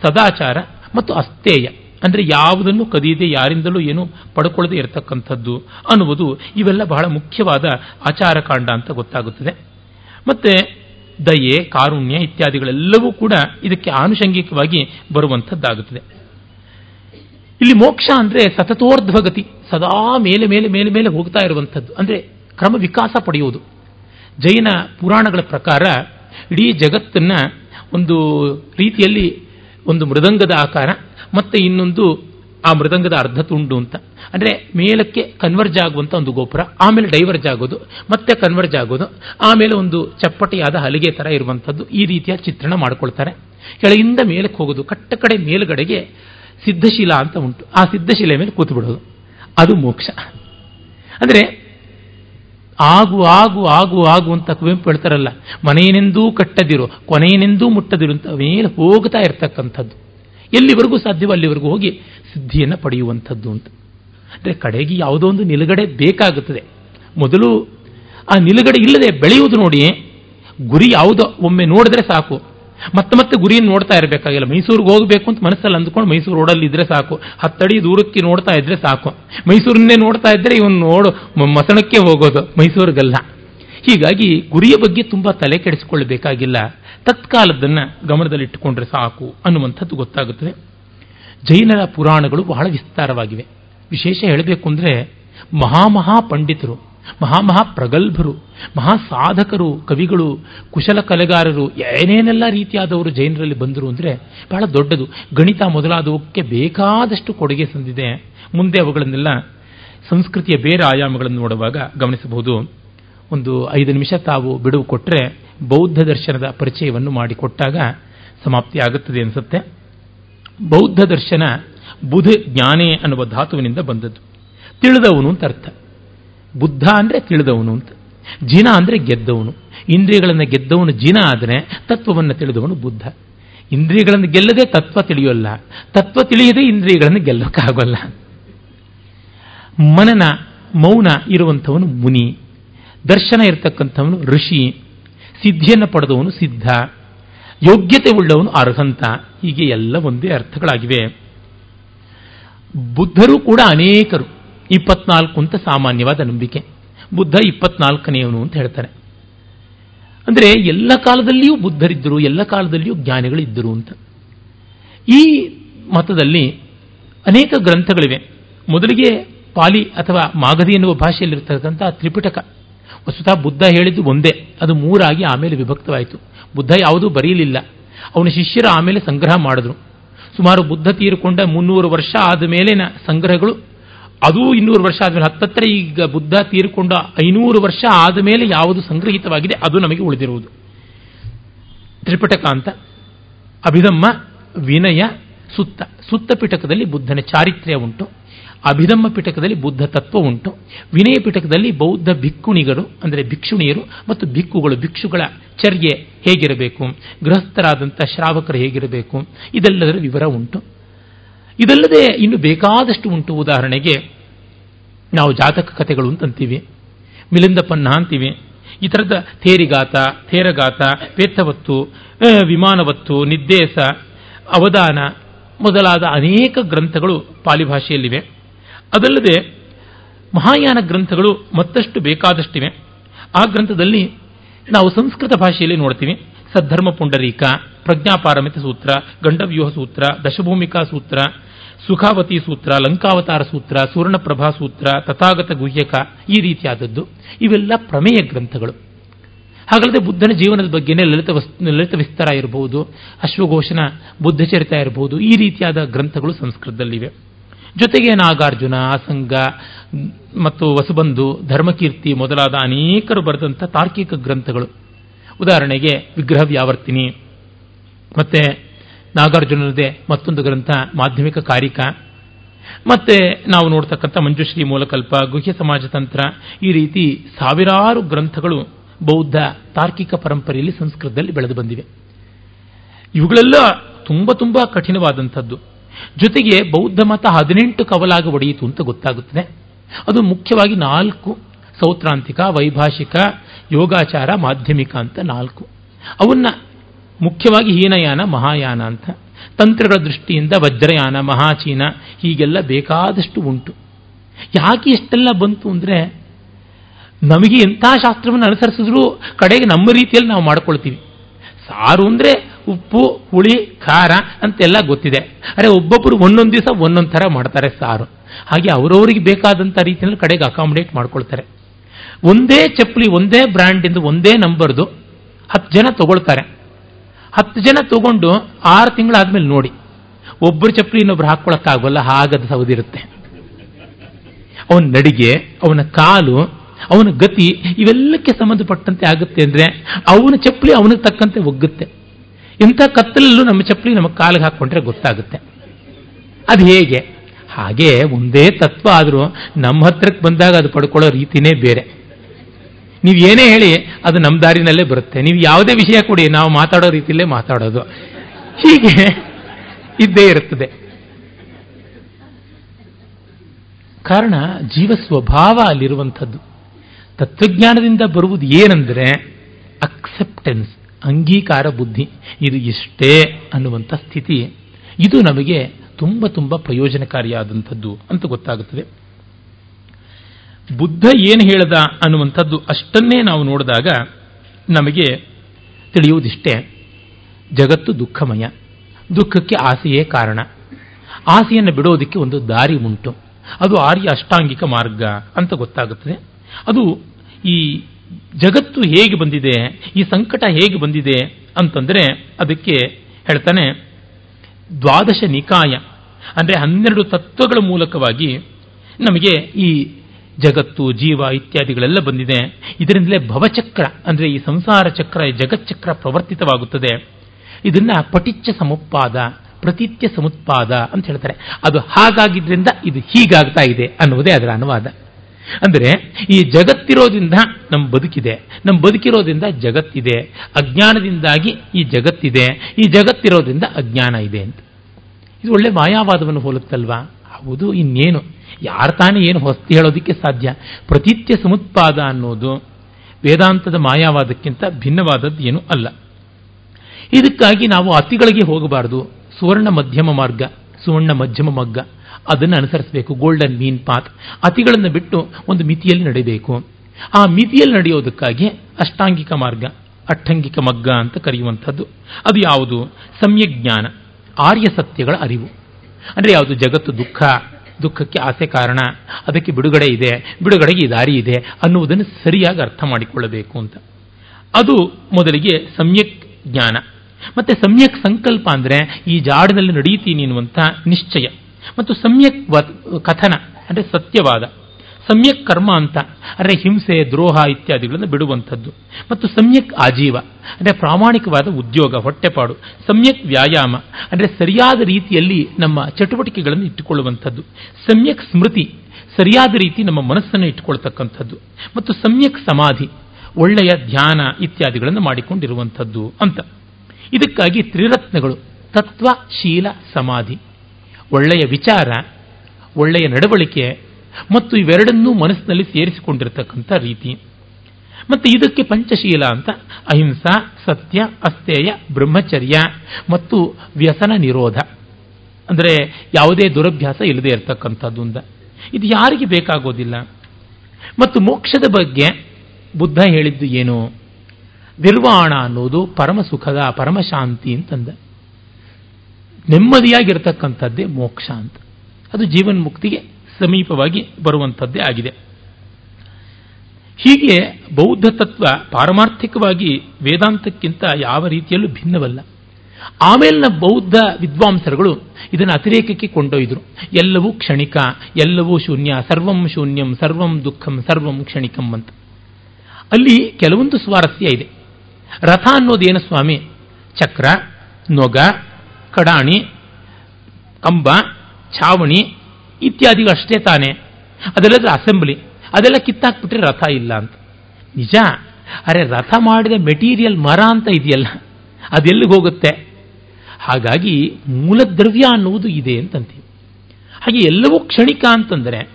ಸದಾಚಾರ ಮತ್ತು ಅಸ್ತೇಯ ಅಂದರೆ ಯಾವುದನ್ನು ಕದಿಯದೆ ಯಾರಿಂದಲೂ ಏನು ಪಡ್ಕೊಳ್ಳದೆ ಇರತಕ್ಕಂಥದ್ದು ಅನ್ನುವುದು ಇವೆಲ್ಲ ಬಹಳ ಮುಖ್ಯವಾದ ಆಚಾರಕಾಂಡ ಅಂತ ಗೊತ್ತಾಗುತ್ತದೆ. ಮತ್ತೆ ದಯೆ, ಕಾರುಣ್ಯ ಇತ್ಯಾದಿಗಳೆಲ್ಲವೂ ಕೂಡ ಇದಕ್ಕೆ ಆನುಷಂಗಿಕವಾಗಿ ಬರುವಂಥದ್ದಾಗುತ್ತದೆ. ಇಲ್ಲಿ ಮೋಕ್ಷ ಅಂದರೆ ಸತತೋರ್ಧ್ವಗತಿ, ಸದಾ ಮೇಲೆ ಮೇಲೆ ಮೇಲೆ ಮೇಲೆ ಹೋಗ್ತಾ ಇರುವಂಥದ್ದು. ಅಂದರೆ ಕ್ರಮ ವಿಕಾಸ ಪಡೆಯುವುದು. ಜೈನ ಪುರಾಣಗಳ ಪ್ರಕಾರ ಇಡೀ ಜಗತ್ತನ್ನ ಒಂದು ರೀತಿಯಲ್ಲಿ ಒಂದು ಮೃದಂಗದ ಆಕಾರ ಮತ್ತೆ ಇನ್ನೊಂದು ಆ ಮೃದಂಗದ ಅರ್ಧ ತುಂಡು ಅಂತ. ಅಂದರೆ ಮೇಲಕ್ಕೆ ಕನ್ವರ್ಜ್ ಆಗುವಂಥ ಒಂದು ಗೋಪುರ, ಆಮೇಲೆ ಡೈವರ್ಜ್ ಆಗೋದು, ಮತ್ತೆ ಕನ್ವರ್ಜ್ ಆಗೋದು, ಆಮೇಲೆ ಒಂದು ಚಪ್ಪಟೆಯಾದ ಹಲಿಗೆ ಥರ ಇರುವಂಥದ್ದು ಈ ರೀತಿಯ ಚಿತ್ರಣ ಮಾಡ್ಕೊಳ್ತಾರೆ. ಕೆಳಗಿಂದ ಮೇಲಕ್ಕೆ ಹೋಗೋದು, ಕಟ್ಟ ಕಡೆ ಮೇಲುಗಡೆಗೆ ಸಿದ್ಧಶಿಲಾ ಅಂತ ಉಂಟು. ಆ ಸಿದ್ಧಶಿಲೆ ಮೇಲೆ ಕೂತು ಬಿಡೋದು ಅದು ಮೋಕ್ಷ. ಅಂದ್ರೆ ಆಗು ಆಗು ಆಗು ಆಗು ಅಂತ ಕುವೆಂಪು ಹೇಳ್ತಾರಲ್ಲ, ಮನೆಯನೆಂದೂ ಕಟ್ಟದಿರು, ಕೊನೆಯನೆಂದೂ ಮುಟ್ಟದಿರು ಅಂತ ಮೇಲೆ ಹೋಗ್ತಾ ಇರ್ತಕ್ಕಂಥದ್ದು. ಎಲ್ಲಿವರೆಗೂ ಸಾಧ್ಯವೋ ಅಲ್ಲಿವರೆಗೂ ಹೋಗಿ ಸಿದ್ಧಿಯನ್ನು ಪಡೆಯುವಂಥದ್ದು ಅಂತ. ಅಂದರೆ ಕಡೆಗೆ ಯಾವುದೋ ಒಂದು ನಿಲುಗಡೆ ಬೇಕಾಗುತ್ತದೆ. ಮೊದಲು ಆ ನಿಲುಗಡೆ ಇಲ್ಲದೆ ಬೆಳೆಯುವುದು ನೋಡಿ ಗುರಿ ಯಾವುದೋ ಒಮ್ಮೆ ನೋಡಿದ್ರೆ ಸಾಕು. ಮತ್ತೆ ಮತ್ತೆ ಗುರಿಯನ್ನು ನೋಡ್ತಾ ಇರಬೇಕಾಗಿಲ್ಲ. ಮೈಸೂರಿಗೆ ಹೋಗಬೇಕು ಅಂತ ಮನಸ್ಸಲ್ಲಿ ಅಂದ್ಕೊಂಡು ಮೈಸೂರು ರೋಡಲ್ಲಿ ಇದ್ರೆ ಸಾಕು. ಹತ್ತಡಿ ದೂರಕ್ಕೆ ನೋಡ್ತಾ ಇದ್ರೆ ಸಾಕು. ಮೈಸೂರನ್ನೇ ನೋಡ್ತಾ ಇದ್ರೆ ಇವನು ನೋಡು ಮಸಣಕ್ಕೆ ಹೋಗೋದು ಮೈಸೂರಿಗಲ್ಲ. ಹೀಗಾಗಿ ಗುರಿಯ ಬಗ್ಗೆ ತುಂಬಾ ತಲೆ ಕೆಡಿಸಿಕೊಳ್ಳಬೇಕಾಗಿಲ್ಲ. ತತ್ಕಾಲದನ್ನ ಗಮನದಲ್ಲಿಟ್ಟುಕೊಂಡ್ರೆ ಸಾಕು ಅನ್ನುವಂಥದ್ದು ಗೊತ್ತಾಗುತ್ತದೆ. ಜೈನರ ಪುರಾಣಗಳು ಬಹಳ ವಿಸ್ತಾರವಾಗಿವೆ. ವಿಶೇಷ ಹೇಳಬೇಕು ಅಂದರೆ ಮಹಾಮಹಾ ಪಂಡಿತರು ಮಹಾಮಹಾ ಪ್ರಗಲ್ಭರು, ಮಹಾ ಸಾಧಕರು, ಕವಿಗಳು, ಕುಶಲ ಕಲೆಗಾರರು, ಏನೇನೆಲ್ಲ ರೀತಿಯಾದವರು ಜೈನರಲ್ಲಿ ಬಂದರು ಅಂದರೆ ಬಹಳ ದೊಡ್ಡದು. ಗಣಿತ ಮೊದಲಾದವಕ್ಕೆ ಬೇಕಾದಷ್ಟು ಕೊಡುಗೆ ಸಂದಿದೆ. ಮುಂದೆ ಅವುಗಳನ್ನೆಲ್ಲ ಸಂಸ್ಕೃತಿಯ ಬೇರೆ ಆಯಾಮಗಳನ್ನು ನೋಡುವಾಗ ಗಮನಿಸಬಹುದು. ಒಂದು ಐದು ನಿಮಿಷ ತಾವು ಬಿಡುವು ಕೊಟ್ಟರೆ ಬೌದ್ಧ ದರ್ಶನದ ಪರಿಚಯವನ್ನು ಮಾಡಿಕೊಟ್ಟಾಗ ಸಮಾಪ್ತಿ ಆಗುತ್ತದೆ ಅನಿಸುತ್ತೆ. ಬೌದ್ಧ ದರ್ಶನ ಬುಧ ಜ್ಞಾನೇ ಅನ್ನುವ ಧಾತುವಿನಿಂದ ಬಂದದ್ದು. ತಿಳಿದವನು ಅಂತ ಅರ್ಥ. ಬುದ್ಧ ಅಂದ್ರೆ ತಿಳಿದವನು ಅಂತ. ಜಿನ ಅಂದ್ರೆ ಗೆದ್ದವನು. ಇಂದ್ರಿಯಗಳನ್ನು ಗೆದ್ದವನು ಜಿನ ಆದರೆ ತತ್ವವನ್ನು ತಿಳಿದವನು ಬುದ್ಧ. ಇಂದ್ರಿಯಗಳನ್ನು ಗೆಲ್ಲದೆ ತತ್ವ ತಿಳಿಯೋಲ್ಲ. ತತ್ವ ತಿಳಿಯದೆ ಇಂದ್ರಿಯಗಳನ್ನು ಗೆಲ್ಲಕ್ಕಾಗಲ್ಲ. ಮನನ, ಮೌನ ಇರುವಂಥವನು ಮುನಿ. ದರ್ಶನ ಇರತಕ್ಕಂಥವನು ಋಷಿ. ಸಿದ್ಧಿಯನ್ನು ಪಡೆದವನು ಸಿದ್ಧ. ಯೋಗ್ಯತೆ ಉಳ್ಳವನು ಅರ್ಹಂತ. ಹೀಗೆ ಎಲ್ಲ ಒಂದೇ ಅರ್ಥಗಳಾಗಿವೆ. ಬುದ್ಧರು ಕೂಡ ಅನೇಕರು. ಇಪ್ಪತ್ನಾಲ್ಕು ಅಂತ ಸಾಮಾನ್ಯವಾದ ನಂಬಿಕೆ. ಬುದ್ಧ ಇಪ್ಪತ್ನಾಲ್ಕನೆಯವನು ಅಂತ ಹೇಳ್ತಾರೆ. ಅಂದರೆ ಎಲ್ಲ ಕಾಲದಲ್ಲಿಯೂ ಬುದ್ಧರಿದ್ದರು, ಎಲ್ಲ ಕಾಲದಲ್ಲಿಯೂ ಜ್ಞಾನಿಗಳಿದ್ದರು ಅಂತ. ಈ ಮತದಲ್ಲಿ ಅನೇಕ ಗ್ರಂಥಗಳಿವೆ. ಮೊದಲಿಗೆ ಪಾಲಿ ಅಥವಾ ಮಾಗಧಿ ಎನ್ನುವ ಭಾಷೆಯಲ್ಲಿರ್ತಕ್ಕಂಥ ತ್ರಿಪಿಟಕ. ವಸ್ತುತಃ ಬುದ್ಧ ಹೇಳಿದ್ದು ಒಂದೇ, ಅದು ಮೂರಾಗಿ ಆಮೇಲೆ ವಿಭಕ್ತವಾಯಿತು. ಬುದ್ಧ ಯಾವುದೂ ಬರೆಯಲಿಲ್ಲ. ಅವನ ಶಿಷ್ಯರು ಆಮೇಲೆ ಸಂಗ್ರಹ ಮಾಡಿದ್ರು. ಸುಮಾರು ಬುದ್ಧ ತೀರಿಕೊಂಡ ಮುನ್ನೂರು ವರ್ಷ ಆದ ಸಂಗ್ರಹಗಳು ಅದು ಇನ್ನೂರು ವರ್ಷ ಆದಮೇಲೆ ಹತ್ತತ್ರ ಈಗ ಬುದ್ಧ ತೀರಿಕೊಂಡ ಐನೂರು ವರ್ಷ ಆದ ಮೇಲೆ ಯಾವುದು ಸಂಗ್ರಹಿತವಾಗಿದೆ ಅದು ನಮಗೆ ಉಳಿದಿರುವುದು. ತ್ರಿಪಿಟಕ ಅಂತ. ಅಭಿಧಮ್ಮ, ವಿನಯ, ಸುತ್ತ. ಸುತ್ತ ಪಿಟಕದಲ್ಲಿ ಬುದ್ಧನ ಚಾರಿತ್ರ್ಯ ಉಂಟು. ಅಭಿಧಮ್ಮ ಪಿಟಕದಲ್ಲಿ ಬುದ್ಧ ತತ್ವ ಉಂಟು. ವಿನಯ ಪಿಟಕದಲ್ಲಿ ಬೌದ್ಧ ಭಿಕ್ಕುಣಿಗಳು, ಅಂದರೆ ಭಿಕ್ಷುಣಿಯರು ಮತ್ತು ಭಿಕ್ಕುಗಳು, ಭಿಕ್ಷುಗಳ ಚರ್ಯೆ ಹೇಗಿರಬೇಕು? ಗೃಹಸ್ಥರಾದಂಥ ಶ್ರಾವಕರು ಹೇಗಿರಬೇಕು? ಇದೆಲ್ಲದರ ವಿವರ ಉಂಟು. ಇದಲ್ಲದೆ ಇನ್ನು ಬೇಕಾದಷ್ಟು ಉಂಟು ಉದಾಹರಣೆಗೆ ನಾವು ಜಾತಕ ಕಥೆಗಳು ಅಂತಂತೀವಿ ಮಿಲಿಂದಪನ್ನ ಅಂತೀವಿ ಈ ಥರದ ಥೇರಿಗಾತ ಥೇರಗಾತ ಪೇತ್ತವತ್ತು ವಿಮಾನವತ್ತು ನಿದ್ದೇಶ ಅವಧಾನ ಮೊದಲಾದ ಅನೇಕ ಗ್ರಂಥಗಳು ಪಾಲಿ ಭಾಷೆಯಲ್ಲಿವೆ. ಅದಲ್ಲದೆ ಮಹಾಯಾನ ಗ್ರಂಥಗಳು ಮತ್ತಷ್ಟು ಬೇಕಾದಷ್ಟಿವೆ. ಆ ಗ್ರಂಥದಲ್ಲಿ ನಾವು ಸಂಸ್ಕೃತ ಭಾಷೆಯಲ್ಲಿ ನೋಡ್ತೀವಿ. ಸದ್ಧರ್ಮ ಪುಂಡರೀಕ, ಪ್ರಜ್ಞಾಪಾರಮಿತ ಸೂತ್ರ, ಗಂಡವ್ಯೂಹ ಸೂತ್ರ, ದಶಭೂಮಿಕಾ ಸೂತ್ರ ಸುಖಾವತಿ ಸೂತ್ರ, ಲಂಕಾವತಾರ ಸೂತ್ರ, ಸುವರ್ಣಪ್ರಭಾ ಸೂತ್ರ, ತಥಾಗತ ಗುಹ್ಯಕ ಈ ರೀತಿಯಾದದ್ದು. ಇವೆಲ್ಲ ಪ್ರಮೇಯ ಗ್ರಂಥಗಳು. ಹಾಗಲ್ಲದೆ ಬುದ್ಧನ ಜೀವನದ ಬಗ್ಗೆನೇ ಲಲಿತ ಲಲಿತ ವಿಸ್ತಾರ ಇರಬಹುದು ಅಶ್ವಘೋಷನ ಬುದ್ಧಚರಿತ ಇರಬಹುದು ಈ ರೀತಿಯಾದ ಗ್ರಂಥಗಳು ಸಂಸ್ಕೃತದಲ್ಲಿವೆ. ಜೊತೆಗೆ ನಾಗಾರ್ಜುನ ಆಸಂಗ ಮತ್ತು ವಸುಬಂಧು, ಧರ್ಮಕೀರ್ತಿ ಮೊದಲಾದ ಅನೇಕರು ಬರೆದಂಥ ತಾರ್ಕಿಕ ಗ್ರಂಥಗಳು. ಉದಾಹರಣೆಗೆ ವಿಗ್ರಹ ವ್ಯಾವರ್ತಿನಿ, ಮತ್ತೆ ನಾಗಾರ್ಜುನದೇ ಮತ್ತೊಂದು ಗ್ರಂಥ, ಮಾಧ್ಯಮಿಕ ಕಾರಿಕ. ಮತ್ತೆ ನಾವು ನೋಡ್ತಕ್ಕಂಥ ಮಂಜುಶ್ರೀ ಮೂಲಕಲ್ಪ, ಗುಹ್ಯ ಸಮಾಜತಂತ್ರ ಈ ರೀತಿ ಸಾವಿರಾರು ಗ್ರಂಥಗಳು ಬೌದ್ಧ ತಾರ್ಕಿಕ ಪರಂಪರೆಯಲ್ಲಿ ಸಂಸ್ಕೃತದಲ್ಲಿ ಬೆಳೆದು ಬಂದಿವೆ. ಇವುಗಳೆಲ್ಲ ತುಂಬ ತುಂಬ ಕಠಿಣವಾದಂಥದ್ದು. ಜೊತೆಗೆ ಬೌದ್ಧ ಮತ ಹದಿನೆಂಟು ಕವಲಾಗಿ ಒಡೆಯಿತು ಅಂತ ಗೊತ್ತಾಗುತ್ತದೆ. ಅದು ಮುಖ್ಯವಾಗಿ ನಾಲ್ಕು, ಸೌತ್ರಾಂತಿಕ, ವೈಭಾಷಿಕ, ಯೋಗಾಚಾರ, ಮಾಧ್ಯಮಿಕ ಅಂತ ನಾಲ್ಕು. ಅವನ್ನ ಮುಖ್ಯವಾಗಿ ಹೀನಯಾನ, ಮಹಾಯಾನ ಅಂತ. ತಂತ್ರಗಳ ದೃಷ್ಟಿಯಿಂದ ವಜ್ರಯಾನ, ಮಹಾಚೀನ, ಹೀಗೆಲ್ಲ ಬೇಕಾದಷ್ಟು ಉಂಟು. ಯಾಕೆ ಇಷ್ಟೆಲ್ಲ ಬಂತು ಅಂದರೆ, ನಮಗೆ ಎಂಥ ಶಾಸ್ತ್ರವನ್ನು ಅನುಸರಿಸಿದ್ರೂ ಕಡೆಗೆ ನಮ್ಮ ರೀತಿಯಲ್ಲಿ ನಾವು ಮಾಡ್ಕೊಳ್ತೀವಿ. ಸಾರು ಅಂದರೆ ಉಪ್ಪು, ಹುಳಿ, ಖಾರ ಅಂತೆಲ್ಲ ಗೊತ್ತಿದೆ. ಅರೆ ಒಬ್ಬೊಬ್ಬರು ಒಂದೊಂದು ದಿವಸ ಒಂದೊಂದು ಥರ ಮಾಡ್ತಾರೆ ಸಾರು. ಹಾಗೆ ಅವರವರಿಗೆ ಬೇಕಾದಂಥ ರೀತಿಯಲ್ಲಿ ಕಡೆಗೆ ಅಕಾಮಿಡೇಟ್ ಮಾಡ್ಕೊಳ್ತಾರೆ. ಒಂದೇ ಚಪ್ಪಲಿ, ಒಂದೇ ಬ್ರ್ಯಾಂಡಿಂದು ಒಂದೇ ನಂಬರ್ದು ಹತ್ತು ಜನ ತಗೊಳ್ತಾರೆ. ಹತ್ತು ಜನ ತಗೊಂಡು ಆರು ತಿಂಗಳಾದ್ಮೇಲೆ ನೋಡಿ. ಒಬ್ಬರು ಚಪ್ಪಲಿ ಇನ್ನೊಬ್ರು ಹಾಕೊಳಕ್ಕಾಗಲ್ಲ ಹಾಗದ ಸೌದಿರುತ್ತೆ ಅವನ ನಡಿಗೆ, ಅವನ ಕಾಲು, ಅವನ ಗತಿ ಇವೆಲ್ಲಕ್ಕೆ ಸಂಬಂಧಪಟ್ಟಂತೆ ಆಗುತ್ತೆ ಅಂದ್ರೆ ಅವನ ಚಪ್ಪಲಿ ಅವನಿಗೆ ತಕ್ಕಂತೆ ಒಗ್ಗುತ್ತೆ. ಇಂಥ ಕತ್ತಲಲ್ಲೂ ನಮ್ಮ ಚಪ್ಪಲಿ ನಮ್ಮ ಕಾಲಿಗೆ ಹಾಕೊಂಡ್ರೆ ಗೊತ್ತಾಗುತ್ತೆ. ಅದು ಹೇಗೆ? ಹಾಗೆ ಒಂದೇ ತತ್ವ ಆದರೂ ನಮ್ಮ ಹತ್ರಕ್ಕೆ ಬಂದಾಗ ಅದು ಪಡ್ಕೊಳ್ಳೋ ರೀತಿನೇ ಬೇರೆ. ನೀವು ಏನೇ ಹೇಳಿ ಅದು ನಮ್ಮ ದಾರಿನಲ್ಲೇ ಬರುತ್ತೆ. ನೀವು ಯಾವುದೇ ವಿಷಯ ಕೊಡಿ, ನಾವು ಮಾತಾಡೋ ರೀತಿಯಲ್ಲೇ ಮಾತಾಡೋದು. ಹೀಗೆ ಇದ್ದೇ ಇರುತ್ತದೆ ಕಾರಣ ಜೀವ ಸ್ವಭಾವ ಅಲ್ಲಿರುವಂಥದ್ದು. ತತ್ವಜ್ಞಾನದಿಂದ ಬರುವುದು ಏನಂದರೆ ಅಕ್ಸೆಪ್ಟೆನ್ಸ್ ಅಂಗೀಕಾರ ಬುದ್ಧಿ. ಇದು ಇಷ್ಟೇ ಅನ್ನುವಂಥ ಸ್ಥಿತಿ. ಇದು ನಮಗೆ ತುಂಬ ತುಂಬ ಪ್ರಯೋಜನಕಾರಿಯಾದಂಥದ್ದು ಅಂತ ಗೊತ್ತಾಗುತ್ತದೆ. ಬುದ್ಧ ಏನು ಹೇಳದ ಅನ್ನುವಂಥದ್ದು ಅಷ್ಟನ್ನೇ ನಾವು ನೋಡಿದಾಗ ನಮಗೆ ತಿಳಿಯುವುದಿಷ್ಟೇ. ಜಗತ್ತು ದುಃಖಮಯ. ದುಃಖಕ್ಕೆ ಆಸೆಯೇ ಕಾರಣ. ಆಸೆಯನ್ನು ಬಿಡೋದಕ್ಕೆ ಒಂದು ದಾರಿ ಉಂಟು. ಅದು ಆರ್ಯ ಅಷ್ಟಾಂಗಿಕ ಮಾರ್ಗ ಅಂತ ಗೊತ್ತಾಗುತ್ತದೆ. ಅದು ಈ ಜಗತ್ತು ಹೇಗೆ ಬಂದಿದೆ, ಈ ಸಂಕಟ ಹೇಗೆ ಬಂದಿದೆ ಅಂತಂದರೆ ಅದಕ್ಕೆ ಹೇಳ್ತಾನೆ, ದ್ವಾದಶ ನಿಕಾಯ. ಅಂದರೆ ಹನ್ನೆರಡು ತತ್ವಗಳ ಮೂಲಕವಾಗಿ ನಮಗೆ ಈ ಜಗತ್ತು, ಜೀವ ಇತ್ಯಾದಿಗಳೆಲ್ಲ ಬಂದಿದೆ. ಇದರಿಂದಲೇ ಭವಚಕ್ರ ಅಂದರೆ ಈ ಸಂಸಾರ ಚಕ್ರ, ಈ ಜಗಚ್ಚಕ್ರ ಪ್ರವರ್ತಿತವಾಗುತ್ತದೆ. ಇದನ್ನ ಪಟಿಚ್ಚ ಸಮುತ್ಪಾದ, ಪ್ರತಿತ್ಯ ಸಮುತ್ಪಾದ ಅಂತ ಹೇಳ್ತಾರೆ. ಅದು ಹಾಗಾಗಿದ್ರಿಂದ ಇದು ಹೀಗಾಗ್ತಾ ಇದೆ ಅನ್ನುವುದೇ ಅದರ ಅನುವಾದ. ಅಂದರೆ ಈ ಜಗತ್ತಿರೋದ್ರಿಂದ ನಮ್ಮ ಬದುಕಿದೆ. ನಮ್ಮ ಬದುಕಿರೋದ್ರಿಂದ ಜಗತ್ತಿದೆ. ಅಜ್ಞಾನದಿಂದಾಗಿ ಈ ಜಗತ್ತಿದೆ. ಈ ಜಗತ್ತಿರೋದ್ರಿಂದ ಅಜ್ಞಾನ ಇದೆ ಅಂತ. ಇದು ಒಳ್ಳೆ ಮಾಯಾವಾದವನ್ನು ಹೋಲುತ್ತಲ್ವಾ? ಹೌದು ಇನ್ನೇನು? ಯಾರು ತಾನೇ ಏನು ಹೊಸ್ತಿ ಹೇಳೋದಕ್ಕೆ ಸಾಧ್ಯ? ಪ್ರತಿತ್ಯ ಸಮುತ್ಪಾದ ಅನ್ನೋದು ವೇದಾಂತದ ಮಾಯಾವಾದಕ್ಕಿಂತ ಭಿನ್ನವಾದದ್ದು ಏನೂ ಅಲ್ಲ. ಇದಕ್ಕಾಗಿ ನಾವು ಅತಿಗಳಿಗೆ ಹೋಗಬಾರದು. ಸುವರ್ಣ ಮಧ್ಯಮ ಮಾರ್ಗ, ಸುವರ್ಣ ಮಧ್ಯಮ ಮಗ್ಗ, ಅದನ್ನು ಅನುಸರಿಸಬೇಕು. ಗೋಲ್ಡನ್ ಮೀನ್ ಪಾತ್ ಅತಿಗಳನ್ನು ಬಿಟ್ಟು ಒಂದು ಮಿತಿಯಲ್ಲಿ ನಡೆಯಬೇಕು ಆ ಮಿತಿಯಲ್ಲಿ ನಡೆಯೋದಕ್ಕಾಗಿ ಅಷ್ಟಾಂಗಿಕ ಮಾರ್ಗ, ಅಟ್ಟಂಗಿಕ ಮಗ್ಗ ಅಂತ ಕರೆಯುವಂಥದ್ದು. ಅದು ಯಾವುದು? ಸಮ್ಯಜ್ಞಾನ ಆರ್ಯ ಸತ್ಯಗಳ ಅರಿವು. ಅಂದರೆ ಯಾವುದು ಜಗತ್ತು ದುಃಖ, ದುಃಖಕ್ಕೆ ಆಸೆ ಕಾರಣ, ಅದಕ್ಕೆ ಬಿಡುಗಡೆ ಇದೆ, ಬಿಡುಗಡೆಗೆ ದಾರಿ ಇದೆ ಅನ್ನುವುದನ್ನು ಸರಿಯಾಗಿ ಅರ್ಥ ಮಾಡಿಕೊಳ್ಳಬೇಕು ಅಂತ. ಅದು ಮೊದಲಿಗೆ ಸಮ್ಯಕ್ ಜ್ಞಾನ. ಮತ್ತೆ ಸಮ್ಯಕ್ ಸಂಕಲ್ಪ ಅಂದರೆ ಈ ಜಾಡಿನಲ್ಲಿ ನಡೆಯುತ್ತೀನಿ ಎನ್ನುವಂಥ ನಿಶ್ಚಯ. ಮತ್ತು ಸಮ್ಯಕ್ ಕಥನ ಅಂದರೆ ಸತ್ಯವಾದ. ಸಮ್ಯಕ್ ಕರ್ಮ ಅಂತ. ಅಂದರೆ ಹಿಂಸೆ, ದ್ರೋಹ ಇತ್ಯಾದಿಗಳನ್ನು ಬಿಡುವಂಥದ್ದು. ಮತ್ತು ಸಮ್ಯಕ್ ಆಜೀವ. ಅಂದರೆ ಪ್ರಾಮಾಣಿಕವಾದ ಉದ್ಯೋಗ, ಹೊಟ್ಟೆಪಾಡು. ಸಮ್ಯಕ್ ವ್ಯಾಯಾಮ. ಅಂದರೆ ಸರಿಯಾದ ರೀತಿಯಲ್ಲಿ ನಮ್ಮ ಚಟುವಟಿಕೆಗಳನ್ನು ಇಟ್ಟುಕೊಳ್ಳುವಂಥದ್ದು. ಸಮ್ಯಕ್ ಸ್ಮೃತಿ. ಸರಿಯಾದ ರೀತಿ ನಮ್ಮ ಮನಸ್ಸನ್ನು ಇಟ್ಟುಕೊಳ್ತಕ್ಕಂಥದ್ದು. ಮತ್ತು ಸಮ್ಯಕ್ ಸಮಾಧಿ. ಒಳ್ಳೆಯ ಧ್ಯಾನ ಇತ್ಯಾದಿಗಳನ್ನು ಮಾಡಿಕೊಂಡಿರುವಂಥದ್ದು ಅಂತ. ಇದಕ್ಕಾಗಿ ತ್ರಿರತ್ನಗಳು. ತತ್ವ, ಶೀಲ, ಸಮಾಧಿ. ಒಳ್ಳೆಯ ವಿಚಾರ. ಒಳ್ಳೆಯ ನಡವಳಿಕೆ. ಮತ್ತು ಇವೆರಡನ್ನೂ ಮನಸ್ಸಿನಲ್ಲಿ ಸೇರಿಸಿಕೊಂಡಿರತಕ್ಕಂಥ ರೀತಿ. ಮತ್ತು ಇದಕ್ಕೆ ಪಂಚಶೀಲ ಅಂತ ಅಹಿಂಸಾ, ಸತ್ಯ ಅಸ್ತೇಯ ಬ್ರಹ್ಮಚರ್ಯ ಮತ್ತು ವ್ಯಸನ ನಿರೋಧ. ಅಂದರೆ ಯಾವುದೇ ದುರಭ್ಯಾಸ ಇಲ್ಲದೆ ಇರತಕ್ಕಂಥದ್ದು ಅಂತ. ಇದು ಯಾರಿಗೆ ಬೇಕಾಗೋದಿಲ್ಲ. ಮತ್ತು ಮೋಕ್ಷದ ಬಗ್ಗೆ ಬುದ್ಧ ಹೇಳಿದ್ದು ಏನು? ನಿರ್ವಾಣ ಅನ್ನೋದು ಪರಮ ಸುಖದ, ಪರಮ ಶಾಂತಿ ಅಂತಂದ. ನೆಮ್ಮದಿಯಾಗಿರ್ತಕ್ಕಂಥದ್ದೇ ಮೋಕ್ಷ ಅಂತ. ಅದು ಜೀವನ್ ಮುಕ್ತಿಗೆ ಸಮೀಪವಾಗಿ ಬರುವಂಥದ್ದೇ ಆಗಿದೆ. ಹೀಗೆ ಬೌದ್ಧ ತತ್ವ ಪಾರಮಾರ್ಥಿಕವಾಗಿ ವೇದಾಂತಕ್ಕಿಂತ ಯಾವ ರೀತಿಯಲ್ಲೂ ಭಿನ್ನವಲ್ಲ. ಆಮೇಲಿನ ಬೌದ್ಧ ವಿದ್ವಾಂಸರುಗಳು ಇದನ್ನು ಅತಿರೇಕಕ್ಕೆ ಕೊಂಡೊಯ್ದರು. ಎಲ್ಲವೂ ಕ್ಷಣಿಕ, ಎಲ್ಲವೂ ಶೂನ್ಯ, ಸರ್ವಂ ಶೂನ್ಯಂ, ಸರ್ವಂ ದುಃಖಂ, ಸರ್ವಂ ಕ್ಷಣಿಕಂ ಅಂತ. ಅಲ್ಲಿ ಕೆಲವೊಂದು ಸ್ವಾರಸ್ಯ ಇದೆ. ರಥ ಅನ್ನೋದೇನು ಸ್ವಾಮಿ? ಚಕ್ರ, ನೊಗ, ಕಡಾಣಿ, ಕಂಬ, ಛಾವಣಿ ಇತ್ಯಾದಿಗಳು ಅಷ್ಟೇ ತಾನೇ. ಅದೆಲ್ಲದ್ರೆ ಅಸೆಂಬ್ಲಿ ಅದೆಲ್ಲ ಕಿತ್ತಾಕ್ಬಿಟ್ರೆ ರಥ ಇಲ್ಲ ಅಂತ. ನಿಜ? ಅರೆ ರಥ ಮಾಡಿದ ಮೆಟೀರಿಯಲ್ ಮರ ಅಂತ ಇದೆಯಲ್ಲ ಅದೆಲ್ಲಿಗೆ ಹೋಗುತ್ತೆ? ಹಾಗಾಗಿ ಮೂಲದ್ರವ್ಯ ಅನ್ನುವುದು ಇದೆ ಅಂತಂತೀವಿ ಹಾಗೆ ಎಲ್ಲವೂ ಕ್ಷಣಿಕ ಅಂತಂದರೆ,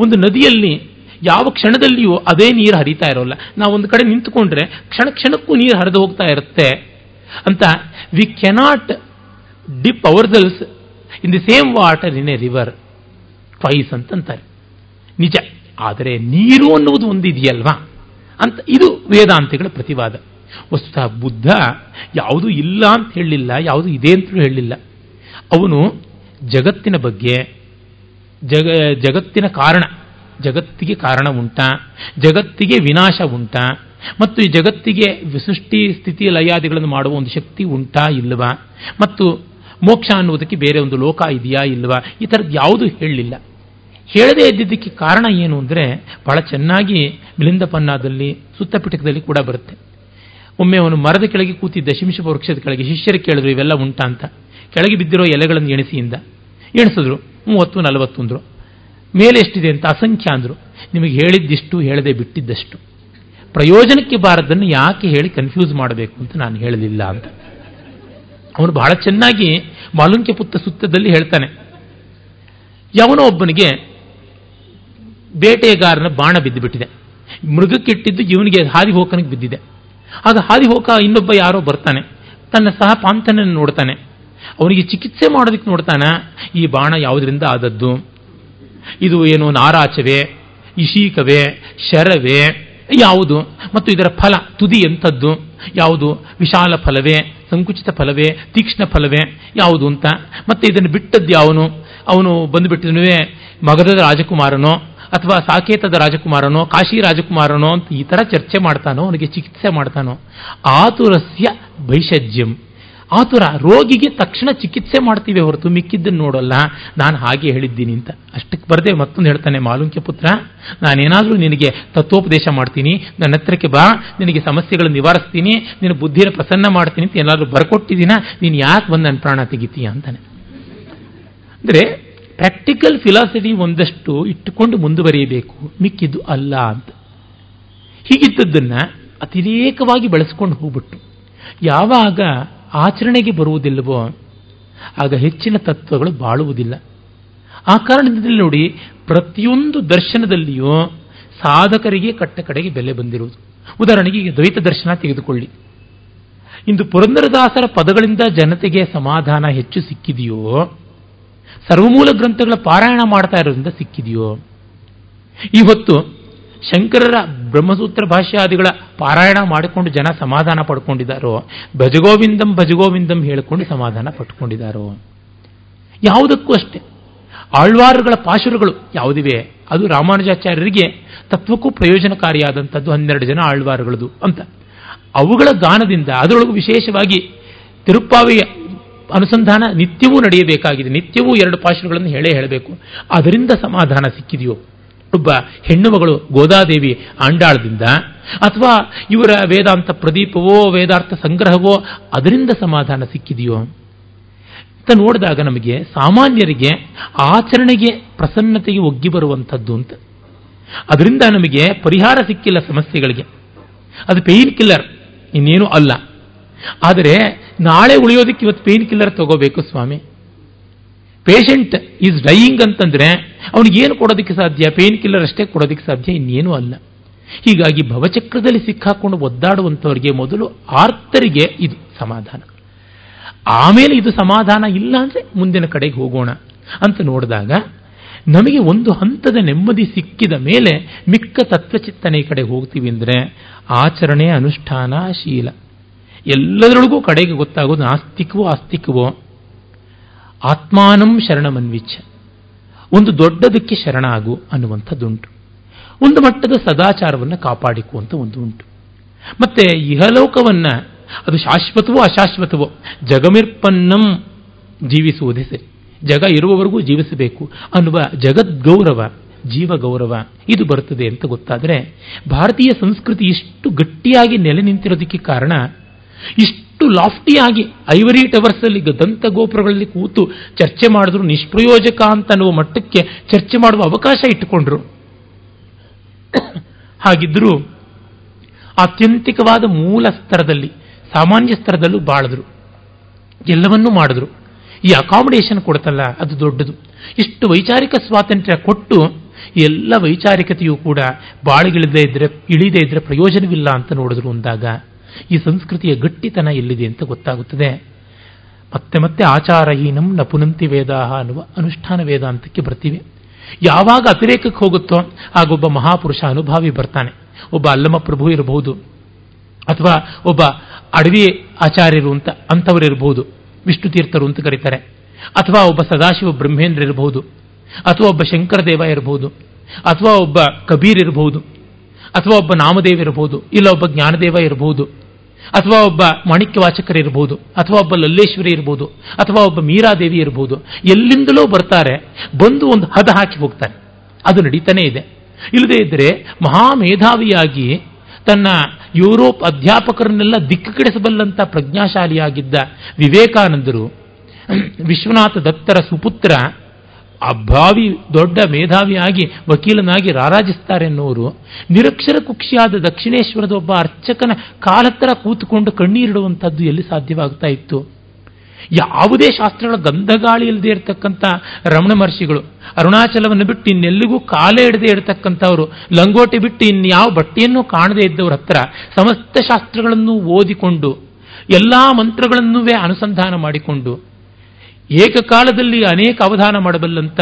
ಒಂದು ನದಿಯಲ್ಲಿ ಯಾವ ಕ್ಷಣದಲ್ಲಿಯೂ ಅದೇ ನೀರು ಹರಿತಾ ಇರೋಲ್ಲ. ನಾವು ಒಂದು ಕಡೆ ನಿಂತುಕೊಂಡ್ರೆ ಕ್ಷಣ ಕ್ಷಣಕ್ಕೂ ನೀರು ಹರಿದು ಹೋಗ್ತಾ ಇರುತ್ತೆ ಅಂತ we cannot dip ourselves in the same water in a river twice ಅಂತಂತಾರೆ. ನಿಜ. ಆದರೆ ನೀರು ಅನ್ನುವುದು ಒಂದಿದೆಯಲ್ವಾ? ಅಂತ ಇದು ವೇದಾಂತಿಗಳ ಪ್ರತಿವಾದ. ವಸ್ತುತಃ ಬುದ್ಧ ಯಾವುದು ಇಲ್ಲ ಅಂತ ಹೇಳಲಿಲ್ಲ, ಯಾವುದು ಇದೆ ಅಂತಲೂ ಹೇಳಲಿಲ್ಲ. ಅವನು ಜಗತ್ತಿನ ಬಗ್ಗೆ, ಜಗ, ಜಗತ್ತಿನ ಕಾರಣ, ಜಗತ್ತಿಗೆ ಕಾರಣ ಉಂಟಾ, ಜಗತ್ತಿಗೆ ವಿನಾಶ ಉಂಟಾ, ಮತ್ತು ಈ ಜಗತ್ತಿಗೆ ಸೃಷ್ಟಿ ಸ್ಥಿತಿ ಲಯಾದಿಗಳನ್ನು ಮಾಡುವ ಒಂದು ಶಕ್ತಿ ಉಂಟಾ ಇಲ್ಲವಾ? ಮತ್ತು ಮೋಕ್ಷ ಅನ್ನುವುದಕ್ಕೆ ಬೇರೆ ಒಂದು ಲೋಕ ಇದೆಯಾ ಇಲ್ವಾ? ಈ ಥರದ್ದು ಯಾವುದೂ ಹೇಳಲಿಲ್ಲ. ಹೇಳದೇ ಇದ್ದಿದ್ದಕ್ಕೆ ಕಾರಣ ಏನು ಅಂದರೆ, ಬಹಳ ಚೆನ್ನಾಗಿ ಮಿಲಿಂದ ಪನ್ನಾದಲ್ಲಿ, ಸುತ್ತಪಿಟಕದಲ್ಲಿ ಕೂಡ ಬರುತ್ತೆ. ಒಮ್ಮೆ ಅವನು ಮರದ ಕೆಳಗೆ ಕೂತಿದ್ದ ಶಿಂಶಪ ವೃಕ್ಷದ ಕೆಳಗೆ, ಶಿಷ್ಯರು ಕೇಳಿದ್ರು, ಇವೆಲ್ಲ ಉಂಟಾ ಅಂತ. ಕೆಳಗೆ ಬಿದ್ದಿರೋ ಎಲೆಗಳನ್ನು ಎಣಿಸಿಯಿಂದ ಎಣಿಸಿದ್ರು, ಮೂವತ್ತು, ನಲವತ್ತು ಅಂದರು. ಮೇಲೆ ಎಷ್ಟಿದೆ ಅಂತ ಅಸಂಖ್ಯ ಅಂದರು. ನಿಮಗೆ ಹೇಳಿದ್ದಿಷ್ಟು, ಹೇಳದೆ ಬಿಟ್ಟಿದ್ದಷ್ಟು. ಪ್ರಯೋಜನಕ್ಕೆ ಬಾರದನ್ನು ಯಾಕೆ ಹೇಳಿ ಕನ್ಫ್ಯೂಸ್ ಮಾಡಬೇಕು ಅಂತ ನಾನು ಹೇಳಲಿಲ್ಲ ಅಂತ. ಅವನು ಬಹಳ ಚೆನ್ನಾಗಿ ಮಾಲುಂಕ್ಯ ಸುತ್ತದಲ್ಲಿ ಹೇಳ್ತಾನೆ. ಯಾವನೋ ಒಬ್ಬನಿಗೆ ಬೇಟೆಗಾರನ ಬಾಣ ಬಿದ್ದುಬಿಟ್ಟಿದೆ. ಮೃಗಕ್ಕಿಟ್ಟಿದ್ದು ಇವನಿಗೆ ಹಾದಿಹೋಕನಿಗೆ ಬಿದ್ದಿದೆ. ಆಗ ಹಾದಿ ಹೋಕ ಇನ್ನೊಬ್ಬ ಯಾರೋ ಬರ್ತಾನೆ. ತನ್ನ ಸಹ ಪಾಂತನನ್ನು ನೋಡ್ತಾನೆ. ಅವನಿಗೆ ಚಿಕಿತ್ಸೆ ಮಾಡೋದಕ್ಕೆ ನೋಡ್ತಾನ, ಈ ಬಾಣ ಯಾವುದರಿಂದ ಆದದ್ದು? ಇದು ಏನು ನಾರಾಚವೇ, ಇಶೀಕವೇ, ಶರವೇ, ಯಾವುದು? ಮತ್ತು ಇದರ ಫಲ, ತುದಿ ಎಂಥದ್ದು? ಯಾವುದು? ವಿಶಾಲ ಫಲವೇ? ಸಂಕುಚಿತ ಫಲವೇ, ತೀಕ್ಷ್ಣ ಫಲವೇ, ಯಾವುದು ಅಂತ. ಮತ್ತೆ ಇದನ್ನು ಬಿಟ್ಟದ್ದು ಯಾವನು? ಅವನು ಬಂದುಬಿಟ್ಟಿದನುವೇ ಮಗಧದ ರಾಜಕುಮಾರನೋ, ಅಥವಾ ಸಾಕೇತದ ರಾಜಕುಮಾರನೋ, ಕಾಶಿ ರಾಜಕುಮಾರನೋ ಅಂತ ಈ ಥರ ಚರ್ಚೆ ಮಾಡ್ತಾನೋ, ಅವನಿಗೆ ಚಿಕಿತ್ಸೆ ಮಾಡ್ತಾನೋ. ಆತುರಸ್ಯ ಭೈಷಜ್ಯಂ. ಆತುರ, ರೋಗಿಗೆ ತಕ್ಷಣ ಚಿಕಿತ್ಸೆ ಮಾಡ್ತೀವಿ ಹೊರತು ಮಿಕ್ಕಿದ್ದನ್ನು ನೋಡೋಲ್ಲ. ನಾನು ಹಾಗೆ ಹೇಳಿದ್ದೀನಿ ಅಂತ. ಅಷ್ಟಕ್ಕೆ ಬರದೆ ಮತ್ತೊಂದು ಹೇಳ್ತಾನೆ, ಮಾಲುಂಕ್ಯ ಪುತ್ರ, ನಾನೇನಾದರೂ ನಿನಗೆ ತತ್ವೋಪದೇಶ ಮಾಡ್ತೀನಿ, ನನ್ನ ಹತ್ರಕ್ಕೆ ಬಾ, ನಿನಗೆ ಸಮಸ್ಯೆಗಳನ್ನು ನಿವಾರಿಸ್ತೀನಿ, ನಿನ್ನ ಬುದ್ಧಿನ ಪ್ರಸನ್ನ ಮಾಡ್ತೀನಿ ಅಂತ ಏನಾದರೂ ಬರ್ಕೊಟ್ಟಿದ್ದೀನ, ನೀನು ಯಾಕೆ ಬಂದು ನನ್ನ ಪ್ರಾಣ ತೆಗಿತೀಯ? ಅಂತಾನೆ. ಅಂದರೆ ಪ್ರಾಕ್ಟಿಕಲ್ ಫಿಲಾಸಫಿ ಒಂದಷ್ಟು ಇಟ್ಟುಕೊಂಡು ಮುಂದುವರಿಯಬೇಕು. ಮಿಕ್ಕಿದ್ದು ಅಲ್ಲ ಅಂತ. ಹೀಗಿದ್ದದ್ದನ್ನು ಅತಿರೇಕವಾಗಿ ಬಳಸ್ಕೊಂಡು ಹೋಗ್ಬಿಟ್ಟು, ಯಾವಾಗ ಆಚರಣೆಗೆ ಬರುವುದಿಲ್ಲವೋ, ಆಗ ಹೆಚ್ಚಿನ ತತ್ವಗಳು ಬಾಳುವುದಿಲ್ಲ. ಆ ಕಾರಣದಲ್ಲಿ ನೋಡಿ, ಪ್ರತಿಯೊಂದು ದರ್ಶನದಲ್ಲಿಯೂ ಸಾಧಕರಿಗೆ ಕಟ್ಟ ಕಡೆಗೆ ಬೆಲೆ ಬಂದಿರುವುದು. ಉದಾಹರಣೆಗೆ ಈಗ ದ್ವೈತ ದರ್ಶನ ತೆಗೆದುಕೊಳ್ಳಿ. ಇಂದು ಪುರಂದರದಾಸರ ಪದಗಳಿಂದ ಜನತೆಗೆ ಸಮಾಧಾನ ಹೆಚ್ಚು ಸಿಕ್ಕಿದೆಯೋ, ಸರ್ವಮೂಲ ಗ್ರಂಥಗಳ ಪಾರಾಯಣ ಮಾಡ್ತಾ ಇರೋದ್ರಿಂದ ಸಿಕ್ಕಿದೆಯೋ ಇವತ್ತು ಶಂಕರರ ಬ್ರಹ್ಮಸೂತ್ರ ಭಾಷ್ಯಾದಿಗಳ ಪಾರಾಯಣ ಮಾಡಿಕೊಂಡು ಜನ ಸಮಾಧಾನ ಪಡ್ಕೊಂಡಿದ್ದಾರೋ? ಭಜಗೋವಿಂದಂ ಭಜಗೋವಿಂದಂ ಹೇಳಿಕೊಂಡು ಸಮಾಧಾನ ಪಡ್ಕೊಂಡಿದಾರೋ ಯಾವುದಕ್ಕೂ ಅಷ್ಟೇ. ಆಳ್ವಾರುಗಳ ಪಾಶುರಗಳು ಯಾವುದಿವೆ? ಅದು ರಾಮಾನುಜಾಚಾರ್ಯರಿಗೆ ತತ್ವಕ್ಕೂ ಪ್ರಯೋಜನಕಾರಿಯಾದಂಥದ್ದು ಹನ್ನೆರಡು ಜನ ಆಳ್ವಾರುಗಳದು ಅಂತ. ಅವುಗಳ ಗಾನದಿಂದ ಅದರೊಳಗೂ ವಿಶೇಷವಾಗಿ ತಿರುಪ್ಪಾವಿಯ ಅನುಸಂಧಾನ ನಿತ್ಯವೂ ನಡೆಯಬೇಕಾಗಿದೆ. ನಿತ್ಯವೂ ಎರಡು ಪಾಶುರಗಳನ್ನು ಹೇಳೇ ಹೇಳಬೇಕು. ಅದರಿಂದ ಸಮಾಧಾನ ಸಿಕ್ಕಿದೆಯೋ? ಒಬ್ಬ ಹೆಣ್ಣು ಮಗಳು ಗೋದಾದೇವಿ ಆಂಡಾಳದಿಂದ ಅಥವಾ ಇವರ ವೇದಾಂತ ಪ್ರದೀಪವೋ, ವೇದಾರ್ಥ ಸಂಗ್ರಹವೋ ಅದರಿಂದ ಸಮಾಧಾನ ಸಿಕ್ಕಿದೆಯೋ? ಅಂತ ನೋಡಿದಾಗ ನಮಗೆ ಸಾಮಾನ್ಯರಿಗೆ ಆಚರಣೆಗೆ ಪ್ರಸನ್ನತೆಗೆ ಒಗ್ಗಿ ಬರುವಂಥದ್ದು ಅಂತ. ಅದರಿಂದ ನಮಗೆ ಪರಿಹಾರ ಸಿಕ್ಕಿಲ್ಲ ಸಮಸ್ಯೆಗಳಿಗೆ. ಅದು ಪೇಯ್ನ್ ಕಿಲ್ಲರ್ ಇನ್ನೇನು ಅಲ್ಲ. ಆದರೆ ನಾಳೆ ಉಳಿಯೋದಕ್ಕೆ ಇವತ್ತು ಪೇಯ್ನ್ ಕಿಲ್ಲರ್ ತಗೋಬೇಕು ಸ್ವಾಮಿ. ಪೇಷಂಟ್ ಈಸ್ ಡೈಯಿಂಗ್ ಅಂತಂದ್ರೆ ಅವನಿಗೇನು ಕೊಡೋದಕ್ಕೆ ಸಾಧ್ಯ? ಪೇನ್ ಕಿಲ್ಲರ್ ಅಷ್ಟೇ ಕೊಡೋದಕ್ಕೆ ಸಾಧ್ಯ, ಇನ್ನೇನೂ ಅಲ್ಲ. ಹೀಗಾಗಿ ಭವಚಕ್ರದಲ್ಲಿ ಸಿಕ್ಕಾಕೊಂಡು ಒದ್ದಾಡುವಂಥವ್ರಿಗೆ ಮೊದಲು ಆರ್ತರಿಗೆ ಇದು ಸಮಾಧಾನ. ಆಮೇಲೆ ಇದು ಸಮಾಧಾನ ಇಲ್ಲ ಅಂದರೆ ಮುಂದಿನ ಕಡೆಗೆ ಹೋಗೋಣ ಅಂತ ನೋಡಿದಾಗ ನಮಗೆ ಒಂದು ಹಂತದ ನೆಮ್ಮದಿ ಸಿಕ್ಕಿದ ಮೇಲೆ ಮಿಕ್ಕ ತತ್ವಚಿತ್ತನೆ ಕಡೆ ಹೋಗ್ತೀವಿ ಅಂದರೆ ಆಚರಣೆ ಅನುಷ್ಠಾನ ಶೀಲ. ಎಲ್ಲದರೊಳಗೂ ಕಡೆಗೆ ಗೊತ್ತಾಗೋದು ನಾಸ್ತಿಕವೋ ಆಸ್ತಿಕವೋ ಆತ್ಮಾನಂ ಶರಣಮನ್ವಿಚ್ಛ. ಒಂದು ದೊಡ್ಡದಕ್ಕೆ ಶರಣ ಆಗು ಅನ್ನುವಂಥದ್ದುಂಟು. ಒಂದು ಮಟ್ಟದ ಸದಾಚಾರವನ್ನು ಕಾಪಾಡಿಕುವಂಥ ಒಂದು ಉಂಟು ಮತ್ತೆ ಇಹಲೋಕವನ್ನ ಅದು ಶಾಶ್ವತವೋ ಅಶಾಶ್ವತವೋ ಜಗಮಿರ್ಪನ್ನಂ ಜೀವಿಸುವುದೇ ಸರಿ. ಜಗ ಇರುವವರೆಗೂ ಜೀವಿಸಬೇಕು ಅನ್ನುವ ಜಗದ್ಗೌರವ ಜೀವ ಗೌರವ ಇದು ಬರುತ್ತದೆ ಅಂತ ಗೊತ್ತಾದರೆ ಭಾರತೀಯ ಸಂಸ್ಕೃತಿ ಇಷ್ಟು ಗಟ್ಟಿಯಾಗಿ ನೆಲೆ ನಿಂತಿರೋದಕ್ಕೆ ಕಾರಣ ಇಷ್ಟು ಲಾಫ್ಟಿಯಾಗಿ ಐವರಿ ಟವರ್ಸ್ ಅಲ್ಲಿ ದಂತ ಗೋಪುರಗಳಲ್ಲಿ ಕೂತು ಚರ್ಚೆ ಮಾಡಿದ್ರು, ನಿಷ್ಪ್ರಯೋಜಕ ಅಂತ ಅನ್ನುವ ಮಟ್ಟಕ್ಕೆ ಚರ್ಚೆ ಮಾಡುವ ಅವಕಾಶ ಇಟ್ಟುಕೊಂಡ್ರು. ಹಾಗಿದ್ರು ಆತ್ಯಂತಿಕವಾದ ಮೂಲ ಸ್ತರದಲ್ಲಿ ಸಾಮಾನ್ಯ ಸ್ತರದಲ್ಲೂ ಬಾಳಿದ್ರು. ಎಲ್ಲವನ್ನೂ ಮಾಡಿದ್ರು. ಈ ಅಕಾಮಿಡೇಷನ್ ಕೊಡ್ತಲ್ಲ ಅದು ದೊಡ್ಡದು. ಇಷ್ಟು ವೈಚಾರಿಕ ಸ್ವಾತಂತ್ರ್ಯ ಕೊಟ್ಟು ಎಲ್ಲ ವೈಚಾರಿಕತೆಯೂ ಕೂಡ ಬಾಳಿಗಿಳಿದೇ ಇದ್ರೆ, ಇಳಿದೇ ಇದ್ರೆ ಪ್ರಯೋಜನವಿಲ್ಲ ಅಂತ ನೋಡಿದ್ರು ಅಂದಾಗ ಈ ಸಂಸ್ಕೃತಿಯ ಗಟ್ಟಿತನ ಎಲ್ಲಿದೆ ಅಂತ ಗೊತ್ತಾಗುತ್ತದೆ. ಮತ್ತೆ ಮತ್ತೆ ಆಚಾರಹೀನಂ ನಪುನಂತಿ ವೇದಾಹ ಅನ್ನುವ ಅನುಷ್ಠಾನ ವೇದಾಂತಕ್ಕೆ ಬರ್ತೀವಿ. ಯಾವಾಗ ಅತಿರೇಕಕ್ಕೆ ಹೋಗುತ್ತೋ ಆಗೊಬ್ಬ ಮಹಾಪುರುಷ ಅನುಭಾವಿ ಬರ್ತಾನೆ. ಒಬ್ಬ ಅಲ್ಲಮ ಪ್ರಭು ಇರಬಹುದು. ಅಥವಾ ಒಬ್ಬ ಅಡವಿ ಆಚಾರ್ಯರು ಅಂತ ಅಂಥವರು ಇರಬಹುದು. ವಿಷ್ಣು ತೀರ್ಥರು ಅಂತ ಕರೀತಾರೆ. ಅಥವಾ ಒಬ್ಬ ಸದಾಶಿವ ಬ್ರಹ್ಮೇಂದ್ರ ಇರಬಹುದು. ಅಥವಾ ಒಬ್ಬ ಶಂಕರದೇವ ಇರಬಹುದು. ಅಥವಾ ಒಬ್ಬ ಕಬೀರ್ ಇರಬಹುದು. ಅಥವಾ ಒಬ್ಬ ನಾಮದೇವ ಇರಬಹುದು. ಇಲ್ಲ ಒಬ್ಬ ಜ್ಞಾನದೇವ ಇರಬಹುದು. ಅಥವಾ ಒಬ್ಬ ಮಾಣಿಕ್ಯವಾಚಕರು ಇರ್ಬೋದು, ಅಥವಾ ಒಬ್ಬ ಲಲ್ಲೇಶ್ವರಿ ಇರ್ಬೋದು, ಅಥವಾ ಒಬ್ಬ ಮೀರಾದೇವಿ ಇರ್ಬೋದು, ಎಲ್ಲಿಂದಲೂ ಬರ್ತಾರೆ, ಬಂದು ಒಂದು ಹದ ಹಾಕಿ ಹೋಗ್ತಾರೆ. ಅದು ನಡೀತಾನೆ ಇದೆ. ಇಲ್ಲದೇ ಇದ್ದರೆ ಮಹಾಮೇಧಾವಿಯಾಗಿ ತನ್ನ ಯುರೋಪ್ ಅಧ್ಯಾಪಕರನ್ನೆಲ್ಲ ದಿಕ್ಕುಗೆಡಿಸಬಲ್ಲಂತ ಪ್ರಜ್ಞಾಶಾಲಿಯಾಗಿದ್ದ ವಿವೇಕಾನಂದರು, ವಿಶ್ವನಾಥ ದತ್ತರ ಸುಪುತ್ರ ಅಭಾವಿ ದೊಡ್ಡ ಮೇಧಾವಿಯಾಗಿ, ವಕೀಲನಾಗಿ ರಾರಾಜಿಸ್ತಾರೆ ಎನ್ನುವರು ನಿರಕ್ಷರ ಕುಕ್ಷಿಯಾದ ದಕ್ಷಿಣೇಶ್ವರದ ಒಬ್ಬ ಅರ್ಚಕನ ಕಾಲತ್ತರ ಕೂತುಕೊಂಡು ಕಣ್ಣೀರಿಡುವಂಥದ್ದು ಎಲ್ಲಿ ಸಾಧ್ಯವಾಗ್ತಾ ಇತ್ತು? ಯಾವುದೇ ಶಾಸ್ತ್ರಗಳ ಗಂಧಗಾಳಿ ಇಲ್ಲದೆ ಇರತಕ್ಕಂಥ ರಮಣ ಮಹರ್ಷಿಗಳು, ಅರುಣಾಚಲವನ್ನು ಬಿಟ್ಟು ಇನ್ನೆಲ್ಲಿಗೂ ಕಾಲೇ ಇಡದೆ ಇರತಕ್ಕಂಥವರು, ಲಂಗೋಟಿ ಬಿಟ್ಟು ಇನ್ಯಾವ ಬಟ್ಟೆಯನ್ನು ಕಾಣದೇ ಇದ್ದವ್ರ ಹತ್ರ ಸಮಸ್ತ ಶಾಸ್ತ್ರಗಳನ್ನು ಓದಿಕೊಂಡು, ಎಲ್ಲಾ ಮಂತ್ರಗಳನ್ನೂ ಅನುಸಂಧಾನ ಮಾಡಿಕೊಂಡು ಏಕಕಾಲದಲ್ಲಿ ಅನೇಕ ಅವಧಾನ ಮಾಡಬಲ್ಲಂತ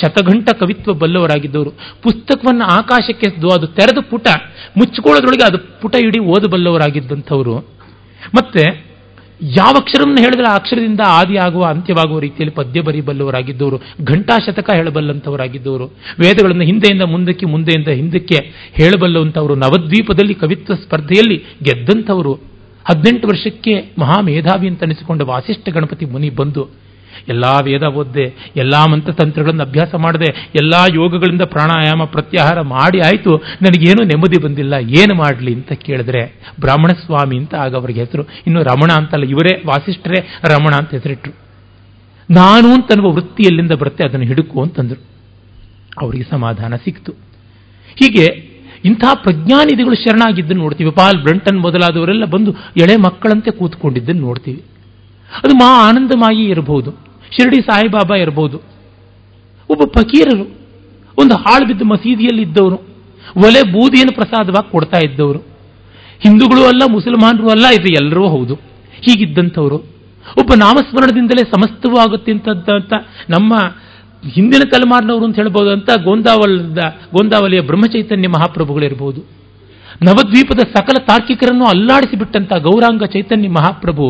ಶತಘಂಟ ಕವಿತ್ವ ಬಲ್ಲವರಾಗಿದ್ದವರು. ಪುಸ್ತಕವನ್ನು ಆಕಾಶಕ್ಕೆ ಅದು ತೆರೆದ ಪುಟ, ಮುಚ್ಚಿಕೊಳ್ಳೋದ್ರೊಳಗೆ ಅದು ಪುಟ ಇಡೀ ಓದಬಲ್ಲವರಾಗಿದ್ದಂಥವರು ಮತ್ತೆ ಯಾವ ಅಕ್ಷರವನ್ನು ಹೇಳಿದ್ರೆ ಆ ಅಕ್ಷರದಿಂದ ಆದಿ ಆಗುವ, ಅಂತ್ಯವಾಗುವ ರೀತಿಯಲ್ಲಿ ಪದ್ಯ ಬರೀಬಲ್ಲವರಾಗಿದ್ದವರು ಘಂಟಾ ಶತಕ ಹೇಳಬಲ್ಲಂಥವರಾಗಿದ್ದವರು ವೇದಗಳನ್ನು ಹಿಂದೆಯಿಂದ ಮುಂದಕ್ಕೆ, ಮುಂದೆಯಿಂದ ಹಿಂದಕ್ಕೆ ಹೇಳಬಲ್ಲವಂಥವರು ನವದ್ವೀಪದಲ್ಲಿ ಕವಿತ್ವ ಸ್ಪರ್ಧೆಯಲ್ಲಿ ಗೆದ್ದಂಥವರು ಹದಿನೆಂಟು ವರ್ಷಕ್ಕೆ ಮಹಾಮೇಧಾವಿ ಅಂತ ಅನಿಸಿಕೊಂಡ ವಾಸಿಷ್ಠ ಗಣಪತಿ ಮುನಿ ಬಂದು ಎಲ್ಲಾ ವೇದ ಓದ್ದೆ, ಎಲ್ಲ ಮಂತ್ರತಂತ್ರಗಳನ್ನು ಅಭ್ಯಾಸ ಮಾಡಿದೆ, ಎಲ್ಲ ಯೋಗಗಳಿಂದ ಪ್ರಾಣಾಯಾಮ ಪ್ರತ್ಯಾಹಾರ ಮಾಡಿ ಆಯಿತು, ನನಗೇನು ನೆಮ್ಮದಿ ಬಂದಿಲ್ಲ, ಏನು ಮಾಡಲಿ ಅಂತ ಕೇಳಿದ್ರೆ, ಬ್ರಾಹ್ಮಣ ಸ್ವಾಮಿ ಅಂತ ಆಗ ಅವರಿಗೆ ಹೆಸರು. ಇನ್ನು ರಮಣ ಅಂತಲ್ಲ, ಇವರೇ ವಾಸಿಷ್ಠರೇ ರಮಣ ಅಂತ ಹೆಸರಿಟ್ರು. ನಾನು ಅಂತನ್ನುವ ವೃತ್ತಿ ಎಲ್ಲಿಂದ ಬರುತ್ತೆ, ಅದನ್ನು ಹಿಡುಕು ಅಂತಂದರು. ಅವರಿಗೆ ಸಮಾಧಾನ ಸಿಕ್ತು. ಹೀಗೆ ಇಂಥ ಪ್ರಜ್ಞಾನಿಧಿಗಳು ಶರಣಾಗಿದ್ದನ್ನು ನೋಡ್ತೀವಿ. ಪಾಲ್ ಬ್ರಂಟನ್ ಮೊದಲಾದವರೆಲ್ಲ ಬಂದು ಎಳೆ ಮಕ್ಕಳಂತೆ ಕೂತ್ಕೊಂಡಿದ್ದನ್ನು ನೋಡ್ತೀವಿ. ಅದು ಮಾ ಆನಂದಮಾಯಿ ಇರಬಹುದು. ಶಿರಡಿ ಸಾಯಿಬಾಬಾ ಇರಬಹುದು ಒಬ್ಬ ಫಕೀರರು, ಒಂದು ಹಾಳು ಬಿದ್ದ ಮಸೀದಿಯಲ್ಲಿ ಇದ್ದವರು ಒಲೆ ಬೂದಿಯನ್ನು ಪ್ರಸಾದವಾಗಿ ಕೊಡ್ತಾ ಇದ್ದವರು. ಹಿಂದೂಗಳು ಅಲ್ಲ, ಮುಸಲ್ಮಾನರು ಅಲ್ಲ, ಇದು ಎಲ್ಲರೂ ಹೌದು. ಹೀಗಿದ್ದಂಥವರು. ಒಬ್ಬ ನಾಮಸ್ಮರಣದಿಂದಲೇ ಸಮಸ್ತವೂ ಆಗುತ್ತೆ ಅಂತ ನಮ್ಮ ಹಿಂದಿನ ತಲೆಮಾರಿನವರು ಅಂತ ಹೇಳ್ಬೋದು ಅಂತ ಗೋಂದಾವಲದ, ಗೋಂದಾವಲಿಯ ಬ್ರಹ್ಮಚೈತನ್ಯ ಮಹಾಪ್ರಭುಗಳಿರ್ಬೋದು. ನವದ್ವೀಪದ ಸಕಲ ತಾರ್ಕಿಕರನ್ನು ಅಲ್ಲಾಡಿಸಿ ಬಿಟ್ಟಂತ ಗೌರಾಂಗ ಚೈತನ್ಯ ಮಹಾಪ್ರಭು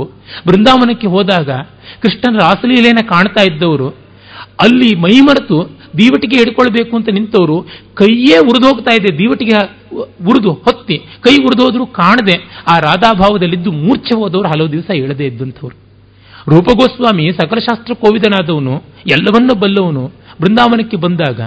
ಬೃಂದಾವನಕ್ಕೆ ಹೋದಾಗ ಕೃಷ್ಣನ ರಾಸಲೀಲೆಯನ್ನು ಕಾಣ್ತಾ ಇದ್ದವರು, ಅಲ್ಲಿ ಮೈಮರೆತು ದೀವಟಿಗೆ ಹಿಡ್ಕೊಳ್ಬೇಕು ಅಂತ ನಿಂತವರು, ಕೈಯೇ ಉರಿದೋಗ್ತಾ ಇದೆ, ದೀವಟಿಗೆ ಉರಿದು ಹೊತ್ತಿ, ಕೈ ಉರಿದೋದ್ರು ಕಾಣದೆ ಆ ರಾಧಾಭಾವದಲ್ಲಿದ್ದು ಮೂರ್ಛೆ ಹೋದವರು ಹಲವು ದಿವಸ ಎಳದೆ ಇದ್ದಂಥವ್ರು. ರೂಪಗೋಸ್ವಾಮಿ ಸಕಲಶಾಸ್ತ್ರ ಕೋವಿದನಾದವನು, ಎಲ್ಲವನ್ನೂ ಬಲ್ಲವನು. ಬೃಂದಾವನಕ್ಕೆ ಬಂದಾಗ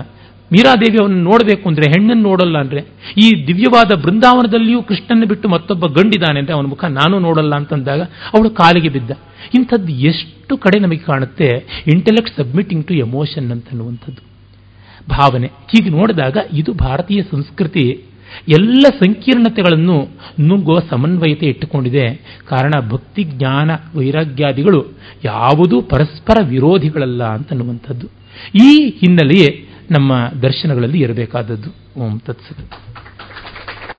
ಮೀರಾದೇವಿ ಅವನು ನೋಡಬೇಕು ಅಂದರೆ, ಹೆಣ್ಣನ್ನು ನೋಡಲ್ಲ ಅಂದರೆ, ಈ ದಿವ್ಯವಾದ ಬೃಂದಾವನದಲ್ಲಿಯೂ ಕೃಷ್ಣನ ಬಿಟ್ಟು ಮತ್ತೊಬ್ಬ ಗಂಡಿದ್ದಾನೆ ಅಂದರೆ ಅವನ ಮುಖ ನಾನು ನೋಡಲ್ಲ ಅಂತಂದಾಗ ಅವಳು ಕಾಲಿಗೆ ಬಿದ್ದ. ಇಂಥದ್ದು ಎಷ್ಟು ಕಡೆ ನಮಗೆ ಕಾಣುತ್ತೆ ಇಂಟೆಲೆಕ್ಟ್ ಸಬ್ಮಿಟಿಂಗ್ ಟು ಎಮೋಷನ್ ಅಂತನ್ನುವಂಥದ್ದು. ಭಾವನೆ. ಹೀಗೆ ನೋಡಿದಾಗ ಇದು ಭಾರತೀಯ ಸಂಸ್ಕೃತಿ. ಎಲ್ಲ ಸಂಕೀರ್ಣತೆಗಳನ್ನು ನುಗ್ಗುವ ಸಮನ್ವಯತೆ ಇಟ್ಟುಕೊಂಡಿದೆ. ಕಾರಣ ಭಕ್ತಿ, ಜ್ಞಾನ, ವೈರಾಗ್ಯಾದಿಗಳು ಯಾವುದೂ ಪರಸ್ಪರ ವಿರೋಧಿಗಳಲ್ಲ ಅಂತನ್ನುವಂಥದ್ದು. ಈ ಹಿನ್ನೆಲೆಯೇ ನಮ್ಮ ದರ್ಶನಗಳಲ್ಲಿ ಇರಬೇಕಾದದ್ದು. ಓಂ ತತ್ಸತ್.